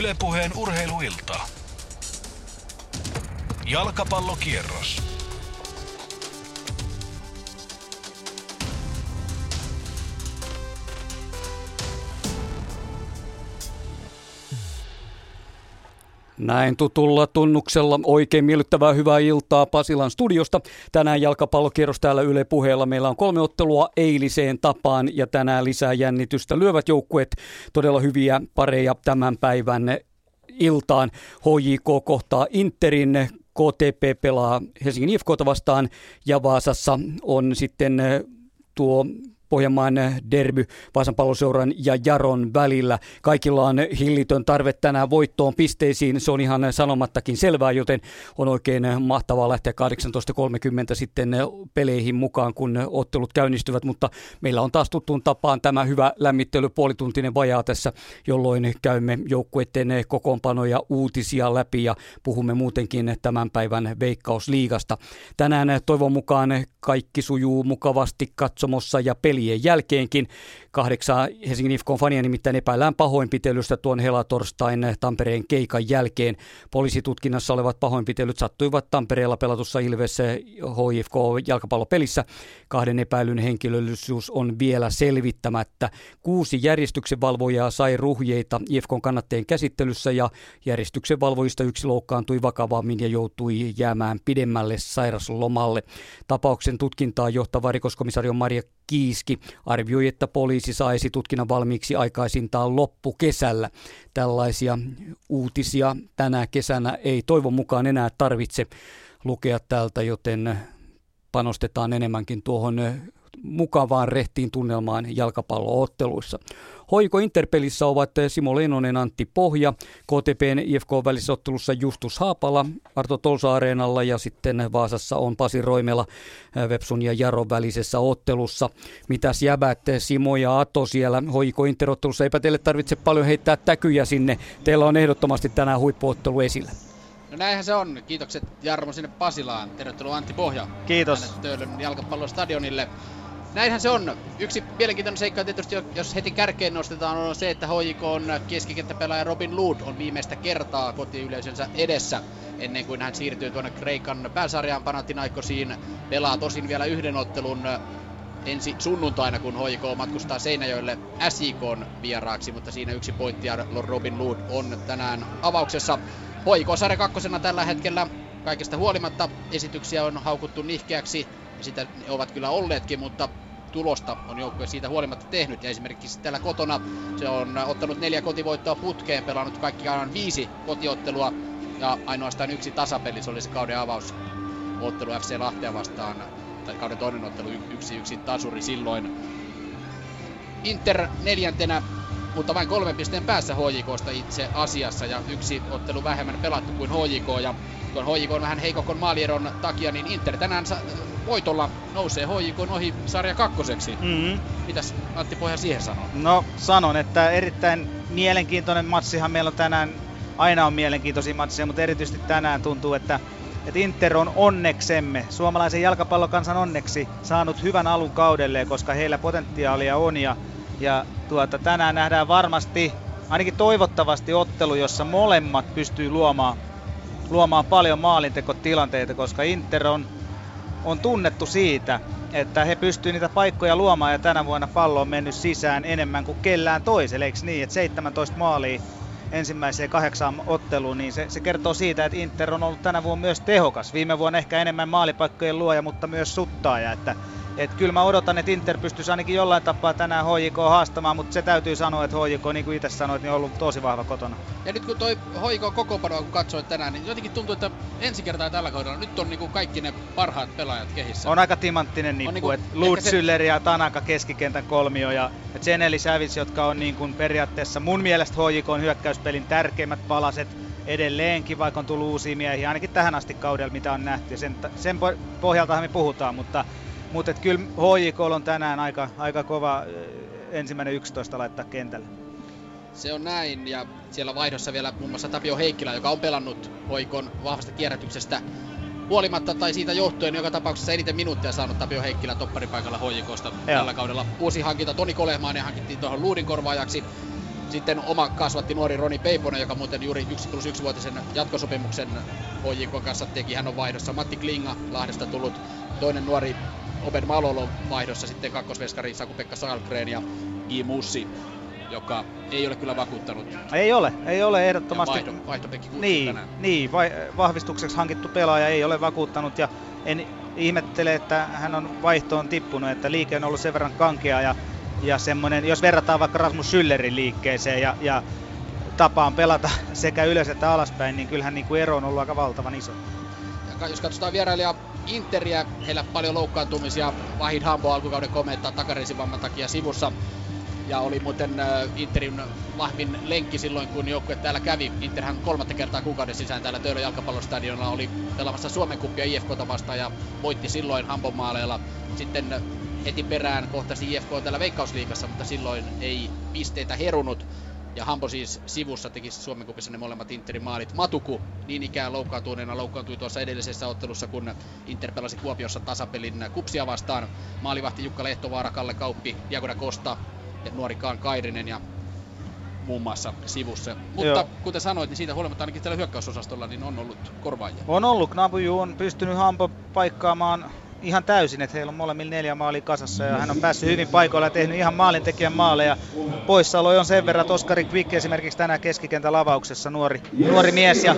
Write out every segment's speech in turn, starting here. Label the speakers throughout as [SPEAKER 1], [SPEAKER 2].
[SPEAKER 1] Ylepuheen urheiluilta. Jalkapallokierros.
[SPEAKER 2] Näin tutulla tunnuksella oikein miellyttävää hyvää iltaa Pasilan studiosta. Tänään jalkapallokierros täällä Yle puheella. Meillä on kolme ottelua eiliseen tapaan ja tänään lisää jännitystä. Lyövät joukkueet todella hyviä pareja tämän päivän iltaan. HJK kohtaa Interin, KTP pelaa Helsingin IFKta vastaan ja Vaasassa on sitten tuo Pohjanmaan derby Vaasan palloseuran ja Jaron välillä. Kaikilla on hillitön tarve tänään voittoon pisteisiin. Se on ihan sanomattakin selvää, joten on oikein mahtavaa lähteä 18.30 sitten peleihin mukaan, kun ottelut käynnistyvät. Mutta meillä on taas tuttuun tapaan tämä hyvä lämmittely puolituntinen vajaa tässä, jolloin käymme joukkueiden kokoonpanoja uutisia läpi ja puhumme muutenkin tämän päivän Veikkausliigasta. Tänään toivon mukaan kaikki sujuu mukavasti katsomossa ja peli pelien jälkeenkin. Kahdeksan Helsingin IFKon fania nimittäin epäillään pahoinpitelystä tuon helatorstain Tampereen keikan jälkeen. Poliisitutkinnassa olevat pahoinpitelyt sattuivat Tampereella pelatussa Ilves HIFK jalkapallopelissä. Kahden epäilyn henkilöllisyys on vielä selvittämättä. Kuusi järjestyksen valvojaa sai ruhjeita IFKon kannatteen käsittelyssä ja järjestyksen valvojista yksi loukkaantui vakavammin ja joutui jäämään pidemmälle sairaslomalle. Tapauksen tutkintaa johtava rikoskomisario Maria Kiiski arvioi, että poliisi saisi tutkinnan valmiiksi aikaisintaan loppukesällä. Tällaisia uutisia tänä kesänä ei toivon mukaan enää tarvitse lukea täältä, joten panostetaan enemmänkin tuohon mukavaan rehtiin tunnelmaan jalkapallootteluissa. Hoiko Interpelissä ovat Simo Leinonen, Antti Pohja, KTPn IFK välisessä ottelussa Justus Haapala, Arto Tolsa-areenalla ja sitten Vaasassa on Pasi Roimela Vepsun ja Jaron välisessä ottelussa. Mitäs jäbät Simo ja Ato siellä Hoiko Interottelussa? Eipä teille tarvitse paljon heittää täkyjä sinne. Teillä on ehdottomasti tänään huippuottelu esillä.
[SPEAKER 3] No näinhän se on. Kiitokset Jarmo sinne Pasilaan. Tervetuloa Antti Pohja.
[SPEAKER 4] Kiitos.
[SPEAKER 3] Töölön jalkapallostadionille. Näinhän se on. Yksi mielenkiintoinen seikka tietysti, jos heti kärkeen nostetaan, on se, että HJK on keskikenttäpelaaja Robin Lood on viimeistä kertaa kotiyleisönsä edessä ennen kuin hän siirtyy tuonne Kreikan pääsarjaan Panathinaikosiin. Pelaa tosin vielä yhden ottelun ensi sunnuntaina, kun HJK matkustaa Seinäjoelle SIK vieraaksi, mutta siinä yksi pointti Robin Lood on tänään avauksessa. HJK sarja kakkosena tällä hetkellä kaikesta huolimatta esityksiä on haukuttu nihkeäksi sitä ne ovat kyllä olleetkin, mutta tulosta on joukkue siitä huolimatta tehnyt. Ja esimerkiksi täällä kotona se on ottanut neljä kotivoittoa putkeen, pelannut kaikkiaan viisi kotiottelua ja ainoastaan yksi tasapeli. Se oli se kauden avaus ottelu FC Lahtea vastaan, tai kauden toinen ottelu yksi yksi tasuri silloin. Inter neljäntenä, mutta vain kolmen pisteen päässä HJKsta itse asiassa ja yksi ottelu vähemmän pelattu kuin HJK ja tuon HJK on vähän heikokon maalieron takia, niin Inter tänään voitolla nousee HJK ohi sarja kakkoseksi. Mm-hmm. Mitäs Antti Pohja siihen sanoo?
[SPEAKER 4] No sanon, että erittäin mielenkiintoinen matsihan meillä on tänään. Aina on mielenkiintoisia matseja, mutta erityisesti tänään tuntuu, että, että Inter on onneksemme, suomalaisen jalkapallokansan onneksi, saanut hyvän alun kaudelle, koska heillä potentiaalia on. Ja, ja tuota, tänään nähdään varmasti, ainakin toivottavasti ottelu, jossa molemmat pystyy luomaan, luomaan paljon maalintekotilanteita, koska Inter on on tunnettu siitä, että he pystyvät niitä paikkoja luomaan ja tänä vuonna pallo on mennyt sisään enemmän kuin kellään toiselle, eikö niin, että 17 maalia ensimmäiseen kahdeksaan otteluun, niin se, se kertoo siitä, että Inter on ollut tänä vuonna myös tehokas. Viime vuonna ehkä enemmän maalipaikkojen luoja, mutta myös suttaaja, että et kyllä mä odotan, että Inter pystyisi ainakin jollain tapaa tänään HJK haastamaan, mutta se täytyy sanoa, että HJK, niin kuin itse sanoit, niin on ollut tosi vahva kotona.
[SPEAKER 3] Ja nyt kun toi HJK kokoonpanoa kun katsoit tänään, niin jotenkin tuntuu, että ensi kertaa tällä kaudella nyt on niin kuin kaikki ne parhaat pelaajat kehissä.
[SPEAKER 4] On aika timanttinen nippu, niin että se... ja Tanaka keskikentän kolmio ja Zeneli Savits, jotka on niin kuin periaatteessa mun mielestä HJK on hyökkäyspelin tärkeimmät palaset edelleenkin, vaikka on tullut uusia miehiä, ainakin tähän asti kaudella, mitä on nähty. Sen, sen pohjaltahan me puhutaan, mutta mutta kyllä HJK on tänään aika, aika kova ensimmäinen 11 laittaa kentälle.
[SPEAKER 3] Se on näin, ja siellä vaihdossa vielä muun muassa Tapio Heikkilä, joka on pelannut Hoikon vahvasta kierrätyksestä huolimatta tai siitä johtuen joka tapauksessa eniten minuuttia saanut Tapio Heikkilä topparipaikalla HJKsta tällä kaudella. Uusi hankinta Toni Kolehmainen hankittiin tuohon luudin korvaajaksi. Sitten oma kasvatti nuori Roni Peiponen, joka muuten juuri 1 plus 1 vuotisen jatkosopimuksen HJK kanssa teki. Hän on vaihdossa. Matti Klinga Lahdesta tullut toinen nuori Oben Malolo vaihdossa sitten kakkosveskari Saku-Pekka Salgren ja I. Mussi, joka ei ole kyllä vakuuttanut.
[SPEAKER 4] Ei ole, ei ole ehdottomasti.
[SPEAKER 3] Ja vaihto, vaihtopekki
[SPEAKER 4] niin,
[SPEAKER 3] tänään.
[SPEAKER 4] niin vai, vahvistukseksi hankittu pelaaja ei ole vakuuttanut ja en ihmettele, että hän on vaihtoon tippunut, että liike on ollut sen verran kankea ja, ja semmoinen, jos verrataan vaikka Rasmus Schüllerin liikkeeseen ja, ja tapaan pelata sekä ylös että alaspäin, niin kyllähän niin kuin ero on ollut aika valtavan iso.
[SPEAKER 3] Ja jos katsotaan vierailija Interiä, heillä paljon loukkaantumisia. Vahid Hambo alkukauden komentaa takareisivamman takia sivussa. Ja oli muuten äh, Interin vahvin lenkki silloin, kun joukkue täällä kävi. Interhän kolmatta kertaa kuukauden sisään täällä Töölön jalkapallostadionilla oli pelaamassa Suomen kuppia IFKta vastaan ja voitti silloin Hambon maaleilla. Sitten äh, heti perään kohtasi IFK täällä Veikkausliigassa, mutta silloin ei pisteitä herunut. Ja Hampo siis sivussa teki Suomen kupissa ne molemmat Interin maalit. Matuku niin ikään loukkaantuneena loukkaantui tuossa edellisessä ottelussa, kun Inter pelasi Kuopiossa tasapelin kupsia vastaan. Maalivahti Jukka Lehtovaara, Kalle Kauppi, Diagoda Kosta ja nuori Kaan Kairinen ja muun muassa sivussa. Mutta
[SPEAKER 4] Joo.
[SPEAKER 3] kuten sanoit, niin siitä huolimatta ainakin tällä hyökkäysosastolla niin on ollut korvaajia.
[SPEAKER 4] On ollut, Knabuju on pystynyt Hampo paikkaamaan ihan täysin, että heillä on molemmilla neljä maalia kasassa ja hän on päässyt hyvin paikoilla ja tehnyt ihan maalintekijän maaleja. Poissaolo on sen verran, että Oskari Quick esimerkiksi tänään keskikentän lavauksessa nuori, nuori mies ja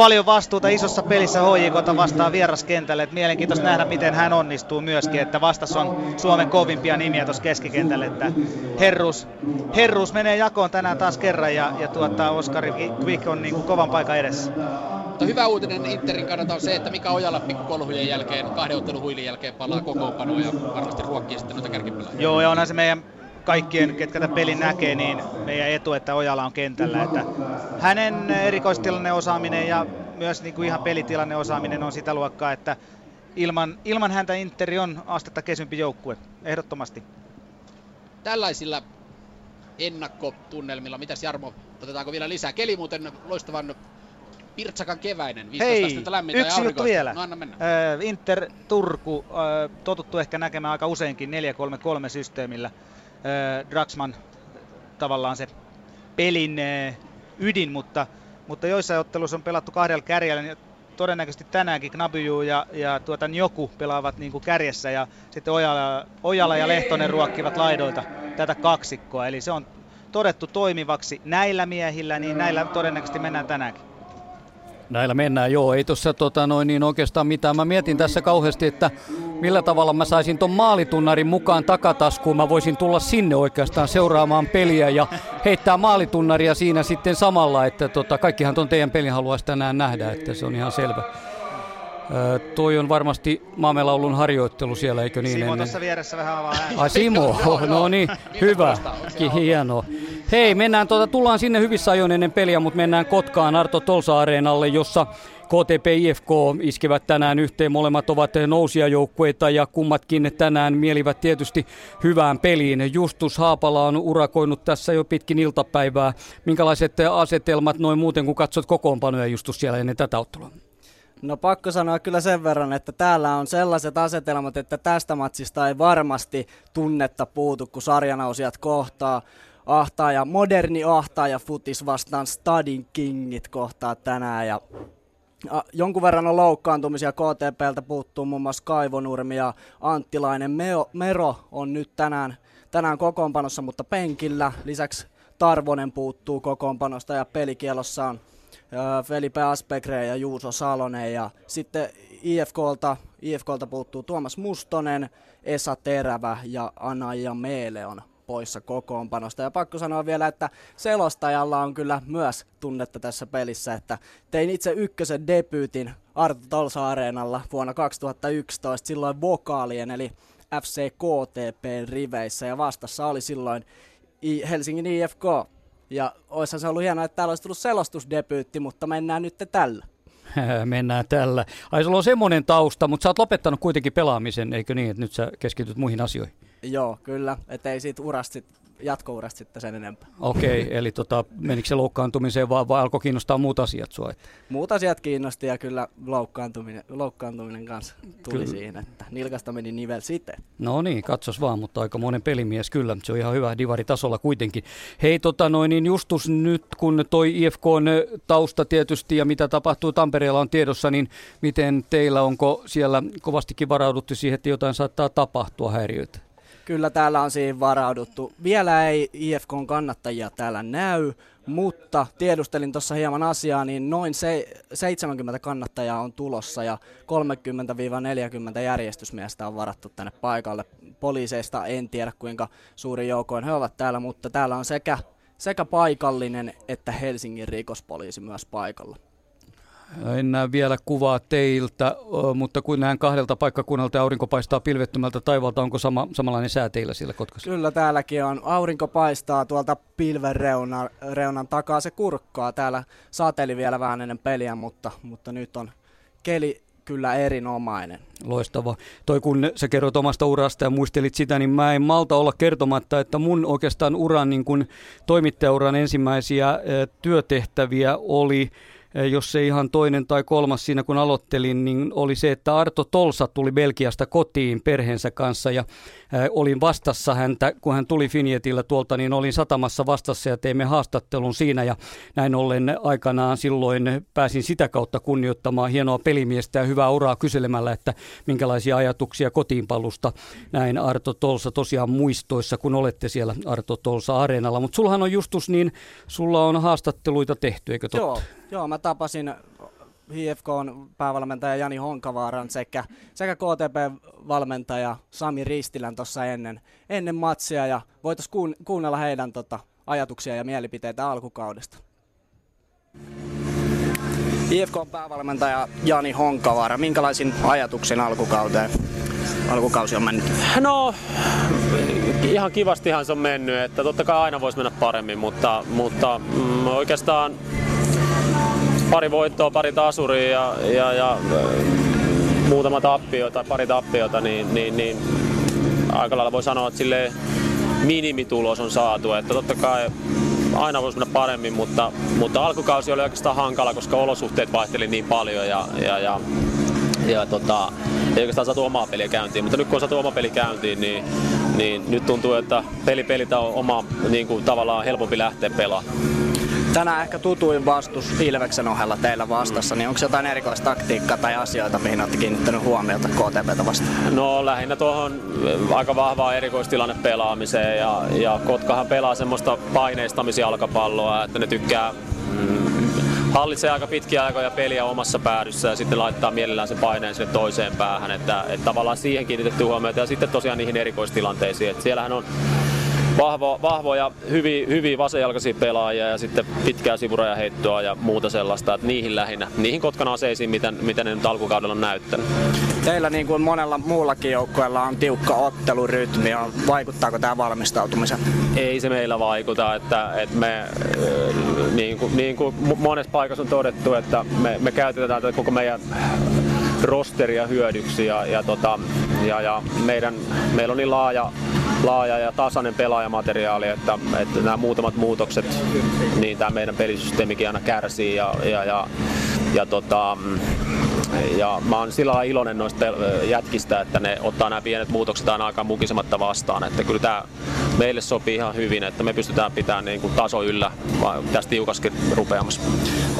[SPEAKER 4] paljon vastuuta isossa pelissä HJKta vastaan vieraskentälle. Et mielenkiintoista nähdä, miten hän onnistuu myöskin, että vastassa on Suomen kovimpia nimiä tuossa keskikentälle. Että Herrus, Herrus menee jakoon tänään taas kerran ja, ja tuota, Oskari Quick on niin kuin kovan paikan edessä.
[SPEAKER 3] Mutta hyvä uutinen Interin kannalta on se, että Mika Ojala pikkukolhujen jälkeen, kahden ottelun huilin jälkeen palaa kokoonpanoon ja varmasti ruokkii sitten noita kärkipelaajia.
[SPEAKER 4] Joo, ja onhan se meidän kaikkien, ketkä tätä pelin näkee, niin meidän etu, että Ojala on kentällä. Että hänen erikoistilanne osaaminen ja myös niin kuin ihan pelitilanne osaaminen on sitä luokkaa, että ilman, ilman häntä Interi on astetta kesympi joukkue, ehdottomasti.
[SPEAKER 3] Tällaisilla ennakkotunnelmilla, mitäs Jarmo, otetaanko vielä lisää? Keli muuten loistavan Pirtsakan keväinen, 15
[SPEAKER 4] Hei,
[SPEAKER 3] astetta lämmintä ja
[SPEAKER 4] yksi juttu vielä.
[SPEAKER 3] No anna mennä.
[SPEAKER 4] Äh, Inter Turku, äh, totuttu ehkä näkemään aika useinkin 4-3-3 systeemillä. Draxman tavallaan se pelin ydin, mutta, mutta joissain otteluissa on pelattu kahdella kärjellä, niin todennäköisesti tänäänkin Knabyju ja, ja tuota Njoku pelaavat niin kuin kärjessä ja sitten Ojala, Ojala ja Lehtonen ruokkivat laidoilta tätä kaksikkoa. Eli se on todettu toimivaksi näillä miehillä, niin näillä todennäköisesti mennään tänäänkin.
[SPEAKER 2] Näillä mennään, joo. Ei tuossa tota, noin, niin oikeastaan mitään. Mä mietin tässä kauheasti, että millä tavalla mä saisin ton maalitunnarin mukaan takataskuun. Mä voisin tulla sinne oikeastaan seuraamaan peliä ja heittää maalitunnaria siinä sitten samalla. Että tota, kaikkihan ton teidän pelin haluaisi tänään nähdä, että se on ihan selvä. Toi on varmasti Maamelaulun harjoittelu siellä, eikö niin?
[SPEAKER 4] Simo tuossa vieressä vähän avaa ääntä.
[SPEAKER 2] Ai Simo, no niin, hyvä, Ki-
[SPEAKER 3] auto?
[SPEAKER 2] hienoa. Hei, mennään tuota, tullaan sinne hyvissä ajoin ennen peliä, mutta mennään Kotkaan Arto Tolsa-areenalle, jossa KTP IFK iskevät tänään yhteen. Molemmat ovat nousijajoukkueita ja kummatkin tänään mielivät tietysti hyvään peliin. Justus Haapala on urakoinut tässä jo pitkin iltapäivää. Minkälaiset asetelmat noin muuten, kun katsot kokoonpanoja Justus siellä ennen tätä ottelua?
[SPEAKER 5] No pakko sanoa kyllä sen verran, että täällä on sellaiset asetelmat, että tästä matsista ei varmasti tunnetta puutu, kun sarjanausijat kohtaa. Ahtaaja, moderni ahtaaja futis vastaan Stadin Kingit kohtaa tänään ja a, jonkun verran on loukkaantumisia. KTPltä puuttuu muun muassa Kaivonurmi ja Anttilainen. Meo, Mero on nyt tänään, tänään kokoonpanossa, mutta penkillä. Lisäksi Tarvonen puuttuu kokoonpanosta ja pelikielossa on Felipe Aspegre ja Juuso Salonen ja sitten IFKlta, IFKlta puuttuu Tuomas Mustonen, Esa Terävä ja Anaja Meele on poissa kokoonpanosta. Ja pakko sanoa vielä, että selostajalla on kyllä myös tunnetta tässä pelissä, että tein itse ykkösen debyytin Arto Tolsa Areenalla vuonna 2011, silloin vokaalien eli FC KTP riveissä ja vastassa oli silloin Helsingin IFK. Ja oishan se ollut hienoa, että täällä olisi tullut selostusdebyytti, mutta mennään nyt tällä.
[SPEAKER 2] Mennään tällä. Ai sulla on semmoinen tausta, mutta sä oot lopettanut kuitenkin pelaamisen, eikö niin, että nyt sä keskityt muihin asioihin?
[SPEAKER 5] Joo, kyllä. Että ei siitä urasta sit, jatkourasta sitten sen enempää.
[SPEAKER 2] Okei, okay, eli tota, menikö se loukkaantumiseen vai, vai alkoi kiinnostaa muut asiat sua? Että...
[SPEAKER 5] Muut asiat kiinnosti ja kyllä loukkaantuminen, loukkaantuminen kanssa tuli
[SPEAKER 2] Kyllä.
[SPEAKER 5] siinä, että nilkasta meni nivel sitten.
[SPEAKER 2] No niin, katsos vaan, mutta aika monen pelimies kyllä. Se on ihan hyvä divaritasolla kuitenkin. Hei, tota noin, niin Justus nyt kun toi IFK on tausta tietysti ja mitä tapahtuu Tampereella on tiedossa, niin miten teillä, onko siellä kovastikin varauduttu siihen, että jotain saattaa tapahtua häiriöitä?
[SPEAKER 5] Kyllä täällä on siihen varauduttu. Vielä ei IFKn kannattajia täällä näy, mutta tiedustelin tuossa hieman asiaa, niin noin se, 70 kannattajaa on tulossa ja 30-40 järjestysmiestä on varattu tänne paikalle. Poliiseista en tiedä kuinka suuri joukoin he ovat täällä, mutta täällä on sekä, sekä paikallinen että Helsingin rikospoliisi myös paikalla.
[SPEAKER 2] En näe vielä kuvaa teiltä, mutta kun näen kahdelta paikkakunnalta aurinko paistaa pilvettömältä taivalta, onko sama, samanlainen sää teillä siellä Kotkassa?
[SPEAKER 5] Kyllä täälläkin on. Aurinko paistaa tuolta pilven reuna, reunan takaa. Se kurkkaa. Täällä saateli vielä vähän ennen peliä, mutta, mutta nyt on keli kyllä erinomainen.
[SPEAKER 2] Loistava. Toi kun sä kerroit omasta urasta ja muistelit sitä, niin mä en malta olla kertomatta, että mun oikeastaan uran niin kun toimittajauran ensimmäisiä työtehtäviä oli jos se ihan toinen tai kolmas siinä kun aloittelin, niin oli se, että Arto Tolsa tuli Belgiasta kotiin perheensä kanssa ja äh, olin vastassa häntä, kun hän tuli Finjetillä tuolta, niin olin satamassa vastassa ja teimme haastattelun siinä ja näin ollen aikanaan silloin pääsin sitä kautta kunnioittamaan hienoa pelimiestä ja hyvää uraa kyselemällä, että minkälaisia ajatuksia kotiinpalusta näin Arto Tolsa tosiaan muistoissa, kun olette siellä Arto Tolsa Areenalla. Mutta sullahan on Justus niin, sulla on haastatteluita tehty, eikö totta?
[SPEAKER 5] Joo, joo, mä tapasin HFKn päävalmentaja Jani Honkavaaran sekä, sekä KTP-valmentaja Sami Ristilän tuossa ennen, ennen matsia ja voitaisiin kuun, kuunnella heidän tota, ajatuksia ja mielipiteitä alkukaudesta. IFKn päävalmentaja Jani Honkavaara, minkälaisin ajatuksin alkukauteen? Alkukausi on mennyt.
[SPEAKER 6] No, ihan kivastihan se on mennyt, että totta kai aina voisi mennä paremmin, mutta, mutta mm, oikeastaan pari voittoa, pari tasuria ja, ja, ja äh, muutama tappio tai pari tappiota, niin, niin, niin aika lailla voi sanoa, että sille minimitulos on saatu. Että totta kai aina voisi mennä paremmin, mutta, mutta alkukausi oli oikeastaan hankala, koska olosuhteet vaihteli niin paljon ja, ja, ja ja tota, ei oikeastaan saatu omaa peliä käyntiin, mutta nyt kun on saatu oma peli käyntiin, niin, niin nyt tuntuu, että peli pelitä on oma niin kuin, tavallaan helpompi lähteä pelaamaan.
[SPEAKER 5] Tänään ehkä tutuin vastus Ilveksen ohella teillä vastassa, niin onko jotain erikoista taktiikkaa tai asioita, mihin olette kiinnittänyt huomiota KTPtä vastaan?
[SPEAKER 6] No lähinnä tuohon aika vahvaa erikoistilanne pelaamiseen ja, ja Kotkahan pelaa semmoista paineistamisjalkapalloa, että ne tykkää mm, hallitsee aika pitkiä aikoja peliä omassa päädyssä ja sitten laittaa mielellään sen paineen sinne toiseen päähän, että, että tavallaan siihen kiinnitetty huomiota ja sitten tosiaan niihin erikoistilanteisiin, että siellähän on vahvo, vahvoja, hyviä, hyviä vasenjalkaisia pelaajia ja sitten pitkää sivurajaheittoa ja muuta sellaista, että niihin lähinnä, niihin Kotkan aseisiin, miten, miten ne nyt alkukaudella on näyttänyt.
[SPEAKER 5] Teillä niin kuin monella muullakin joukkueella on tiukka ottelurytmi. Vaikuttaako tämä valmistautumiseen?
[SPEAKER 6] Ei se meillä vaikuta, että, että me niin kuin, niin kuin monessa paikassa on todettu, että me, me käytetään tätä koko meidän rosteria hyödyksi ja, ja, tota, ja, ja meidän, meillä on niin laaja, laaja ja tasainen pelaajamateriaali, että, että nämä muutamat muutokset, niin tämä meidän pelisysteemikin aina kärsii ja, ja, ja, ja tota, ja mä oon sillä lailla iloinen noista jätkistä, että ne ottaa nämä pienet muutokset aina aika mukisematta vastaan. Että kyllä tämä meille sopii ihan hyvin, että me pystytään pitämään niin kuin taso yllä tästä tiukaskin rupeamassa.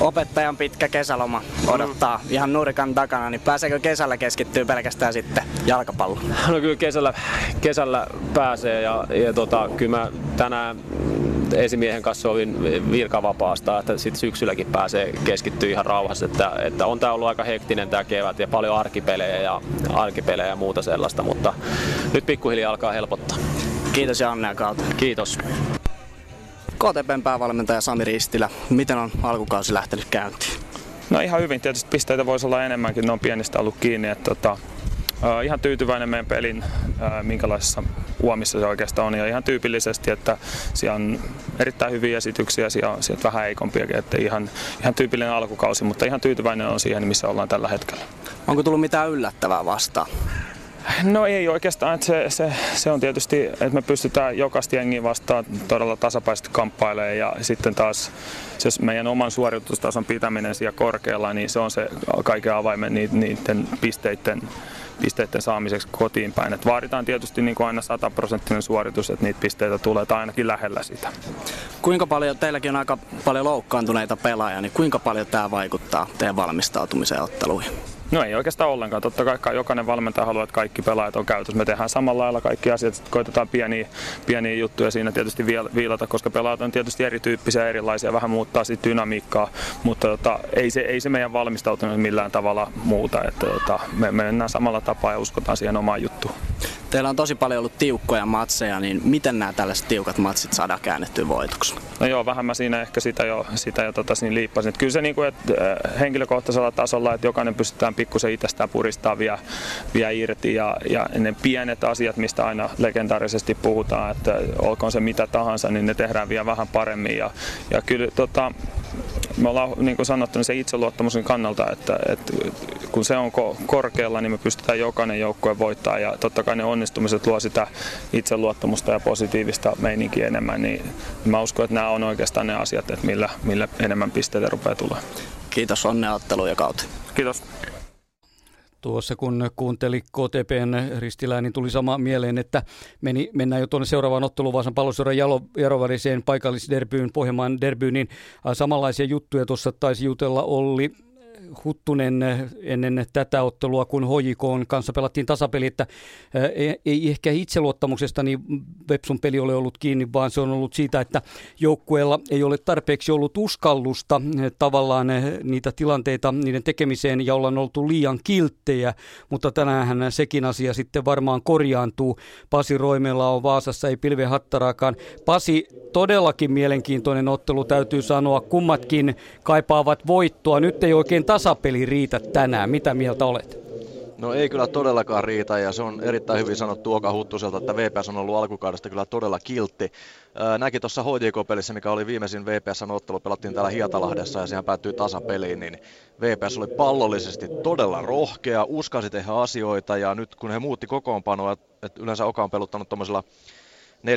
[SPEAKER 5] Opettajan pitkä kesäloma odottaa mm. ihan nurkan takana, niin pääseekö kesällä keskittyä pelkästään sitten jalkapalloon?
[SPEAKER 6] No kyllä kesällä, kesällä pääsee ja, ja tota, kyllä mä tänään esimiehen kanssa sovin virkavapaasta, että sitten syksylläkin pääsee keskittyä ihan rauhassa. Että, että on tämä ollut aika hektinen tämä kevät ja paljon arkipelejä ja, arkipelejä ja muuta sellaista, mutta nyt pikkuhiljaa alkaa helpottaa.
[SPEAKER 5] Kiitos ja onnea kautta.
[SPEAKER 6] Kiitos.
[SPEAKER 5] KTPn päävalmentaja Sami Ristilä, miten on alkukausi lähtenyt käyntiin?
[SPEAKER 7] No ihan hyvin, tietysti pisteitä voisi olla enemmänkin, ne on pienistä ollut kiinni. Että, tota, Uh, ihan tyytyväinen meidän pelin, uh, minkälaisessa uomissa se oikeastaan on. Ja ihan tyypillisesti, että siellä on erittäin hyviä esityksiä, siellä on sieltä vähän heikompiakin. Että ihan, ihan tyypillinen alkukausi, mutta ihan tyytyväinen on siihen, missä ollaan tällä hetkellä.
[SPEAKER 5] Onko tullut mitään yllättävää vastaan?
[SPEAKER 7] No ei oikeastaan, että se, se, se, on tietysti, että me pystytään jokaista jengiä vastaan todella tasapaisesti kamppailemaan ja sitten taas jos meidän oman suoritustason pitäminen siellä korkealla, niin se on se kaiken avaimen niiden pisteiden pisteiden saamiseksi kotiin päin. Et vaaditaan tietysti niin kuin aina 100 prosenttinen suoritus, että niitä pisteitä tulee tai ainakin lähellä sitä.
[SPEAKER 5] Kuinka paljon, teilläkin on aika paljon loukkaantuneita pelaajia, niin kuinka paljon tämä vaikuttaa teidän valmistautumiseen otteluihin?
[SPEAKER 7] No ei oikeastaan ollenkaan. Totta kai jokainen valmentaja haluaa, että kaikki pelaajat on käytössä. Me tehdään samalla lailla kaikki asiat, sitten koitetaan pieniä, pieniä juttuja siinä tietysti viilata, koska pelaajat on tietysti erityyppisiä, erilaisia, vähän muuttaa sit dynamiikkaa, mutta tota, ei, se, ei se meidän valmistautuminen millään tavalla muuta. Että, tota, me, me mennään samalla tapaa ja uskotaan siihen omaan juttuun.
[SPEAKER 5] Teillä on tosi paljon ollut tiukkoja matseja, niin miten nämä tällaiset tiukat matsit saadaan käännettyä voitoksi?
[SPEAKER 7] No joo, vähän mä siinä ehkä sitä jo, sitä jo tota, siinä liippasin. Että kyllä se niin kuin, että äh, henkilökohtaisella tasolla, että jokainen pystytään pikkusen itsestään puristaa vielä, vielä irti ja, ja ne pienet asiat, mistä aina legendaarisesti puhutaan, että olkoon se mitä tahansa, niin ne tehdään vielä vähän paremmin ja, ja kyllä tota, me ollaan niin kuin sanottu niin se itseluottamuksen kannalta, että, että kun se on korkealla, niin me pystytään jokainen joukkue voittaa ja totta kai ne onnistumiset luo sitä itseluottamusta ja positiivista meininkiä enemmän, niin mä uskon, että nämä on oikeastaan ne asiat, että millä, millä enemmän pisteitä rupeaa tulemaan.
[SPEAKER 5] Kiitos, onnea ja kautta.
[SPEAKER 7] Kiitos.
[SPEAKER 2] Tuossa kun kuunteli KTPn ristilää, niin tuli sama mieleen, että meni, mennään jo tuonne seuraavaan otteluun Vaasan pallosuoran Jarovariseen paikallisderbyyn, Pohjanmaan derbyyn, niin samanlaisia juttuja tuossa taisi jutella Olli Huttunen ennen tätä ottelua, kun HJK kanssa pelattiin tasapeli, että ei ehkä itseluottamuksesta niin Vepsun peli ole ollut kiinni, vaan se on ollut siitä, että joukkueella ei ole tarpeeksi ollut uskallusta tavallaan niitä tilanteita niiden tekemiseen ja ollaan oltu liian kilttejä, mutta tänään sekin asia sitten varmaan korjaantuu. Pasi Roimella on Vaasassa, ei pilve hattaraakaan. Pasi, todellakin mielenkiintoinen ottelu täytyy sanoa, kummatkin kaipaavat voittoa. Nyt ei oikein tasapeli riitä tänään. Mitä mieltä olet?
[SPEAKER 8] No ei kyllä todellakaan riitä ja se on erittäin hyvin sanottu Oka Huttuselta, että VPS on ollut alkukaudesta kyllä todella kiltti. Näki tuossa HJK-pelissä, mikä oli viimeisin VPSn ottelu, pelattiin täällä Hietalahdessa ja sehän päättyi tasapeliin, niin VPS oli pallollisesti todella rohkea, uskasi tehdä asioita ja nyt kun he muutti kokoonpanoa, että yleensä Oka on peluttanut tuommoisella 4-2-3-1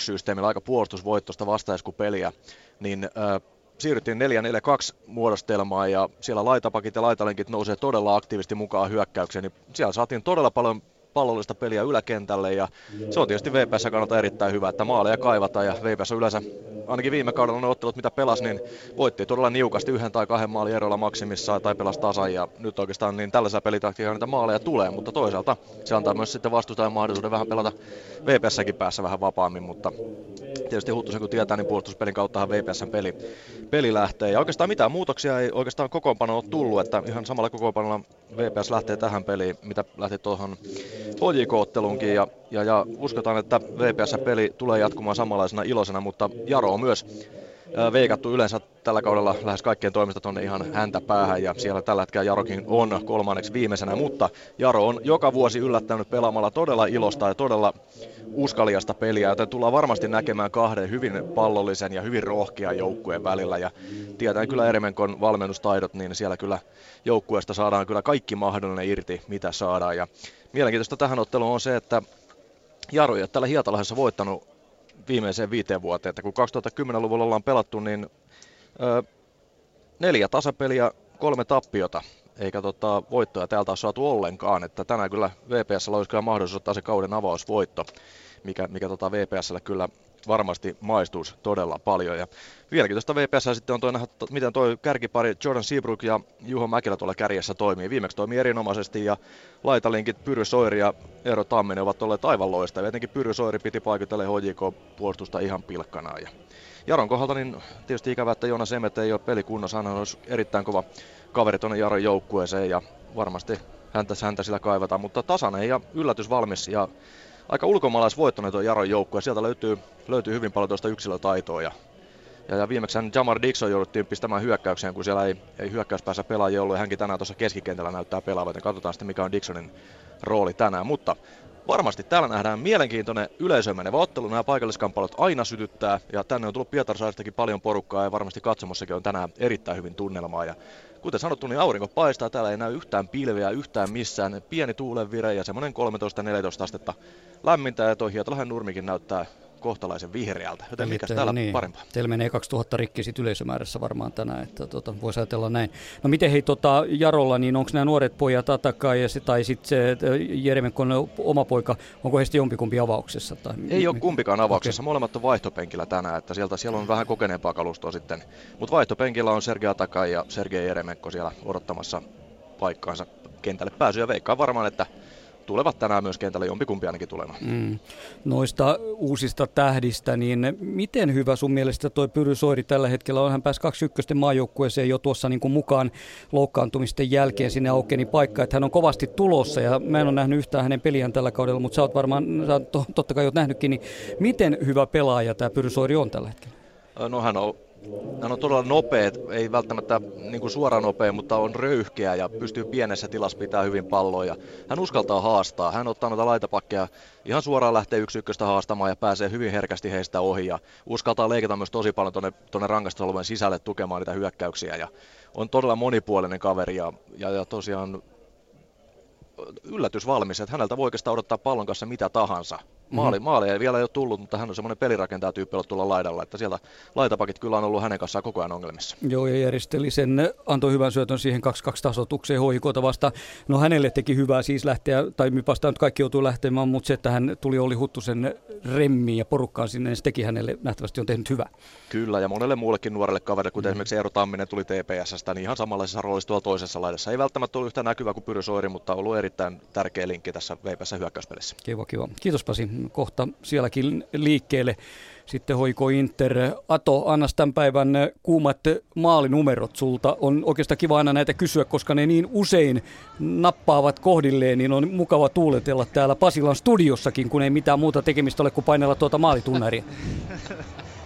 [SPEAKER 8] systeemillä aika puolustusvoittoista vastaiskupeliä, niin siirryttiin 4-4-2 muodostelmaan ja siellä laitapakit ja laitalenkit nousee todella aktiivisesti mukaan hyökkäykseen, niin siellä saatiin todella paljon pallollista peliä yläkentälle ja se on tietysti VPS kannalta erittäin hyvä, että maaleja kaivataan ja VPS on yleensä ainakin viime kaudella ne ottelut, mitä pelas, niin voitti todella niukasti yhden tai kahden maalin erolla maksimissaan tai pelasi tasan ja nyt oikeastaan niin tällaisella pelitaktiikalla niitä maaleja tulee, mutta toisaalta se antaa myös sitten vastustajan mahdollisuuden vähän pelata VPSsäkin päässä vähän vapaammin, mutta tietysti Huttusen kun tietää, niin puolustuspelin kauttahan VPSn peli, peli lähtee. Ja oikeastaan mitään muutoksia ei oikeastaan kokoonpano ole tullut, että ihan samalla kokoonpanolla VPS lähtee tähän peliin, mitä lähti tuohon HJK-otteluunkin. Ja, ja, ja uskotaan, että VPS-peli tulee jatkumaan samanlaisena iloisena, mutta Jaro myös veikattu yleensä tällä kaudella lähes kaikkien toimesta tuonne ihan häntä päähän ja siellä tällä hetkellä Jarokin on kolmanneksi viimeisenä, mutta Jaro on joka vuosi yllättänyt pelaamalla todella ilosta ja todella uskaliasta peliä, joten tullaan varmasti näkemään kahden hyvin pallollisen ja hyvin rohkean joukkueen välillä ja tietää kyllä Eremenkon valmennustaidot, niin siellä kyllä joukkueesta saadaan kyllä kaikki mahdollinen irti, mitä saadaan. Ja mielenkiintoista tähän otteluun on se, että Jaro ei ole tällä Hietalahdessa voittanut viimeiseen viiteen vuoteen, että kun 2010-luvulla ollaan pelattu, niin ö, neljä tasapeliä, kolme tappiota, eikä tota, voittoja täältä ole saatu ollenkaan, että tänään kyllä VPS olisi kyllä mahdollisuus ottaa se kauden avausvoitto, mikä, mikä tota VPSllä kyllä varmasti maistuisi todella paljon. Ja vieläkin tuosta VPS sitten on toi nähdä, miten toi kärkipari Jordan Seabrook ja Juho Mäkelä tuolla kärjessä toimii. Viimeksi toimii erinomaisesti ja laitalinkit Pyry Soiri ja Eero Tamminen ovat olleet aivan loistavia. Etenkin Pyry Soiri piti paikotelle HJK-puolustusta ihan pilkkanaan. Ja Jaron kohdalta niin tietysti ikävä, että Jonas Emmet ei ole pelikunnossa. Hän olisi erittäin kova kaveri tuonne Jaron joukkueeseen ja varmasti häntä, häntä sillä kaivataan, mutta tasainen ja yllätys valmis ja aika ulkomaalaisvoittoinen tuo Jaron joukkue. Sieltä löytyy, löytyy hyvin paljon tuosta yksilötaitoa ja ja, ja viimeksi Jamar Dixon jouduttiin pistämään hyökkäykseen, kun siellä ei, ei hyökkäyspäässä pelaajia ollut. Hänkin tänään tuossa keskikentällä näyttää pelaavan. Katsotaan sitten, mikä on Dixonin rooli tänään. Mutta varmasti täällä nähdään mielenkiintoinen yleisömenevä ottelu. Nämä paikalliskamppailut aina sytyttää. Ja tänne on tullut Pietarsaaristakin paljon porukkaa ja varmasti katsomossakin on tänään erittäin hyvin tunnelmaa. Ja kuten sanottu, niin aurinko paistaa, täällä ei näy yhtään pilveä yhtään missään, pieni tuulenvire ja semmoinen 13-14 astetta lämmintä ja tuo Hietalahen nurmikin näyttää kohtalaisen vihreältä, joten mikä täällä niin. parempaa?
[SPEAKER 2] Teillä menee 2000 rikki sit yleisömäärässä varmaan tänään, että tota, voisi ajatella näin. No miten hei tota, Jarolla, niin onko nämä nuoret pojat Ataka ja se, tai sitten se Jeremenkon oma poika, onko heistä jompikumpi avauksessa? Tai
[SPEAKER 8] Ei ole kumpikaan avauksessa, okay. molemmat on vaihtopenkillä tänään, että sieltä siellä on vähän kokeneempaa kalustoa sitten. Mutta vaihtopenkillä on Sergei Ataka ja Sergei Jeremenko siellä odottamassa paikkaansa kentälle pääsyä. Veikkaan varmaan, että tulevat tänään myös kentälle jompikumpi ainakin tulemaan. Mm.
[SPEAKER 2] Noista uusista tähdistä, niin miten hyvä sun mielestä toi Pyry Soiri tällä hetkellä on? Hän pääsi kaksi ykkösten maajoukkueeseen jo tuossa niin kuin mukaan loukkaantumisten jälkeen sinne aukeni paikka, että hän on kovasti tulossa ja mä en ole nähnyt yhtään hänen peliään tällä kaudella, mutta sä oot varmaan, sä oot totta kai oot nähnytkin, niin miten hyvä pelaaja tämä Pyry Soiri on tällä hetkellä?
[SPEAKER 8] No hän on hän on todella nopea, ei välttämättä niin kuin suora nopea, mutta on röyhkeä ja pystyy pienessä tilassa pitää hyvin palloa. hän uskaltaa haastaa. Hän ottaa noita laitapakkeja ihan suoraan lähtee yksi ykköstä haastamaan ja pääsee hyvin herkästi heistä ohi. Ja uskaltaa leikata myös tosi paljon tuonne, tuonne rangastusalueen sisälle tukemaan niitä hyökkäyksiä. Ja on todella monipuolinen kaveri ja, ja, ja tosiaan yllätysvalmis, että häneltä voi oikeastaan odottaa pallon kanssa mitä tahansa. Maali, mm-hmm. maali ei vielä ole tullut, mutta hän on semmoinen pelirakentaja tyyppi ollut tulla laidalla, että sieltä laitapakit kyllä on ollut hänen kanssaan koko ajan ongelmissa.
[SPEAKER 2] Joo, ja järjesteli sen, antoi hyvän syötön siihen 2-2 tasotukseen hoikota vasta. No hänelle teki hyvää siis lähteä, tai vastaan nyt kaikki joutuu lähtemään, mutta se, että hän tuli oli Huttusen remmiin ja porukkaan sinne, niin se teki hänelle nähtävästi on tehnyt hyvää.
[SPEAKER 8] Kyllä, ja monelle muullekin nuorelle kaverille, kuten mm. esimerkiksi Eero Tamminen tuli TPSstä, niin ihan samanlaisessa roolissa tuolla toisessa laidassa. Ei välttämättä ollut yhtä näkyvä kuin Pyry Soiri, mutta on ollut erittäin tärkeä linkki tässä VPS hyökkäyspelissä.
[SPEAKER 2] Kiva, kiva. Kiitos Pasi. Kohta sielläkin liikkeelle. Sitten hoiko Inter. Ato, anna tämän päivän kuumat maalinumerot sulta. On oikeastaan kiva aina näitä kysyä, koska ne niin usein nappaavat kohdilleen, niin on mukava tuuletella täällä Pasilan studiossakin, kun ei mitään muuta tekemistä ole kuin painella tuota maalitunnaria.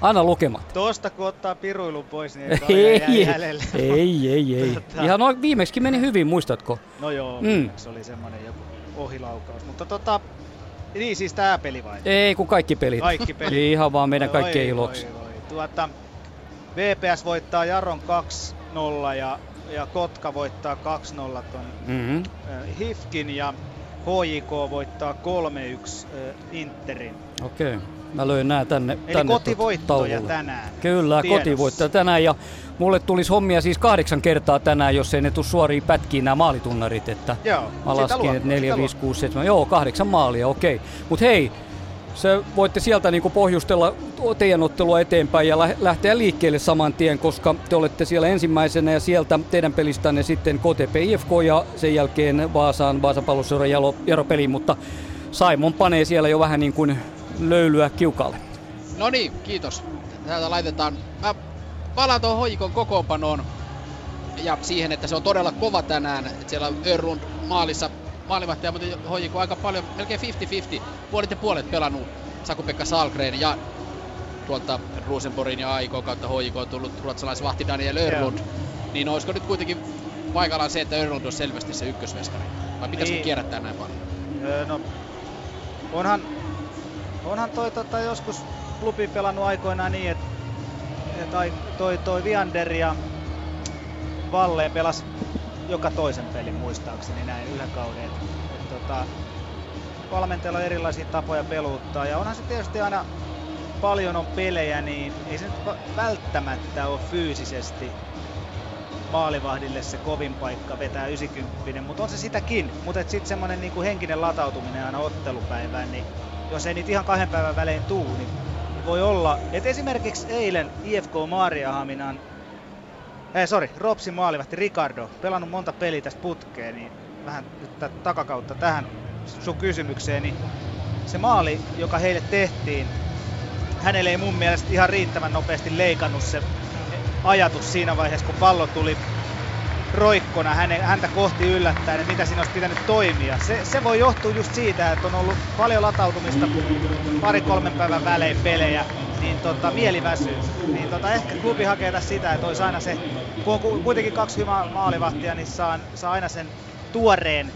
[SPEAKER 2] Anna lukemat.
[SPEAKER 4] Tuosta kun ottaa piruilun pois, niin ei, ei,
[SPEAKER 2] ei, ei, ei, ei. Tota... Ihan no, viimeksi meni hyvin, muistatko?
[SPEAKER 4] No joo, mm. se oli semmoinen joku ohilaukaus. Mutta tota, niin siis tää peli vai?
[SPEAKER 2] Ei, kun kaikki pelit. Kaikki pelit. Ihan vaan meidän kaikkien iloksi.
[SPEAKER 4] Tuota, VPS voittaa Jaron 2-0 ja, ja Kotka voittaa 2-0 ton mm-hmm. Hifkin ja HJK voittaa 3-1 Interin.
[SPEAKER 2] Okei. Okay. Mä löin nää tänne,
[SPEAKER 4] Eli
[SPEAKER 2] tänne
[SPEAKER 4] kotivoittoja tänään.
[SPEAKER 2] Kyllä, Tiedossa. kotivoittoja tänään ja mulle tulisi hommia siis kahdeksan kertaa tänään, jos ei ne tule suoriin pätkiin nämä maalitunnarit. Että
[SPEAKER 4] Joo,
[SPEAKER 2] mä laskin, että 4, 5, 6, 7, joo kahdeksan maalia, okei. Okay. Mutta hei, se voitte sieltä niin pohjustella teidän ottelua eteenpäin ja lähteä liikkeelle saman tien, koska te olette siellä ensimmäisenä ja sieltä teidän pelistänne sitten KTP IFK ja sen jälkeen Vaasaan, Vaasan palloseura Jaro, Jaro peli, mutta Saimon panee siellä jo vähän niin kuin löylyä kiukalle.
[SPEAKER 3] No niin, kiitos. Täältä laitetaan. Mä palaan tuohon hoikon kokoonpanoon ja siihen, että se on todella kova tänään. Että siellä on Örlund maalissa maalivahtaja, mutta hoiko aika paljon, melkein 50-50, puolet ja puolet pelannut Saku-Pekka Salgren ja tuolta Rosenborgin ja Aiko kautta HJK on tullut ruotsalaisvahti Daniel Örlund. Niin olisiko nyt kuitenkin paikallaan se, että Örlund on selvästi se ykkösmestari? Vai pitäisikö niin. kierrättää näin paljon?
[SPEAKER 4] Öö, no, onhan Onhan toi tota, joskus klubi pelannut aikoinaan niin, että et, toi, toi Viander ja Valleen pelas joka toisen pelin muistaakseni näin yhden kauden. Tota, valmentajalla on erilaisia tapoja peluuttaa ja onhan se tietysti aina paljon on pelejä, niin ei se nyt välttämättä ole fyysisesti maalivahdille se kovin paikka vetää 90, mutta on se sitäkin. Mutta sitten semmoinen niinku henkinen latautuminen aina ottelupäivään, niin jos ei niitä ihan kahden päivän välein tuu, niin voi olla, että esimerkiksi eilen IFK Maariahaminan, ei sorry, Ropsin maalivahti Ricardo, pelannut monta peliä tästä putkeen, niin vähän nyt takakautta tähän sun kysymykseen, niin se maali, joka heille tehtiin, hänelle ei mun mielestä ihan riittävän nopeasti leikannut se ajatus siinä vaiheessa, kun pallo tuli roikkona häntä kohti yllättäen, että mitä siinä olisi pitänyt toimia. Se, se voi johtua just siitä, että on ollut paljon latautumista pari-kolmen päivän välein pelejä, niin tota, mieli väsyy. Niin tota, ehkä klubi hakee tässä sitä, että olisi aina se, kun on kuitenkin kaksi hyvää maalivahtia, niin saa, saa aina sen tuoreen,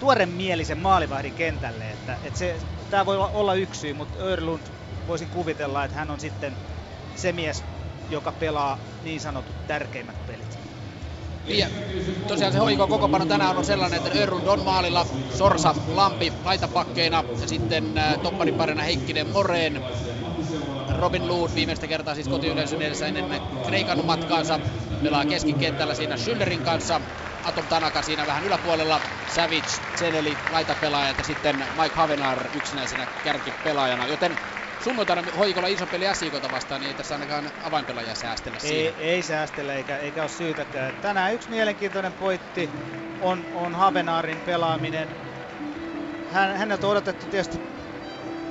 [SPEAKER 4] tuoren mielisen maalivahdin kentälle. Että, että se, tämä voi olla yksi syy, mutta Örlund voisin kuvitella, että hän on sitten se mies, joka pelaa niin sanotut tärkeimmät pelit.
[SPEAKER 3] Ja tosiaan se hoiko kokopano tänään on sellainen, että Örund on maalilla, Sorsa, Lampi laitapakkeina ja sitten äh, toppariparina Heikkinen Moreen. Robin Lood viimeistä kertaa siis kotiyleisön edessä ennen Kreikan matkaansa. Pelaa keskikentällä siinä Schüllerin kanssa. Atom Tanaka siinä vähän yläpuolella. Savage, Zeneli, laitapelaajat ja sitten Mike Havenar yksinäisenä kärkipelaajana. Joten sunnuntaina hoikolla iso peli SJKta vastaan, niin ei tässä ainakaan avainpelaajia säästellä
[SPEAKER 4] Ei,
[SPEAKER 3] siihen.
[SPEAKER 4] ei säästellä eikä, eikä ole syytäkään. Tänään yksi mielenkiintoinen pointti on, on Havenaarin pelaaminen. Hän, häneltä on odotettu tietysti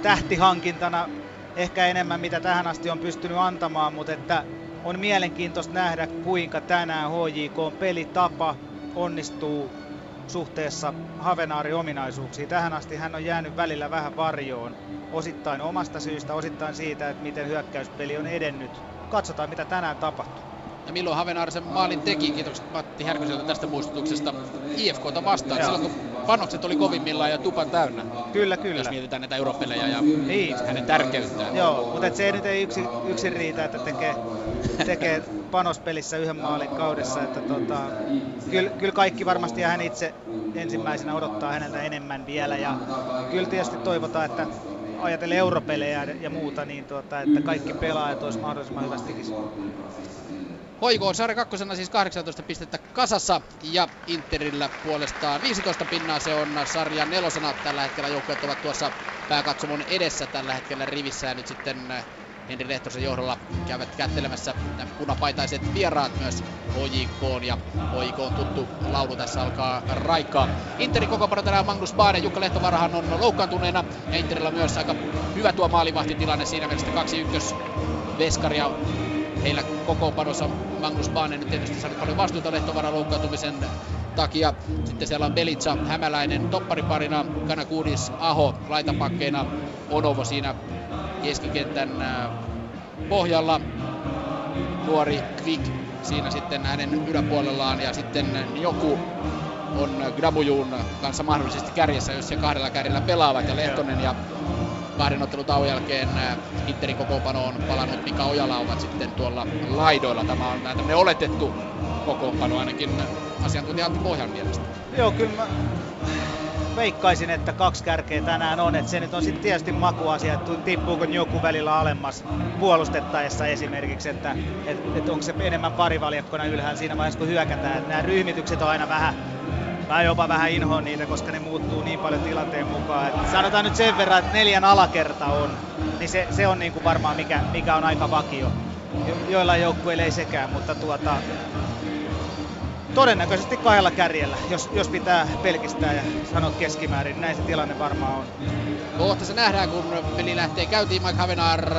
[SPEAKER 4] tähtihankintana ehkä enemmän mitä tähän asti on pystynyt antamaan, mutta että on mielenkiintoista nähdä kuinka tänään HJK pelitapa onnistuu suhteessa Havenaarin ominaisuuksiin. Tähän asti hän on jäänyt välillä vähän varjoon, osittain omasta syystä, osittain siitä, että miten hyökkäyspeli on edennyt. Katsotaan mitä tänään tapahtuu.
[SPEAKER 3] Ja milloin Havenaar sen maalin teki, kiitokset Matti Härköseltä tästä muistutuksesta, IFKta vastaan,
[SPEAKER 4] Joo.
[SPEAKER 3] silloin kun panokset oli kovimmillaan ja tupan täynnä.
[SPEAKER 4] Kyllä, kyllä.
[SPEAKER 3] Jos mietitään näitä europelejä ja
[SPEAKER 4] Niin.
[SPEAKER 3] hänen tärkeyttään.
[SPEAKER 4] Joo, mutta et se ei nyt ei yksin, yksin riitä, että tekee, tekee panospelissä yhden maalin kaudessa. Että tota, kyllä, kyllä kaikki varmasti ja hän itse ensimmäisenä odottaa häneltä enemmän vielä. Ja kyllä tietysti toivotaan, että ajatellen europelejä ja muuta, niin tuota, että kaikki pelaajat olisi mahdollisimman hyvässä tikissä.
[SPEAKER 3] Hoiko on sarja kakkosena siis 18 pistettä kasassa. Ja Interillä puolestaan 15 pinnaa. Se on sarjan nelosena. Tällä hetkellä. Joukkueet ovat tuossa pääkatsomon edessä tällä hetkellä rivissä. Ja nyt sitten äh, Henri Lehtosen johdolla käyvät kättelemässä punapaitaiset vieraat myös HJK ja HJK on tuttu laulu. Tässä alkaa raikaa. Interin koko tänään Magnus Baane, Jukka Lehtovarahan on loukkaantuneena. Ja Interillä myös aika hyvä tuo maalivahtitilanne. Siinä mielessä kaksi ykkös veskaria heillä kokoonpanossa Magnus Baanen nyt tietysti saanut paljon vastuuta Lehtovaran loukkaantumisen takia. Sitten siellä on Belitsa, Hämäläinen, toppariparina, Kanakuudis, Aho, laitapakkeina, Onovo siinä keskikentän äh, pohjalla. Nuori Quick siinä sitten hänen yläpuolellaan ja sitten joku on Grabujuun kanssa mahdollisesti kärjessä, jos se kahdella kärjellä pelaavat ja Lehtonen ja kahden ottelutauon jälkeen Interin kokoonpano on palannut Mika Ojala ovat sitten tuolla laidoilla. Tämä on tämmöinen oletettu kokoonpano ainakin asiantuntija Antti Pohjan mielestä.
[SPEAKER 4] Joo, kyllä mä veikkaisin, että kaksi kärkeä tänään on. Että se nyt on sitten tietysti makuasia, että tippuuko joku välillä alemmas puolustettaessa esimerkiksi, että et, et onko se enemmän parivaljakkona ylhäällä siinä vaiheessa, kun hyökätään. Et nämä ryhmitykset on aina vähän Mä jopa vähän inhoon niitä, koska ne muuttuu niin paljon tilanteen mukaan. Et sanotaan nyt sen verran, että neljän alakerta on, niin se, se on niinku varmaan mikä, mikä on aika vakio. Jo, joillain joukkueilla ei sekään, mutta tuota, todennäköisesti kahdella kärjellä, jos, jos pitää pelkistää ja sanot keskimäärin, niin näin se tilanne varmaan on.
[SPEAKER 3] Kohta se nähdään, kun peli lähtee käyntiin. Mike Havenar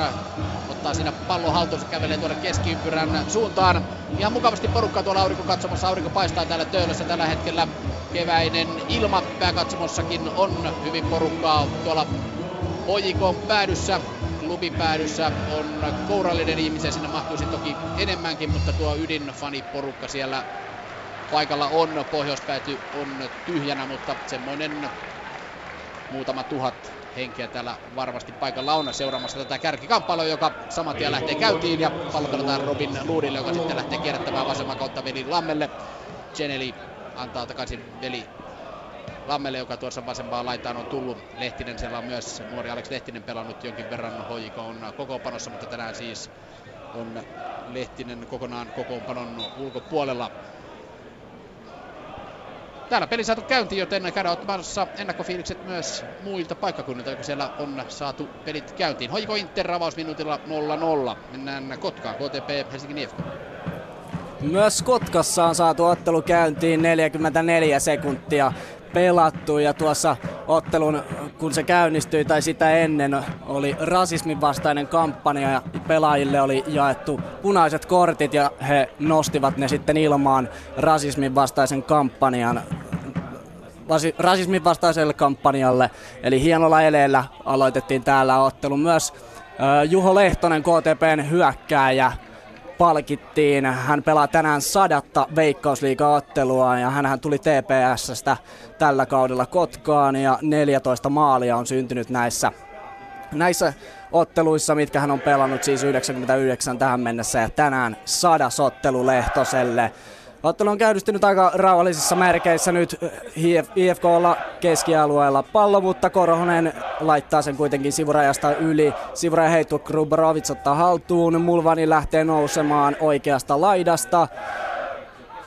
[SPEAKER 3] ottaa siinä pallon haltuunsa, kävelee tuonne keskiympyrän suuntaan. Ihan mukavasti porukkaa tuolla aurinko katsomassa. Aurinko paistaa täällä Töölössä tällä hetkellä. Keväinen ilma pääkatsomossakin on hyvin porukkaa tuolla Ojikon päädyssä. Klubin päädyssä on kourallinen ihmisiä, sinne mahtuisi toki enemmänkin, mutta tuo ydinfaniporukka siellä paikalla on. Pohjoispääty on tyhjänä, mutta semmoinen muutama tuhat henkeä täällä varmasti paikalla on seuraamassa tätä kärkikamppailua, joka saman tien lähtee käyntiin ja pallo pelataan Robin Luudille, joka sitten lähtee kierrättämään vasemman kautta veli Lammelle. Geneli antaa takaisin veli Lammelle, joka tuossa vasempaan laitaan on tullut. Lehtinen, siellä on myös nuori Alex Lehtinen pelannut jonkin verran HJK on kokoonpanossa, mutta tänään siis on Lehtinen kokonaan kokoonpanon ulkopuolella. Täällä peli saatu käyntiin, joten käydään ottamassa ennakkofiilikset myös muilta paikkakunnilta, joka siellä on saatu pelit käyntiin. Hoiko Inter avausminuutilla 0-0. Mennään Kotkaan, KTP Helsingin IFK.
[SPEAKER 5] Myös Kotkassa on saatu ottelu käyntiin 44 sekuntia pelattu ja tuossa ottelun, kun se käynnistyi tai sitä ennen, oli rasismin vastainen kampanja ja pelaajille oli jaettu punaiset kortit ja he nostivat ne sitten ilmaan rasismin vastaisen kampanjan rasismin vastaiselle kampanjalle. Eli hienolla eleellä aloitettiin täällä ottelu. Myös Juho Lehtonen, KTPn hyökkääjä, palkittiin. Hän pelaa tänään sadatta veikkausliiga-ottelua ja hän tuli TPSstä tällä kaudella Kotkaan ja 14 maalia on syntynyt näissä, näissä otteluissa, mitkä hän on pelannut siis 99 tähän mennessä ja tänään sadas ottelu Lehtoselle. Ottelu on käynnistynyt aika rauhallisissa merkeissä nyt IFKlla keskialueella pallo, mutta Korhonen laittaa sen kuitenkin sivurajasta yli. Sivuraja heittu Gruborovic ottaa haltuun, Mulvani lähtee nousemaan oikeasta laidasta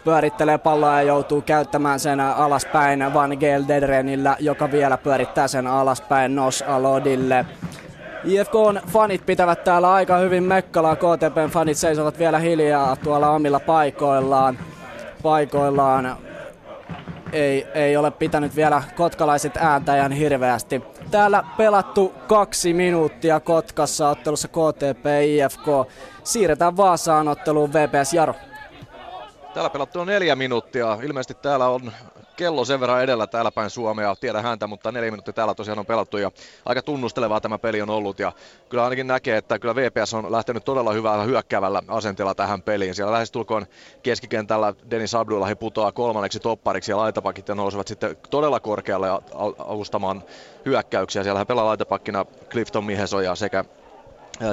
[SPEAKER 5] pyörittelee palloa ja joutuu käyttämään sen alaspäin Van Gelderdrenillä, joka vielä pyörittää sen alaspäin Nos Alodille. IFKn fanit pitävät täällä aika hyvin mekkalaa. KTPn fanit seisovat vielä hiljaa tuolla omilla paikoillaan. Paikoillaan. Ei, ei ole pitänyt vielä kotkalaiset ääntäjän hirveästi. Täällä pelattu kaksi minuuttia Kotkassa ottelussa KTP IFK. Siirretään Vaasaan otteluun VPS Jaro.
[SPEAKER 8] Täällä pelattu on neljä minuuttia. Ilmeisesti täällä on kello sen verran edellä täällä päin Suomea, tiedä häntä, mutta neljä minuuttia täällä tosiaan on pelattu ja aika tunnustelevaa tämä peli on ollut ja kyllä ainakin näkee, että kyllä VPS on lähtenyt todella hyvällä hyökkäävällä asenteella tähän peliin. Siellä lähestulkoon keskikentällä Denis Abdullahi putoaa kolmanneksi toppariksi ja laitapakit ja nousevat sitten todella korkealle avustamaan hyökkäyksiä. Siellä pelaa laitapakkina Clifton Mihesoja sekä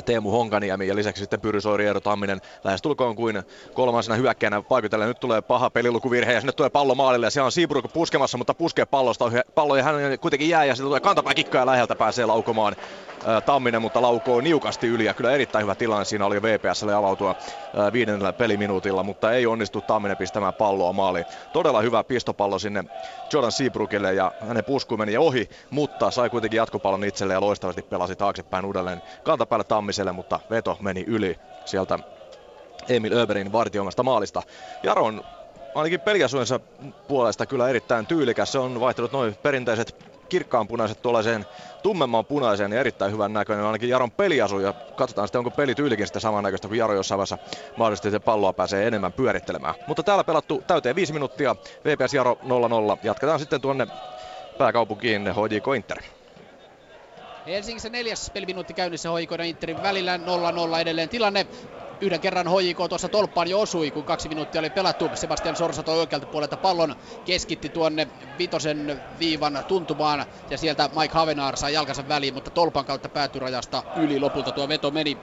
[SPEAKER 8] Teemu Honkaniemi ja lisäksi sitten Pyrysoiri Eero Tamminen lähestulkoon kuin kolmansena hyökkäänä paikotellen. Nyt tulee paha pelilukuvirhe ja sinne tulee pallo maalille ja siellä on Seabrook puskemassa, mutta puskee pallosta pallo ja hän kuitenkin jää ja sitten tulee kantapää kikkaa ja läheltä pääsee laukomaan Tamminen, mutta laukoo niukasti yli ja kyllä erittäin hyvä tilanne siinä oli VPSlle avautua viidennellä peliminuutilla, mutta ei onnistu Tamminen pistämään palloa maaliin. Todella hyvä pistopallo sinne Jordan Seabrookille ja hänen pusku meni ohi, mutta sai kuitenkin jatkopallon itselle ja loistavasti pelasi taaksepäin uudelleen kantapäälle Tammiselle, mutta veto meni yli sieltä Emil Öberin vartioimasta maalista. Jaron ainakin peliasuensa puolesta kyllä erittäin tyylikäs. Se on vaihtanut noin perinteiset kirkkaanpunaiset tuollaiseen tummemman punaiseen ja erittäin hyvän näköinen ainakin Jaron peliasu ja katsotaan sitten onko peli tyylikin sitten samannäköistä kuin Jaro jossain vaiheessa mahdollisesti se palloa pääsee enemmän pyörittelemään. Mutta täällä pelattu täyteen viisi minuuttia, VPS Jaro 0-0. Jatketaan sitten tuonne pääkaupunkiin HJK Inter.
[SPEAKER 3] Helsingissä neljäs peliminuutti käynnissä ja Interin välillä 0-0 edelleen tilanne. Yhden kerran HJK tuossa tolppaan jo osui, kun kaksi minuuttia oli pelattu. Sebastian Sorsa toi oikealta puolelta pallon, keskitti tuonne vitosen viivan tuntumaan ja sieltä Mike Havenaar sai jalkansa väliin, mutta tolpan kautta päätyrajasta yli lopulta tuo veto meni.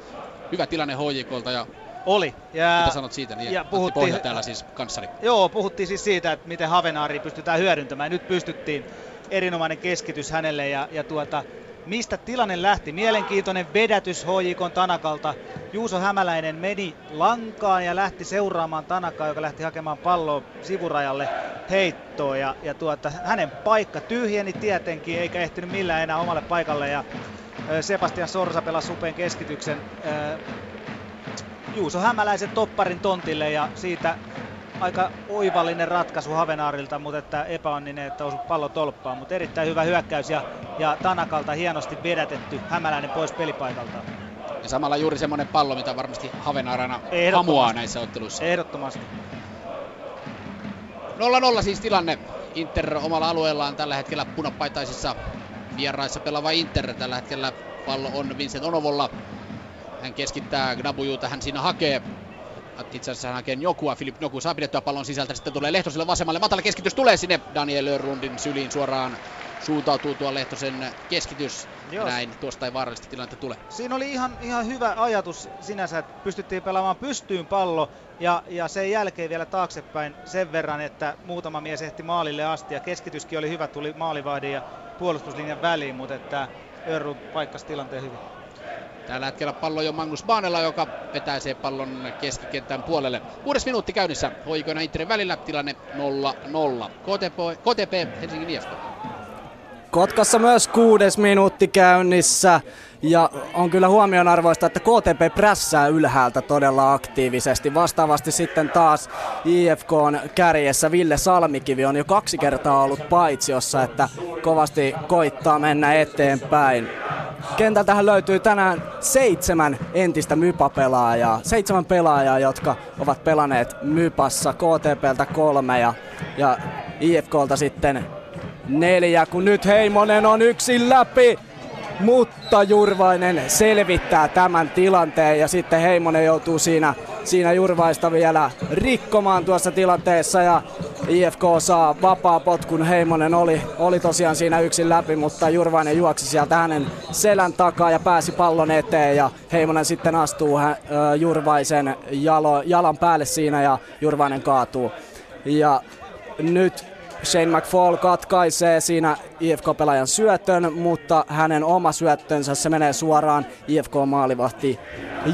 [SPEAKER 3] Hyvä tilanne HJKlta ja
[SPEAKER 4] oli.
[SPEAKER 3] Ja, Mitä sanot siitä? Niin ja puhuttiin, täällä siis kanssari.
[SPEAKER 4] Joo, puhuttiin siis siitä, että miten Havenaari pystytään hyödyntämään. Nyt pystyttiin erinomainen keskitys hänelle ja, ja tuota, mistä tilanne lähti. Mielenkiintoinen vedätys HJK Tanakalta. Juuso Hämäläinen meni lankaan ja lähti seuraamaan Tanakaa, joka lähti hakemaan palloa sivurajalle heittoon. Ja, ja tuota, hänen paikka tyhjeni tietenkin, eikä ehtinyt millään enää omalle paikalle. Ja Sebastian Sorsa pelasi supeen keskityksen Juuso Hämäläisen topparin tontille ja siitä aika oivallinen ratkaisu Havenaarilta, mutta että epäonninen, että osu pallo tolppaan. Mutta erittäin hyvä hyökkäys ja, ja Tanakalta hienosti vedätetty Hämäläinen pois pelipaikalta.
[SPEAKER 3] Ja samalla juuri semmoinen pallo, mitä varmasti Havenaarana hamuaa näissä otteluissa.
[SPEAKER 4] Ehdottomasti.
[SPEAKER 3] 0-0 siis tilanne. Inter omalla alueellaan tällä hetkellä punapaitaisissa vieraissa pelaava Inter. Tällä hetkellä pallo on Vincent Onovolla. Hän keskittää Gnabujuuta, hän siinä hakee itse asiassa hän hakee Jokua, Filip Joku saa pidettyä pallon sisältä, sitten tulee Lehtoselle vasemmalle, matala keskitys tulee sinne Daniel Örlundin syliin suoraan suuntautuu tuo Lehtosen keskitys. Joo. Näin tuosta ei vaarallista tilannetta tule.
[SPEAKER 4] Siinä oli ihan, ihan hyvä ajatus sinänsä, että pystyttiin pelaamaan pystyyn pallo ja, ja sen jälkeen vielä taaksepäin sen verran, että muutama mies ehti maalille asti ja keskityskin oli hyvä, tuli maalivahdin ja puolustuslinjan väliin, mutta että Örlund paikkasi tilanteen hyvin.
[SPEAKER 3] Tällä hetkellä pallo jo Magnus Baanella, joka vetää sen pallon keskikentän puolelle. Kuudes minuutti käynnissä. Hoikoina Interin välillä tilanne 0-0. KTP, KTP Helsingin IFK.
[SPEAKER 5] Kotkassa myös kuudes minuutti käynnissä. Ja on kyllä huomionarvoista, että KTP prässää ylhäältä todella aktiivisesti. Vastaavasti sitten taas IFK on kärjessä. Ville Salmikivi on jo kaksi kertaa ollut paitsiossa, että kovasti koittaa mennä eteenpäin. Kentältähän löytyy tänään seitsemän entistä Mypa-pelaajaa. Seitsemän pelaajaa, jotka ovat pelanneet Mypassa, KTPltä kolme ja, ja IFKlta sitten neljä, kun nyt Heimonen on yksin läpi. Mutta Jurvainen selvittää tämän tilanteen ja sitten Heimonen joutuu siinä, siinä Jurvaista vielä rikkomaan tuossa tilanteessa ja IFK saa vapaa potkun. Heimonen oli, oli tosiaan siinä yksin läpi, mutta Jurvainen juoksi sieltä hänen selän takaa ja pääsi pallon eteen ja Heimonen sitten astuu hä, Jurvaisen jalo, jalan päälle siinä ja Jurvainen kaatuu. Ja nyt Shane McFall katkaisee siinä IFK-pelaajan syötön, mutta hänen oma syöttönsä se menee suoraan IFK-maalivahti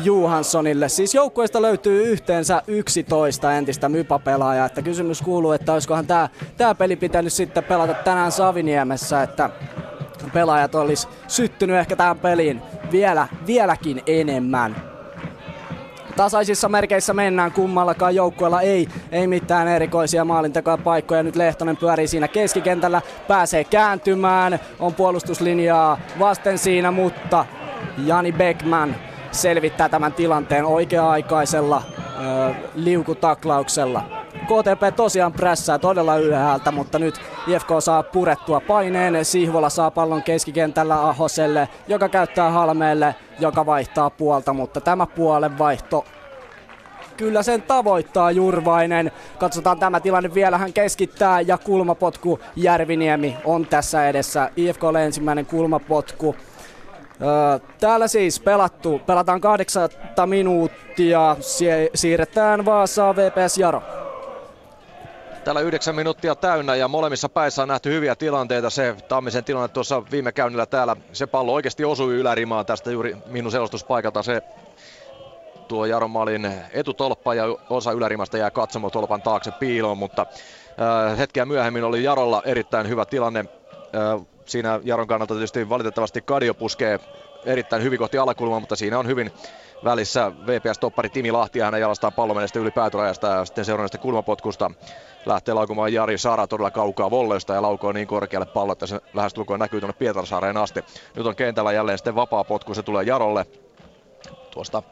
[SPEAKER 5] Johanssonille. Siis joukkueesta löytyy yhteensä 11 entistä mypapelaajaa, että kysymys kuuluu, että olisikohan tämä tää peli pitänyt sitten pelata tänään Saviniemessä, että pelaajat olisi syttynyt ehkä tähän peliin vielä, vieläkin enemmän tasaisissa merkeissä mennään kummallakaan joukkueella ei, ei mitään erikoisia maalintekoja paikkoja. Nyt Lehtonen pyörii siinä keskikentällä, pääsee kääntymään, on puolustuslinjaa vasten siinä, mutta Jani Beckman selvittää tämän tilanteen oikea-aikaisella ö, liukutaklauksella. KTP tosiaan prässää todella ylhäältä, mutta nyt IFK saa purettua paineen. Sihvola saa pallon keskikentällä Ahoselle, joka käyttää Halmeelle, joka vaihtaa puolta, mutta tämä puolen vaihto kyllä sen tavoittaa Jurvainen. Katsotaan tämä tilanne vielä, hän keskittää ja kulmapotku Järviniemi on tässä edessä. IFK ensimmäinen kulmapotku. täällä siis pelattu, pelataan kahdeksatta minuuttia, siirretään Vaasaa VPS Jaro.
[SPEAKER 8] Täällä yhdeksän minuuttia täynnä ja molemmissa päissä on nähty hyviä tilanteita. Se Tammisen tilanne tuossa viime käynnillä täällä, se pallo oikeasti osui ylärimaan tästä juuri minun selostuspaikalta. Se tuo Jaron Malin etutolppa ja osa ylärimasta jää katsomotolpan taakse piiloon, mutta äh, hetkeä myöhemmin oli Jarolla erittäin hyvä tilanne. Äh, siinä Jaron kannalta tietysti valitettavasti Kadio puskee erittäin hyvin kohti alakulmaa, mutta siinä on hyvin välissä VPS-toppari Timi Lahti ja hänen jalastaan pallo yli päätyrajasta ja sitten seuraavasta kulmapotkusta lähtee laukumaan Jari Sara todella kaukaa volleista ja laukoo niin korkealle pallo, että se lähestulkoon näkyy tuonne Pietarsaareen asti. Nyt on kentällä jälleen sitten vapaa potku, se tulee Jarolle tuosta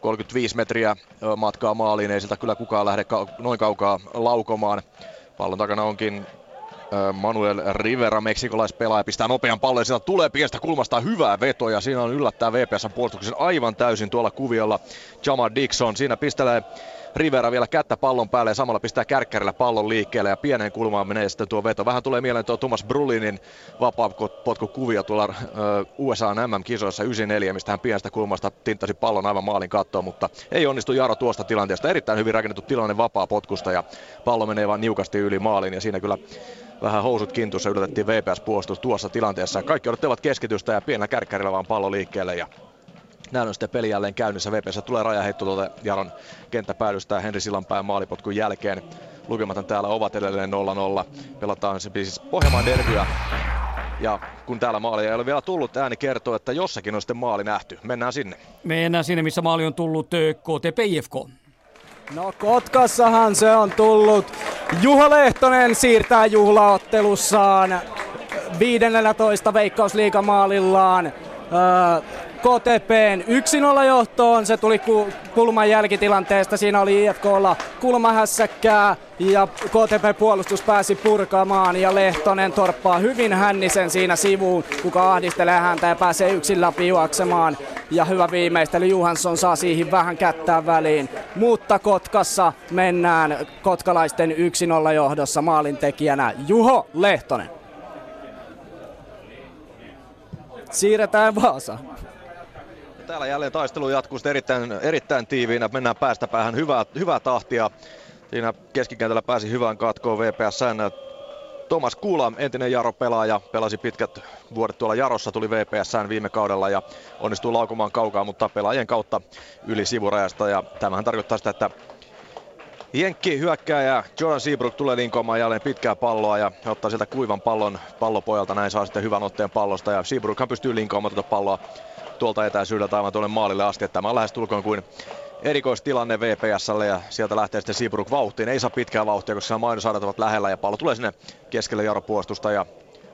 [SPEAKER 8] 35 metriä matkaa maaliin, ei siltä kyllä kukaan lähde noin kaukaa laukomaan. Pallon takana onkin Manuel Rivera, meksikolaispelaaja, pistää nopean pallon sieltä tulee pienestä kulmasta hyvää vetoa ja siinä on yllättää VPSn puolustuksen aivan täysin tuolla kuviolla Jamar Dixon. Siinä pistelee Rivera vielä kättä pallon päälle ja samalla pistää kärkkärillä pallon liikkeelle ja pienen kulmaan menee sitten tuo veto. Vähän tulee mieleen tuo Thomas Brulinin kuvia tuolla USA MM-kisoissa 94, mistä hän pienestä kulmasta tinttasi pallon aivan maalin kattoon, mutta ei onnistu Jaro tuosta tilanteesta. Erittäin hyvin rakennettu tilanne vapaa potkusta ja pallo menee vain niukasti yli maalin ja siinä kyllä vähän housut kintussa yllätettiin VPS-puolustus tuossa tilanteessa. Kaikki odottavat keskitystä ja pienellä kärkkärillä vaan pallo liikkeelle ja näin on sitten peli jälleen käynnissä. VPS tulee rajaheitto tuolta Jaron kenttäpäädystä Henri Sillanpään maalipotkun jälkeen. Lukemathan täällä ovat edelleen 0-0. Pelataan se siis Pohjanmaan derbyä. Ja kun täällä maali ei ole vielä tullut, ääni kertoo, että jossakin on sitten maali nähty. Mennään sinne.
[SPEAKER 2] Mennään sinne, missä maali on tullut KTPIFK.
[SPEAKER 5] No Kotkassahan se on tullut. Juha Lehtonen siirtää juhlaottelussaan 15 veikkausliikamaalillaan. Öö, KTPn 1-0 johtoon. Se tuli kulman jälkitilanteesta. Siinä oli IFKlla kulmahässäkkää ja KTP-puolustus pääsi purkamaan ja Lehtonen torppaa hyvin hännisen siinä sivuun, kuka ahdistelee häntä ja pääsee yksin läpi juoksemaan. Ja hyvä viimeistely, Johansson saa siihen vähän kättää väliin. Mutta Kotkassa mennään kotkalaisten 1-0 johdossa maalintekijänä Juho Lehtonen. Siirretään Vaasa.
[SPEAKER 8] Täällä jälleen taistelu jatkuu erittäin, erittäin tiiviinä. Mennään päästä päähän hyvää, hyvää tahtia. Siinä keskikentällä pääsi hyvään katkoon VPSn Thomas Kula, entinen Jaro-pelaaja, pelasi pitkät vuodet tuolla Jarossa, tuli VPSään viime kaudella ja onnistuu laukumaan kaukaa, mutta pelaajien kautta yli sivurajasta. Ja tämähän tarkoittaa sitä, että Jenkki hyökkääjä Jordan Seabrook tulee linkoamaan jälleen pitkää palloa ja ottaa sieltä kuivan pallon pallopojalta. Näin saa sitten hyvän otteen pallosta ja Seabrookhan pystyy linkoamaan tuota palloa tuolta etäisyydeltä aivan tuonne maalille asti. Tämä on lähestulkoon kuin erikoistilanne VPSlle ja sieltä lähtee sitten Seabrook vauhtiin. Ei saa pitkää vauhtia, koska mainosadat ovat lähellä ja pallo tulee sinne keskelle jaropuostusta ja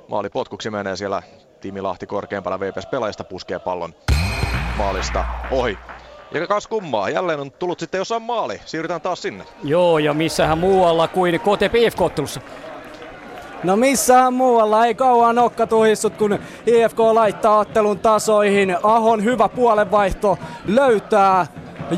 [SPEAKER 8] maali potkuksi menee siellä Timi Lahti korkeampana VPS-pelaajista puskee pallon maalista ohi. Ja kas kummaa, jälleen on tullut sitten jossain maali. Siirrytään taas sinne.
[SPEAKER 2] Joo, ja missähän muualla kuin KTPF-kottelussa.
[SPEAKER 5] No missään muualla ei kauan nokka tuhissut, kun IFK laittaa ottelun tasoihin. Ahon hyvä puolenvaihto löytää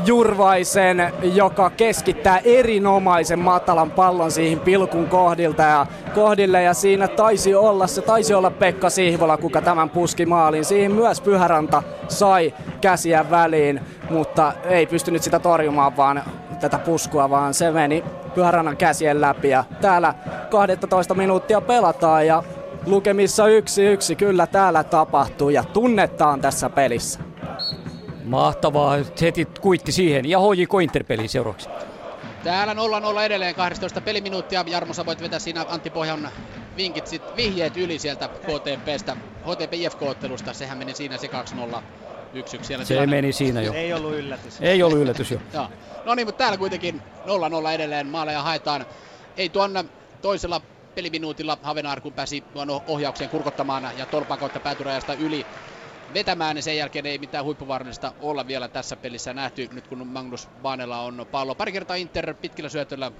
[SPEAKER 5] Jurvaisen, joka keskittää erinomaisen matalan pallon siihen pilkun kohdilta ja kohdille ja siinä taisi olla, se taisi olla Pekka Sihvola, kuka tämän puski maaliin. Siihen myös Pyhäranta sai käsiä väliin, mutta ei pystynyt sitä torjumaan vaan tätä puskua, vaan se meni Pyöränan käsien läpi ja täällä 12 minuuttia pelataan ja lukemissa yksi yksi kyllä täällä tapahtuu ja tunnetaan tässä pelissä.
[SPEAKER 2] Mahtavaa, heti kuitti siihen. Ja HJK Interpeli seuraavaksi.
[SPEAKER 3] Täällä 0-0 edelleen 12 peliminuuttia. Jarmo, sä voit vetää siinä Antti Pohjan vinkit sit vihjeet yli sieltä KTPstä, HTP IFK-ottelusta. Sehän meni siinä se 2-0 1 siellä
[SPEAKER 2] Se tilanne. meni siinä jo.
[SPEAKER 4] Ei ollut yllätys.
[SPEAKER 2] Ei ollut yllätys jo.
[SPEAKER 3] Joo. No niin, mutta täällä kuitenkin 0-0 edelleen maaleja haetaan. Ei tuon toisella peliminuutilla Havenaar, kun pääsi tuon ohjaukseen kurkottamaan ja tolpan kautta päätyrajasta yli vetämään, niin sen jälkeen ei mitään huippuvaarallista olla vielä tässä pelissä nähty, nyt kun Magnus Baanella on pallo. Pari kertaa Inter pitkillä syötöllä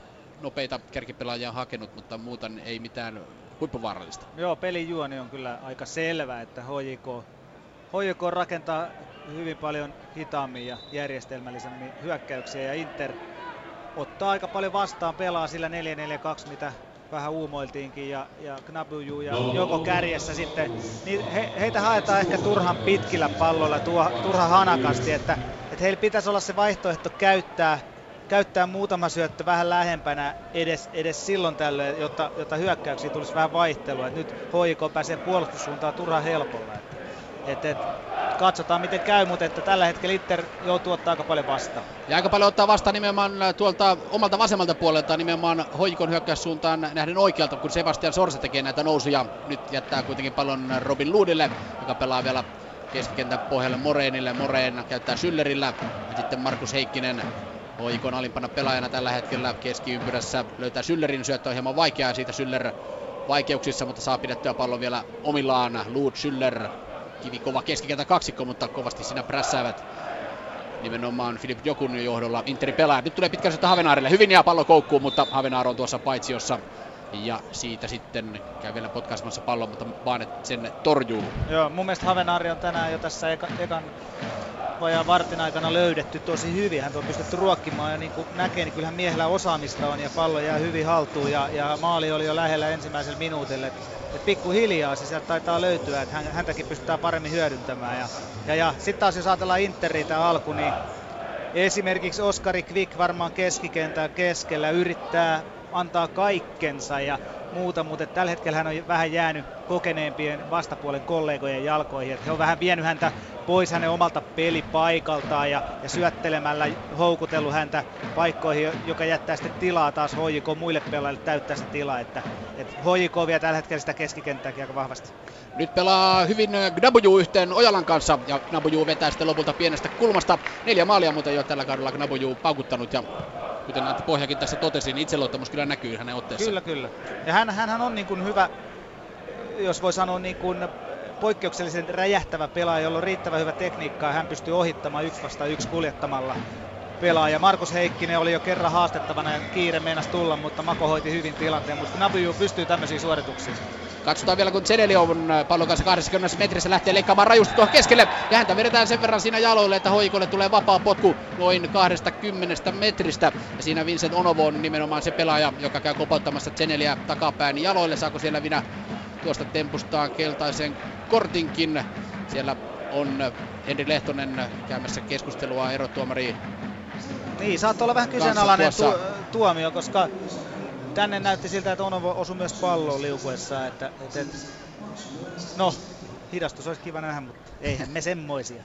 [SPEAKER 3] nopeita kärkipelaajia hakenut, mutta muuten ei mitään huippuvaarallista.
[SPEAKER 4] Joo, pelin juoni on kyllä aika selvä, että HJK, HJK rakentaa hyvin paljon hitaammin ja järjestelmällisemmin hyökkäyksiä ja Inter ottaa aika paljon vastaan, pelaa sillä 4-4-2, mitä vähän uumoiltiinkin ja, ja Knabuju ja joko kärjessä sitten, niin he, heitä haetaan ehkä turhan pitkillä palloilla, tuo, turhan hanakasti, että, että heillä pitäisi olla se vaihtoehto käyttää, käyttää muutama syöttö vähän lähempänä edes, edes silloin tällöin, jotta, jotta hyökkäyksiin tulisi vähän vaihtelua. Et nyt HIK pääsee puolustussuuntaan turhan helpolla. Että, et, et, katsotaan miten käy, mutta että tällä hetkellä Inter joutuu ottaa aika paljon vastaan.
[SPEAKER 3] Ja aika paljon ottaa vastaan nimenomaan tuolta omalta vasemmalta puolelta, nimenomaan Hoikon hyökkäyssuuntaan nähden oikealta, kun Sebastian Sorsa tekee näitä nousuja. Nyt jättää kuitenkin pallon Robin Luudille, joka pelaa vielä keskikentän pohjalle Moreenille. Moreen käyttää Syllerillä ja sitten Markus Heikkinen Hoikon alimpana pelaajana tällä hetkellä keskiympyrässä löytää Syllerin syöttö on hieman vaikeaa siitä Syller vaikeuksissa, mutta saa pidettyä pallon vielä omillaan. Luud Syller kivikova keskikentän kaksikko, mutta kovasti siinä prässäävät nimenomaan Filip Jokun johdolla Interi pelaa. Nyt tulee pitkä syöttö Havenaarille. Hyvin jää pallo koukkuun, mutta Havenaar on tuossa paitsiossa. Ja siitä sitten käy vielä potkaisemassa pallon, mutta vaan että sen torjuu.
[SPEAKER 4] Joo, mun mielestä Havenaari on tänään jo tässä eka, ekan vajaan vartin aikana löydetty tosi hyvin. Hän on pystytty ruokkimaan ja niin kuin näkee, niin kyllähän miehellä osaamista on ja pallo jää hyvin haltuun ja, ja maali oli jo lähellä ensimmäisellä minuutille. Et pikkuhiljaa se sieltä taitaa löytyä, että häntäkin pystytään paremmin hyödyntämään. Ja, ja, ja sitten taas jos ajatellaan Interia alku, niin esimerkiksi Oskari Kvik varmaan keskikentän keskellä yrittää antaa kaikkensa ja muuta, mutta tällä hetkellä hän on vähän jäänyt kokeneempien vastapuolen kollegojen jalkoihin. Että he on vähän vienyt häntä pois hänen omalta pelipaikaltaan ja, ja syöttelemällä houkutellut häntä paikkoihin, joka jättää sitten tilaa taas HJK muille pelaajille täyttää sitä tilaa. Että, että HJK vie tällä hetkellä sitä keskikenttääkin aika vahvasti.
[SPEAKER 3] Nyt pelaa hyvin Gnabuju yhteen Ojalan kanssa ja Gnabuju vetää sitten lopulta pienestä kulmasta. Neljä maalia muuten jo tällä kaudella Gnabuju paukuttanut ja kuten Antti Pohjakin tässä totesi, niin itseluottamus kyllä näkyy hänen otteessa.
[SPEAKER 4] Kyllä, kyllä. Ja hän, hän on niin kuin hyvä, jos voi sanoa niin kuin poikkeuksellisen räjähtävä pelaaja, jolla on riittävän hyvä tekniikka ja hän pystyy ohittamaan yksi vasta yksi kuljettamalla pelaaja. Markus Heikkinen oli jo kerran haastettavana ja kiire meinasi tulla, mutta Mako hoiti hyvin tilanteen, mutta Nabuju pystyy tämmöisiin suorituksiin.
[SPEAKER 3] Katsotaan vielä, kun Zedeli on äh, pallon kanssa 20 metrissä lähtee leikkaamaan rajusti tuohon keskelle. Ja häntä vedetään sen verran siinä jaloille, että hoikolle tulee vapaa potku noin 20 metristä. Ja siinä Vincent Onovo on nimenomaan se pelaaja, joka käy kopauttamassa Zeneliä takapään jaloille. Saako siellä vielä tuosta tempustaan keltaisen kortinkin. Siellä on Henri Lehtonen käymässä keskustelua erotuomari
[SPEAKER 4] niin, saattaa olla vähän kyseenalainen tu- tuomio, koska tänne näytti siltä, että Ono osui myös palloon liukuessa. Että, että, että, no, hidastus olisi kiva nähdä, mutta eihän me semmoisia.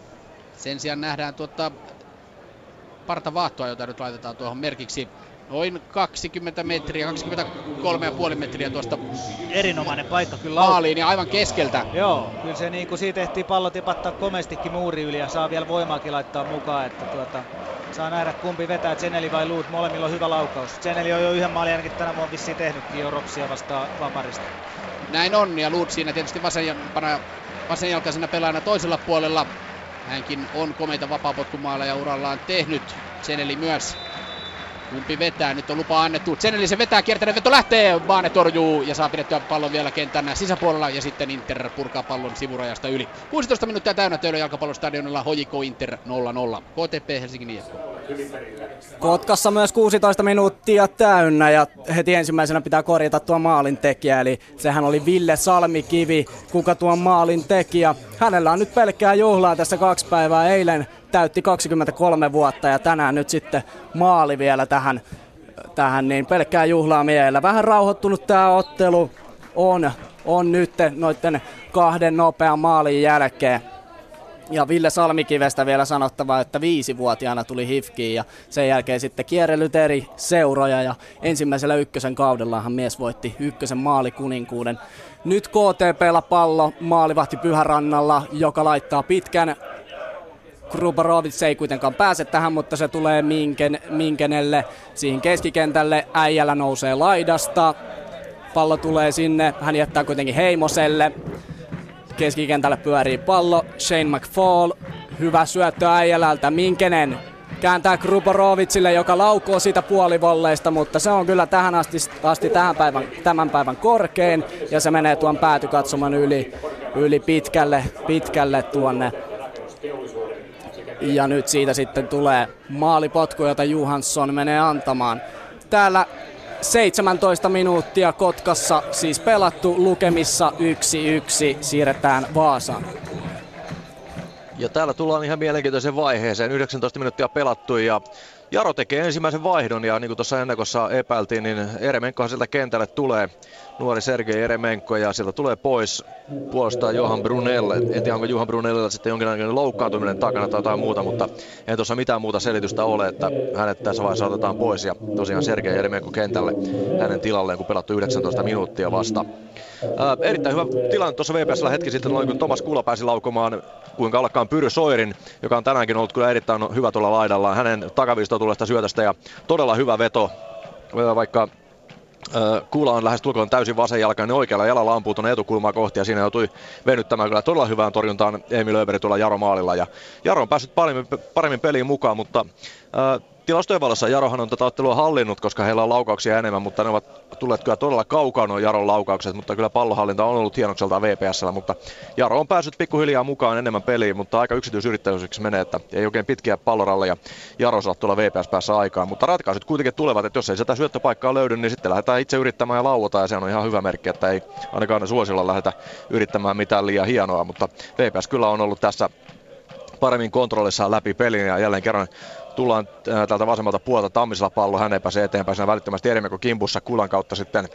[SPEAKER 3] Sen sijaan nähdään tuota parta vaattoa, jota nyt laitetaan tuohon merkiksi noin 20 metriä, 23,5 metriä tuosta
[SPEAKER 4] erinomainen paikka kyllä
[SPEAKER 3] maaliin ja aivan keskeltä.
[SPEAKER 4] Joo, kyllä se niin kuin siitä ehtii pallo tipattaa komestikin muuri yli ja saa vielä voimaakin laittaa mukaan, että tuota, saa nähdä kumpi vetää, Zeneli vai Luut, molemmilla on hyvä laukaus. Zeneli on jo yhden maalin ainakin tänä vuonna vissiin tehnytkin jo Ropsia vastaan Vaparista.
[SPEAKER 3] Näin on ja Luut siinä tietysti vasen, vasenjalkaisena pelaajana toisella puolella. Hänkin on komeita vapaapotkumaaleja urallaan tehnyt. Zeneli myös Kumpi vetää, nyt on lupa annettu. Zeneli se vetää, kiertäinen veto lähtee, Baane torjuu ja saa pidettyä pallon vielä kentän sisäpuolella ja sitten Inter purkaa pallon sivurajasta yli. 16 minuuttia täynnä Töölön jalkapallostadionilla Hojiko Inter 0-0. KTP Helsingin IFK.
[SPEAKER 5] Kotkassa myös 16 minuuttia täynnä ja heti ensimmäisenä pitää korjata tuo maalin tekijä, eli sehän oli Ville Salmikivi, kuka tuo maalin tekijä. Hänellä on nyt pelkkää juhlaa tässä kaksi päivää eilen täytti 23 vuotta ja tänään nyt sitten maali vielä tähän tähän, niin pelkkää juhlaa miellä. Vähän rauhoittunut tämä ottelu on, on nyt noiden kahden nopean maalin jälkeen. Ja Ville Salmikivestä vielä sanottava, että viisivuotiaana tuli Hifkiin ja sen jälkeen sitten kierrelyt eri seuroja ja ensimmäisellä ykkösen kaudellahan mies voitti ykkösen maalikuninkuuden. Nyt KTPllä pallo maalivahti Pyhärannalla, joka laittaa pitkän Grubarovic ei kuitenkaan pääse tähän, mutta se tulee Minken, Minkenelle siihen keskikentälle. Äijällä nousee laidasta. Pallo tulee sinne. Hän jättää kuitenkin Heimoselle. Keskikentälle pyörii pallo. Shane McFall. Hyvä syöttö äijälältä. Minkenen kääntää Gruborovicille, joka laukoo siitä puolivolleista, mutta se on kyllä tähän asti, asti tähän päivän, tämän päivän korkein ja se menee tuon päätykatsoman yli, yli pitkälle, pitkälle tuonne ja nyt siitä sitten tulee maalipotku, jota Johansson menee antamaan. Täällä 17 minuuttia Kotkassa siis pelattu lukemissa 1-1 siirretään Vaasaan.
[SPEAKER 8] Ja täällä tullaan ihan mielenkiintoiseen vaiheeseen. 19 minuuttia pelattu ja Jaro tekee ensimmäisen vaihdon ja niin kuin tuossa ennakossa epäiltiin, niin Eremenkohan sieltä kentälle tulee nuori Sergei Eremenko ja sieltä tulee pois puolestaan Johan Brunelle. En tiedä, onko Johan Brunellilla sitten jonkinlainen loukkaantuminen takana tai jotain muuta, mutta ei tuossa mitään muuta selitystä ole, että hänet tässä vaiheessa otetaan pois ja tosiaan Sergei Eremenko kentälle hänen tilalleen, kun pelattu 19 minuuttia vasta. Ää, erittäin hyvä tilanne tuossa VPSllä hetki sitten, noin kun Tomas Kula pääsi laukomaan kuinka ollakaan Pyry Soirin, joka on tänäänkin ollut kyllä erittäin hyvä tuolla laidallaan. Hänen takaviistoon tulesta syötöstä ja todella hyvä veto, vaikka Kuula on lähes tulkoon täysin vasenjalkainen oikealla jalalla ampuu tuonne etukulmaa kohti ja siinä joutui venyttämään kyllä todella hyvään torjuntaan Emil Öberi tuolla Jaro maalilla. Ja Jaro on päässyt paremmin, paremmin peliin mukaan, mutta tilastojen valossa Jarohan on tätä ottelua hallinnut, koska heillä on laukauksia enemmän, mutta ne ovat tulleet kyllä todella kaukaa nuo Jaron laukaukset, mutta kyllä pallohallinta on ollut hienokselta VPSllä, mutta Jaro on päässyt pikkuhiljaa mukaan enemmän peliin, mutta aika yksityisyrittäisyydeksi menee, että ei oikein pitkiä palloralleja Jaro saa tuolla VPS päässä aikaan, mutta ratkaisut kuitenkin tulevat, että jos ei sitä syöttöpaikkaa löydy, niin sitten lähdetään itse yrittämään ja lauotaan ja se on ihan hyvä merkki, että ei ainakaan suosilla lähdetä yrittämään mitään liian hienoa, mutta VPS kyllä on ollut tässä paremmin kontrollissaan läpi pelin ja jälleen kerran tullaan äh, täältä vasemmalta puolta Tammisella pallo, hän ei pääse eteenpäin siinä välittömästi Erimeko kimpussa kulan kautta sitten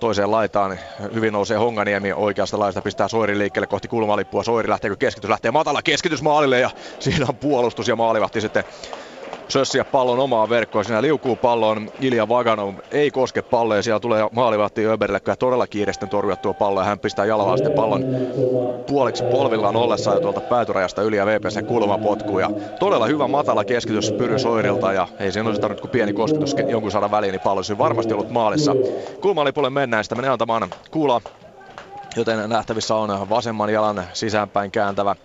[SPEAKER 8] toiseen laitaan. Hyvin nousee Honganiemi oikeasta laista, pistää Soiri liikkeelle kohti kulmalippua. Soiri lähteekö keskitys, lähtee matala keskitys maalille ja siinä on puolustus ja maalivahti sitten sössiä pallon omaan verkkoon. Siinä liukuu pallon Ilja Vaganov, ei koske palloa ja siellä tulee maalivahti Öberille kyllä todella kiireesti torjua tuo pallo ja hän pistää jalalla sitten pallon puoliksi polvillaan ollessa ja tuolta päätyrajasta yli ja VPC kulmapotku. Ja todella hyvä matala keskitys Pyry Soirilta ja ei siinä olisi tarvinnut kuin pieni kosketus jonkun saada väliin, niin pallo olisi varmasti ollut maalissa. Kulmalipulle mennään, sitä menee antamaan kuula joten nähtävissä on vasemman jalan sisäänpäin kääntävä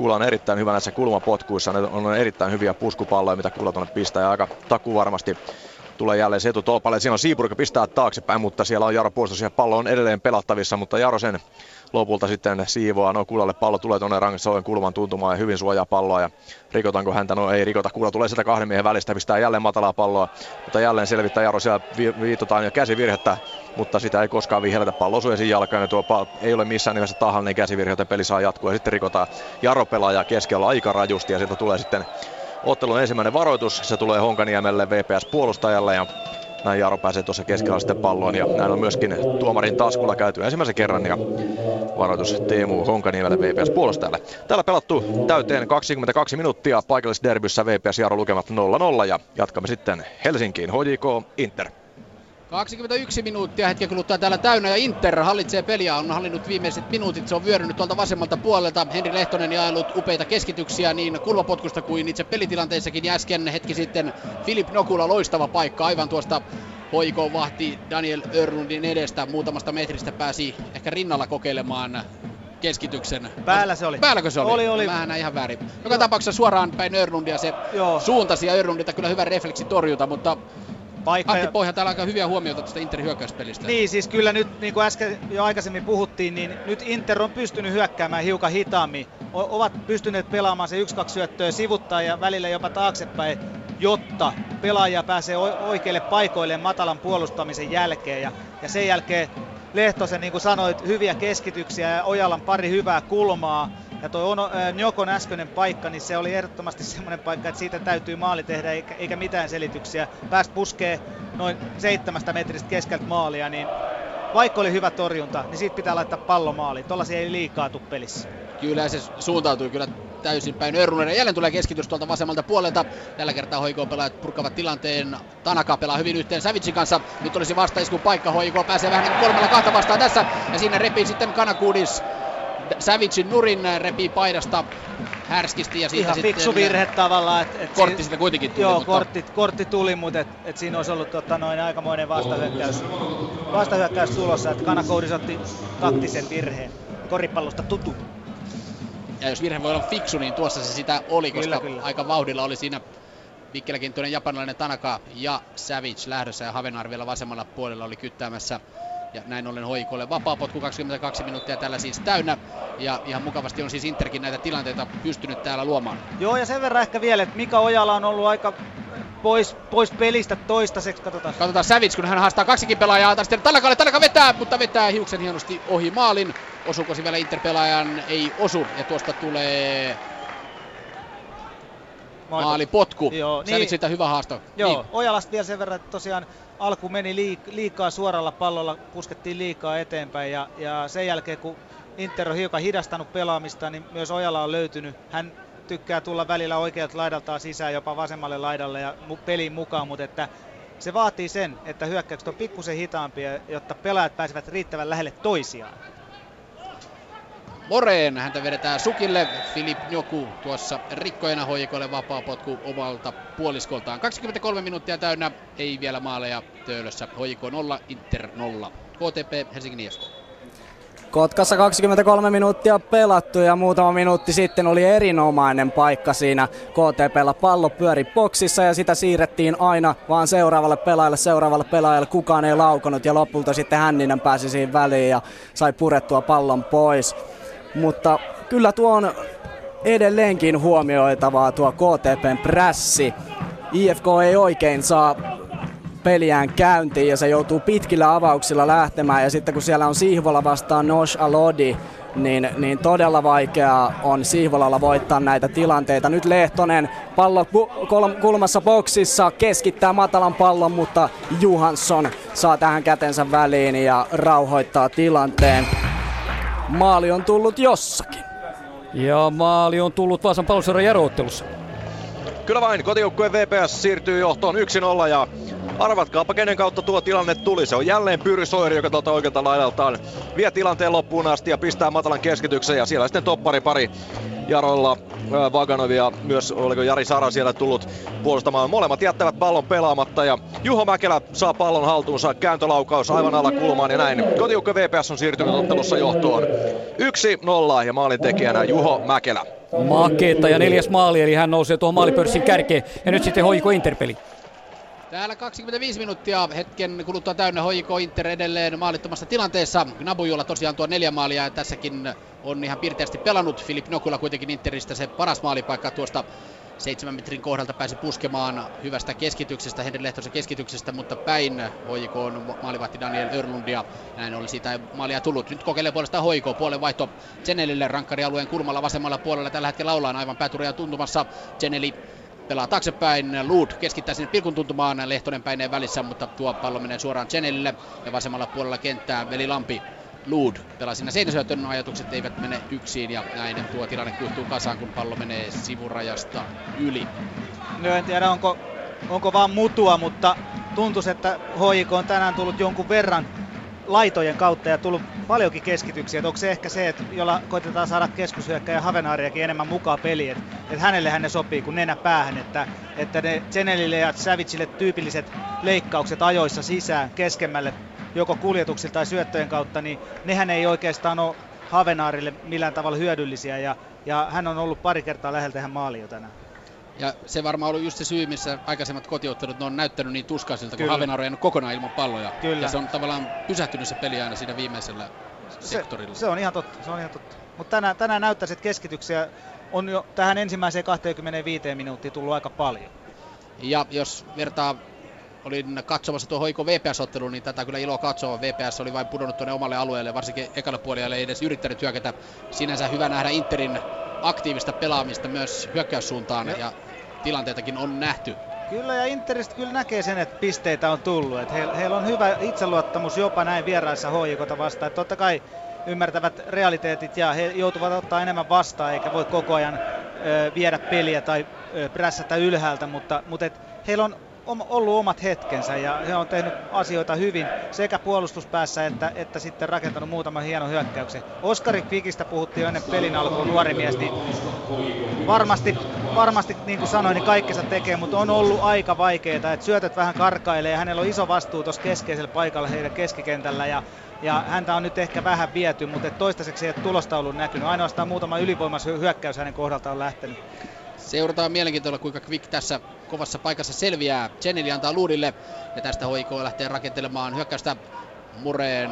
[SPEAKER 8] Kula on erittäin hyvä näissä kulmapotkuissa. Ne on erittäin hyviä puskupalloja, mitä Kula tuonne pistää. Ja aika taku varmasti tulee jälleen se tolpalle. Siinä on Siipuri, joka pistää taaksepäin, mutta siellä on Jaro puolustus ja pallo on edelleen pelattavissa, mutta Jaro sen lopulta sitten siivoaa. No Kulalle pallo tulee tuonne Rangisoen kulman tuntumaan ja hyvin suojaa palloa ja rikotaanko häntä? No ei rikota. Kula tulee sitä kahden miehen välistä, pistää jälleen matalaa palloa, mutta jälleen selvittää Jaro siellä vi- viitotaan jo käsivirhettä, mutta sitä ei koskaan vihelletä. Pallo osuu esiin jalkaan ja tuo pal- ei ole missään nimessä tahallinen käsivirhe, joten peli saa jatkua ja sitten rikotaan Jaro pelaaja keskellä aika rajusti ja sieltä tulee sitten ottelun ensimmäinen varoitus. Se tulee Honkaniemelle VPS puolustajalle ja näin Jaro pääsee tuossa keskellä sitten palloon ja näin on myöskin tuomarin taskulla käyty ensimmäisen kerran ja varoitus Teemu Honkaniemelle VPS puolustajalle. Täällä pelattu täyteen 22 minuuttia paikallisderbyssä VPS Jaro lukemat 0-0 ja jatkamme sitten Helsinkiin HJK Inter.
[SPEAKER 3] 21 minuuttia hetken kuluttua täällä täynnä ja Inter hallitsee peliä, on hallinnut viimeiset minuutit, se on vyörynyt tuolta vasemmalta puolelta. Henri Lehtonen jaellut upeita keskityksiä niin kulmapotkusta kuin itse pelitilanteissakin äsken hetki sitten Filip Nokula loistava paikka aivan tuosta hoiko vahti Daniel Örlundin edestä muutamasta metristä pääsi ehkä rinnalla kokeilemaan keskityksen.
[SPEAKER 4] Päällä se oli.
[SPEAKER 3] Päälläkö se oli?
[SPEAKER 4] Oli, oli.
[SPEAKER 3] Mä ihan väärin. Joka tapauksessa suoraan päin Örlundia se Joo. suuntasi ja Örlundilta kyllä hyvä refleksi torjuta, mutta paikka. Antti Pohja, täällä aika hyviä huomioita tästä Interin hyökkäyspelistä.
[SPEAKER 4] Niin, siis kyllä nyt, niin kuin äsken jo aikaisemmin puhuttiin, niin nyt Inter on pystynyt hyökkäämään hiukan hitaammin. O- ovat pystyneet pelaamaan se 1-2 syöttöä sivuttaa ja välillä jopa taaksepäin, jotta pelaaja pääsee oikeille paikoille matalan puolustamisen jälkeen. Ja, ja sen jälkeen Lehtosen, niin kuin sanoit, hyviä keskityksiä ja Ojalan pari hyvää kulmaa Ja tuo ono, äh, Njokon äskeinen paikka, niin se oli ehdottomasti semmoinen paikka, että siitä täytyy maali tehdä eikä, eikä mitään selityksiä. Pääst puskee noin seitsemästä metristä keskeltä maalia, niin vaikka oli hyvä torjunta, niin siitä pitää laittaa pallo maaliin. Tollasia ei liikaa tuu pelissä.
[SPEAKER 3] Kyllä se suuntautui kyllä täysin päin Örnunen. Jälleen tulee keskitys tuolta vasemmalta puolelta. Tällä kertaa hoiko pelaajat purkavat tilanteen. Tanaka pelaa hyvin yhteen Savicin kanssa. Nyt olisi vastaiskun paikka. Hoiko pääsee vähän niin kolmella kahta vastaan tässä. Ja siinä repii sitten Kanakudis. Savicin nurin repii paidasta härskisti ja siitä
[SPEAKER 4] Ihan
[SPEAKER 3] sitten
[SPEAKER 4] fiksu virhe tavallaan. Et, et
[SPEAKER 3] kortti
[SPEAKER 4] si-
[SPEAKER 3] sitten kuitenkin tuli.
[SPEAKER 4] Joo,
[SPEAKER 3] mutta
[SPEAKER 4] kortti, kortti tuli, mutta et, et siinä olisi ollut tota, noin aikamoinen vastahyökkäys, vastahyökkäys tulossa. Että Kanakoudis otti taktisen virheen. Koripallosta tutu.
[SPEAKER 3] Ja jos virhe voi olla fiksu, niin tuossa se sitä oli, koska
[SPEAKER 4] Kyllä, kyllä.
[SPEAKER 3] aika vauhdilla oli siinä vikkeläkin tuonne japanilainen Tanaka ja Savage lähdössä ja Havenar vielä vasemmalla puolella oli kyttäämässä. Ja näin ollen hoikolle vapaa potku 22 minuuttia tällä siis täynnä. Ja ihan mukavasti on siis Interkin näitä tilanteita pystynyt täällä luomaan.
[SPEAKER 4] Joo, ja sen verran ehkä vielä, että Mika Ojala on ollut aika pois, pois pelistä toistaiseksi. Katsotaan.
[SPEAKER 3] Katsotaan Savage, kun hän haastaa kaksikin pelaajaa. Taas sitten Tanakalle, Tanaka vetää, mutta vetää hiuksen hienosti ohi maalin. Osuuko se vielä Inter-pelaajan? Ei osu. Ja tuosta tulee maalipotku.
[SPEAKER 4] Joo, niin-
[SPEAKER 3] Savage siitä hyvä haasto.
[SPEAKER 4] Joo,
[SPEAKER 3] Niin.
[SPEAKER 4] Ojalasta vielä sen verran, että tosiaan alku meni liik- liikaa suoralla pallolla, puskettiin liikaa eteenpäin ja, ja sen jälkeen kun Inter on hiukan hidastanut pelaamista, niin myös Ojala on löytynyt. Hän tykkää tulla välillä oikealta laidaltaan sisään, jopa vasemmalle laidalle ja mu- peliin mukaan, mutta että se vaatii sen, että hyökkäykset on pikkusen hitaampia, jotta pelaajat pääsevät riittävän lähelle toisiaan.
[SPEAKER 3] Moreen, häntä vedetään sukille. Filip Njoku tuossa rikkojena hoikoille vapaa potku omalta puoliskoltaan. 23 minuuttia täynnä, ei vielä maaleja Töölössä. Hoiko 0, Inter 0. KTP Helsingin IFK.
[SPEAKER 5] Kotkassa 23 minuuttia pelattu ja muutama minuutti sitten oli erinomainen paikka siinä KTPllä. Pallo pyöri boksissa ja sitä siirrettiin aina vaan seuraavalle pelaajalle, seuraavalle pelaajalle. Kukaan ei laukonut ja lopulta sitten Hänninen pääsi siihen väliin ja sai purettua pallon pois. Mutta kyllä tuo on edelleenkin huomioitavaa tuo KTPn prässi. IFK ei oikein saa peliään käyntiin ja se joutuu pitkillä avauksilla lähtemään ja sitten kun siellä on Sihvola vastaan Nosh Alodi, niin, niin todella vaikeaa on Sihvolalla voittaa näitä tilanteita. Nyt Lehtonen pallo kulmassa boksissa keskittää matalan pallon, mutta Johansson saa tähän kätensä väliin ja rauhoittaa tilanteen. Maali on tullut jossakin.
[SPEAKER 2] Ja maali on tullut Vaasan palloseura järoottelussa.
[SPEAKER 8] Kyllä vain, kotijoukkueen VPS siirtyy johtoon 1-0 ja arvatkaapa kenen kautta tuo tilanne tuli. Se on jälleen Pyry Soiri, joka tuolta oikealta laidaltaan vie tilanteen loppuun asti ja pistää matalan keskityksen ja siellä sitten toppari pari Jarolla ää, Vaganov ja myös oliko Jari Sara siellä tullut puolustamaan. Molemmat jättävät pallon pelaamatta ja Juho Mäkelä saa pallon haltuunsa. Kääntölaukaus aivan alakulmaan ja näin. Kotijoukkue VPS on siirtynyt ottelussa johtoon. 1-0 ja maalin tekijänä Juho Mäkelä.
[SPEAKER 2] Makeetta ja neljäs maali, eli hän nousee tuohon maalipörssin kärkeen. Ja nyt sitten hoiko Interpeli.
[SPEAKER 3] Täällä 25 minuuttia hetken kuluttua täynnä hoiko Inter edelleen maalittomassa tilanteessa. Nabujolla tosiaan tuo neljä maalia ja tässäkin on ihan pirteästi pelannut. Filip Nokula kuitenkin Interistä se paras maalipaikka tuosta seitsemän metrin kohdalta pääsi puskemaan hyvästä keskityksestä, Henri Lehtosen keskityksestä, mutta päin Hoiko on maalivahti Daniel Örlundia. Näin oli siitä maalia tullut. Nyt kokeilee puolestaan Hoiko, puolen vaihto Zenelille rankkarialueen kulmalla vasemmalla puolella. Tällä hetkellä ollaan aivan pääturia tuntumassa. Zeneli pelaa taaksepäin, Lood keskittää sinne pilkun tuntumaan, Lehtonen päineen välissä, mutta tuo pallo menee suoraan Chenelille ja vasemmalla puolella kenttää Veli Lampi. Lood pelaa siinä seinäsyötön, ajatukset eivät mene yksin ja näin tuo tilanne kuihtuu kasaan, kun pallo menee sivurajasta yli.
[SPEAKER 4] No en tiedä onko, onko vaan mutua, mutta tuntuisi, että HJK on tänään tullut jonkun verran laitojen kautta ja tullut paljonkin keskityksiä. Et onko se ehkä se, että jolla koitetaan saada keskushyökkäjä Havenaariakin enemmän mukaan peliin, että et hänelle hän ne sopii kuin nenä päähän, että, että ne Zenelille ja Savicille tyypilliset leikkaukset ajoissa sisään keskemmälle joko kuljetuksilta tai syöttöjen kautta, niin nehän ei oikeastaan ole Havenaarille millään tavalla hyödyllisiä ja, ja hän on ollut pari kertaa läheltä tähän maaliin jo tänään.
[SPEAKER 3] Ja se varmaan ollut just se syy, missä aikaisemmat kotiottelut ne on näyttänyt niin tuskaisilta, kun
[SPEAKER 4] Kyllä.
[SPEAKER 3] Havenaari on kokonaan ilman palloja.
[SPEAKER 4] Kyllä.
[SPEAKER 3] Ja se on tavallaan pysähtynyt se peli aina siinä viimeisellä
[SPEAKER 4] se,
[SPEAKER 3] sektorilla.
[SPEAKER 4] se on ihan totta, se on ihan totta. Mutta tänään, tänään näyttäisi, että keskityksiä on jo tähän ensimmäiseen 25 minuuttiin tullut aika paljon.
[SPEAKER 3] Ja jos vertaa olin katsomassa tuo Hoiko VPS-ottelu, niin tätä kyllä iloa katsoa. VPS oli vain pudonnut tuonne omalle alueelle, varsinkin ekalle puolelle ei edes yrittänyt hyökätä. Sinänsä hyvä nähdä Interin aktiivista pelaamista myös hyökkäyssuuntaan ja, ja tilanteitakin on nähty.
[SPEAKER 4] Kyllä ja Interistä kyllä näkee sen, että pisteitä on tullut. Että heillä, heillä on hyvä itseluottamus jopa näin vieraissa HJKta vastaan. Että totta kai ymmärtävät realiteetit ja he joutuvat ottaa enemmän vastaan eikä voi koko ajan ö, viedä peliä tai ö, prässätä ylhäältä, mutta, mutta et heillä on ollut omat hetkensä ja he on tehnyt asioita hyvin sekä puolustuspäässä että, että sitten rakentanut muutaman hienon hyökkäyksen. Oskari Kvikistä puhuttiin ennen pelin alkuun nuori mies, niin varmasti, varmasti niin kuin sanoin, niin kaikkensa tekee, mutta on ollut aika vaikeaa, että syötöt vähän karkailee ja hänellä on iso vastuu tuossa keskeisellä paikalla heidän keskikentällä ja ja häntä on nyt ehkä vähän viety, mutta toistaiseksi ei tulosta ollut näkynyt. Ainoastaan muutama ylivoimas hyökkäys hänen kohdalta on lähtenyt.
[SPEAKER 3] Seurataan mielenkiintoilla, kuinka Quick tässä kovassa paikassa selviää. Chenili antaa luudille ja tästä HIK lähtee rakentelemaan hyökkäystä Mureen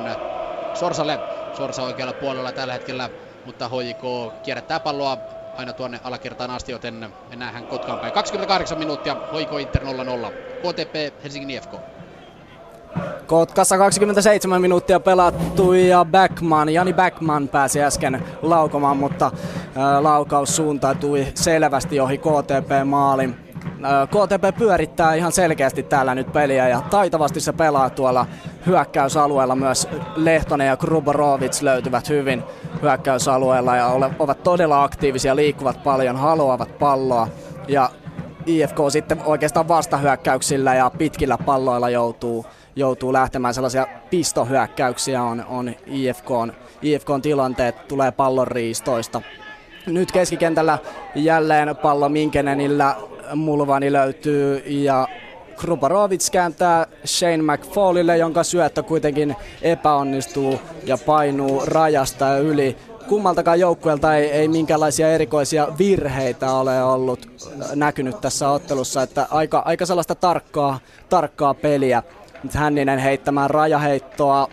[SPEAKER 3] Sorsalle. Sorsa oikealla puolella tällä hetkellä, mutta HIK kierrättää palloa aina tuonne alakertaan asti, joten mennään Kotkaan päin. 28 minuuttia, HIK Inter 0-0. KTP Helsingin IFK.
[SPEAKER 5] Kotkassa 27 minuuttia pelattu ja Backman, Jani Backman pääsi äsken laukomaan, mutta ää, laukaus suuntautui selvästi ohi KTP-maalin. KTP pyörittää ihan selkeästi täällä nyt peliä ja taitavasti se pelaa tuolla hyökkäysalueella. Myös Lehtonen ja Gruborovic löytyvät hyvin hyökkäysalueella ja ovat todella aktiivisia, liikkuvat paljon, haluavat palloa. Ja IFK sitten oikeastaan vastahyökkäyksillä ja pitkillä palloilla joutuu joutuu lähtemään. Sellaisia pistohyökkäyksiä on, on IFKn, IFKn tilanteet, tulee pallon riistoista. Nyt keskikentällä jälleen pallo Minkenenillä Mulvani löytyy ja Kruparovic kääntää Shane McFallille, jonka syöttö kuitenkin epäonnistuu ja painuu rajasta yli. Kummaltakaan joukkueelta ei, ei minkäänlaisia erikoisia virheitä ole ollut näkynyt tässä ottelussa, että aika, aika sellaista tarkkaa, tarkkaa peliä. Hänninen heittämään rajaheittoa.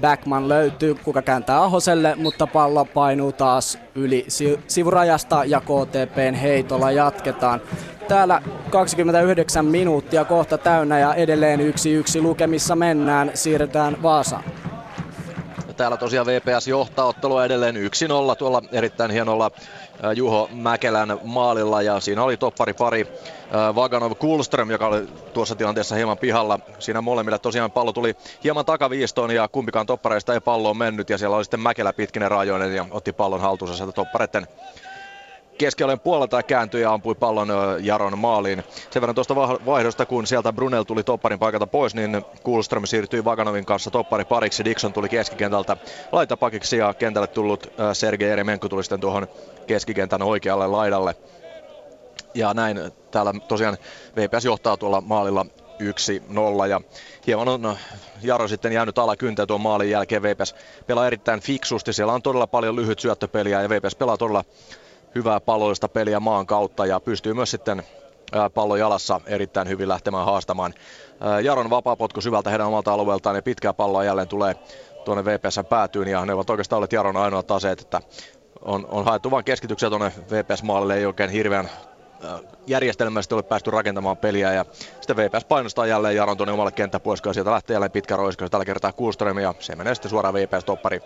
[SPEAKER 5] Backman löytyy, kuka kääntää Ahoselle, mutta pallo painuu taas yli sivurajasta ja KTPn heitolla jatketaan. Täällä 29 minuuttia kohta täynnä ja edelleen 1-1 lukemissa mennään. Siirrytään Vaasaan.
[SPEAKER 8] Täällä tosiaan VPS johtaa ottelua edelleen 1-0 tuolla erittäin hienolla Juho Mäkelän maalilla ja siinä oli toppari pari Vaganov Kulström, joka oli tuossa tilanteessa hieman pihalla. Siinä molemmille tosiaan pallo tuli hieman takaviistoon ja kumpikaan toppareista ei palloon mennyt ja siellä oli sitten Mäkelä pitkinen rajoinen ja otti pallon haltuunsa sieltä toppareiden keskialueen puolelta kääntyi ja ampui pallon Jaron maaliin. Sen verran tuosta vaihdosta, kun sieltä Brunel tuli topparin paikalta pois, niin Kulström siirtyi Vaganovin kanssa toppari pariksi. Dixon tuli keskikentältä laitapakiksi ja kentälle tullut Sergei Eremenko tuli sitten tuohon keskikentän oikealle laidalle. Ja näin täällä tosiaan VPS johtaa tuolla maalilla 1-0 ja hieman on Jaro sitten jäänyt alakynteen tuon maalin jälkeen. VPS pelaa erittäin fiksusti, siellä on todella paljon lyhyt syöttöpeliä ja VPS pelaa todella hyvää pallollista peliä maan kautta ja pystyy myös sitten pallo jalassa erittäin hyvin lähtemään haastamaan. Jaron vapaapotku syvältä heidän omalta alueeltaan ja pitkää palloa jälleen tulee tuonne VPSn päätyyn ja ne ovat oikeastaan olleet Jaron ainoa taseet, että on, on haettu vain keskityksiä tuonne VPS-maalille, ei oikein hirveän järjestelmällisesti ole päästy rakentamaan peliä ja sitten VPS painostaa jälleen Jaron tuonne omalle kenttäpuoliskoon ja sieltä lähtee jälleen pitkä roisko, tällä kertaa Kuuström ja se menee sitten suoraan VPS-toppari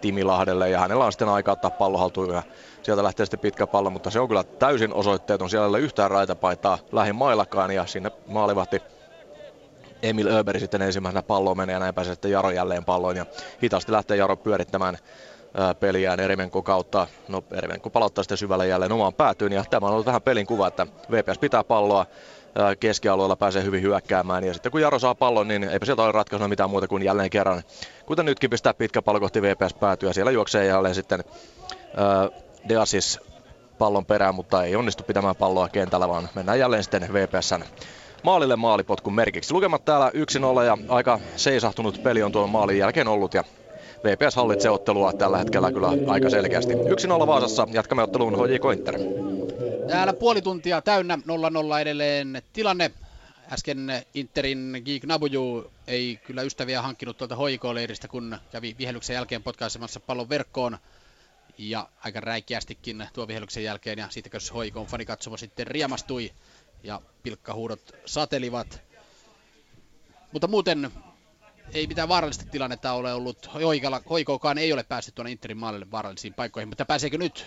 [SPEAKER 8] Timi Lahdelle ja hänellä on sitten aika ottaa pallo haltuun sieltä lähtee sitten pitkä pallo, mutta se on kyllä täysin osoitteeton. Siellä ei ole yhtään raitapaitaa lähimaillakaan ja sinne maalivahti Emil Öberi sitten ensimmäisenä palloon menee ja näin pääsee sitten Jaro jälleen palloon ja hitaasti lähtee Jaro pyörittämään peliään Erimenko kautta. No Erimenko palauttaa sitten syvälle jälleen omaan päätyyn ja tämä on ollut vähän pelin kuva, että VPS pitää palloa keskialueella pääsee hyvin hyökkäämään. Ja sitten kun Jaro saa pallon, niin eipä sieltä ole ratkaisuna mitään muuta kuin jälleen kerran. Kuten nytkin pistää pitkä pallo kohti VPS päätyä. Siellä juoksee jälleen sitten Deasis pallon perään, mutta ei onnistu pitämään palloa kentällä, vaan mennään jälleen sitten VPSn maalille maalipotkun merkiksi. Lukemat täällä 1-0 ja aika seisahtunut peli on tuon maalin jälkeen ollut ja VPS hallitsee ottelua tällä hetkellä kyllä aika selkeästi. 1-0 Vaasassa, jatkamme otteluun HJK Inter.
[SPEAKER 3] Täällä puoli tuntia täynnä 0-0 edelleen tilanne. Äsken Interin Geek Nabuju ei kyllä ystäviä hankkinut tuolta HJK-leiristä, kun kävi vihelyksen jälkeen potkaisemassa pallon verkkoon. Ja aika räikeästikin tuo vihelyksen jälkeen ja sitten kun HJK fanikatsomo sitten riemastui ja pilkkahuudot satelivat. Mutta muuten ei mitään vaarallista tilannetta ole ollut. Hoikokaan ei ole päässyt tuonne Interin maalille vaarallisiin paikkoihin, mutta pääseekö nyt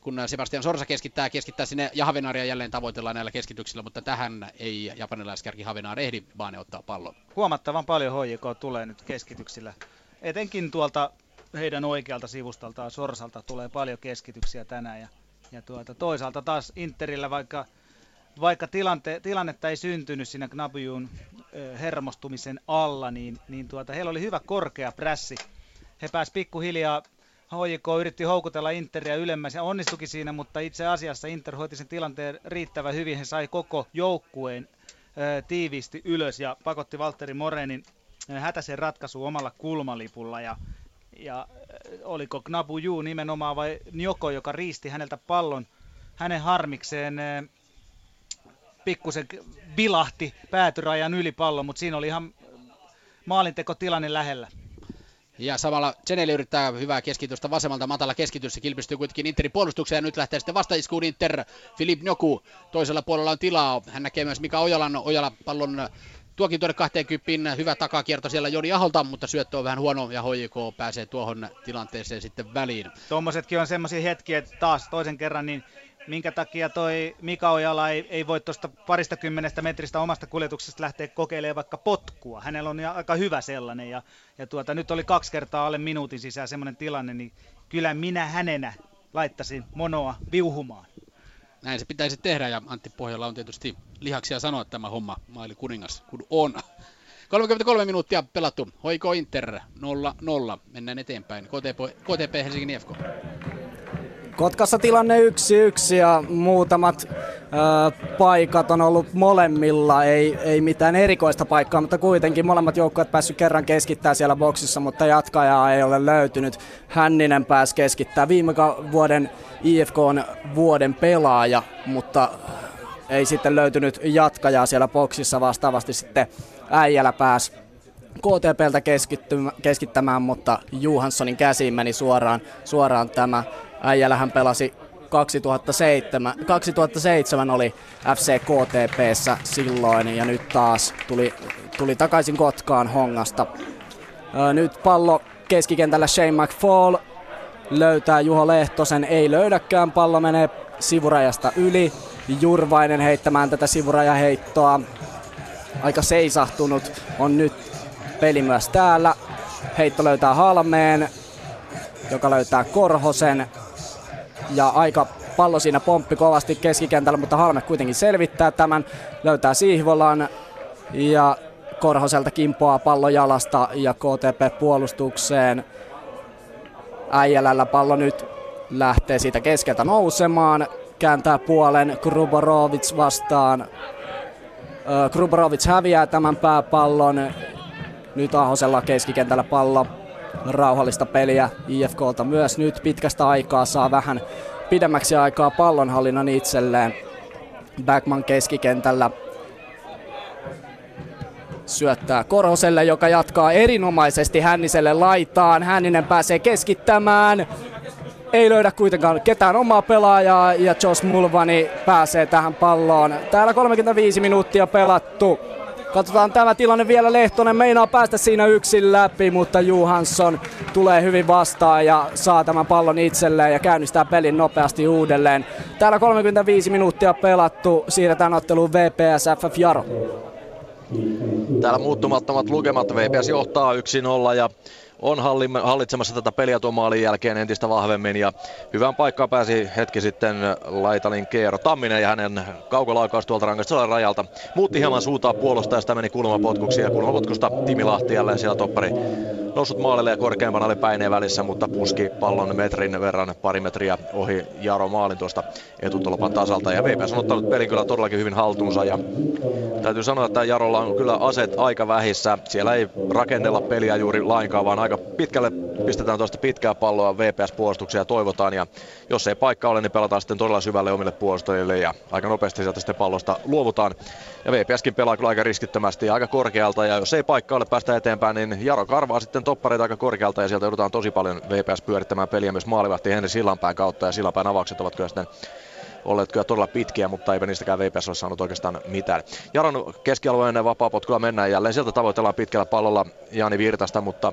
[SPEAKER 3] kun Sebastian Sorsa keskittää, keskittää sinne ja Havenaria jälleen tavoitellaan näillä keskityksillä, mutta tähän ei japanilaiskärki Havenaar ehdi, vaan ne ottaa pallon.
[SPEAKER 4] Huomattavan paljon HJK tulee nyt keskityksillä. Etenkin tuolta heidän oikealta sivustaltaan Sorsalta tulee paljon keskityksiä tänään. Ja, ja tuota, toisaalta taas Interillä, vaikka, vaikka tilante, tilannetta ei syntynyt siinä Knabujun hermostumisen alla, niin, niin tuota, heillä oli hyvä korkea prässi. He pääsivät pikkuhiljaa HJK yritti houkutella Interia ylemmäs ja onnistukin siinä, mutta itse asiassa Inter hoiti sen tilanteen riittävän hyvin. He sai koko joukkueen tiiviisti ylös ja pakotti Valtteri Morenin hätäisen ratkaisu omalla kulmalipulla ja, ja oliko Knabu Ju nimenomaan vai Njoko, joka riisti häneltä pallon hänen harmikseen pikkusen vilahti päätyrajan yli pallon, mutta siinä oli ihan maalintekotilanne lähellä.
[SPEAKER 3] Ja samalla Zeneli yrittää hyvää keskitystä vasemmalta, matala keskitys, se kilpistyy kuitenkin Interin puolustukseen ja nyt lähtee sitten vastaiskuun Inter. Filip Njoku toisella puolella on tilaa, hän näkee myös Mika Ojalan, Ojala pallon tuokin tuonne 20, hyvä takakierto siellä Joni Aholta, mutta syöttö on vähän huono ja HJK pääsee tuohon tilanteeseen sitten väliin.
[SPEAKER 4] Tuommoisetkin on semmoisia hetkiä, että taas toisen kerran niin minkä takia toi Mika Ojala ei, ei voi tuosta parista kymmenestä metristä omasta kuljetuksesta lähteä kokeilemaan vaikka potkua. Hänellä on aika hyvä sellainen ja, ja tuota, nyt oli kaksi kertaa alle minuutin sisään semmoinen tilanne, niin kyllä minä hänenä laittaisin monoa viuhumaan.
[SPEAKER 3] Näin se pitäisi tehdä ja Antti Pohjalla on tietysti lihaksia sanoa tämä homma maili kuningas kun on. 33 minuuttia pelattu. Hoiko Inter 0-0. Mennään eteenpäin. KTP, KTP Helsingin IFK.
[SPEAKER 5] Kotkassa tilanne yksi yksi ja muutamat ö, paikat on ollut molemmilla, ei, ei mitään erikoista paikkaa, mutta kuitenkin molemmat joukkueet päässyt kerran keskittää siellä boksissa, mutta jatkajaa ei ole löytynyt. Hänninen pääsi keskittää viime vuoden IFK on vuoden pelaaja, mutta ei sitten löytynyt jatkajaa siellä boksissa vastaavasti sitten äijällä pääsi KTPltä keskittämään, mutta Johanssonin käsiin meni suoraan, suoraan tämä Äijälähän pelasi 2007, 2007 oli FC KTPssä silloin ja nyt taas tuli, tuli takaisin Kotkaan Hongasta. Nyt pallo keskikentällä Shane McFall löytää Juho Lehtosen, ei löydäkään, pallo menee sivurajasta yli. Jurvainen heittämään tätä sivurajaheittoa. Aika seisahtunut on nyt peli myös täällä. Heitto löytää Halmeen, joka löytää Korhosen ja aika pallo siinä pomppi kovasti keskikentällä, mutta Halme kuitenkin selvittää tämän, löytää Sihvolan ja Korhoselta kimpoaa pallo jalasta ja KTP puolustukseen. Äijälällä pallo nyt lähtee siitä keskeltä nousemaan, kääntää puolen Kruborovic vastaan. Kruborovic häviää tämän pääpallon. Nyt Ahosella keskikentällä pallo rauhallista peliä IFKlta myös nyt pitkästä aikaa saa vähän pidemmäksi aikaa pallonhallinnan itselleen. Backman keskikentällä syöttää Korhoselle, joka jatkaa erinomaisesti Hänniselle laitaan. Hänninen pääsee keskittämään. Ei löydä kuitenkaan ketään omaa pelaajaa ja Jos Mulvani pääsee tähän palloon. Täällä 35 minuuttia pelattu. Katsotaan tämä tilanne vielä. Lehtonen meinaa päästä siinä yksin läpi, mutta Johansson tulee hyvin vastaan ja saa tämän pallon itselleen ja käynnistää pelin nopeasti uudelleen. Täällä 35 minuuttia pelattu. Siirretään otteluun VPS FF Jaro.
[SPEAKER 8] Täällä muuttumattomat lukemat. VPS johtaa 1-0 ja on hallitsemassa tätä peliä tuon maalin jälkeen entistä vahvemmin. Ja hyvään paikkaan pääsi hetki sitten Laitalin Keero Tamminen ja hänen kaukolaukaus tuolta rangaistusella rajalta. Muutti hieman suuntaa puolusta ja sitä meni kulmapotkuksi. Ja kulmapotkusta Timi Lahti jälleen siellä toppari noussut maalille ja korkeampana oli päineen välissä, mutta puski pallon metrin verran pari metriä ohi Jaro maalin tuosta etutolopan tasalta. Ja VPS on ottanut pelin kyllä todellakin hyvin haltuunsa. Ja täytyy sanoa, että Jarolla on kyllä aset aika vähissä. Siellä ei rakennella peliä juuri lainkaan, vaan aika pitkälle. Pistetään tuosta pitkää palloa VPS-puolustuksia toivotaan. Ja jos ei paikka ole, niin pelataan sitten todella syvälle omille puolustajille. Ja aika nopeasti sieltä sitten pallosta luovutaan. Ja VPSkin pelaa kyllä aika riskittömästi ja aika korkealta. Ja jos ei paikka ole päästä eteenpäin, niin Jaro karvaa sitten toppareita aika korkealta. Ja sieltä joudutaan tosi paljon VPS pyörittämään peliä myös maalivahti Henri Sillanpään kautta. Ja Sillanpään avaukset ovat kyllä sitten olleet kyllä todella pitkiä, mutta eipä niistäkään VPS ole saanut oikeastaan mitään. Jaron keskialueen vapaapotkulla mennään jälleen. Sieltä tavoitellaan pitkällä pallolla Jani Virtasta, mutta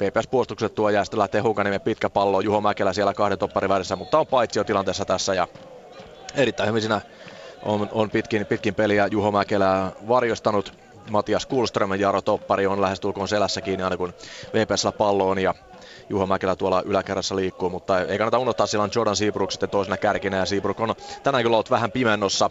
[SPEAKER 8] VPS puolustukset tuo ja sitten lähtee Hukaniemen pitkä pallo. Juho Mäkelä siellä kahden topparin välissä, mutta on paitsi jo tilanteessa tässä ja erittäin hyvin siinä on, on pitkin, pitkin peliä Juho Mäkelä varjostanut. Matias Kulström ja Jaro Toppari on lähestulkoon selässä kiinni aina kun VPSllä pallo on ja Juho Mäkelä tuolla yläkerrassa liikkuu, mutta ei kannata unohtaa, sillä on Jordan Seabrook sitten toisena kärkinä ja Seabrook on tänään kyllä ollut vähän pimennossa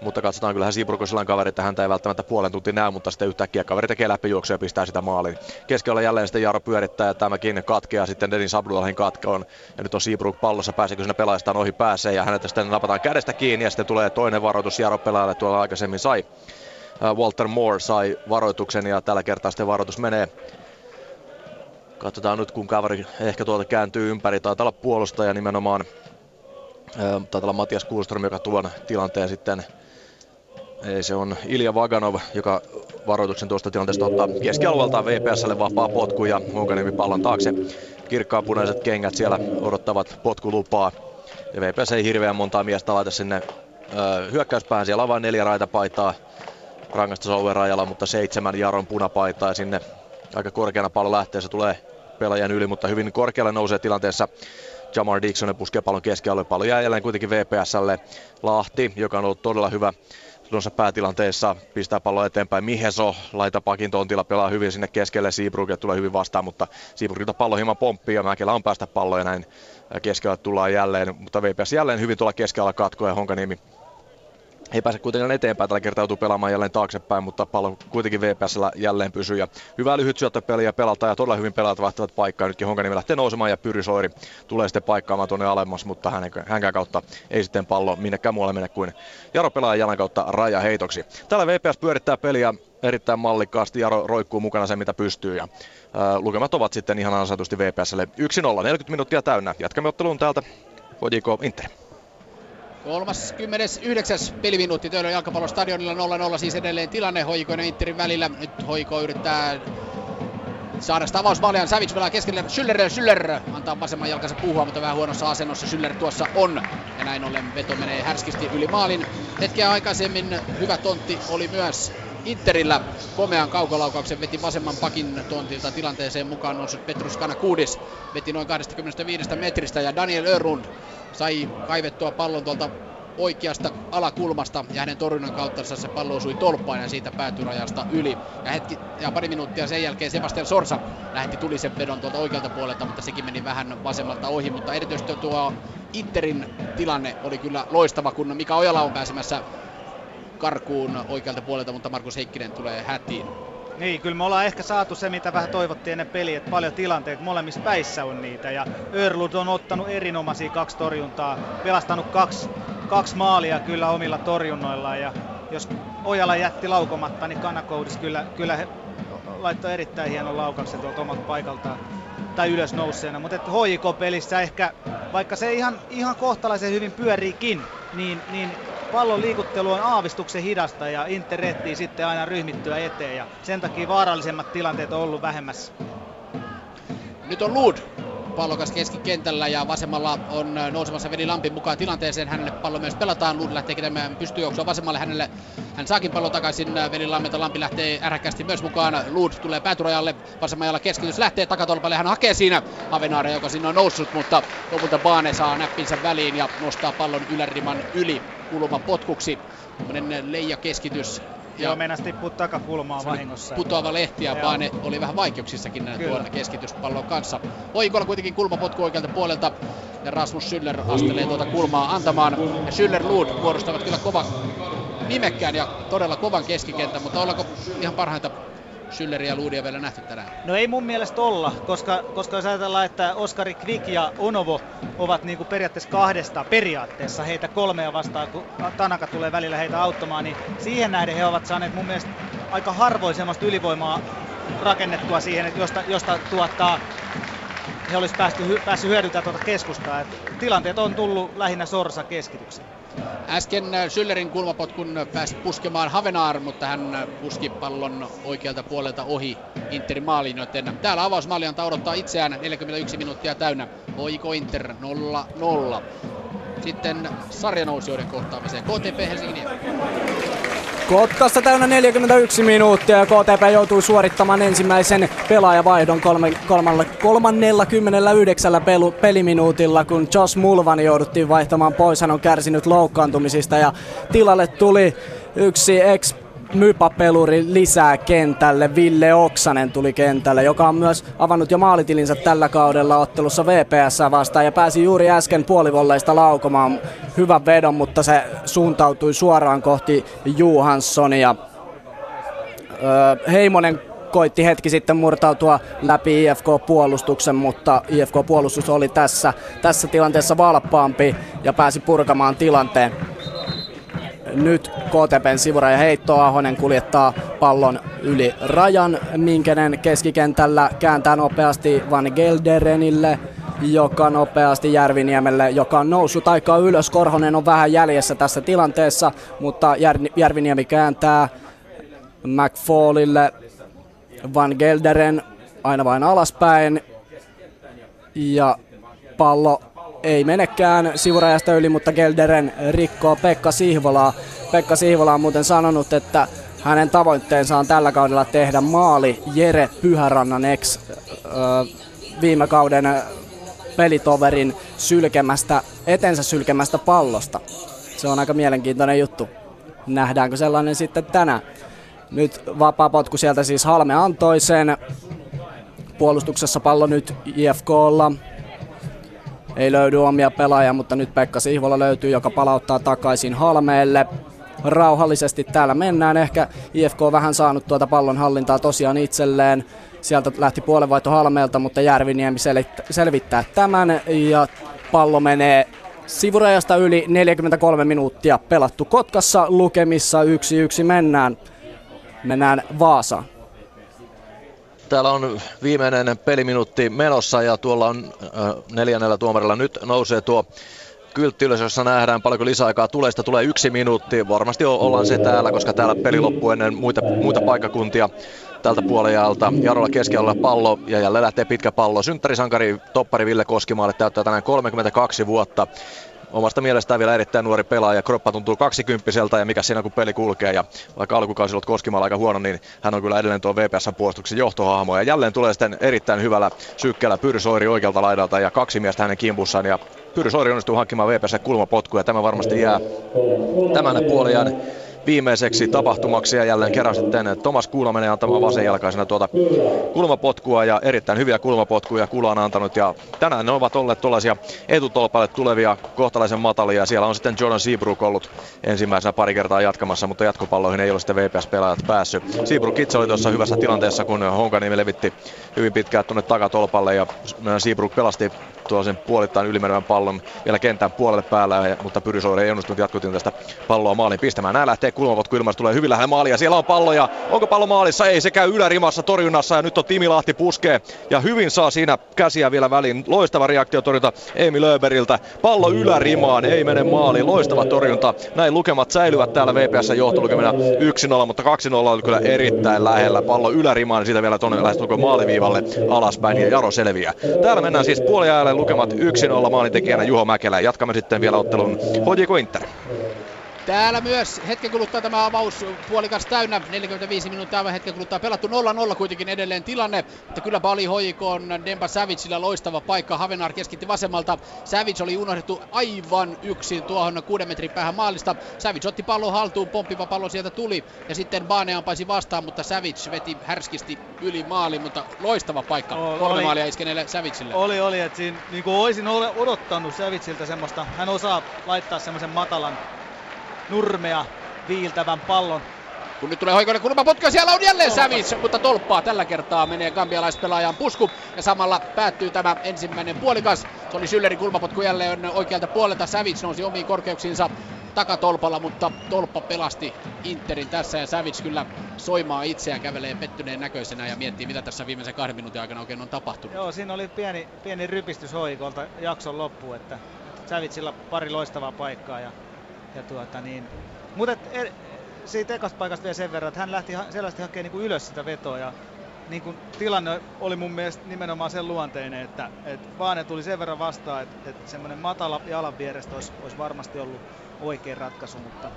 [SPEAKER 8] mutta katsotaan kyllähän on sellainen kaveri, että häntä ei välttämättä puolen tunti näy, mutta sitten yhtäkkiä kaveri tekee läpijuoksuja ja pistää sitä maaliin. Keskellä jälleen sitten Jaro pyörittää ja tämäkin katkeaa sitten Denis Abdullahin katkoon. Ja nyt on Seabrook pallossa, pääseekö sinne pelaajastaan ohi pääsee ja hänet sitten napataan kädestä kiinni ja sitten tulee toinen varoitus Jaro pelaajalle tuolla aikaisemmin sai. Walter Moore sai varoituksen ja tällä kertaa sitten varoitus menee Katsotaan nyt, kun kaveri ehkä tuolta kääntyy ympäri. Taitaa olla puolustaja nimenomaan. Taitaa olla Matias Kuhlström, joka tuon tilanteen sitten ei, se on Ilja Vaganov, joka varoituksen tuosta tilanteesta ottaa keskialueelta VPSlle vapaa potku ja Honkanemi pallon taakse. Kirkkaanpunaiset kengät siellä odottavat potkulupaa. Ja VPS ei hirveän montaa miestä laita sinne ö, hyökkäyspäähän. Siellä on vain neljä raitapaitaa rangaistusalueen rajalla, mutta seitsemän Jaron punapaitaa sinne aika korkeana pallo lähtee. Se tulee pelaajan yli, mutta hyvin korkealle nousee tilanteessa. Jamar Dixon puskee pallon keskialueen. Pallo jää jälleen kuitenkin VPSlle. Lahti, joka on ollut todella hyvä tuossa päätilanteessa, pistää pallo eteenpäin. Miheso pakin tontilla, pelaa hyvin sinne keskelle. Seabrook tulee hyvin vastaan, mutta Seabrookilta pallo hieman pomppii ja Mäkelä on päästä palloja näin keskellä tullaan jälleen, mutta VPS jälleen hyvin tuolla keskellä katkoa ja Honkaniemi ei pääse kuitenkaan eteenpäin, tällä kertaa joutuu pelaamaan jälleen taaksepäin, mutta pallo kuitenkin VPSllä jälleen pysyy. Ja hyvää lyhyt syöttöpeliä pelata ja todella hyvin pelaat vaihtavat paikkaa. Nytkin Honkaniemi lähtee nousemaan ja Pyry Soiri tulee sitten paikkaamaan tuonne alemmas, mutta hänkään kautta ei sitten pallo minnekään muualle mene kuin Jaro pelaa jalan kautta raja heitoksi. Tällä VPS pyörittää peliä erittäin mallikkaasti. Jaro roikkuu mukana se, mitä pystyy. Ja, ää, lukemat ovat sitten ihan ansaitusti VPSlle 1-0, 40 minuuttia täynnä. Jatkamme otteluun täältä. HJK Inter.
[SPEAKER 3] 39. peliminuutti Töölön jalkapallostadionilla 0-0 siis edelleen tilanne Hoikoinen Interin välillä. Nyt Hoiko yrittää saada sitä avausmaaliaan. Savic pelaa keskelle. Schüller, Schüller antaa vasemman jalkansa puhua, mutta vähän huonossa asennossa Schüller tuossa on. Ja näin ollen veto menee härskisti yli maalin. Hetkeä aikaisemmin hyvä tontti oli myös Interillä komean kaukolaukauksen veti vasemman pakin tontilta tilanteeseen mukaan noussut Petrus Kanakuudis. Veti noin 25 metristä ja Daniel Örund sai kaivettua pallon tuolta oikeasta alakulmasta ja hänen torjunnan kautta se pallo osui tolppaan ja siitä päätyrajasta yli. Ja, hetki, ja pari minuuttia sen jälkeen Sebastian Sorsa lähti tulisen pedon tuolta oikealta puolelta, mutta sekin meni vähän vasemmalta ohi. Mutta erityisesti tuo Interin tilanne oli kyllä loistava, kun Mika Ojala on pääsemässä karkuun oikealta puolelta, mutta Markus Heikkinen tulee hätiin.
[SPEAKER 4] Niin, kyllä me ollaan ehkä saatu se, mitä vähän toivottiin ennen peliä, että paljon tilanteita molemmissa päissä on niitä. Ja Örlud on ottanut erinomaisia kaksi torjuntaa, pelastanut kaksi, kaksi maalia kyllä omilla torjunnoillaan. Ja jos Ojala jätti laukomatta, niin Kanakoudis kyllä, kyllä he laittoi erittäin hienon laukauksen tuolta omalta paikaltaan tai ylös nousseena. Mutta HJK-pelissä ehkä, vaikka se ihan, ihan kohtalaisen hyvin pyöriikin, niin, niin pallon liikuttelu on aavistuksen hidasta ja Inter rettii sitten aina ryhmittyä eteen ja sen takia vaarallisemmat tilanteet on ollut vähemmässä.
[SPEAKER 3] Nyt on Lud pallokas keskikentällä ja vasemmalla on nousemassa Veli Lampin mukaan tilanteeseen. Hänelle pallo myös pelataan. Lud lähtee tekemään pystyjuoksua vasemmalle. Hänelle hän saakin pallon takaisin Veli Lammilta. Lampi lähtee ärhäkkästi myös mukaan. Lud tulee pääturajalle. Vasemmalla keskitys lähtee takatolpalle. Hän hakee siinä Avenaare, joka sinne on noussut, mutta lopulta Baane saa näppinsä väliin ja nostaa pallon yläriman yli kulma potkuksi. Tämmöinen leija keskitys
[SPEAKER 4] Joo, meinas tippua takakulmaa vahingossa.
[SPEAKER 3] Putoava lehti ja Baane oli vähän vaikeuksissakin tuon keskityspallon kanssa. Oikolla kuitenkin kulmapotku oikealta puolelta ja Rasmus Schüller astelee tuota kulmaa antamaan. Ja Schüller Lud muodostavat kyllä kova nimekkään ja todella kovan keskikentän, mutta ollaanko ihan parhaita Schüller ja Luudia vielä nähty tänään?
[SPEAKER 4] No ei mun mielestä olla, koska, koska jos ajatellaan, että Oskari Kvik ja Onovo ovat niin kuin periaatteessa kahdesta periaatteessa heitä kolmea vastaan, kun Tanaka tulee välillä heitä auttamaan, niin siihen nähden he ovat saaneet mun mielestä aika harvoin semmoista ylivoimaa rakennettua siihen, että josta, josta tuottaa he olisi päästy, päässyt hyödyntämään tuota keskustaa. Et tilanteet on tullut lähinnä Sorsa keskitykseen.
[SPEAKER 3] Äsken äh, Schüllerin kulmapotkun pääsi puskemaan Havenaar, mutta hän äh, puski pallon oikealta puolelta ohi Interin maaliin, joten täällä avausmaali antaa odottaa itseään 41 minuuttia täynnä. Hoiko Inter 0-0. Sitten sarjanousijoiden kohtaamiseen. KTP Helsingin
[SPEAKER 5] Kotkassa täynnä 41 minuuttia ja KTP joutuu suorittamaan ensimmäisen pelaajavaihdon kolme, kolmalle, 39 pelu, peliminuutilla, kun Josh Mulvan jouduttiin vaihtamaan pois. Hän on kärsinyt loukkaantumisista ja tilalle tuli yksi ex mypapeluri lisää kentälle. Ville Oksanen tuli kentälle, joka on myös avannut jo maalitilinsä tällä kaudella ottelussa VPS vastaan ja pääsi juuri äsken puolivolleista laukomaan hyvän vedon, mutta se suuntautui suoraan kohti Johanssonia. Öö, Heimonen koitti hetki sitten murtautua läpi IFK-puolustuksen, mutta IFK-puolustus oli tässä, tässä tilanteessa valppaampi ja pääsi purkamaan tilanteen. Nyt KTPn sivuraja heitto Ahonen kuljettaa pallon yli rajan. Minkenen keskikentällä kääntää nopeasti Van Gelderenille joka nopeasti Järviniemelle, joka on noussut aika ylös. Korhonen on vähän jäljessä tässä tilanteessa, mutta Järviniemi kääntää McFallille Van Gelderen aina vain alaspäin. Ja pallo ei menekään sivurajasta yli, mutta Gelderen rikkoo Pekka Sihvolaa. Pekka Sihvola on muuten sanonut, että hänen tavoitteensa on tällä kaudella tehdä maali Jere Pyhärannan ex viime kauden pelitoverin sylkemästä, etensä sylkemästä pallosta. Se on aika mielenkiintoinen juttu. Nähdäänkö sellainen sitten tänään? Nyt vapaa potku sieltä siis Halme antoi sen. Puolustuksessa pallo nyt IFKlla. Ei löydy omia pelaajia, mutta nyt Pekka Sihvola löytyy, joka palauttaa takaisin Halmeelle. Rauhallisesti täällä mennään. Ehkä IFK on vähän saanut tuota pallon hallintaa tosiaan itselleen. Sieltä lähti puolenvaihto Halmeelta, mutta Järviniemi selvittää tämän ja pallo menee sivurajasta yli 43 minuuttia pelattu Kotkassa lukemissa 1-1 mennään. Mennään Vaasaan.
[SPEAKER 8] Täällä on viimeinen peliminuutti menossa ja tuolla on äh, neljännellä tuomarilla nyt nousee tuo kyltti ylös, jossa nähdään paljonko lisäaikaa tulee. Sitä tulee yksi minuutti. Varmasti ollaan se täällä, koska täällä peli loppuu ennen muita, muita paikkakuntia tältä puolijalta. Jarolla keskialueella pallo ja jälleen lähtee pitkä pallo. Synttärisankari toppari Ville Koskimaalle täyttää tänään 32 vuotta omasta mielestään vielä erittäin nuori pelaaja. Kroppa tuntuu kaksikymppiseltä ja mikä siinä kun peli kulkee. Ja vaikka alkukausi ollut Koskimalla aika huono, niin hän on kyllä edelleen tuo VPSn puolustuksen johtohahmo. Ja jälleen tulee sitten erittäin hyvällä sykkeellä Pyrsoiri oikealta laidalta ja kaksi miestä hänen kimpussaan. Ja Pyrsoiri onnistuu hankkimaan VPS kulmapotku ja tämä varmasti jää tämän puolijan viimeiseksi tapahtumaksi ja jälleen kerran sitten Tomas Kuula menee antamaan vasenjalkaisena tuota kulmapotkua ja erittäin hyviä kulmapotkuja Kuula on antanut ja tänään ne ovat olleet tuollaisia etutolpalle tulevia kohtalaisen matalia. Siellä on sitten Jordan Seabrook ollut ensimmäisenä pari kertaa jatkamassa, mutta jatkopalloihin ei ole sitten VPS-pelaajat päässyt. Seabrook itse oli tuossa hyvässä tilanteessa, kun Honkaniemi levitti hyvin pitkään tuonne takatolpalle ja Seabrook pelasti tuollaisen puolittain ylimenevän pallon vielä kentän puolelle päällä, mutta Pyrysoiri ei onnistunut jatkotilanteesta palloa maaliin pistämään. Nää lähtee kulmavot ilmasta tulee hyvin lähellä maalia. Siellä on pallo ja onko pallo maalissa? Ei, se käy ylärimassa torjunnassa ja nyt on Timi Lahti puskee ja hyvin saa siinä käsiä vielä väliin. Loistava reaktio torjunta Emi Löberiltä. Pallo ylärimaan, ei mene maaliin. Loistava torjunta. Näin lukemat säilyvät täällä VPS johtolukemina 1-0, mutta 2-0 oli kyllä erittäin lähellä. Pallo ylärimaan ja siitä vielä tuonne lähestulkoon maaliviivalle alaspäin ja Jaro selviää. Täällä mennään siis puoliajalle lukemat 1-0 maalintekijänä Juho Mäkelä. Jatkamme sitten vielä ottelun HJK Inter.
[SPEAKER 3] Täällä myös hetken kuluttua tämä avaus puolikas täynnä, 45 minuuttia aivan hetken kuluttua. Pelattu 0-0 kuitenkin edelleen tilanne, mutta kyllä Bali hoikon Demba Savicella loistava paikka, Havenar keskitti vasemmalta, Savic oli unohdettu aivan yksin tuohon kuuden metrin päähän maalista, Savic otti pallon haltuun, pomppiva pallo sieltä tuli ja sitten Bane ampaisi vastaan, mutta Savic veti härskisti yli maali, mutta loistava paikka, oli, kolme maalia iskeneelle Savicille.
[SPEAKER 4] Oli, oli, että siinä niin kuin olisin odottanut Savicilta semmoista, hän osaa laittaa semmoisen matalan nurmea viiltävän pallon.
[SPEAKER 3] Kun nyt tulee Hoikonen kulmapotku ja siellä on jälleen Sävis, mutta tolppaa tällä kertaa menee gambialaispelaajan pusku ja samalla päättyy tämä ensimmäinen puolikas. Se oli Syllerin kulmapotku jälleen oikealta puolelta. Sävits nousi omiin korkeuksiinsa takatolpalla, mutta tolppa pelasti Interin tässä ja Savage kyllä soimaa itseään, kävelee pettyneen näköisenä ja miettii mitä tässä viimeisen kahden minuutin aikana oikein on tapahtunut.
[SPEAKER 4] Joo, siinä oli pieni, pieni rypistys hoikolta jakson loppu, että Savitsilla pari loistavaa paikkaa ja ja tuota niin, mutta er, siitä ekasta paikasta vielä sen verran, että hän lähti selvästi hakemaan niin ylös sitä vetoa ja niin kuin, tilanne oli mun mielestä nimenomaan sen luonteinen, että, että Vaane tuli sen verran vastaan, että, että semmoinen matala jalan vierestä olisi, olisi varmasti ollut oikein ratkaisu, mutta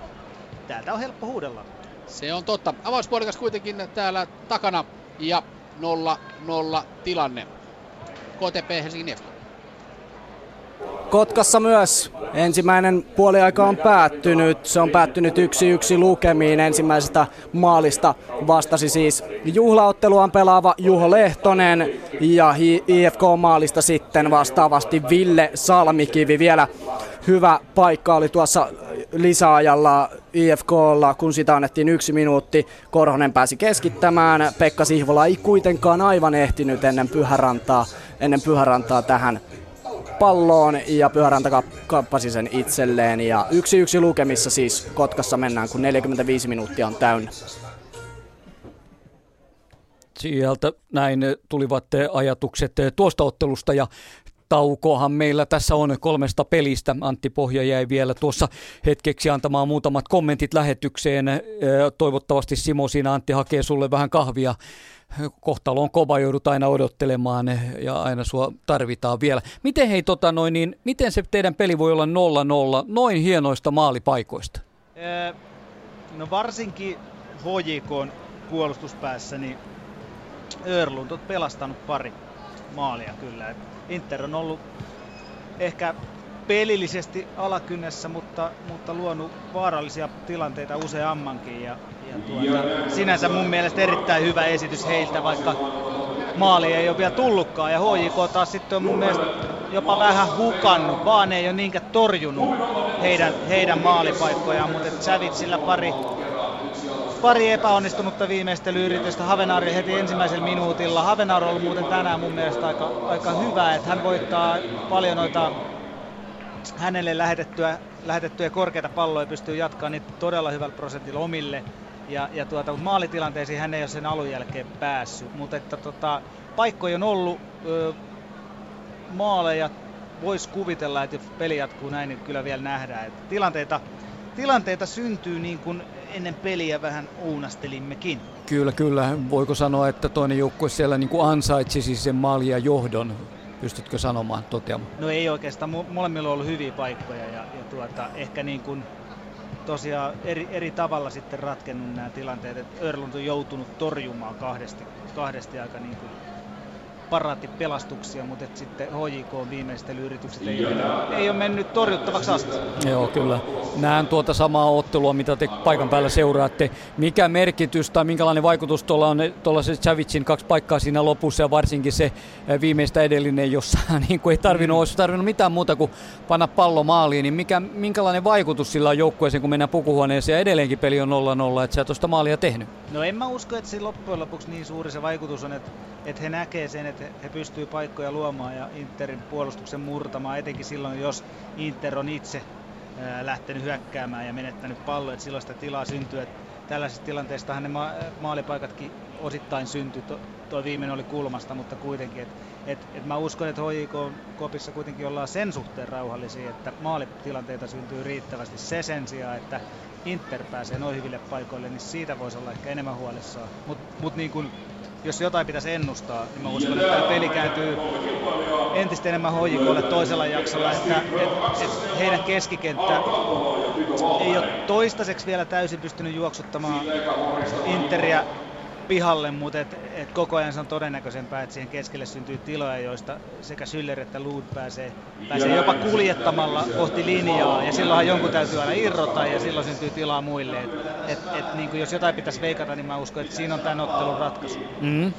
[SPEAKER 4] täältä on helppo huudella.
[SPEAKER 3] Se on totta. Avauspuolikas kuitenkin täällä takana ja 0-0 tilanne. KTP Helsingin IFK.
[SPEAKER 5] Kotkassa myös ensimmäinen puoliaika on päättynyt. Se on päättynyt yksi yksi lukemiin. Ensimmäisestä maalista vastasi siis juhlaotteluaan pelaava Juho Lehtonen ja IFK-maalista sitten vastaavasti Ville Salmikivi. Vielä hyvä paikka oli tuossa lisäajalla IFKlla, kun sitä annettiin yksi minuutti. Korhonen pääsi keskittämään. Pekka Sihvola ei kuitenkaan aivan ehtinyt ennen Pyhärantaa, ennen Pyhärantaa tähän palloon ja Pyhäranta kappasi sen itselleen. Ja yksi yksi lukemissa siis Kotkassa mennään, kun 45 minuuttia on täynnä.
[SPEAKER 2] Sieltä näin tulivat ajatukset tuosta ottelusta ja taukohan meillä tässä on kolmesta pelistä. Antti Pohja jäi vielä tuossa hetkeksi antamaan muutamat kommentit lähetykseen. Toivottavasti Simo siinä Antti hakee sulle vähän kahvia kohtalo on kova, joudut aina odottelemaan ja aina sua tarvitaan vielä. Miten hei, tota noin, niin, miten se teidän peli voi olla 0-0 noin hienoista maalipaikoista?
[SPEAKER 4] No varsinkin HJK puolustuspäässä, niin Örlund on pelastanut pari maalia kyllä. Inter on ollut ehkä pelillisesti alakynnessä, mutta, mutta luonut vaarallisia tilanteita useammankin. Ja, ja tuota, sinänsä mun mielestä erittäin hyvä esitys heiltä, vaikka maali ei ole vielä tullutkaan. Ja HJK taas sitten on mun mielestä jopa vähän hukannut, vaan ei ole niinkään torjunut heidän, heidän maalipaikkojaan, mutta Savitsillä pari, pari epäonnistunutta viimeistelyyritystä. Havenaari heti ensimmäisellä minuutilla. Havenaari on ollut muuten tänään mun mielestä aika, aika hyvä, että hän voittaa paljon noita hänelle lähetettyä, lähetettyjä korkeita palloja pystyy jatkaa niin todella hyvällä prosentilla omille. Ja, ja tuota, mutta maalitilanteisiin hän ei ole sen alun jälkeen päässyt. Mutta että tota, paikkoja on ollut, ö, maaleja voisi kuvitella, että jos peli jatkuu näin, niin kyllä vielä nähdään. Että tilanteita, tilanteita syntyy niin kuin ennen peliä vähän uunastelimmekin.
[SPEAKER 2] Kyllä, kyllä. Voiko sanoa, että toinen joukkue siellä niin kuin ansaitsisi sen maalia ja johdon Pystytkö sanomaan, toteamaan?
[SPEAKER 4] No ei oikeastaan, molemmilla on ollut hyviä paikkoja ja, ja tuota, ehkä niin kuin tosiaan eri, eri tavalla sitten ratkennut nämä tilanteet, että Örlund on joutunut torjumaan kahdesti, kahdesti aika niin kuin paraattipelastuksia, mutta sitten HJK viimeistelyyritykset ei, ei ole mennyt torjuttavaksi asti.
[SPEAKER 2] Joo, kyllä. Näen tuota samaa ottelua, mitä te paikan päällä seuraatte. Mikä merkitys tai minkälainen vaikutus tuolla on tuolla se Chavicin kaksi paikkaa siinä lopussa ja varsinkin se eh, viimeistä edellinen, jossa niin kuin ei tarvinnut, olisi tarvinnut mitään muuta kuin panna pallo maaliin, niin mikä, minkälainen vaikutus sillä on joukkueeseen, kun mennään pukuhuoneeseen ja edelleenkin peli on 0-0, että sä et tuosta maalia tehnyt?
[SPEAKER 4] No en mä usko, että se loppujen lopuksi niin suuri se vaikutus on, että, että he näkee sen, että he pystyy paikkoja luomaan ja Interin puolustuksen murtamaan, etenkin silloin, jos Inter on itse lähtenyt hyökkäämään ja menettänyt palloa, että silloin sitä tilaa syntyy. Että tällaisista tilanteista ne ma- maalipaikatkin osittain syntyi. Tuo viimeinen oli kulmasta, mutta kuitenkin. Et, et, et mä uskon, että HJK Kopissa kuitenkin ollaan sen suhteen rauhallisia, että maalitilanteita syntyy riittävästi. Se sen sijaan, että Inter pääsee noin hyville paikoille, niin siitä voisi olla ehkä enemmän huolissaan. Mutta mut niin kun jos jotain pitäisi ennustaa, niin mä uskon, että tämä peli kääntyy entistä enemmän hoijikolle toisella jaksolla, että, että, että heidän keskikenttä ei ole toistaiseksi vielä täysin pystynyt juoksuttamaan Interia pihalle, mutta et, et koko ajan se on todennäköisempää, että siihen keskelle syntyy tiloja, joista sekä Schüller että Lund pääsee, pääsee jopa kuljettamalla kohti linjaa, ja silloinhan jonkun täytyy aina irrota, ja silloin syntyy tilaa muille. Et, et, et, niin jos jotain pitäisi veikata, niin mä uskon, että siinä on tämän ottelun ratkaisu.
[SPEAKER 2] Mm-hmm.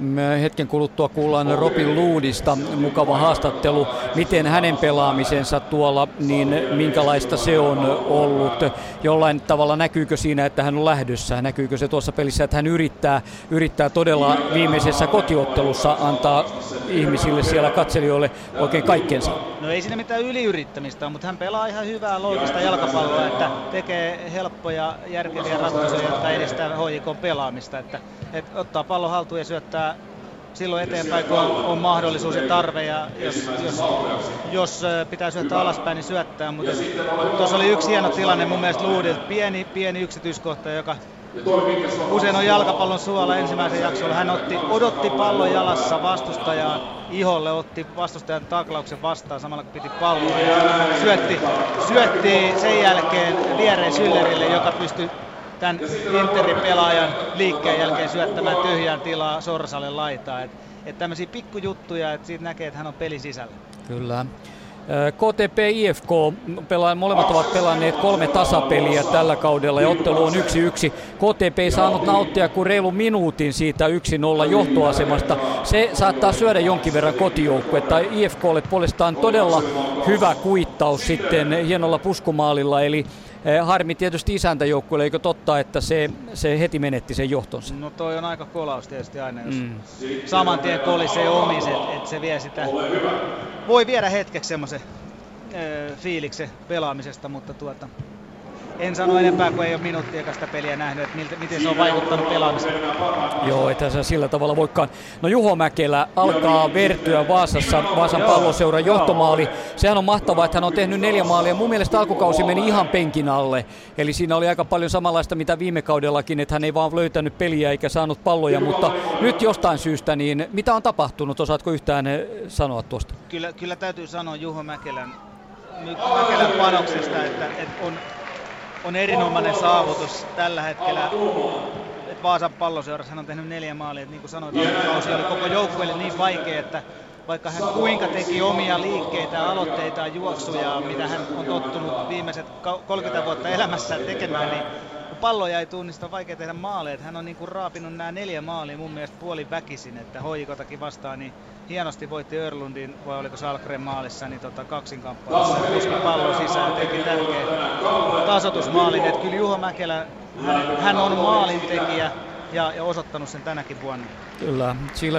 [SPEAKER 2] Me hetken kuluttua kuullaan Robin Luudista mukava haastattelu. Miten hänen pelaamisensa tuolla, niin minkälaista se on ollut? Jollain tavalla näkyykö siinä, että hän on lähdössä? Näkyykö se tuossa pelissä, että hän yrittää, yrittää todella viimeisessä kotiottelussa antaa ihmisille siellä katselijoille oikein kaikkensa?
[SPEAKER 4] No ei siinä mitään yliyrittämistä mutta hän pelaa ihan hyvää loogista jalkapalloa, että tekee helppoja, järkeviä ratkaisuja, jotka edistää HJK pelaamista. Että, että ottaa pallon haltuun ja syöttää silloin eteenpäin, kun on, on mahdollisuus ja tarve. Ja jos, jos, jos pitää syöttää alaspäin, niin syöttää. Mutta tuossa oli yksi hieno tilanne mun mielestä Luudilta. Pieni, pieni yksityiskohta, joka usein on jalkapallon suola ensimmäisen jaksolla. Hän otti, odotti pallon jalassa vastustajaan iholle, otti vastustajan taklauksen vastaan samalla kun piti palloa. Syötti, syötti sen jälkeen Liereen Syllerille, joka pystyi tämän Interin pelaajan liikkeen jälkeen syöttämään tyhjään tilaa Sorsalle laitaa. Että et tämmöisiä pikkujuttuja, että siitä näkee, että hän on pelin sisällä.
[SPEAKER 2] Kyllä. KTP IFK, pelaa, molemmat ovat pelanneet kolme tasapeliä tällä kaudella ja ottelu on 1-1. KTP ei saanut nauttia kuin reilu minuutin siitä 1-0 johtoasemasta. Se saattaa syödä jonkin verran kotijoukkuetta. IFKlle puolestaan todella hyvä kuittaus sitten hienolla puskumaalilla, eli Harmi tietysti isäntäjoukkueelle, eikö totta, että se, se heti menetti sen johtonsa?
[SPEAKER 4] No toi on aika kolaus tietysti aina, jos mm. saman tien kolisee omis, että et se vie sitä, voi viedä hetkeksi semmoisen fiiliksen pelaamisesta, mutta tuota, en sano enempää, kun ei ole minuuttia sitä peliä nähnyt, että miltä, miten se on vaikuttanut pelaamiseen.
[SPEAKER 2] Joo, että se sillä tavalla voikaan. No Juho Mäkelä alkaa vertyä Vaasassa, Vaasan palloseuran johtomaali. Sehän on mahtavaa, että hän on tehnyt neljä maalia. Mun mielestä alkukausi meni ihan penkin alle. Eli siinä oli aika paljon samanlaista mitä viime kaudellakin, että hän ei vaan löytänyt peliä eikä saanut palloja. Mutta nyt jostain syystä, niin mitä on tapahtunut? Osaatko yhtään eh, sanoa tuosta?
[SPEAKER 4] Kyllä, kyllä täytyy sanoa Juho Mäkelän, Mäkelän panoksesta, että, että on on erinomainen saavutus tällä hetkellä. Et Vaasan palloseurassa hän on tehnyt neljä maalia. Et niin kuin sanoit, kausi oli koko joukkueelle niin vaikea, että vaikka hän kuinka teki omia liikkeitä, aloitteita, juoksuja, mitä hän on tottunut viimeiset 30 vuotta elämässään tekemään, niin palloja ei tunnista, on vaikea tehdä maaleja. Hän on niinku raapinut nämä neljä maalia mun mielestä puoli väkisin, että hoikotakin vastaan, niin hienosti voitti Örlundin, vai oliko Salkren maalissa, niin tota kaksinkamppailussa kuski pallon sisään, teki tärkeä tasotusmaalin. Että kyllä Juho Mäkelä, hän, hän on maalintekijä, ja, ja osoittanut sen tänäkin vuonna.
[SPEAKER 2] Kyllä, sillä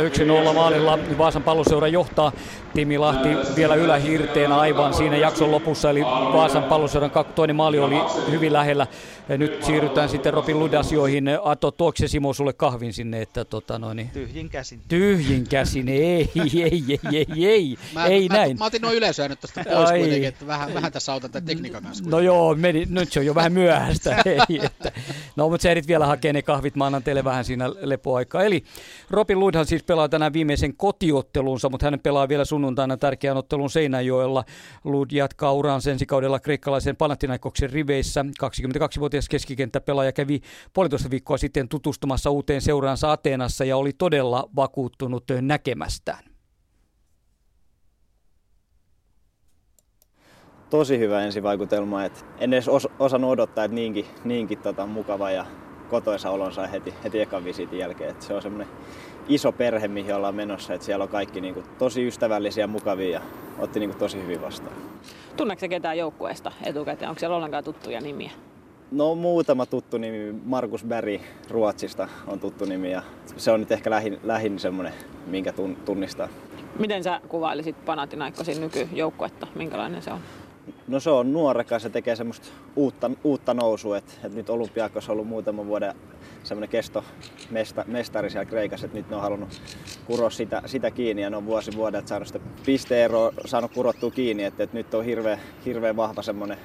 [SPEAKER 2] 1-0 maalilla Vaasan palloseura johtaa. Timi Lahti vielä ylähirteen aivan siinä jakson lopussa, eli Vaasan palloseuran toinen maali oli hyvin lähellä. Ja nyt siirrytään sitten Robin Ludasioihin. Ato, tuokse Simo sulle kahvin sinne, että tota noin. Niin...
[SPEAKER 4] Tyhjin käsin.
[SPEAKER 2] Tyhjin käsin, ei, ei, ei, ei, ei,
[SPEAKER 3] mä,
[SPEAKER 2] ei
[SPEAKER 3] mä,
[SPEAKER 2] näin.
[SPEAKER 3] Mä otin noin yleisöä nyt tuosta pois Ai. kuitenkin, että vähän, vähän tässä autan tämän tekniikan kanssa.
[SPEAKER 2] No joo, meni, nyt se on jo vähän myöhäistä. ei, että. No mutta sä erit vielä hakee ne kahvit, mä annan teille vähän siinä lepoaikaa. Eli Robin Ludhan siis pelaa tänään viimeisen kotiottelunsa, mutta hän pelaa vielä sunnuntaina tärkeän ottelun Seinäjoella. Lud jatkaa uraansa ensi kaudella kreikkalaisen Panathinaikoksen riveissä. 22-vuotias keskikenttäpelaaja kävi puolitoista viikkoa sitten tutustumassa uuteen seuraansa Ateenassa ja oli todella vakuuttunut näkemästään.
[SPEAKER 9] tosi hyvä ensivaikutelma. Et en edes os, osannut odottaa, että niinkin, niinkin tota, mukava ja kotoisa olon sai heti, heti ekan visiitin jälkeen. Et se on semmoinen iso perhe, mihin ollaan menossa. Et siellä on kaikki niinku, tosi ystävällisiä ja mukavia ja otti niinku, tosi hyvin vastaan.
[SPEAKER 10] Tunneeko ketään joukkueesta etukäteen? Onko siellä ollenkaan tuttuja nimiä?
[SPEAKER 9] No muutama tuttu nimi. Markus Berg Ruotsista on tuttu nimi ja se on nyt ehkä lähin, lähin semmoinen, minkä tunnistaa.
[SPEAKER 10] Miten sä kuvailisit Panathinaikkosin nykyjoukkuetta? Minkälainen se on?
[SPEAKER 9] No se on nuorekas ja tekee semmoista uutta, uutta nousua. Et, et nyt Olympiakos on ollut muutaman vuoden semmoinen kesto mesta, mestari siellä Kreikassa, että nyt ne on halunnut kuroa sitä, sitä kiinni ja ne on vuosi vuodelta saanut sitä pisteeroa saanut kurottua kiinni, että, että nyt on hirveän, hirveän vahva semmoinen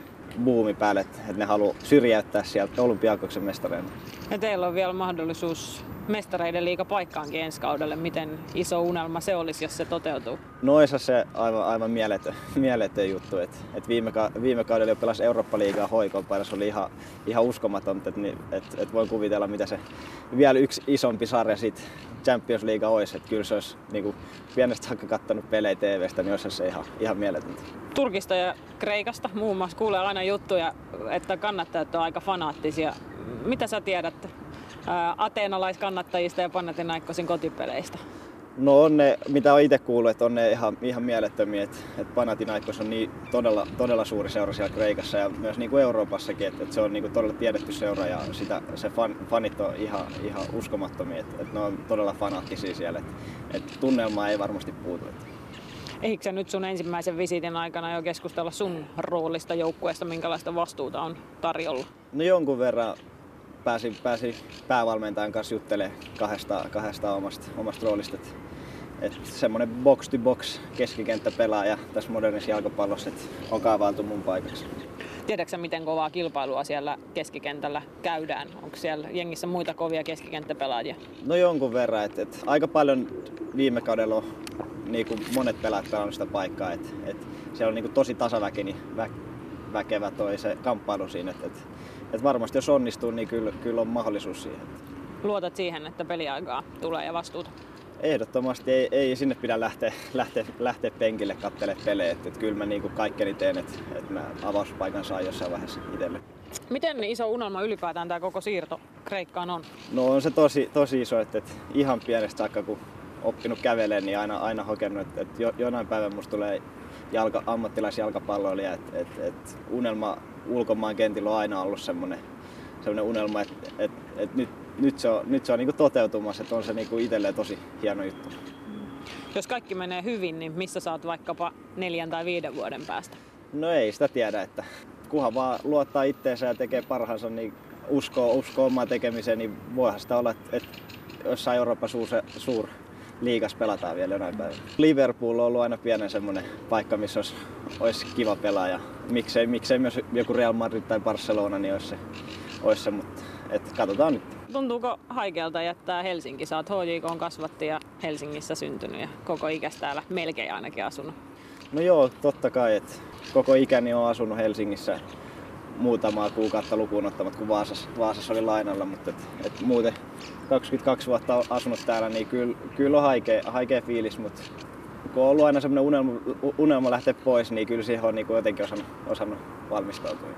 [SPEAKER 9] buumi päälle, että, ne haluaa syrjäyttää sieltä Olympiakoksen mestareina.
[SPEAKER 10] Ja teillä on vielä mahdollisuus mestareiden liiga paikkaankin ensi kaudelle. Miten iso unelma se olisi, jos se toteutuu?
[SPEAKER 9] Noissa se aivan, aivan mieletön, mieletön juttu. Et, et viime, viime kaudella jo pelasi Eurooppa-liigaa hoikon se oli ihan, ihan uskomatonta. Että et, et voin kuvitella, mitä se vielä yksi isompi sarja sit Champions League olisi. Että kyllä se olisi niin kuin pienestä saakka kattonut pelejä TVstä, niin olisi se ihan, ihan mieletöntä.
[SPEAKER 10] Turkista ja Kreikasta muun muassa kuulee aina juttuja, että kannattajat on aika fanaattisia. Mitä sä tiedät ateenalaiskannattajista ja Panathinaikkosin kotipeleistä?
[SPEAKER 9] No on ne, mitä on itse kuullut, että on ne ihan, ihan mielettömiä, että, että Panathinaikos on niin todella, todella suuri seura siellä Kreikassa ja myös niin kuin Euroopassakin, että, että se on niin kuin todella tiedetty seura ja sitä, se fan, fanit on ihan, ihan uskomattomia, että, että ne on todella fanaattisia siellä, että, että tunnelmaa ei varmasti puutu. Että.
[SPEAKER 10] Eikö nyt sun ensimmäisen visiitin aikana jo keskustella sun roolista joukkueesta, minkälaista vastuuta on tarjolla?
[SPEAKER 9] No jonkun verran pääsin, pääsin päävalmentajan kanssa juttelemaan kahdesta, kahdesta omasta, omasta roolista. Semmoinen box to box keskikenttäpelaaja tässä modernissa jalkapallossa et on kaavailtu mun paikaksi.
[SPEAKER 10] Tiedätkö miten kovaa kilpailua siellä keskikentällä käydään? Onko siellä jengissä muita kovia keskikenttäpelaajia?
[SPEAKER 9] No jonkun verran. Et, et aika paljon viime kaudella on niin kuin monet pelaajat pelannut sitä paikkaa. Et, et siellä on niin kuin tosi tasaväkeni vä, väkevä toi se kamppailu siinä. Et, et, et varmasti jos onnistuu, niin kyllä, kyllä on mahdollisuus siihen.
[SPEAKER 10] Luotat siihen, että peliaikaa tulee ja vastuuta?
[SPEAKER 9] Ehdottomasti ei, ei sinne pidä lähteä, lähteä, lähteä penkille katselemaan pelejä. Et, et kyllä mä niin kuin kaikkeni teen, että et mä avauspaikan saan jossain vaiheessa itselle.
[SPEAKER 10] Miten iso unelma ylipäätään tämä koko siirto Kreikkaan on?
[SPEAKER 9] No on se tosi, tosi iso, että, että ihan pienestä saakka kun oppinut kävelemään, niin aina, aina hokenut, että, että jo, jonain päivän musta tulee jalka, ammattilaisjalkapalloilija. Että, että, että unelma ulkomaan kentillä on aina ollut semmoinen, semmoinen unelma, että, että, että nyt, nyt se on, nyt se on niin toteutumassa, että on se niin itselleen tosi hieno juttu.
[SPEAKER 10] Jos kaikki menee hyvin, niin missä saat vaikkapa neljän tai viiden vuoden päästä?
[SPEAKER 9] No ei sitä tiedä, että kunhan vaan luottaa itteensä ja tekee parhaansa, niin uskoo, uskoo omaan tekemiseen, niin voihan sitä olla, että, että jossain Euroopan suur, suur liigas pelataan vielä jonain päivänä. Liverpool on ollut aina pienen semmoinen paikka, missä olisi, olisi kiva pelaaja. Miksei, miksei myös joku Real Madrid tai Barcelona, niin olisi se, olisi se mutta et katsotaan nyt.
[SPEAKER 10] Tuntuuko haikealta jättää Helsinki? Sä oot HJK kasvatti ja Helsingissä syntynyt ja koko ikästä täällä melkein ainakin asunut.
[SPEAKER 9] No joo, totta kai. että koko ikäni on asunut Helsingissä muutamaa kuukautta lukuun ottamat, kun Vaasassa, Vaasassa oli lainalla, mutta et, et muuten 22 vuotta asunut täällä, niin kyllä, kyllä on haikea, haikea fiilis, mutta kun on ollut aina semmoinen unelma, unelma lähteä pois, niin kyllä siihen on niin kuin jotenkin osannut, osannut valmistautua.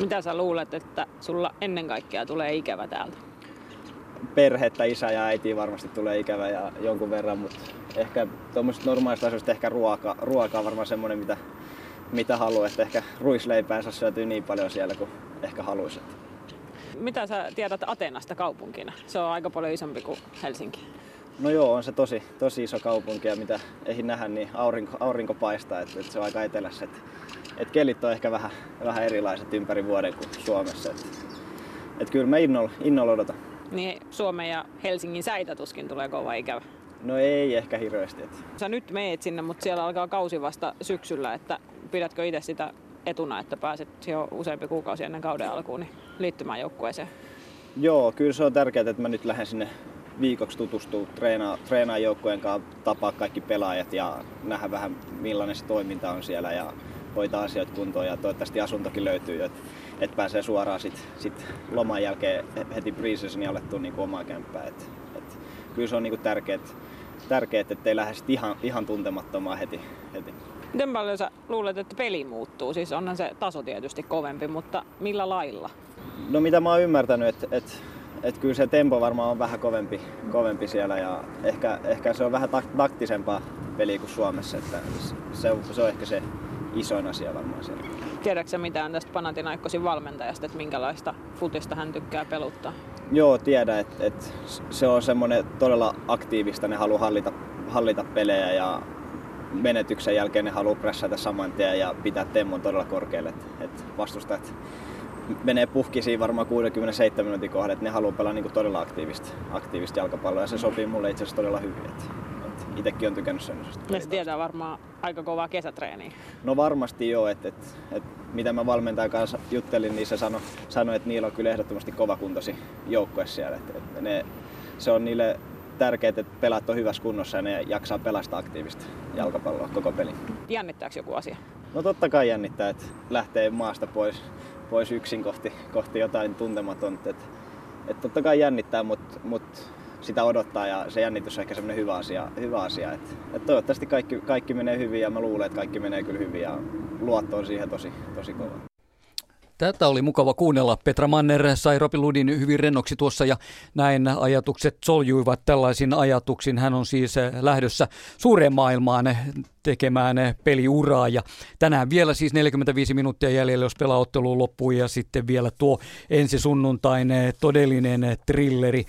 [SPEAKER 10] Mitä sä luulet, että sulla ennen kaikkea tulee ikävä täältä?
[SPEAKER 9] Perhettä, isä ja äiti varmasti tulee ikävä ja jonkun verran, mutta ehkä tuommoisista normaalista asioista ehkä ruoka, ruoka on varmaan semmoinen, mitä, mitä haluaa. Että ehkä ruisleipää saa syötyä niin paljon siellä kuin ehkä haluaisit.
[SPEAKER 10] Mitä sä tiedät Atenasta kaupunkina? Se on aika paljon isompi kuin Helsinki.
[SPEAKER 9] No joo, on se tosi, tosi iso kaupunki ja mitä ei nähdä, niin aurinko, aurinko paistaa, että, että se on aika etelässä. Että, että kelit on ehkä vähän, vähän erilaiset ympäri vuoden kuin Suomessa. Että, että kyllä mä innolla, innolla odotan.
[SPEAKER 10] Niin Suomen ja Helsingin säitä tuskin tulee kova ikävä.
[SPEAKER 9] No ei ehkä hirveästi. Että.
[SPEAKER 10] Sä nyt meet sinne, mutta siellä alkaa kausi vasta syksyllä, että pidätkö itse sitä etuna, että pääset jo useampi kuukausi ennen kauden alkuun niin liittymään joukkueeseen?
[SPEAKER 9] Joo, kyllä se on tärkeää, että mä nyt lähden sinne viikoksi tutustua, treenaa, treenaa joukkueen kanssa, tapaa kaikki pelaajat ja nähdä vähän millainen se toiminta on siellä ja hoitaa asioita kuntoon ja toivottavasti asuntokin löytyy, että et pääsee suoraan sit, sit loman jälkeen heti preseasonin alettua niin omaa kämppää. Et, et, kyllä se on niin tärkeää, tärkeää, ettei lähde ihan, ihan tuntemattomaan heti. heti.
[SPEAKER 10] Miten paljon sä luulet, että peli muuttuu? Siis onhan se taso tietysti kovempi, mutta millä lailla?
[SPEAKER 9] No mitä mä oon ymmärtänyt, että et, et kyllä se tempo varmaan on vähän kovempi, kovempi siellä ja ehkä, ehkä se on vähän taktisempaa peliä kuin Suomessa. Että se, se on ehkä se isoin asia varmaan siellä.
[SPEAKER 10] Tiedätkö mitään tästä Panathinaikkosin valmentajasta, että minkälaista futista hän tykkää peluttaa?
[SPEAKER 9] Joo, tiedän, että, että se on semmoinen todella aktiivista, ne haluaa hallita, hallita pelejä ja menetyksen jälkeen ne haluaa pressata saman tien ja pitää temmon todella korkealle. Että, että vastustajat menee puhkisiin varmaan 67 minuutin että ne haluaa pelaa niin kuin todella aktiivista, aktiivista jalkapalloa ja se sopii mulle itse asiassa todella hyvin. Että itsekin on tykännyt semmoisesta.
[SPEAKER 10] Ja se tietää varmaan aika kovaa kesätreeniä.
[SPEAKER 9] No varmasti joo, että, että, että mitä mä valmentajan kanssa juttelin, niin se sanoi, sano, että niillä on kyllä ehdottomasti kovakuntosi joukkue siellä. Että, että ne, se on niille tärkeää, että pelaat on hyvässä kunnossa ja ne jaksaa pelastaa aktiivista jalkapalloa koko peli.
[SPEAKER 10] Jännittääkö joku asia?
[SPEAKER 9] No totta kai jännittää, että lähtee maasta pois, pois yksin kohti, kohti jotain tuntematonta. Että, että totta kai jännittää, mutta, mutta sitä odottaa ja se jännitys on ehkä semmoinen hyvä asia. Hyvä asia. Että, että toivottavasti kaikki, kaikki menee hyvin ja mä luulen, että kaikki menee kyllä hyvin ja luotto on siihen tosi, tosi kova.
[SPEAKER 2] Tätä oli mukava kuunnella. Petra Manner sai Robin Ludin hyvin rennoksi tuossa ja näin ajatukset soljuivat tällaisin ajatuksin. Hän on siis lähdössä suureen maailmaan tekemään peliuraa. Ja tänään vielä siis 45 minuuttia jäljellä, jos pelaottelu loppuu ja sitten vielä tuo ensi sunnuntain todellinen trilleri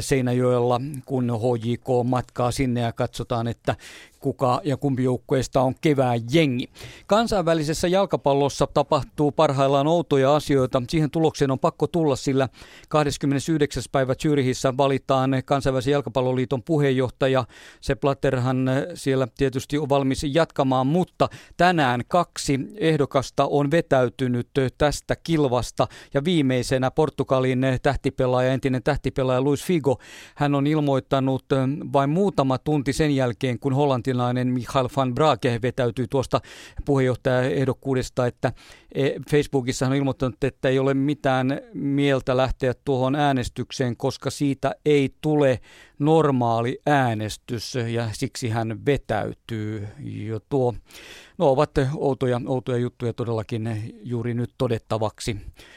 [SPEAKER 2] Seinäjoella, kun HJK matkaa sinne ja katsotaan, että kuka ja kumpi joukkueesta on kevään jengi. Kansainvälisessä jalkapallossa tapahtuu parhaillaan outoja asioita. Siihen tulokseen on pakko tulla, sillä 29. päivä Zyrihissä valitaan kansainvälisen jalkapalloliiton puheenjohtaja. Se Platterhan siellä tietysti on valmis jatkamaan, mutta tänään kaksi ehdokasta on vetäytynyt tästä kilvasta ja viimeisenä Portugalin tähtipelaaja, entinen tähtipelaaja Luis Figo, hän on ilmoittanut vain muutama tunti sen jälkeen, kun hollantilainen Michael van Brake vetäytyi tuosta puheenjohtajaehdokkuudesta, että e, Facebookissa on ilmoittanut, että ei ole mitään mieltä lähteä tuohon äänestykseen, koska siitä ei tule normaali äänestys ja siksi hän vetäytyy. Jo tuo, no ovat outoja, outoja juttuja todellakin juuri nyt todettavaksi.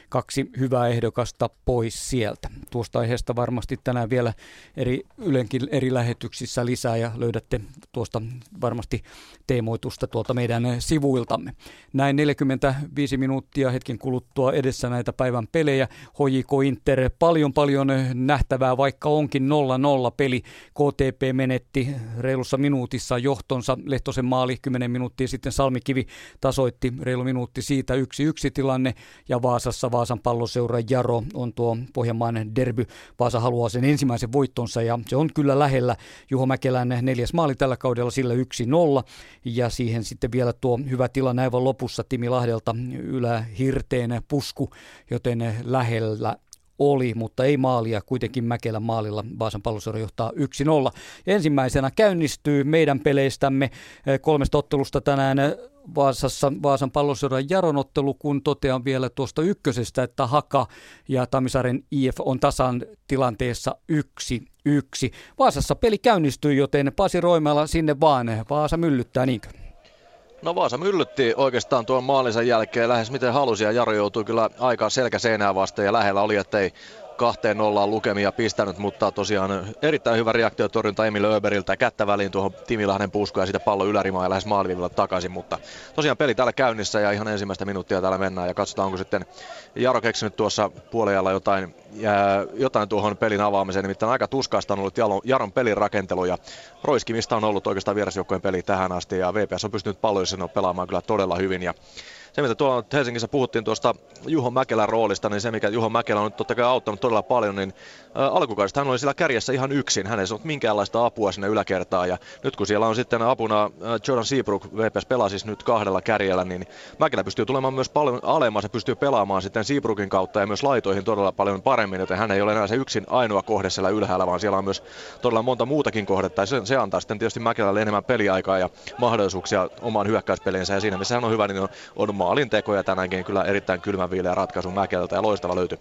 [SPEAKER 2] Kaksi hyvää ehdokasta pois sieltä. Tuosta aiheesta varmasti tänään vielä eri Ylenkin eri lähetyksissä lisää ja löydätte tuosta varmasti teemoitusta tuolta meidän sivuiltamme. Näin 45 minuuttia hetken kuluttua edessä näitä päivän pelejä. Hojiko Inter paljon paljon nähtävää, vaikka onkin 0-0 peli. KTP menetti reilussa minuutissa johtonsa. Lehtosen maali 10 minuuttia sitten Salmikivi tasoitti reilu minuutti siitä yksi yksi tilanne. Ja Vaasassa Vaasan palloseura Jaro on tuo Pohjanmaan derby. Vaasa haluaa sen ensimmäisen voittonsa ja se on kyllä lähellä. Juho Mäkelän neljäs maali tällä kaudella sillä 1-0 ja siihen sitten vielä tuo hyvä tilanne aivan lopussa Timi Lahdelta ylähirteen pusku, joten lähellä oli, mutta ei maalia. Kuitenkin Mäkelän maalilla Vaasan palloseura johtaa 1-0. Ensimmäisenä käynnistyy meidän peleistämme eh, kolmesta ottelusta tänään eh, Vaasassa Vaasan palloseuran jaronottelu, kun totean vielä tuosta ykkösestä, että Haka ja Tamisaaren IF on tasan tilanteessa yksi yksi. Vaasassa peli käynnistyy, joten Pasi Roimela sinne vaan. Vaasa myllyttää, niinkö?
[SPEAKER 8] No Vaasa myllytti oikeastaan tuon maalinsa jälkeen lähes miten halusi ja Jaro joutui kyllä aikaa selkä seinää vasten ja lähellä oli, ettei kahteen nollaan lukemia pistänyt, mutta tosiaan erittäin hyvä reaktiotorjunta Emil Öberiltä. Kättä väliin tuohon Timilahden pusku ja sitä pallo ylärimaa ja lähes maaliviivalla takaisin, mutta tosiaan peli täällä käynnissä ja ihan ensimmäistä minuuttia täällä mennään ja katsotaan onko sitten Jaro keksinyt tuossa puolella jotain, jotain tuohon pelin avaamiseen, nimittäin aika tuskaista on ollut Jaron pelin rakentelu ja roiskimista on ollut oikeastaan vierasjoukkojen peli tähän asti ja VPS on pystynyt palloissa pelaamaan kyllä todella hyvin ja se, mitä tuolla Helsingissä puhuttiin tuosta Juho Mäkelän roolista, niin se, mikä Juho Mäkelä on totta kai auttanut todella paljon, niin alkukaudesta hän oli siellä kärjessä ihan yksin. Hän ei saanut minkäänlaista apua sinne yläkertaan. Ja nyt kun siellä on sitten apuna Jordan Seabrook, VPS pelaa siis nyt kahdella kärjellä, niin Mäkelä pystyy tulemaan myös paljon alemmas ja pystyy pelaamaan sitten Seabrookin kautta ja myös laitoihin todella paljon paremmin, joten hän ei ole enää se yksin ainoa kohde siellä ylhäällä, vaan siellä on myös todella monta muutakin kohdetta. Ja se, se antaa sitten tietysti Mäkelälle enemmän peliaikaa ja mahdollisuuksia omaan hyökkäyspeliinsä. Ja siinä missä hän on hyvä, niin on, on maalintekoja tänäänkin kyllä erittäin kylmäviileä ratkaisu Mäkelältä ja loistava löyty,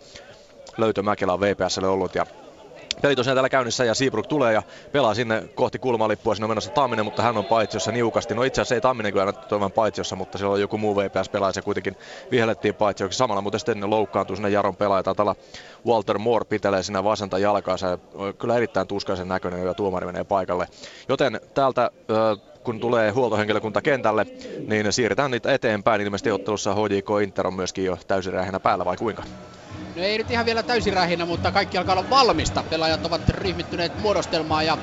[SPEAKER 8] löytö Mäkelä VPSlle ollut ja Peli tosiaan täällä käynnissä ja Seabrook tulee ja pelaa sinne kohti kulmalippua. Siinä on menossa Tamminen, mutta hän on paitsiossa niukasti. No itse asiassa ei Tamminen kyllä toivan paitsiossa, mutta siellä on joku muu VPS-pelaaja. Se kuitenkin vihellettiin paitsioksi. Samalla mutta sitten loukkaantuu sinne Jaron pelaaja. Taitaa Walter Moore pitelee siinä vasenta jalkaansa. Kyllä erittäin tuskaisen näköinen ja tuomari menee paikalle. Joten täältä kun tulee huoltohenkilökunta kentälle, niin siirretään niitä eteenpäin. Ilmeisesti ottelussa HJK Inter on myöskin jo täysin päällä vai kuinka?
[SPEAKER 3] No ei nyt ihan vielä täysin rähinä, mutta kaikki alkaa olla valmista. Pelaajat ovat ryhmittyneet muodostelmaan ja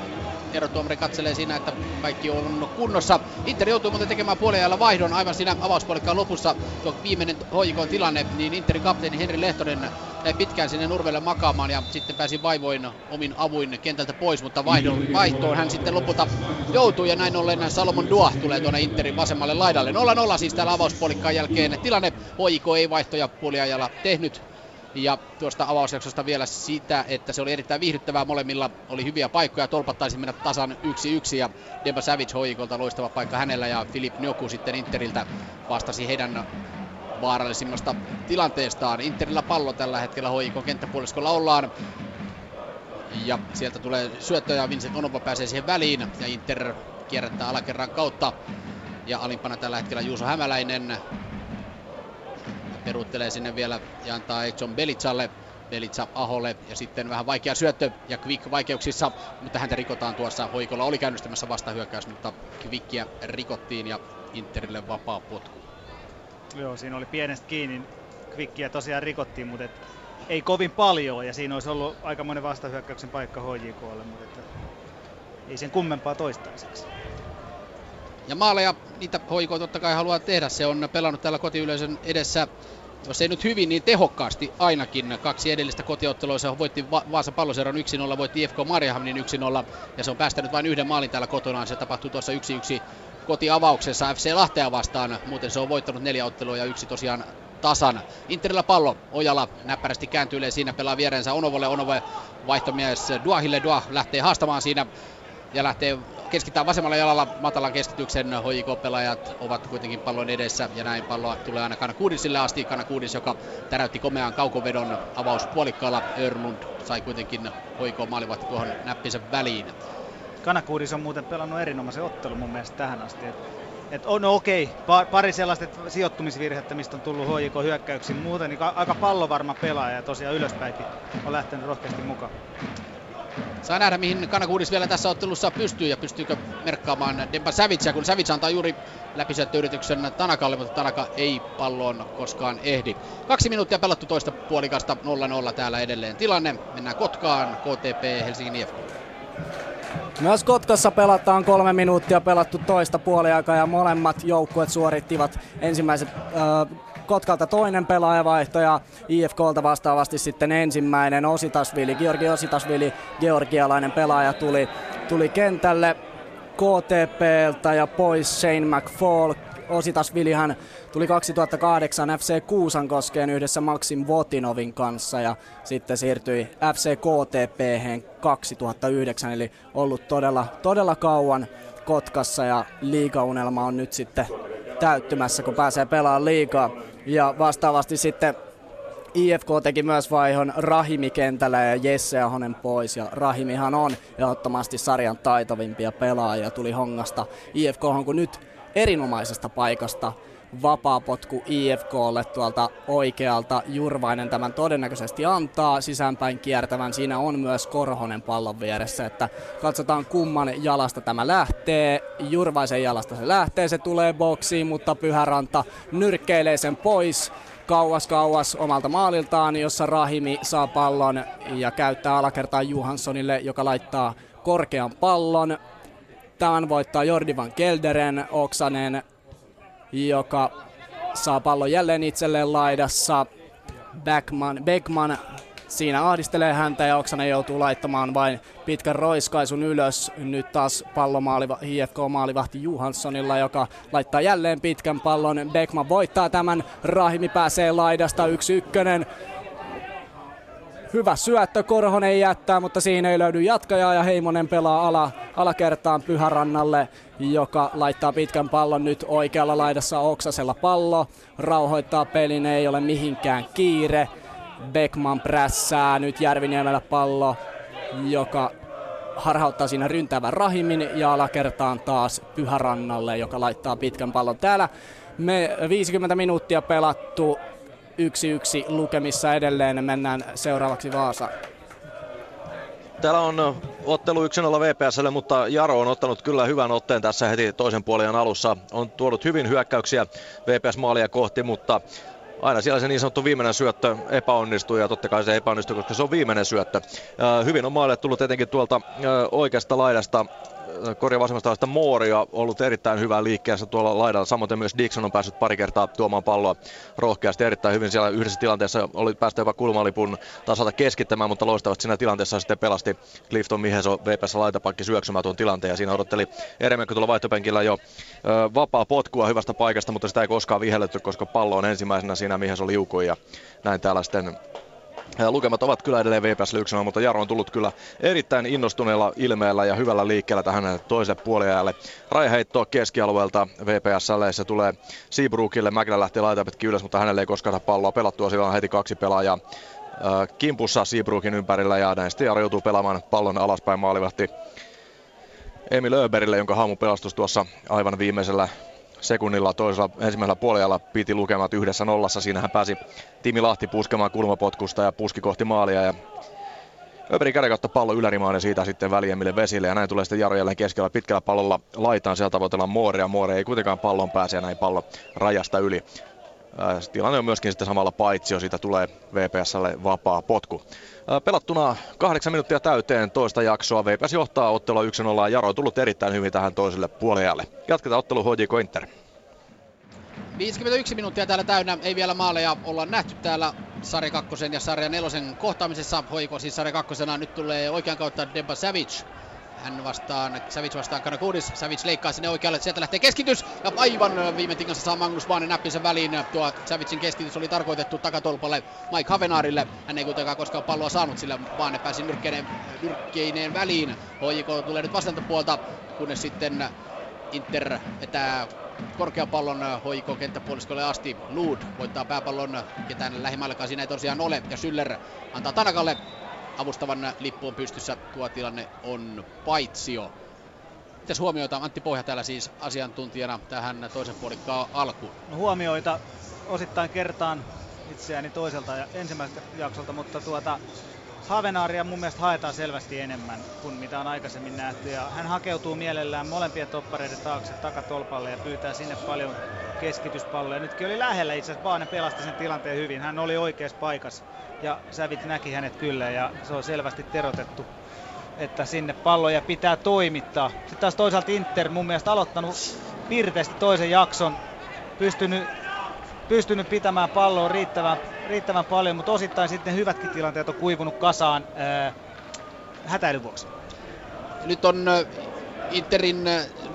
[SPEAKER 3] erotuomari katselee siinä, että kaikki on kunnossa. Inter joutuu muuten tekemään puolella vaihdon aivan siinä avauspuolikkaan lopussa. Tuo viimeinen HJK tilanne, niin Interin kapteeni Henri Lehtonen jäi pitkään sinne nurvelle makaamaan ja sitten pääsi vaivoin omin avuin kentältä pois, mutta vaihdon, vaihtoon hän sitten lopulta joutuu ja näin ollen Salomon Dua tulee tuonne Interin vasemmalle laidalle. 0-0 siis täällä avauspuolikkaan jälkeen tilanne. HJK ei vaihtoja puoliajalla tehnyt ja tuosta avausjaksosta vielä sitä, että se oli erittäin viihdyttävää. Molemmilla oli hyviä paikkoja. Tolpat taisi mennä tasan yksi yksi ja Demba Savage hoikolta loistava paikka hänellä ja Filip Njoku sitten Interiltä vastasi heidän vaarallisimmasta tilanteestaan. Interillä pallo tällä hetkellä hoikon kenttäpuoliskolla ollaan. Ja sieltä tulee syöttöjä, Vincent Onopa pääsee siihen väliin ja Inter kierrättää alakerran kautta. Ja alimpana tällä hetkellä Juuso Hämäläinen peruuttelee sinne vielä ja antaa Edson Belitsalle. Belitsa Aholle ja sitten vähän vaikea syöttö ja Quick vaikeuksissa, mutta häntä rikotaan tuossa. Hoikolla oli käynnistämässä vastahyökkäys, mutta Quickia rikottiin ja Interille vapaa potku.
[SPEAKER 4] Joo, siinä oli pienestä kiinni. Quickia tosiaan rikottiin, mutta et ei kovin paljon ja siinä olisi ollut aikamoinen vastahyökkäyksen paikka HJKlle, mutta et ei sen kummempaa toistaiseksi.
[SPEAKER 3] Ja maaleja, niitä hoiko totta kai haluaa tehdä. Se on pelannut täällä kotiyleisön edessä jos ei nyt hyvin, niin tehokkaasti ainakin. Kaksi edellistä kotiottelua, se voitti Va- Vaasa palloseron 1-0, voitti IFK Marjahamnin 1-0 ja se on päästänyt vain yhden maalin täällä kotonaan. Se tapahtui tuossa 1-1 kotiavauksessa FC Lahtea vastaan. Muuten se on voittanut neljä ottelua ja yksi tosiaan tasan. Interillä pallo, Ojala näppärästi kääntyy siinä, pelaa vierensä Onovolle, Onove vaihtomies Duahille, Duah lähtee haastamaan siinä ja lähtee keskittää vasemmalla jalalla matalan keskityksen. HJK-pelaajat ovat kuitenkin pallon edessä ja näin palloa tulee aina Kanakuudisille asti. Kanakuudis, joka täräytti komean kaukovedon avauspuolikkaalla. Örlund sai kuitenkin HJK maalivahti tuohon näppinsä väliin.
[SPEAKER 4] Kanakuudis on muuten pelannut erinomaisen ottelun mun mielestä tähän asti. Et, et on no okei, pari sellaista sijoittumisvirhettä, mistä on tullut HJK hyökkäyksiin. Muuten niin aika pallovarma pelaaja ja tosiaan ylöspäinkin on lähtenyt rohkeasti mukaan.
[SPEAKER 3] Saa nähdä, mihin Kanakuudis vielä tässä ottelussa pystyy ja pystyykö merkkaamaan Demba Savitsia, kun Savic antaa juuri läpisyöttöyrityksen Tanakalle, mutta Tanaka ei palloon koskaan ehdi. Kaksi minuuttia pelattu toista puolikasta 0-0 täällä edelleen tilanne. Mennään Kotkaan, KTP Helsingin IFK.
[SPEAKER 5] Myös Kotkassa pelataan kolme minuuttia pelattu toista puoliaikaa ja molemmat joukkueet suorittivat ensimmäiset äh, Kotkalta toinen pelaajavaihto ja IFKlta vastaavasti sitten ensimmäinen Ositasvili, Georgi Ositasvili, georgialainen pelaaja tuli, tuli kentälle KTPltä ja pois Shane McFall. Ositasvilihan tuli 2008 FC Kuusankoskeen yhdessä Maxim Votinovin kanssa ja sitten siirtyi FC KTP 2009, eli ollut todella, todella kauan Kotkassa ja liigaunelma on nyt sitten täyttymässä, kun pääsee pelaamaan liikaa. Ja vastaavasti sitten IFK teki myös vaihon Rahimi kentällä ja Jesse Ahonen pois. Ja Rahimihan on ehdottomasti sarjan taitovimpia pelaajia. Tuli Hongasta IFK on kun nyt erinomaisesta paikasta vapaapotku IFKlle tuolta oikealta. Jurvainen tämän todennäköisesti antaa sisäänpäin kiertävän. Siinä on myös Korhonen pallon vieressä, että katsotaan kumman jalasta tämä lähtee. Jurvaisen jalasta se lähtee, se tulee boksiin, mutta Pyhäranta nyrkkeilee sen pois kauas kauas omalta maaliltaan, jossa Rahimi saa pallon ja käyttää alakertaa Johanssonille, joka laittaa korkean pallon. Tämän voittaa Jordi van Kelderen, Oksanen joka saa pallon jälleen itselleen laidassa. Beckman, Beckman siinä ahdistelee häntä ja Oksanen joutuu laittamaan vain pitkän roiskaisun ylös. Nyt taas pallomaaliva, IFK-maalivahti Johanssonilla, joka laittaa jälleen pitkän pallon. Beckman voittaa tämän, Rahimi pääsee laidasta yksi ykkönen. Hyvä syöttö, Korhonen jättää, mutta siinä ei löydy jatkajaa ja Heimonen pelaa ala, alakertaan Pyhärannalle, joka laittaa pitkän pallon nyt oikealla laidassa Oksasella pallo. Rauhoittaa pelin, ei ole mihinkään kiire. Beckman prässää nyt Järviniemellä pallo, joka harhauttaa siinä ryntäävän Rahimin ja alakertaan taas Pyhärannalle, joka laittaa pitkän pallon. Täällä me 50 minuuttia pelattu, yksi yksi lukemissa edelleen. Mennään seuraavaksi Vaasa.
[SPEAKER 8] Täällä on ottelu 1-0 VPSlle, mutta Jaro on ottanut kyllä hyvän otteen tässä heti toisen puolen alussa. On tuonut hyvin hyökkäyksiä VPS-maalia kohti, mutta aina siellä se niin sanottu viimeinen syöttö epäonnistuu ja totta kai se epäonnistuu, koska se on viimeinen syöttö. Hyvin on maalle tullut etenkin tuolta oikeasta laidasta korja vasemmasta Mooria ollut erittäin hyvää liikkeessä tuolla laidalla. Samoin myös Dixon on päässyt pari kertaa tuomaan palloa rohkeasti erittäin hyvin. Siellä yhdessä tilanteessa oli päästä jopa kulmalipun tasolta keskittämään, mutta loistavasti siinä tilanteessa sitten pelasti Clifton Miheso VPS laitapakki syöksymään tuon tilanteen. Ja siinä odotteli Eremenko tuolla vaihtopenkillä jo ö, vapaa potkua hyvästä paikasta, mutta sitä ei koskaan vihelletty, koska pallo on ensimmäisenä siinä Miheso liukui ja näin täällä sitten Lukemat ovat kyllä edelleen VPS 1 mutta Jaro on tullut kyllä erittäin innostuneella ilmeellä ja hyvällä liikkeellä tähän toiselle puoliajalle. Raiheittoa keskialueelta VPSlle, se tulee Seabrookille, Mäkelä lähtee laitapetkin ylös, mutta hänelle ei koskaan palloa pelattua, sillä on heti kaksi pelaajaa kimpussa Seabrookin ympärillä ja näin sitten Jaro joutuu pelaamaan pallon alaspäin maalivahti Emil Öberille, jonka haamupelastus tuossa aivan viimeisellä sekunnilla toisella ensimmäisellä puolella piti lukemat yhdessä nollassa. Siinä hän pääsi Timi Lahti puskemaan kulmapotkusta ja puski kohti maalia ja Öberin käden kautta pallo ylärimaan ja siitä sitten väljemmille vesille. Ja näin tulee sitten Jaro jälleen keskellä pitkällä pallolla laitaan. Sieltä tavoitellaan Moorea. Moore ei kuitenkaan pallon pääse ja näin pallo rajasta yli. Tilanne on myöskin sitten samalla paitsi, jo siitä tulee VPSlle vapaa potku. Pelattuna kahdeksan minuuttia täyteen toista jaksoa. VPS johtaa ottelua 1-0 Jaro on tullut erittäin hyvin tähän toiselle puoliajalle. Jatketaan ottelu HJK Inter.
[SPEAKER 3] 51 minuuttia täällä täynnä, ei vielä maaleja olla nähty täällä sarja kakkosen ja sarja nelosen kohtaamisessa. Hoiko siis sarja kakkosena, nyt tulee oikean kautta Deba Savage. Hän vastaan, Savage vastaan Kanakoudis. Savage leikkaa sinne oikealle, sieltä lähtee keskitys. Ja aivan viime tingassa saa Magnus Baanen näppinsä väliin. Tuo Savagein keskitys oli tarkoitettu takatolpalle Mike Havenaarille. Hän ei kuitenkaan koskaan palloa saanut, sillä Baane pääsi nyrkkeineen, nyrkkeineen väliin. HJK tulee nyt vastantapuolta, kunnes sitten Inter vetää korkeapallon HIK kenttäpuoliskolle asti. Lud voittaa pääpallon, ketään lähimmäilläkaan siinä ei tosiaan ole. Ja Schüller antaa Tanakalle avustavan lippuun pystyssä. Tuo tilanne on paitsio. Mitäs huomioita Antti Pohja täällä siis asiantuntijana tähän toisen puolikkaan alkuun?
[SPEAKER 4] No huomioita osittain kertaan itseäni toiselta ja ensimmäiseltä jaksolta, mutta tuota, Havenaaria mun mielestä haetaan selvästi enemmän kuin mitä on aikaisemmin nähty. Ja hän hakeutuu mielellään molempien toppareiden taakse takatolpalle ja pyytää sinne paljon keskityspalloja. Nytkin oli lähellä itse asiassa, Baane pelasti sen tilanteen hyvin. Hän oli oikeassa paikassa ja Sävit näki hänet kyllä ja se on selvästi terotettu että sinne palloja pitää toimittaa. Sitten taas toisaalta Inter mun mielestä aloittanut pirteästi toisen jakson, pystynyt pystynyt pitämään palloa riittävän, riittävän paljon, mutta osittain sitten hyvätkin tilanteet on kuivunut kasaan ää, hätäilyn vuoksi.
[SPEAKER 3] Nyt on Interin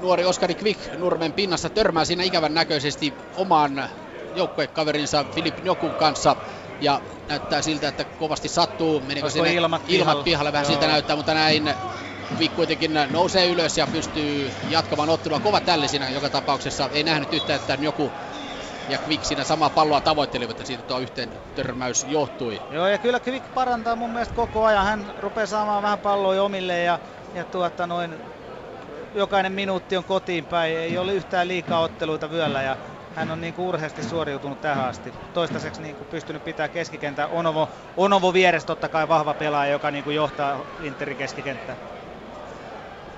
[SPEAKER 3] nuori Oskari Quick Nurmen pinnassa törmää siinä ikävän näköisesti omaan joukkuekaverinsa Filip Njokun kanssa ja näyttää siltä, että kovasti sattuu.
[SPEAKER 4] Menikö sinne ilmat,
[SPEAKER 3] ilmat pihalle? Vähän Joo. siltä näyttää, mutta näin Quick kuitenkin nousee ylös ja pystyy jatkamaan ottelua. Kova tälle siinä joka tapauksessa. Ei nähnyt yhtään, että joku ja Quick siinä samaa palloa tavoittelivat ja siitä tuo yhteen törmäys johtui.
[SPEAKER 4] Joo ja kyllä Quick parantaa mun mielestä koko ajan. Hän rupeaa saamaan vähän palloa omille ja, ja tuota noin, jokainen minuutti on kotiin päin. Ei ole yhtään liikaa otteluita vyöllä ja hän on niin urheasti suoriutunut tähän asti. Toistaiseksi niin kuin pystynyt pitää keskikentää. Onovo, Onovo vieressä totta kai vahva pelaaja, joka niin kuin johtaa Interin keskikenttää.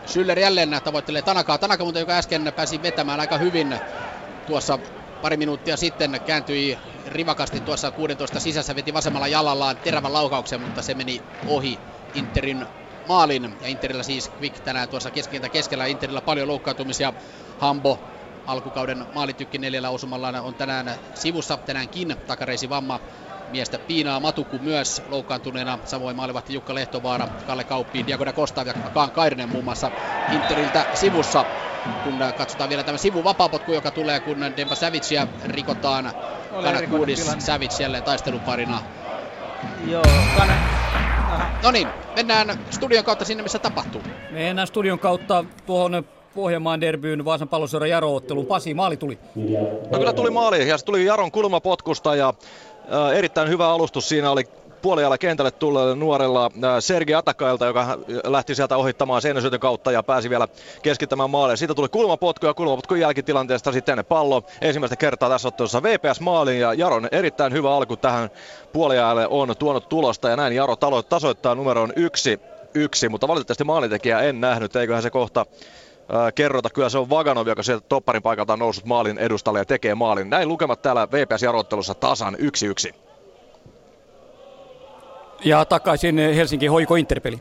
[SPEAKER 3] Schüller jälleen tavoittelee Tanakaa. Tanaka muuten, joka äsken pääsi vetämään aika hyvin tuossa pari minuuttia sitten kääntyi rivakasti tuossa 16 sisässä, veti vasemmalla jalallaan terävän laukauksen, mutta se meni ohi Interin maalin. Ja Interillä siis Quick tänään tuossa keskeltä keskellä. Interillä paljon loukkaantumisia. Hambo alkukauden maalitykki neljällä osumalla on tänään sivussa. Tänäänkin takareisi vamma miestä piinaa Matuku myös loukkaantuneena, samoin maalivahti Jukka Lehtovaara, Kalle Kauppi, Diagoda Kosta ja Kaan Kairinen muun muassa Interiltä sivussa. Kun katsotaan vielä tämä sivu vapaapotku, joka tulee, kun Demba Savicea rikotaan. Kana Kuudis Savic jälleen taisteluparina.
[SPEAKER 4] Joo, Kana...
[SPEAKER 3] No niin, mennään studion kautta sinne, missä tapahtuu.
[SPEAKER 2] Mennään studion kautta tuohon Pohjanmaan derbyyn Vaasan palloseuran Jaro-otteluun. Pasi, maali tuli.
[SPEAKER 8] No kyllä tuli maali ja se tuli Jaron kulmapotkusta ja erittäin hyvä alustus. Siinä oli puoliajalla kentälle tulleelle nuorella Sergi Atakailta, joka lähti sieltä ohittamaan seinäsyötön kautta ja pääsi vielä keskittämään maalle. Siitä tuli kulmapotku ja kulmapotkun jälkitilanteesta sitten pallo. Ensimmäistä kertaa tässä ottelussa VPS maaliin ja Jaron erittäin hyvä alku tähän puoliajalle on tuonut tulosta ja näin Jaro tasoittaa numeroon yksi, yksi, mutta valitettavasti maalintekijä en nähnyt, eiköhän se kohta kerrota. Kyllä se on Vaganov, joka sieltä topparin paikalta on noussut maalin edustalle ja tekee maalin. Näin lukemat täällä VPS-jarottelussa tasan 1-1.
[SPEAKER 2] Ja takaisin Helsinki Hoiko Interpeli.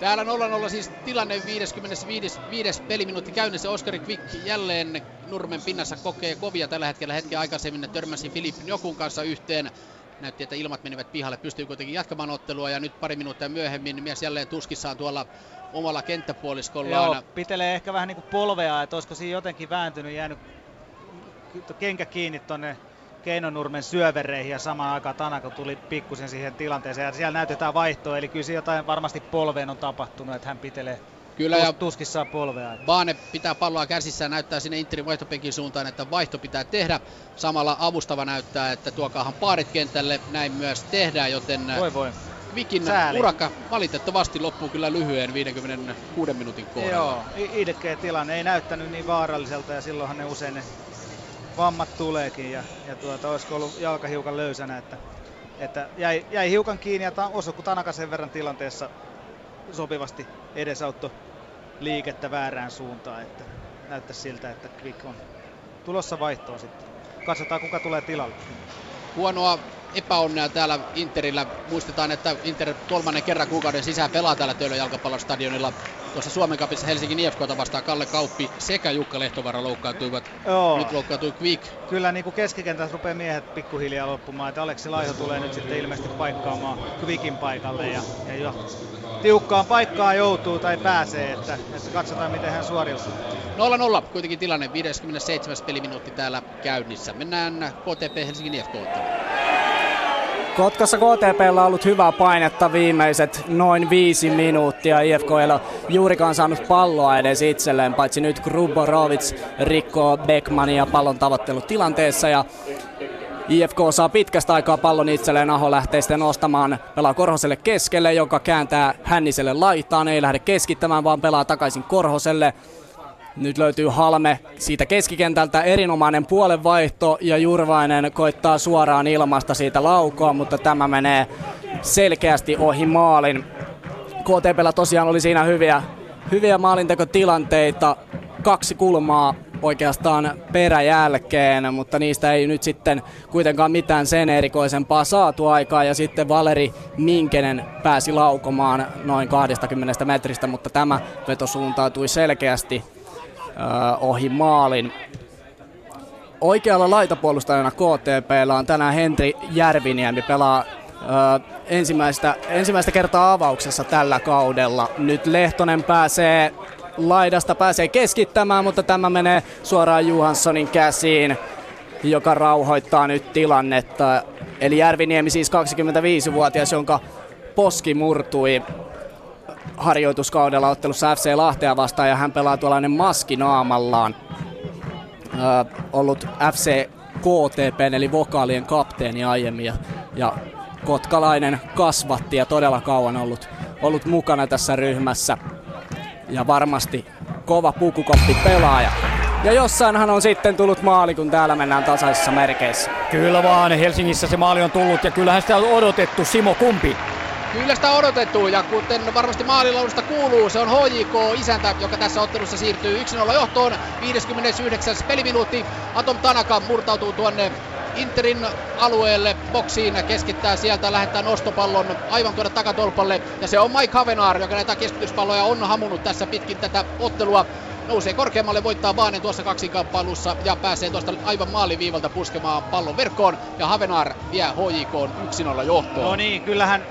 [SPEAKER 3] Täällä 0-0 siis tilanne 55. peliminuutti käynnissä. Oskari Quick jälleen Nurmen pinnassa kokee kovia tällä hetkellä. Hetken aikaisemmin törmäsi Filip Jokun kanssa yhteen. Näytti, että ilmat menivät pihalle. Pystyy kuitenkin jatkamaan ottelua ja nyt pari minuuttia myöhemmin mies jälleen tuskissaan tuolla omalla kenttäpuoliskollaan.
[SPEAKER 4] Joo, pitelee ehkä vähän niin kuin polvea, että olisiko siinä jotenkin vääntynyt, jäänyt kenkä kiinni tonne Keinonurmen syövereihin ja samaan aikaan Tanaka tuli pikkusen siihen tilanteeseen ja siellä näytetään vaihtoa, eli kyllä jotain varmasti polveen on tapahtunut, että hän pitelee Kyllä ja tuskissaan polvea.
[SPEAKER 3] Baane pitää palloa käsissään, näyttää sinne Interin vaihtopenkin suuntaan, että vaihto pitää tehdä. Samalla avustava näyttää, että tuokaahan paarit kentälle, näin myös tehdään, joten
[SPEAKER 4] voi voi.
[SPEAKER 3] Vikin Sääli. urakka valitettavasti loppuu kyllä lyhyen 56 minuutin kohdalla.
[SPEAKER 4] Joo, ilkeä tilanne ei näyttänyt niin vaaralliselta ja silloinhan ne usein ne vammat tuleekin ja, ja tuota, olisiko ollut jalka hiukan löysänä, että, että jäi, jäi hiukan kiinni ja ta, osui Tanaka sen verran tilanteessa sopivasti edesautto liikettä väärään suuntaan, että näyttää siltä, että Quick on tulossa vaihtoon sitten. katsotaan kuka tulee tilalle.
[SPEAKER 3] Huonoa epäonnea täällä Interillä. Muistetaan, että Inter kolmannen kerran kuukauden sisään pelaa täällä Töölön jalkapallostadionilla. Tuossa Suomen kapissa Helsingin IFKta vastaan Kalle Kauppi sekä Jukka Lehtovara loukkaantuivat.
[SPEAKER 4] Joo.
[SPEAKER 3] Nyt loukkaantui Quick.
[SPEAKER 4] Kyllä niin kuin keskikentässä rupeaa miehet pikkuhiljaa loppumaan, että Aleksi Laiho tulee nyt sitten ilmeisesti paikkaamaan Quickin paikalle ja, ja jo tiukkaan paikkaan joutuu tai pääsee, että, että katsotaan miten hän suoriutuu.
[SPEAKER 3] 0-0 kuitenkin tilanne, 57. peliminuutti täällä käynnissä. Mennään KTP Helsingin IFK
[SPEAKER 5] Kotkassa KTP on ollut hyvää painetta viimeiset noin viisi minuuttia. IFK ei ole juurikaan saanut palloa edes itselleen, paitsi nyt Gruborovic rikkoo Beckmania pallon tavoittelutilanteessa ja IFK saa pitkästä aikaa pallon itselleen, Aho lähtee sitten nostamaan, pelaa Korhoselle keskelle, joka kääntää Hänniselle laitaan, ei lähde keskittämään, vaan pelaa takaisin Korhoselle. Nyt löytyy Halme siitä keskikentältä. Erinomainen puolenvaihto ja Jurvainen koittaa suoraan ilmasta siitä laukoa, mutta tämä menee selkeästi ohi maalin. KTPllä tosiaan oli siinä hyviä, hyviä maalintekotilanteita, kaksi kulmaa oikeastaan peräjälkeen, mutta niistä ei nyt sitten kuitenkaan mitään sen erikoisempaa saatu aikaa. Ja sitten Valeri Minkenen pääsi laukomaan noin 20 metristä, mutta tämä veto suuntautui selkeästi ohi maalin. Oikealla laitapuolustajana KTPllä on tänään Henri Järviniemi, pelaa ö, ensimmäistä, ensimmäistä kertaa avauksessa tällä kaudella. Nyt Lehtonen pääsee laidasta, pääsee keskittämään, mutta tämä menee suoraan Johanssonin käsiin, joka rauhoittaa nyt tilannetta. Eli Järviniemi siis 25-vuotias, jonka poski murtui harjoituskaudella ottelussa FC Lahtea vastaan ja hän pelaa tuollainen maski naamallaan. Öö, ollut FC KTP eli vokaalien kapteeni aiemmin ja, ja kotkalainen kasvatti ja todella kauan ollut, ollut mukana tässä ryhmässä. Ja varmasti kova pukukoppi pelaaja. Ja jossainhan on sitten tullut maali, kun täällä mennään tasaisissa merkeissä.
[SPEAKER 2] Kyllä vaan, Helsingissä se maali on tullut ja kyllähän sitä on odotettu. Simo, kumpi?
[SPEAKER 3] Kyllä sitä odotettu ja kuten varmasti maalilaulusta kuuluu, se on HJK isäntä, joka tässä ottelussa siirtyy 1-0 johtoon. 59. peliminuutti. Atom Tanaka murtautuu tuonne Interin alueelle, boksiin, keskittää sieltä, lähettää nostopallon aivan tuonne takatolpalle. Ja se on Mike Havenaar, joka näitä keskityspalloja on hamunut tässä pitkin tätä ottelua nousee korkeammalle, voittaa Baanen tuossa kaksinkamppailussa ja pääsee tuosta aivan maaliviivalta puskemaan pallon verkkoon. Ja Havenaar vie HJK 1-0 johtoon.
[SPEAKER 4] No niin, kyllähän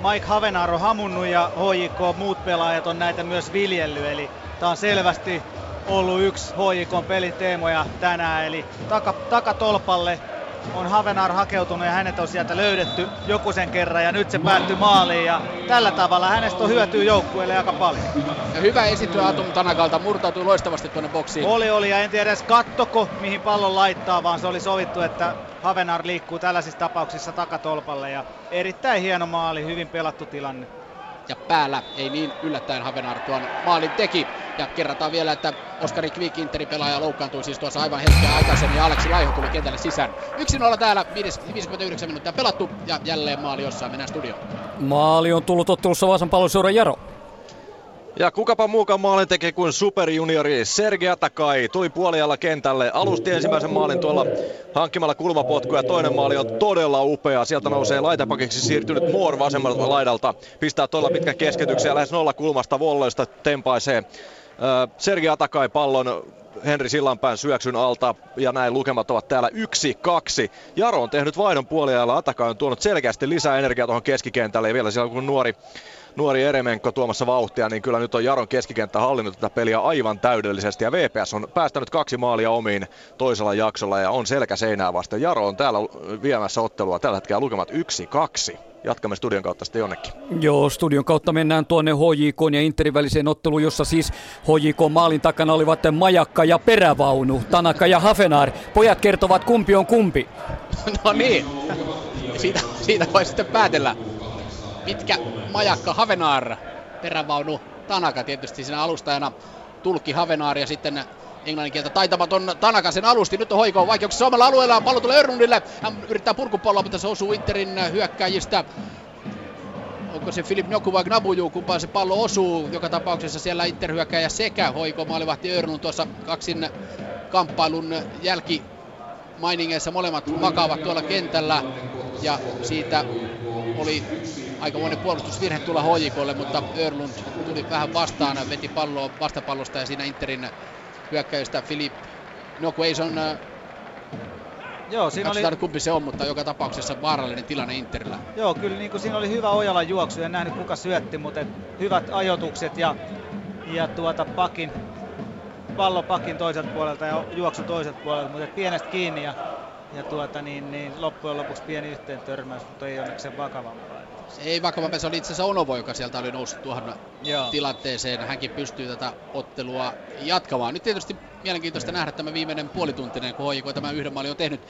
[SPEAKER 4] Mike Havenaar on hamunnut ja HJK muut pelaajat on näitä myös viljellyt. Eli tämä on selvästi ollut yksi HJK peliteemoja tänään. Eli taka, takatolpalle on Havenar hakeutunut ja hänet on sieltä löydetty joku sen kerran ja nyt se päättyi maaliin ja tällä tavalla hänestä on hyötyä joukkueelle aika paljon.
[SPEAKER 3] Ja hyvä esityö Atom Tanakalta, murtautui loistavasti tuonne boksiin.
[SPEAKER 4] Oli, oli ja en tiedä edes kattoko mihin pallon laittaa, vaan se oli sovittu, että Havenar liikkuu tällaisissa tapauksissa takatolpalle ja erittäin hieno maali, hyvin pelattu tilanne
[SPEAKER 3] ja päällä ei niin yllättäen Havenar tuon maalin teki. Ja kerrataan vielä, että Oskari Kvik Interin pelaaja loukkaantui siis tuossa aivan hetkeä aikaisemmin ja Aleksi Laiho tuli kentälle sisään. 1-0 täällä 59 minuuttia pelattu ja jälleen maali jossain mennään studioon.
[SPEAKER 2] Maali on tullut ottelussa Vaasan palloseuran Jaro.
[SPEAKER 8] Ja kukapa muukaan maalin tekee kuin superjuniori Sergei Atakai. Tuli puolialla kentälle, alusti ensimmäisen maalin tuolla hankkimalla kulmapotku ja toinen maali on todella upea. Sieltä nousee laitapakiksi siirtynyt Moore vasemmalta laidalta. Pistää todella pitkän keskityksen ja lähes nolla kulmasta Volloista tempaisee Sergei Atakai pallon Henri Sillanpään syöksyn alta ja näin lukemat ovat täällä 1-2. Jaro on tehnyt vaihdon puoliajalla, Atakai on tuonut selkeästi lisää energiaa tuohon keskikentälle ja vielä siellä kun nuori nuori Eremenko tuomassa vauhtia, niin kyllä nyt on Jaron keskikenttä hallinnut tätä peliä aivan täydellisesti. Ja VPS on päästänyt kaksi maalia omiin toisella jaksolla ja on selkä seinää vasten. Jaro on täällä viemässä ottelua tällä hetkellä lukemat 1-2 jatkamme studion kautta sitten jonnekin.
[SPEAKER 2] Joo, studion kautta mennään tuonne HJK ja Interin väliseen otteluun, jossa siis HJK maalin takana olivat Majakka ja Perävaunu, Tanaka ja Hafenar. Pojat kertovat kumpi on kumpi.
[SPEAKER 3] No niin, siitä, siitä voi sitten päätellä pitkä majakka Havenaar, perävaunu Tanaka tietysti siinä alustajana, tulkki Havenaar ja sitten englannin kieltä taitamaton Tanaka sen alusti. Nyt on hoiko vaikeuksissa omalla alueella. Pallo tulee Örnundille. Hän yrittää purkupalloa, mutta se osuu Interin hyökkäjistä. Onko se Filip Njoku vai Gnabuju, kumpaan se pallo osuu. Joka tapauksessa siellä Inter hyökkäjä sekä hoiko maalivahti Örnun tuossa kaksin kamppailun jälki mainingeissa molemmat makaavat tuolla kentällä ja siitä oli aikamoinen puolustusvirhe tulla HJKlle, mutta Örlund tuli vähän vastaan, veti palloa vastapallosta ja siinä Interin hyökkäystä Filip Noquason
[SPEAKER 4] Joo, siinä
[SPEAKER 3] Katsotaan
[SPEAKER 4] oli...
[SPEAKER 3] kumpi se on, mutta joka tapauksessa vaarallinen tilanne Interillä.
[SPEAKER 4] Joo, kyllä niin kuin siinä oli hyvä Ojalan juoksu, en nähnyt kuka syötti, mutta et hyvät ajotukset ja, ja tuota pakin, pallo pakin toiselta puolelta ja juoksu toiselta puolelta, mutta et pienestä kiinni ja, ja tuota, niin, niin loppujen lopuksi pieni yhteen törmäys, mutta ei onneksi sen vakavampaa.
[SPEAKER 3] Ei vakavampi, se oli itse asiassa Onovo, joka sieltä oli noussut tuohon
[SPEAKER 4] Joo.
[SPEAKER 3] tilanteeseen. Hänkin pystyy tätä ottelua jatkamaan. Nyt tietysti mielenkiintoista nähdä tämä viimeinen puolituntinen, kun HJK tämä yhden maalin on tehnyt.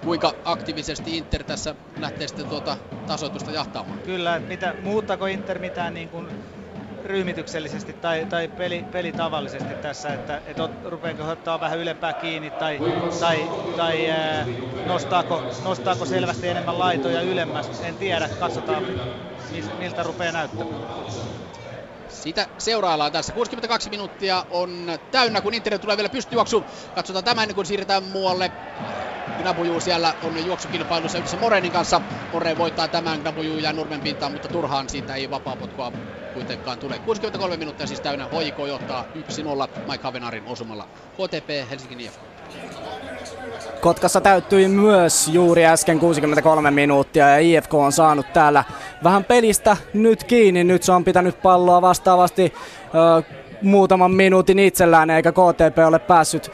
[SPEAKER 3] Kuinka aktiivisesti Inter tässä lähtee sitten tuota tasoitusta jahtaamaan?
[SPEAKER 4] Kyllä, mitä, muuttako Inter mitään niin kuin ryhmityksellisesti tai, tai peli, pelitavallisesti tässä, että et ot, rupeako ottaa vähän ylempää kiinni tai, tai, tai ää, nostaako, nostaako selvästi enemmän laitoja ylemmäs, en tiedä, katsotaan miltä rupeaa näyttämään.
[SPEAKER 3] Sitä seuraillaan tässä. 62 minuuttia on täynnä, kun Inter tulee vielä pystyjuoksu. Katsotaan tämän kuin siirretään muualle. Gnabuju siellä on juoksukilpailussa yhdessä Morenin kanssa. More voittaa tämän, Gnabuju jää nurmen pintaan, mutta turhaan siitä ei vapaapotkua kuitenkaan tule. 63 minuuttia siis täynnä, HJK johtaa 1-0 Mike Havenarin osumalla. KTP Helsingin IFK.
[SPEAKER 5] Kotkassa täyttyi myös juuri äsken 63 minuuttia ja IFK on saanut täällä vähän pelistä nyt kiinni. Nyt se on pitänyt palloa vastaavasti ö, muutaman minuutin itsellään eikä KTP ole päässyt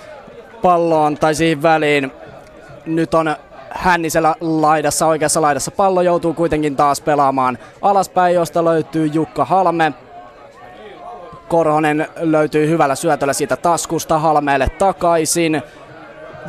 [SPEAKER 5] palloon tai siihen väliin. Nyt on Hännisellä laidassa, oikeassa laidassa pallo joutuu kuitenkin taas pelaamaan alaspäin, josta löytyy Jukka Halme. Korhonen löytyy hyvällä syötöllä siitä taskusta Halmeelle takaisin.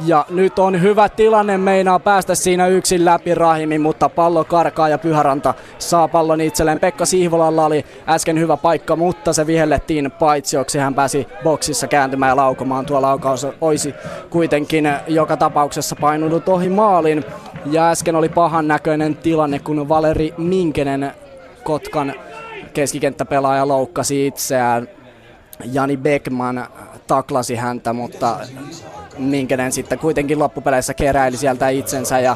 [SPEAKER 5] Ja nyt on hyvä tilanne, meinaa päästä siinä yksin läpi Rahimi, mutta pallo karkaa ja Pyhäranta saa pallon itselleen. Pekka Sihvolalla oli äsken hyvä paikka, mutta se vihellettiin paitsioksi. Hän pääsi boksissa kääntymään ja laukomaan. Tuo laukaus olisi kuitenkin joka tapauksessa painunut ohi maalin. Ja äsken oli pahan näköinen tilanne, kun Valeri Minkenen Kotkan keskikenttäpelaaja loukkasi itseään. Jani Beckman taklasi häntä, mutta Minkenen sitten kuitenkin loppupeleissä keräili sieltä itsensä. Ja,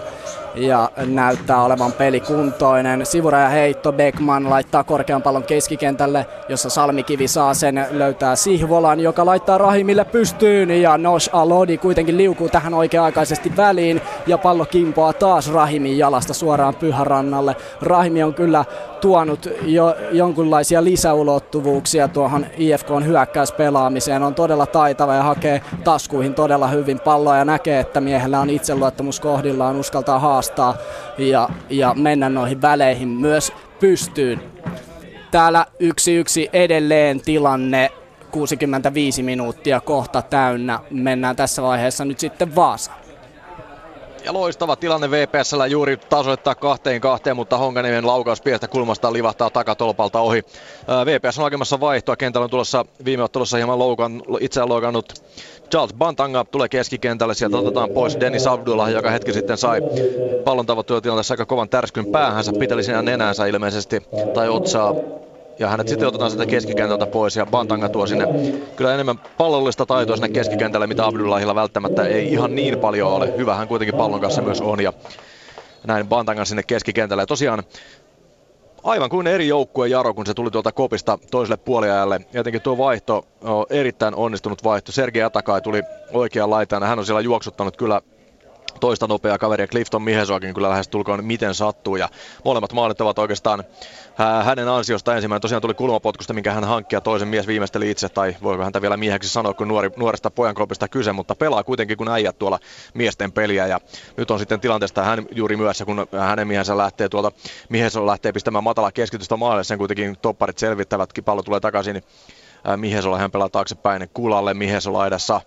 [SPEAKER 5] ja näyttää olevan pelikuntoinen. Sivuraja heitto, Beckman laittaa korkean pallon keskikentälle, jossa Salmikivi saa sen, löytää Sihvolan, joka laittaa Rahimille pystyyn ja Nosh Alodi kuitenkin liukuu tähän oikea-aikaisesti väliin ja pallo kimpoaa taas Rahimin jalasta suoraan Pyhärannalle. Rahimi on kyllä tuonut jo jonkunlaisia lisäulottuvuuksia tuohon IFKn hyökkäyspelaamiseen. On todella taitava ja hakee taskuihin todella hyvin palloa ja näkee, että miehellä on itseluottamus kohdillaan, uskaltaa haastaa ja, ja mennä noihin väleihin myös pystyyn. Täällä yksi yksi edelleen tilanne 65 minuuttia kohta täynnä. Mennään tässä vaiheessa nyt sitten Vaasaan.
[SPEAKER 8] Ja loistava tilanne VPSllä juuri tasoittaa kahteen kahteen, mutta Honkaniemen laukaus pienestä kulmasta livahtaa takatolpalta ohi. VPS on hakemassa vaihtoa. Kentällä on tulossa viime ottelussa hieman loukan, itseään loukannut Charles Bantanga tulee keskikentälle, sieltä otetaan pois Dennis Abdullah, joka hetki sitten sai pallon tavoittua tilanteessa aika kovan tärskyn päähänsä, piteli siinä nenänsä ilmeisesti, tai otsaa ja hänet sitten otetaan sitä keskikentältä pois ja Bantanga tuo sinne kyllä enemmän pallollista taitoa sinne keskikentälle, mitä Abdullahilla välttämättä ei ihan niin paljon ole. Hyvä hän kuitenkin pallon kanssa myös on ja näin Bantangan sinne keskikentälle. Ja tosiaan aivan kuin eri joukkue Jaro, kun se tuli tuolta kopista toiselle puoliajalle. Jotenkin tuo vaihto on erittäin onnistunut vaihto. Sergei Atakai tuli oikean laitaan hän on siellä juoksuttanut kyllä toista nopeaa kaveria. Clifton Mihesoakin kyllä lähes tulkoon miten sattuu. Ja molemmat maalit ovat oikeastaan hänen ansiosta ensimmäinen. Tosiaan tuli kulmapotkusta, minkä hän hankki ja toisen mies viimeisteli itse, tai voiko häntä vielä mieheksi sanoa, kun nuori, nuoresta pojankropista kyse, mutta pelaa kuitenkin kun äijät tuolla miesten peliä. Ja nyt on sitten tilanteesta hän juuri myössä, kun hänen miehensä lähtee tuolta, Miheson lähtee pistämään matala keskitystä maalle, sen kuitenkin topparit selvittävät, pallo tulee takaisin, niin Mihesola hän pelaa taaksepäin kulalle, Mihesola edessä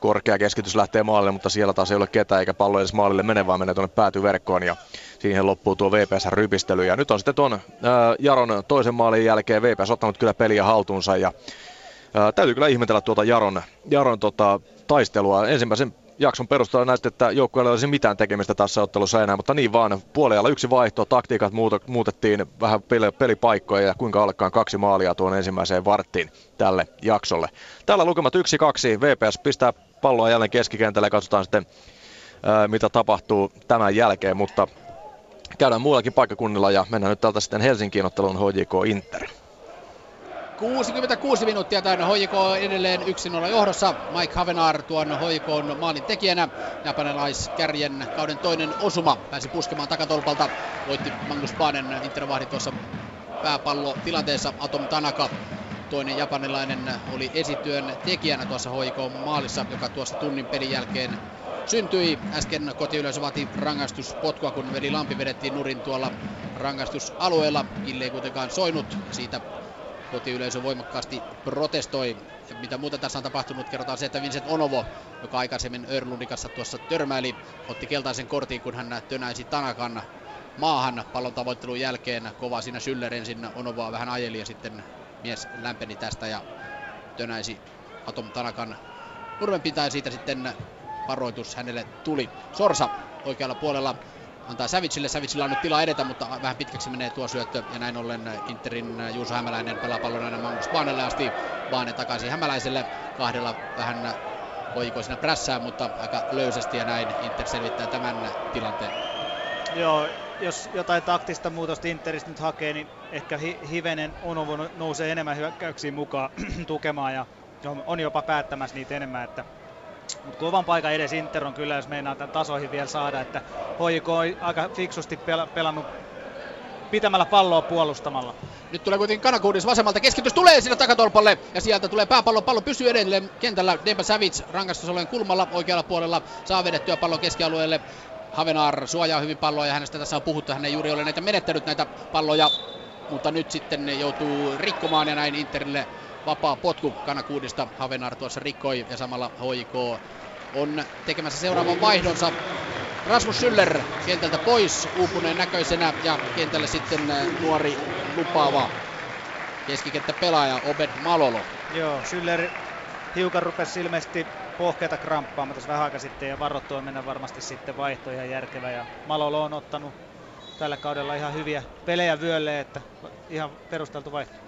[SPEAKER 8] korkea keskitys lähtee maalle, mutta siellä taas ei ole ketään eikä pallo edes maalille mene, vaan menee tuonne päätyverkkoon ja siihen loppuu tuo VPS-rypistely. Ja nyt on sitten tuon ää, Jaron toisen maalin jälkeen VPS ottanut kyllä peliä haltuunsa ja ää, täytyy kyllä ihmetellä tuota Jaron, Jaron tota, taistelua. Ensimmäisen jakson perusteella näytti, että joukkueella ei olisi mitään tekemistä tässä ottelussa enää, mutta niin vaan puolella yksi vaihto, taktiikat muutettiin vähän pelipaikkoja ja kuinka alkaan kaksi maalia tuon ensimmäiseen varttiin tälle jaksolle. Tällä lukemat 1-2, VPS pistää palloa jälleen keskikentälle ja katsotaan sitten mitä tapahtuu tämän jälkeen, mutta käydään muillakin paikkakunnilla ja mennään nyt täältä sitten Helsinkiin otteluun HJK Inter.
[SPEAKER 3] 66 minuuttia täynnä HJK edelleen 1-0 johdossa. Mike Havenar tuon HJK maalin tekijänä. Japanilaiskärjen kauden toinen osuma pääsi puskemaan takatolpalta. Voitti Magnus Banen Intervahdi tuossa pääpallo tilanteessa Atom Tanaka toinen japanilainen oli esityön tekijänä tuossa HJK maalissa, joka tuossa tunnin pelin jälkeen syntyi. Äsken kotiyleisö vaati rangaistuspotkua, kun veli Lampi vedettiin nurin tuolla rangaistusalueella. Kille ei kuitenkaan soinut. Siitä kotiyleisö voimakkaasti protestoi. Mitä muuta tässä on tapahtunut, kerrotaan se, että Vincent Onovo, joka aikaisemmin Örlundin kanssa tuossa törmäili, otti keltaisen kortin, kun hän tönäisi Tanakan maahan pallon tavoittelun jälkeen. Kova siinä Schüller ensin Onovoa vähän ajeli ja sitten mies lämpeni tästä ja tönäisi Atom Tanakan nurmenpintaan ja siitä sitten varoitus hänelle tuli. Sorsa oikealla puolella antaa Savicille. Savicilla on nyt tilaa edetä, mutta vähän pitkäksi menee tuo syöttö. Ja näin ollen Interin Juuso Hämäläinen pelaa pallon aina Magnus Baanelle asti. Baane takaisin Hämäläiselle. Kahdella vähän siinä prässää, mutta aika löysästi ja näin Inter selvittää tämän tilanteen.
[SPEAKER 4] Joo, jos jotain taktista muutosta Interistä nyt hakee, niin ehkä hi- hivenen Onovo nousee enemmän hyökkäyksiin mukaan tukemaan ja on jopa päättämässä niitä enemmän, että mutta kovan paikan edes Inter on kyllä, jos meinaa tämän tasoihin vielä saada, että HJK on aika fiksusti pel- pelannut pitämällä palloa puolustamalla.
[SPEAKER 3] Nyt tulee kuitenkin Kanakuudis vasemmalta, keskitys tulee sinne takatolpalle ja sieltä tulee pääpallo, pallo pysyy edelleen kentällä. Deba Savic rangaistus kulmalla oikealla puolella, saa vedettyä pallon keskialueelle. Havenar suojaa hyvin palloa ja hänestä tässä on puhuttu, hän ei juuri ole näitä menettänyt näitä palloja, mutta nyt sitten joutuu rikkomaan ja näin Interille vapaa potku Kanakuudista. Havenar tuossa rikkoi ja samalla HIK on tekemässä seuraavan vaihdonsa. Rasmus Schüller kentältä pois uupuneen näköisenä ja kentälle sitten nuori lupaava keskikenttä pelaaja Obed Malolo.
[SPEAKER 4] Joo, Schüller hiukan rupesi ilmeisesti pohkeita kramppaamaan tässä vähän aika sitten ja varoittua mennä varmasti sitten vaihto ihan järkevä ja Malolo on ottanut tällä kaudella ihan hyviä pelejä vyölle, että ihan perusteltu vaihto.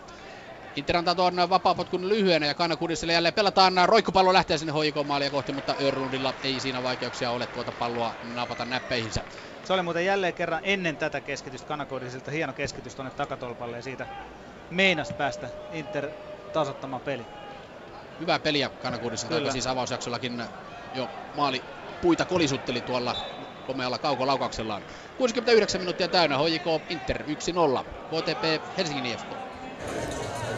[SPEAKER 3] Inter antaa tuon vapaapotkun lyhyenä ja Kanakudiselle jälleen pelataan. Roikkupallo lähtee sinne hoikoon maalia kohti, mutta Örlundilla ei siinä vaikeuksia ole tuota palloa napata näppeihinsä.
[SPEAKER 4] Se oli muuten jälleen kerran ennen tätä keskitystä Kanakudisilta hieno keskitys tuonne takatolpalle ja siitä meinas päästä Inter tasoittamaan peli.
[SPEAKER 3] Hyvää peliä Kanakudisilta, joka siis avausjaksollakin jo maali puita kolisutteli tuolla komealla kaukolaukauksellaan. 69 minuuttia täynnä, HJK Inter 1-0, KTP Helsingin IFK.